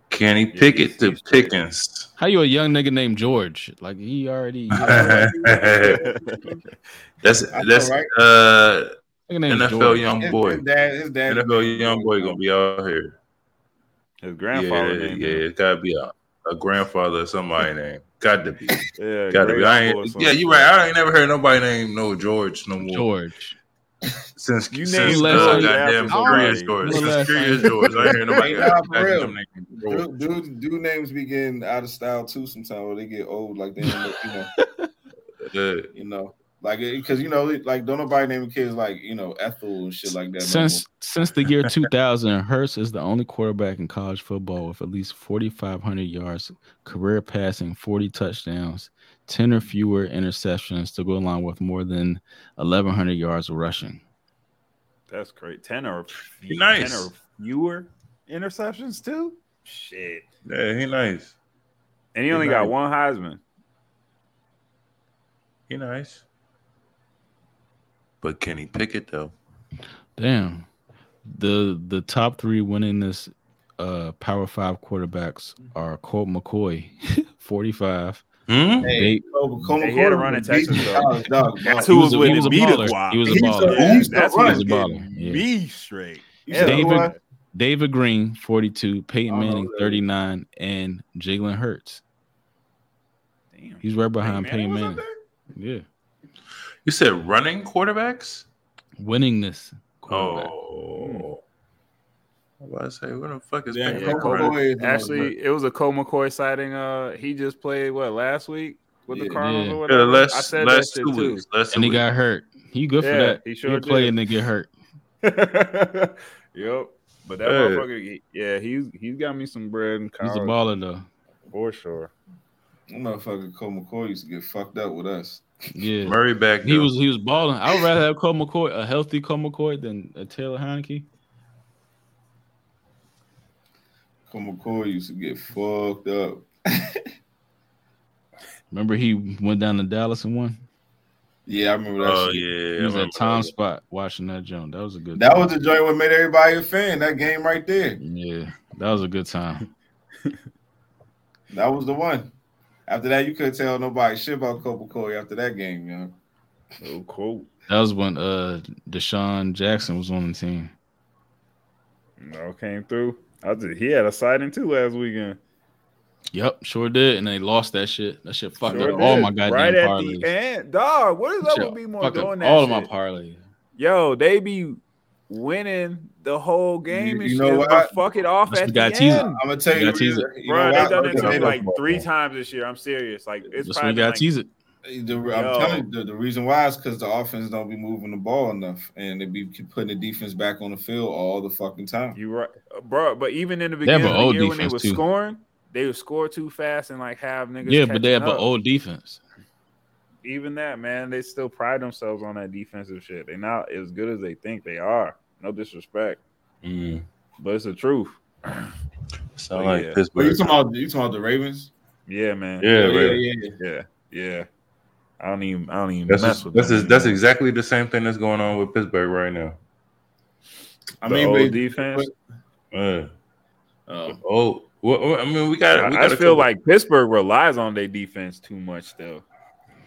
[SPEAKER 4] Kenny
[SPEAKER 3] Yeah,
[SPEAKER 4] Pickett
[SPEAKER 3] he's-
[SPEAKER 4] to. Pickens.
[SPEAKER 1] How you a young nigga named George? Like he already. You know,
[SPEAKER 4] that's
[SPEAKER 2] That's
[SPEAKER 4] that's
[SPEAKER 2] all right.
[SPEAKER 4] uh
[SPEAKER 1] nigga
[SPEAKER 4] NFL
[SPEAKER 1] George.
[SPEAKER 4] young
[SPEAKER 2] His,
[SPEAKER 4] boy.
[SPEAKER 2] his dad, his dad.
[SPEAKER 4] NFL young boy gonna be out here.
[SPEAKER 3] his grandfather
[SPEAKER 4] yeah,
[SPEAKER 3] named
[SPEAKER 4] yeah,
[SPEAKER 3] him.
[SPEAKER 4] it's gotta be a, a grandfather or somebody name. Got to be.
[SPEAKER 3] Yeah,
[SPEAKER 4] Gotta be. I ain't, yeah, you're right. I ain't never heard nobody named no George no more.
[SPEAKER 1] George.
[SPEAKER 4] Since
[SPEAKER 3] You
[SPEAKER 4] since
[SPEAKER 3] named
[SPEAKER 1] last
[SPEAKER 4] uh,
[SPEAKER 1] time you
[SPEAKER 4] goddamn
[SPEAKER 3] asked somebody.
[SPEAKER 4] Curious George. Since
[SPEAKER 1] last
[SPEAKER 4] Curious George. I hear nobody
[SPEAKER 2] nah, for real.
[SPEAKER 4] them named George.
[SPEAKER 2] Dude, dude, dude names be getting out of style too sometimes when they get old. Like they, end up, you know, you know, like because you know, like don't nobody name a kids like you know Ethel and shit like that. no
[SPEAKER 1] Since since the year 2000, Hurts is the only quarterback in college football with at least 4,500 yards, career passing, 40 touchdowns, 10 or fewer interceptions to go along with more than 1,100 yards rushing.
[SPEAKER 3] That's great. Ten or
[SPEAKER 4] He nice.
[SPEAKER 3] ten or fewer interceptions too. Shit.
[SPEAKER 4] yeah, he nice.
[SPEAKER 3] And he
[SPEAKER 4] He
[SPEAKER 3] only got one Heisman.
[SPEAKER 4] He nice. But can he pick it though.
[SPEAKER 1] Damn. The the top three winningest uh power five quarterbacks are Colt McCoy, 45.
[SPEAKER 4] Hmm?
[SPEAKER 2] Hey,
[SPEAKER 1] They-
[SPEAKER 2] Cole- Cole
[SPEAKER 3] he had a run in
[SPEAKER 2] was a beast
[SPEAKER 3] Texas, though.
[SPEAKER 2] college, dog.
[SPEAKER 3] That's who
[SPEAKER 1] was
[SPEAKER 3] was
[SPEAKER 1] a-
[SPEAKER 3] with
[SPEAKER 1] he was a baller. He was a baller.
[SPEAKER 2] a- he's
[SPEAKER 3] That's
[SPEAKER 2] the
[SPEAKER 3] who was
[SPEAKER 1] a baller. Yeah.
[SPEAKER 3] me straight.
[SPEAKER 2] You
[SPEAKER 1] David- David Greene, 42, Peyton
[SPEAKER 2] Oh,
[SPEAKER 1] Manning, 39, and Jalen Hurts.
[SPEAKER 3] Damn.
[SPEAKER 1] He's right behind
[SPEAKER 3] Hey,
[SPEAKER 1] Peyton
[SPEAKER 3] was
[SPEAKER 1] Manning. Yeah.
[SPEAKER 4] You said running quarterbacks?
[SPEAKER 1] Winningest quarterback.
[SPEAKER 4] Oh. I was about to say, what the fuck is
[SPEAKER 2] Yeah,
[SPEAKER 3] Yeah,
[SPEAKER 2] Cole
[SPEAKER 3] Cole
[SPEAKER 4] running?
[SPEAKER 2] McCoy is the most-
[SPEAKER 3] Actually, it was a Cole McCoy sighting. Uh, he just played what last week with
[SPEAKER 2] Yeah.
[SPEAKER 3] the Cardinals
[SPEAKER 1] Yeah.
[SPEAKER 3] or
[SPEAKER 4] Yeah,
[SPEAKER 3] whatever. I said
[SPEAKER 4] last
[SPEAKER 3] that
[SPEAKER 4] two
[SPEAKER 3] shit too.
[SPEAKER 4] weeks. Last two
[SPEAKER 1] And he
[SPEAKER 4] weeks.
[SPEAKER 1] got hurt. He good for
[SPEAKER 3] Yeah,
[SPEAKER 1] that.
[SPEAKER 3] he
[SPEAKER 1] He
[SPEAKER 3] sure
[SPEAKER 1] He'll play and then get hurt.
[SPEAKER 3] yep. But that
[SPEAKER 4] Hey.
[SPEAKER 3] motherfucker, yeah, he's he's got me some bread in
[SPEAKER 1] He's a baller though.
[SPEAKER 3] for sure.
[SPEAKER 2] That motherfucker Cole McCoy used to get fucked up with us.
[SPEAKER 1] Yeah.
[SPEAKER 4] Murray back.
[SPEAKER 1] He
[SPEAKER 4] though.
[SPEAKER 1] was he was balling. I would rather have Cole McCoy, a healthy Cole McCoy, than a Taylor Heinicke.
[SPEAKER 2] Cole McCoy used to get fucked up.
[SPEAKER 1] Remember he went down to Dallas and won.
[SPEAKER 2] Yeah, I remember that.
[SPEAKER 4] Oh
[SPEAKER 2] shit.
[SPEAKER 4] yeah,
[SPEAKER 1] He was at
[SPEAKER 4] remember
[SPEAKER 1] Tom
[SPEAKER 4] that.
[SPEAKER 1] Spot watching that joint. That was a good.
[SPEAKER 2] That
[SPEAKER 1] time.
[SPEAKER 2] was the joint that made everybody a fan. That game right there.
[SPEAKER 1] yeah. That was a good time.
[SPEAKER 2] That was the one. After that, you couldn't tell nobody shit about Copa Corey after that game, you know.
[SPEAKER 3] Oh, cool.
[SPEAKER 1] That was when uh DeSean Jackson was on the team.
[SPEAKER 3] No, came through. I just, he had a sighting too last weekend.
[SPEAKER 1] Yep, sure did, and they lost that shit. That shit fucked
[SPEAKER 3] Sure
[SPEAKER 1] up all my goddamn
[SPEAKER 3] right at the end, dog. What is up
[SPEAKER 1] Shit
[SPEAKER 3] with B more
[SPEAKER 1] fucked up
[SPEAKER 3] doing that?
[SPEAKER 1] all of my
[SPEAKER 3] shit?
[SPEAKER 1] parlays.
[SPEAKER 3] Yo, they be winning the whole game
[SPEAKER 2] You-
[SPEAKER 3] and
[SPEAKER 2] you
[SPEAKER 3] shit,
[SPEAKER 2] know
[SPEAKER 3] but
[SPEAKER 2] what?
[SPEAKER 3] fuck it off
[SPEAKER 1] That's
[SPEAKER 3] at
[SPEAKER 1] the
[SPEAKER 3] the
[SPEAKER 1] guy
[SPEAKER 3] end.
[SPEAKER 1] teasing.
[SPEAKER 2] I'm gonna tell
[SPEAKER 1] You
[SPEAKER 2] you,
[SPEAKER 1] gotta
[SPEAKER 2] the
[SPEAKER 1] tease
[SPEAKER 2] you
[SPEAKER 3] Bro, they
[SPEAKER 2] why?
[SPEAKER 3] done it to me like three times this year. I'm serious. Like it's
[SPEAKER 1] That's when
[SPEAKER 3] probably
[SPEAKER 1] you gotta
[SPEAKER 3] like,
[SPEAKER 1] tease it.
[SPEAKER 2] The, I'm
[SPEAKER 3] Yo.
[SPEAKER 2] telling you, the, the reason why is because the offense don't be moving the ball enough, and they be putting the defense back on the field all the fucking time.
[SPEAKER 3] You right, bro. But even in the
[SPEAKER 1] They have
[SPEAKER 3] beginning
[SPEAKER 1] an
[SPEAKER 3] of the
[SPEAKER 1] old
[SPEAKER 3] year when they
[SPEAKER 1] defense,
[SPEAKER 3] was
[SPEAKER 1] too.
[SPEAKER 3] scoring, they would score too fast and like have niggas.
[SPEAKER 1] Yeah, but they have
[SPEAKER 3] catching
[SPEAKER 1] an old defense.
[SPEAKER 3] Even that, man, they still pride themselves on that defensive shit. They not as good as they think they are. No disrespect,
[SPEAKER 4] Mm.
[SPEAKER 3] but it's the truth.
[SPEAKER 4] Sound like
[SPEAKER 3] yeah.
[SPEAKER 4] Pittsburgh.
[SPEAKER 2] you talking about you talking about the Ravens?
[SPEAKER 3] Yeah, man.
[SPEAKER 4] Yeah,
[SPEAKER 2] yeah, yeah, yeah.
[SPEAKER 3] yeah, yeah. I don't even. I don't even
[SPEAKER 4] That's
[SPEAKER 3] mess
[SPEAKER 4] just,
[SPEAKER 3] with
[SPEAKER 4] that's
[SPEAKER 3] them
[SPEAKER 4] just- that's exactly the same thing that's going on with Pittsburgh right now.
[SPEAKER 2] I
[SPEAKER 3] The
[SPEAKER 2] mean,
[SPEAKER 3] old
[SPEAKER 2] but-
[SPEAKER 3] defense.
[SPEAKER 4] Uh,
[SPEAKER 2] Oh.
[SPEAKER 4] oh, well, I mean, we got.
[SPEAKER 3] I,
[SPEAKER 4] We
[SPEAKER 3] I just feel like Pittsburgh relies on their defense too much. though.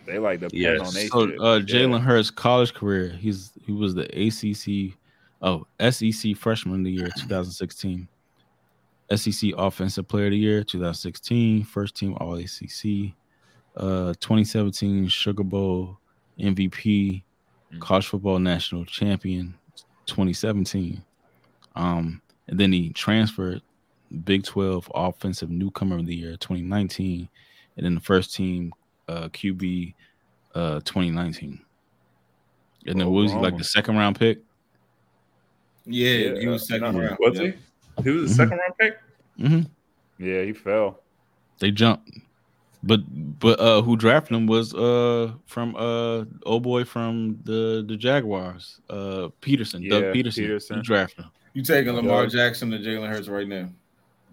[SPEAKER 3] they like depend
[SPEAKER 4] Yes.
[SPEAKER 3] on their
[SPEAKER 1] So
[SPEAKER 3] shit.
[SPEAKER 1] uh,
[SPEAKER 3] Yeah.
[SPEAKER 1] Jalen Hurts' college career, he's he was the ACC, oh SEC Freshman of the Year 2016, SEC Offensive Player of the Year 2016, First Team All ACC, uh 2017 Sugar Bowl MVP,
[SPEAKER 3] Mm.
[SPEAKER 1] College Football National Champion 2017, um and then he transferred Big 12 Offensive Newcomer of the Year 2019, and then the First Team uh QB uh 2019. And then what was he like the second round pick?
[SPEAKER 2] Yeah,
[SPEAKER 3] Yeah,
[SPEAKER 2] he was second round.
[SPEAKER 4] Was
[SPEAKER 2] yeah.
[SPEAKER 4] he? He was a
[SPEAKER 1] Mhm.
[SPEAKER 4] second round pick.
[SPEAKER 1] hmm
[SPEAKER 3] yeah, he fell.
[SPEAKER 1] They jumped, but but uh, who drafted him was uh from uh old boy from the the Jaguars, uh Pederson,
[SPEAKER 3] Yeah,
[SPEAKER 1] Doug Pederson.
[SPEAKER 3] Pederson.
[SPEAKER 1] He drafted him.
[SPEAKER 2] You taking Lamar Jackson to Jalen Hurts right now?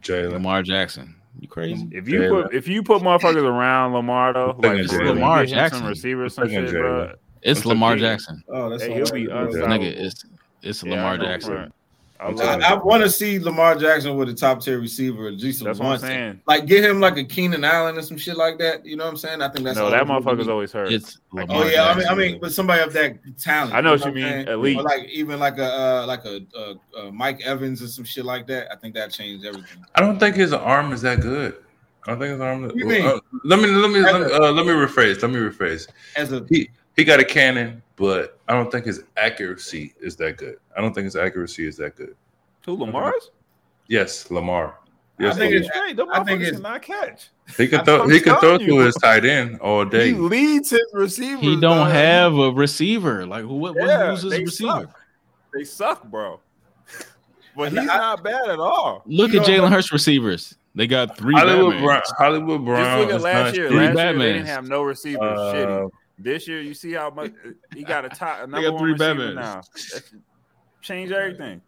[SPEAKER 4] Jalen.
[SPEAKER 1] Lamar Jackson. You crazy?
[SPEAKER 3] If you
[SPEAKER 4] Jalen.
[SPEAKER 3] put if you put motherfuckers around Lamar though, like for
[SPEAKER 4] Jalen.
[SPEAKER 3] real, you
[SPEAKER 1] Lamar Jackson.
[SPEAKER 3] receiver some
[SPEAKER 4] I'm
[SPEAKER 3] shit, bro.
[SPEAKER 1] It's Lamar Jackson.
[SPEAKER 2] Oh, that's
[SPEAKER 3] Hey, he'll
[SPEAKER 2] right.
[SPEAKER 3] be
[SPEAKER 2] Yeah.
[SPEAKER 3] unstoppable.
[SPEAKER 1] Nigga, it's it's
[SPEAKER 3] Yeah,
[SPEAKER 1] Lamar
[SPEAKER 3] I know,
[SPEAKER 1] Jackson.
[SPEAKER 3] Right. I
[SPEAKER 4] I'm
[SPEAKER 3] love
[SPEAKER 4] telling
[SPEAKER 3] it.
[SPEAKER 2] I, I want to see Lamar Jackson with a top tier receiver, at least
[SPEAKER 3] That's what I'm
[SPEAKER 2] once.
[SPEAKER 3] saying.
[SPEAKER 2] Like get him like a Keenan Allen and some shit like that. You know what I'm saying? I think that's
[SPEAKER 3] No, that
[SPEAKER 2] we need.
[SPEAKER 3] motherfucker's always hurt.
[SPEAKER 1] It's
[SPEAKER 3] Like,
[SPEAKER 2] Oh yeah, I mean,
[SPEAKER 1] Jackson.
[SPEAKER 2] I mean, but somebody of that talent.
[SPEAKER 3] I know what you mean,
[SPEAKER 2] saying?
[SPEAKER 3] elite.
[SPEAKER 2] Or like even like a uh, like a, uh uh Mike Evans or some shit like that. I think that changed everything.
[SPEAKER 4] I don't think his arm is that good. I don't think his arm.
[SPEAKER 2] What do you mean?
[SPEAKER 4] Uh, let me let me let me, uh, let me rephrase. Let me rephrase.
[SPEAKER 2] As a
[SPEAKER 4] He he got a cannon, but I don't think his accuracy is that good. I don't think his accuracy is that good.
[SPEAKER 3] Who Lamar's?
[SPEAKER 4] Yes, Lamar.
[SPEAKER 2] I
[SPEAKER 4] Yes,
[SPEAKER 2] think
[SPEAKER 4] Lamar.
[SPEAKER 2] it's-
[SPEAKER 3] Straight,
[SPEAKER 2] I think it's-
[SPEAKER 3] cannot catch.
[SPEAKER 4] he can
[SPEAKER 3] I'm
[SPEAKER 4] throw. He can throw
[SPEAKER 3] telling
[SPEAKER 4] to his tight end all day.
[SPEAKER 3] He leads his receivers.
[SPEAKER 1] he don't
[SPEAKER 3] dog.
[SPEAKER 1] have a receiver. Like who? What,
[SPEAKER 3] Yeah,
[SPEAKER 1] who's his
[SPEAKER 3] they
[SPEAKER 1] receiver?
[SPEAKER 3] suck. They suck, bro. But he's
[SPEAKER 2] I-
[SPEAKER 3] not bad at all.
[SPEAKER 1] Look
[SPEAKER 2] You
[SPEAKER 1] at Jalen
[SPEAKER 2] what?
[SPEAKER 1] Hurts receivers. They got three.
[SPEAKER 4] Hollywood
[SPEAKER 1] Batmans.
[SPEAKER 4] Brown. Hollywood Brown.
[SPEAKER 3] Just look at last
[SPEAKER 4] not
[SPEAKER 3] year.
[SPEAKER 1] Three
[SPEAKER 3] Last year they didn't have no receivers.
[SPEAKER 4] Uh,
[SPEAKER 3] Shitty. This year, you see how much he got a top a
[SPEAKER 1] They
[SPEAKER 3] number
[SPEAKER 1] got
[SPEAKER 3] one
[SPEAKER 1] three
[SPEAKER 3] receiver now. That's, change everything.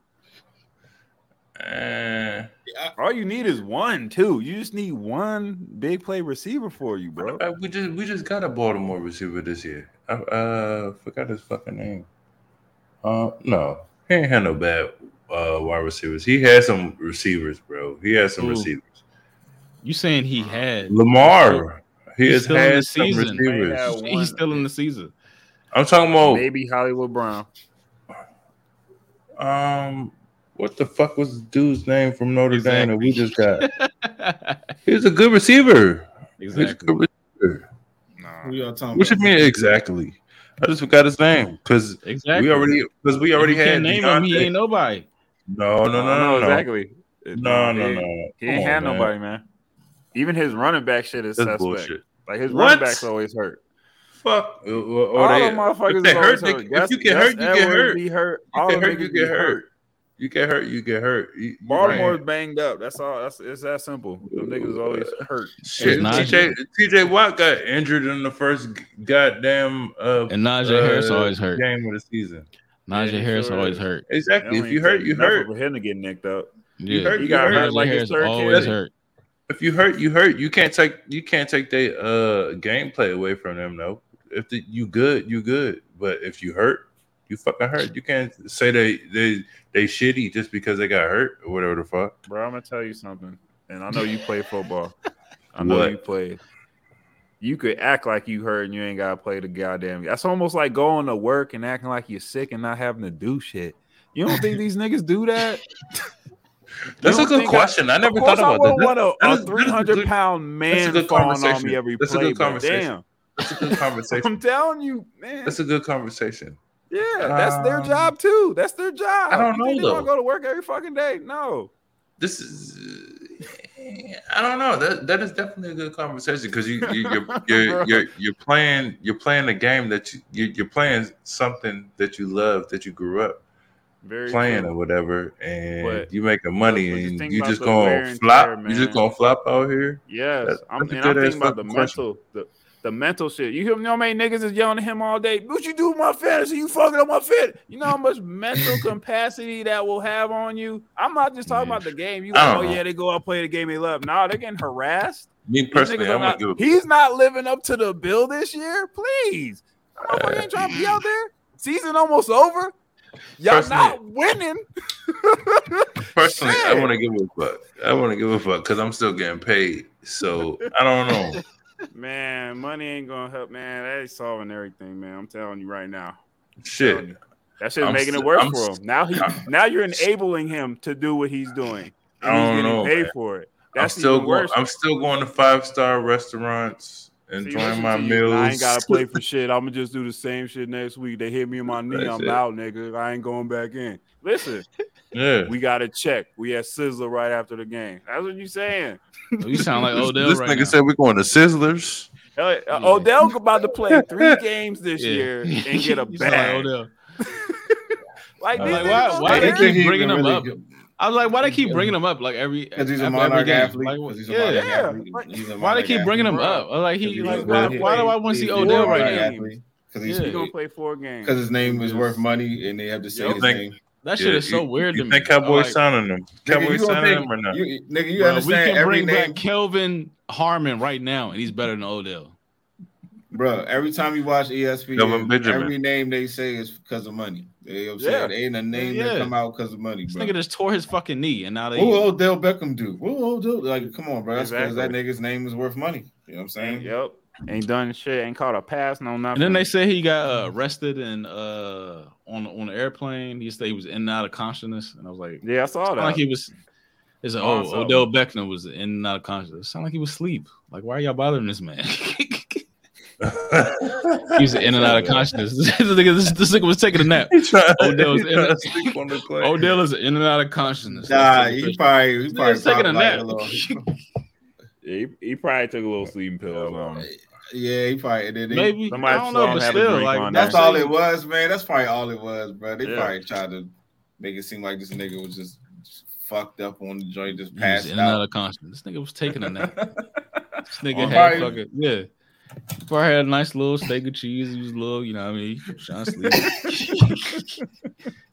[SPEAKER 4] Eh,
[SPEAKER 3] All you need is one, two. You just need one big play receiver for you, bro.
[SPEAKER 4] uh, we just we just got a Baltimore receiver this year. I uh forgot his fucking name. Uh no, he ain't had no bad uh wide receivers. He had some receivers, bro. He had some
[SPEAKER 1] Ooh.
[SPEAKER 4] receivers.
[SPEAKER 1] You saying he had?
[SPEAKER 4] Lamar, he
[SPEAKER 1] He's
[SPEAKER 4] has
[SPEAKER 1] still in the season.
[SPEAKER 4] receivers.
[SPEAKER 1] He's still in the season.
[SPEAKER 4] I'm talking about
[SPEAKER 3] Maybe Hollywood Brown.
[SPEAKER 4] um what the fuck was the dude's name from Notre Dame that we just got?
[SPEAKER 1] got.
[SPEAKER 4] He's a good receiver. He's a
[SPEAKER 1] exactly.
[SPEAKER 4] good receiver.
[SPEAKER 2] who y'all talking
[SPEAKER 4] What you
[SPEAKER 2] about?
[SPEAKER 4] mean exactly? I just forgot his name because
[SPEAKER 1] Exactly.
[SPEAKER 4] we already because we already had
[SPEAKER 1] can't name him. He ain't nobody.
[SPEAKER 4] No, no, no,
[SPEAKER 3] I
[SPEAKER 4] no,
[SPEAKER 3] know
[SPEAKER 4] no,
[SPEAKER 3] exactly.
[SPEAKER 4] no, no,
[SPEAKER 3] he,
[SPEAKER 4] no.
[SPEAKER 3] He ain't
[SPEAKER 4] on,
[SPEAKER 3] had
[SPEAKER 4] man.
[SPEAKER 3] nobody, man. Even his running back shit is
[SPEAKER 4] That's
[SPEAKER 3] suspect.
[SPEAKER 4] bullshit.
[SPEAKER 3] Like his
[SPEAKER 4] What?
[SPEAKER 3] running backs always hurt.
[SPEAKER 4] Fuck. Or, or
[SPEAKER 3] All
[SPEAKER 4] they,
[SPEAKER 3] them motherfuckers
[SPEAKER 4] if they hurt, they,
[SPEAKER 3] hurt.
[SPEAKER 4] if you get hurt, you get hurt.
[SPEAKER 3] Be hurt.
[SPEAKER 4] You
[SPEAKER 3] All
[SPEAKER 4] get
[SPEAKER 3] the
[SPEAKER 4] hurt,
[SPEAKER 3] niggas
[SPEAKER 4] you get hurt. You get hurt, you get hurt. You,
[SPEAKER 3] Baltimore's
[SPEAKER 4] right.
[SPEAKER 3] banged up. That's all. That's it's that simple. Them niggas always hurt.
[SPEAKER 4] Shit, TJ, TJ Watt got injured in the first goddamn uh,
[SPEAKER 1] And Najee
[SPEAKER 4] uh,
[SPEAKER 1] Harris always hurt.
[SPEAKER 4] game of the season.
[SPEAKER 1] Najee
[SPEAKER 3] Yeah,
[SPEAKER 1] Harris
[SPEAKER 3] sure
[SPEAKER 1] always
[SPEAKER 3] is.
[SPEAKER 1] hurt.
[SPEAKER 4] Exactly. If you hurt, you
[SPEAKER 3] nothing
[SPEAKER 4] hurt.
[SPEAKER 3] For him to get nicked up.
[SPEAKER 1] Yeah.
[SPEAKER 4] hurt,
[SPEAKER 3] He
[SPEAKER 4] you
[SPEAKER 3] got
[SPEAKER 4] hurt.
[SPEAKER 3] hurt
[SPEAKER 1] Najee
[SPEAKER 3] like his
[SPEAKER 1] Harris
[SPEAKER 3] third
[SPEAKER 1] always
[SPEAKER 3] kid.
[SPEAKER 1] hurt.
[SPEAKER 4] If you hurt, you hurt. You can't take you can't take their uh gameplay away from them though. If the, you good, you good. But if you hurt, you fucking hurt. You can't say they they they shitty just because they got hurt or whatever the fuck.
[SPEAKER 3] Bro, I'm gonna tell you something. And I know you play football. I know
[SPEAKER 4] What?
[SPEAKER 3] you played. you could act like you hurt and you ain't gotta play the goddamn. That's almost like going to work and acting like you're sick and not having to do shit. You don't think these niggas do that?
[SPEAKER 4] That's a good question. I, never thought about that.
[SPEAKER 3] wouldn't
[SPEAKER 4] That-
[SPEAKER 3] a,
[SPEAKER 4] that
[SPEAKER 3] a
[SPEAKER 4] is- that is a
[SPEAKER 3] 300
[SPEAKER 4] good-
[SPEAKER 3] pound
[SPEAKER 4] that's a
[SPEAKER 3] man
[SPEAKER 4] good
[SPEAKER 3] falling on me every
[SPEAKER 4] That's a
[SPEAKER 3] play.
[SPEAKER 4] good
[SPEAKER 3] but
[SPEAKER 4] conversation.
[SPEAKER 3] Damn,
[SPEAKER 4] That's a good conversation.
[SPEAKER 3] I'm telling you, man.
[SPEAKER 4] That's a good conversation.
[SPEAKER 3] Yeah, that's their
[SPEAKER 4] Um,
[SPEAKER 3] job too. That's their job.
[SPEAKER 4] I don't
[SPEAKER 3] You think
[SPEAKER 4] know,
[SPEAKER 3] they
[SPEAKER 4] though.
[SPEAKER 3] go to work every fucking day? No.
[SPEAKER 4] This is. I don't know. That that is definitely a good conversation because you, you you're, you're you're you're playing you're playing a game that you you- you're playing something that you love that you grew up
[SPEAKER 3] Very
[SPEAKER 4] playing
[SPEAKER 3] true.
[SPEAKER 4] or whatever, and
[SPEAKER 3] But-
[SPEAKER 4] you making money
[SPEAKER 3] just
[SPEAKER 4] and you just gonna flop.
[SPEAKER 3] tear,
[SPEAKER 4] You just gonna flop out here.
[SPEAKER 3] Yes, I'm,
[SPEAKER 4] that's
[SPEAKER 3] and I'm thinking about the
[SPEAKER 4] question.
[SPEAKER 3] mental, the, the mental shit. You hear me? You know how many niggas is yelling at him all day? What you do with my fantasy? You fucking up my fit. You know how much mental capacity that will have on you. I'm not just talking about the game. You like, oh
[SPEAKER 4] know.
[SPEAKER 3] yeah, they go out play the game they love. Nah, they're getting harassed.
[SPEAKER 4] Me personally, I'm
[SPEAKER 3] not-
[SPEAKER 4] gonna give.
[SPEAKER 3] he's not living up to the bill this year. Please,
[SPEAKER 4] Uh,
[SPEAKER 3] ain't trying to be out there. Season almost over. Y'all
[SPEAKER 4] Personally-
[SPEAKER 3] not winning.
[SPEAKER 4] Personally, I want to give a fuck. I want to give a fuck because I'm still getting paid. So I don't know.
[SPEAKER 3] Man, money ain't gonna help, man. That ain't solving everything, man. I'm telling you right now.
[SPEAKER 4] Shit.
[SPEAKER 3] That shit's
[SPEAKER 4] I'm
[SPEAKER 3] making
[SPEAKER 4] st-
[SPEAKER 3] it worse
[SPEAKER 4] I'm
[SPEAKER 3] for
[SPEAKER 4] st-
[SPEAKER 3] him. Now he now you're enabling him to do what he's doing.
[SPEAKER 4] I
[SPEAKER 3] And he's
[SPEAKER 4] don't
[SPEAKER 3] getting
[SPEAKER 4] know,
[SPEAKER 3] paid
[SPEAKER 4] man.
[SPEAKER 3] for it.
[SPEAKER 4] I'm
[SPEAKER 3] That's
[SPEAKER 4] still going.
[SPEAKER 3] worse.
[SPEAKER 4] I'm still going to five star restaurants,
[SPEAKER 3] See,
[SPEAKER 4] enjoying
[SPEAKER 3] listen
[SPEAKER 4] my
[SPEAKER 3] to you.
[SPEAKER 4] meals.
[SPEAKER 3] I ain't gotta play for shit. I'm gonna just do the same shit next week. They hit me in my knee.
[SPEAKER 4] That's
[SPEAKER 3] I'm
[SPEAKER 4] it.
[SPEAKER 3] out, nigga. I ain't going back in. Listen,
[SPEAKER 4] Yeah.
[SPEAKER 3] we got to check. We had Sizzler right after the game. That's what you saying.
[SPEAKER 1] You sound like Odell
[SPEAKER 4] this
[SPEAKER 1] right
[SPEAKER 4] nigga
[SPEAKER 1] now.
[SPEAKER 4] said we're going to Sizzlers.
[SPEAKER 3] Hell, uh,
[SPEAKER 1] Yeah.
[SPEAKER 3] Odell about to play three games this
[SPEAKER 1] Yeah.
[SPEAKER 3] year and get a
[SPEAKER 1] You sound like
[SPEAKER 3] bag. Like,
[SPEAKER 1] like,
[SPEAKER 3] niggas
[SPEAKER 1] why- why
[SPEAKER 3] care.
[SPEAKER 1] they keep bringing
[SPEAKER 2] even
[SPEAKER 1] him
[SPEAKER 2] really
[SPEAKER 1] up?
[SPEAKER 2] good.
[SPEAKER 1] I was like, why do they keep bringing him up like every
[SPEAKER 2] Because he's a
[SPEAKER 1] every game?
[SPEAKER 2] athlete.
[SPEAKER 1] Like,
[SPEAKER 2] Because he's a
[SPEAKER 1] yeah.
[SPEAKER 2] monarch
[SPEAKER 3] Yeah.
[SPEAKER 2] athlete.
[SPEAKER 3] Like,
[SPEAKER 2] He's a
[SPEAKER 1] Why they
[SPEAKER 2] monarch
[SPEAKER 1] keep bringing him
[SPEAKER 2] athlete.
[SPEAKER 1] up? I was Like he,
[SPEAKER 2] Because
[SPEAKER 1] like why, why do I want to see Odell right now?
[SPEAKER 2] Because he's
[SPEAKER 1] Yeah.
[SPEAKER 3] Gonna play four games.
[SPEAKER 2] because his name is worth money, and they have to say
[SPEAKER 3] Yep.
[SPEAKER 2] his
[SPEAKER 4] Think-
[SPEAKER 2] name.
[SPEAKER 1] That shit
[SPEAKER 4] Yeah,
[SPEAKER 1] is so
[SPEAKER 4] you-
[SPEAKER 1] weird
[SPEAKER 4] You
[SPEAKER 1] to
[SPEAKER 4] think
[SPEAKER 1] me.
[SPEAKER 4] Cowboys
[SPEAKER 1] Like,
[SPEAKER 4] signing them?
[SPEAKER 2] Nigga,
[SPEAKER 4] Cowboys signing
[SPEAKER 2] think-
[SPEAKER 4] them or not?
[SPEAKER 2] You, nigga, you
[SPEAKER 1] bro, we
[SPEAKER 2] understand
[SPEAKER 1] can
[SPEAKER 2] every
[SPEAKER 1] bring
[SPEAKER 2] name,
[SPEAKER 1] back Kelvin Harmon right now, and he's better than Odell.
[SPEAKER 2] bro. Every time you watch ESPN, every name they say is because of money. They know what I'm
[SPEAKER 3] Yeah.
[SPEAKER 2] saying? They ain't a name
[SPEAKER 1] Yeah.
[SPEAKER 2] that come out because of money,
[SPEAKER 1] This
[SPEAKER 2] bro.
[SPEAKER 1] nigga just tore his fucking knee, and now they.
[SPEAKER 2] What will Odell Beckham do? What will Odell like? Come on, bro. That's because
[SPEAKER 3] Exactly.
[SPEAKER 2] that nigga's name is worth money. You know what I'm saying?
[SPEAKER 3] Yep. Ain't done shit. Ain't caught a pass. No nothing.
[SPEAKER 1] And then they say he got uh, arrested and uh, on on the airplane. He said he was in and out of consciousness, and I was like,
[SPEAKER 3] yeah, I saw that.
[SPEAKER 1] like he was. It's like,
[SPEAKER 3] Oh,
[SPEAKER 1] oh,
[SPEAKER 3] so-
[SPEAKER 1] Odell Beckham was in and out of consciousness. It sounded like he was asleep. Like, why are y'all bothering this man? he was in and out of consciousness. this, nigga, this, this nigga was taking a nap.
[SPEAKER 4] He tried,
[SPEAKER 1] Odell's in
[SPEAKER 4] tried to sleep on the plane.
[SPEAKER 1] Odell is in and out of consciousness.
[SPEAKER 2] Nah,
[SPEAKER 1] That's
[SPEAKER 2] he
[SPEAKER 1] the
[SPEAKER 2] probably he
[SPEAKER 1] This
[SPEAKER 2] probably
[SPEAKER 1] nigga's taking
[SPEAKER 2] popped
[SPEAKER 1] a
[SPEAKER 2] like
[SPEAKER 1] nap.
[SPEAKER 2] little-
[SPEAKER 3] Yeah, he, he probably took a little sleeping pill. Um,
[SPEAKER 2] yeah, he probably did. then
[SPEAKER 1] Maybe
[SPEAKER 3] Somebody
[SPEAKER 1] I don't know, but still, like
[SPEAKER 2] That's
[SPEAKER 3] there.
[SPEAKER 2] all it was, man. That's probably all it was, bro. They
[SPEAKER 3] Yeah.
[SPEAKER 2] probably tried to make it seem like this nigga was just, just fucked up on the joint, just
[SPEAKER 1] He was
[SPEAKER 2] passed
[SPEAKER 1] in and out
[SPEAKER 2] out.
[SPEAKER 1] of consciousnness. This nigga was taking a nap. This nigga
[SPEAKER 2] Well,
[SPEAKER 1] had
[SPEAKER 2] probably-
[SPEAKER 1] fucking yeah. He Probably had a nice little steak of cheese. He was a little, you know, what I mean, trying to sleep.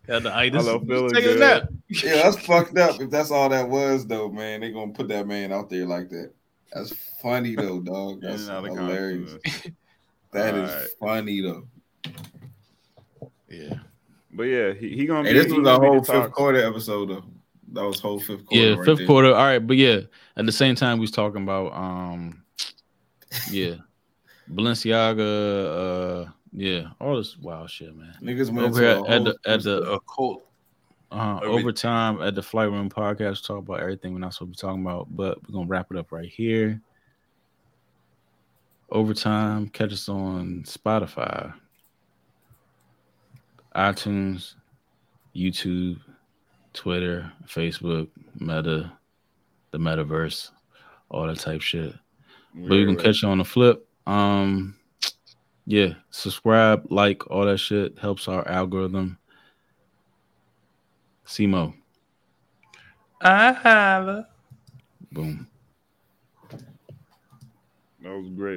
[SPEAKER 1] had the itis.
[SPEAKER 3] Hello, feeling
[SPEAKER 1] taking a
[SPEAKER 3] good.
[SPEAKER 1] nap.
[SPEAKER 2] Yeah, that's fucked up. If that's all that was, though, man, they gonna put that man out there like that. That's funny though, dog. That's
[SPEAKER 3] and out of
[SPEAKER 2] hilarious.
[SPEAKER 3] consciousness.
[SPEAKER 2] That is funny though.
[SPEAKER 1] Yeah,
[SPEAKER 3] But yeah, he, he gonna
[SPEAKER 2] Hey,
[SPEAKER 3] be.
[SPEAKER 2] this was a whole fifth
[SPEAKER 3] talk.
[SPEAKER 2] quarter episode though. That was whole fifth quarter.
[SPEAKER 1] yeah,
[SPEAKER 2] right
[SPEAKER 1] fifth
[SPEAKER 2] there.
[SPEAKER 1] quarter. All right, but yeah, at the same time, we was talking about, um, yeah, Balenciaga, uh, yeah, all this wild shit, man.
[SPEAKER 2] Niggas went
[SPEAKER 1] Over
[SPEAKER 2] to
[SPEAKER 1] here at the at the
[SPEAKER 4] a cult.
[SPEAKER 1] Uh,
[SPEAKER 4] Every-
[SPEAKER 1] overtime at the Flight Room podcast, talk about everything we're not supposed to be talking about, but we're gonna wrap it up right here. Overtime, catch us on Spotify, iTunes, YouTube, Twitter, Facebook, Meta, the Metaverse, all that type shit. But you can
[SPEAKER 3] Right,
[SPEAKER 1] catch you on the flip. Um, yeah, subscribe, like, all that shit helps our algorithm. Simo,
[SPEAKER 4] I holla.
[SPEAKER 1] boom.
[SPEAKER 3] That was great.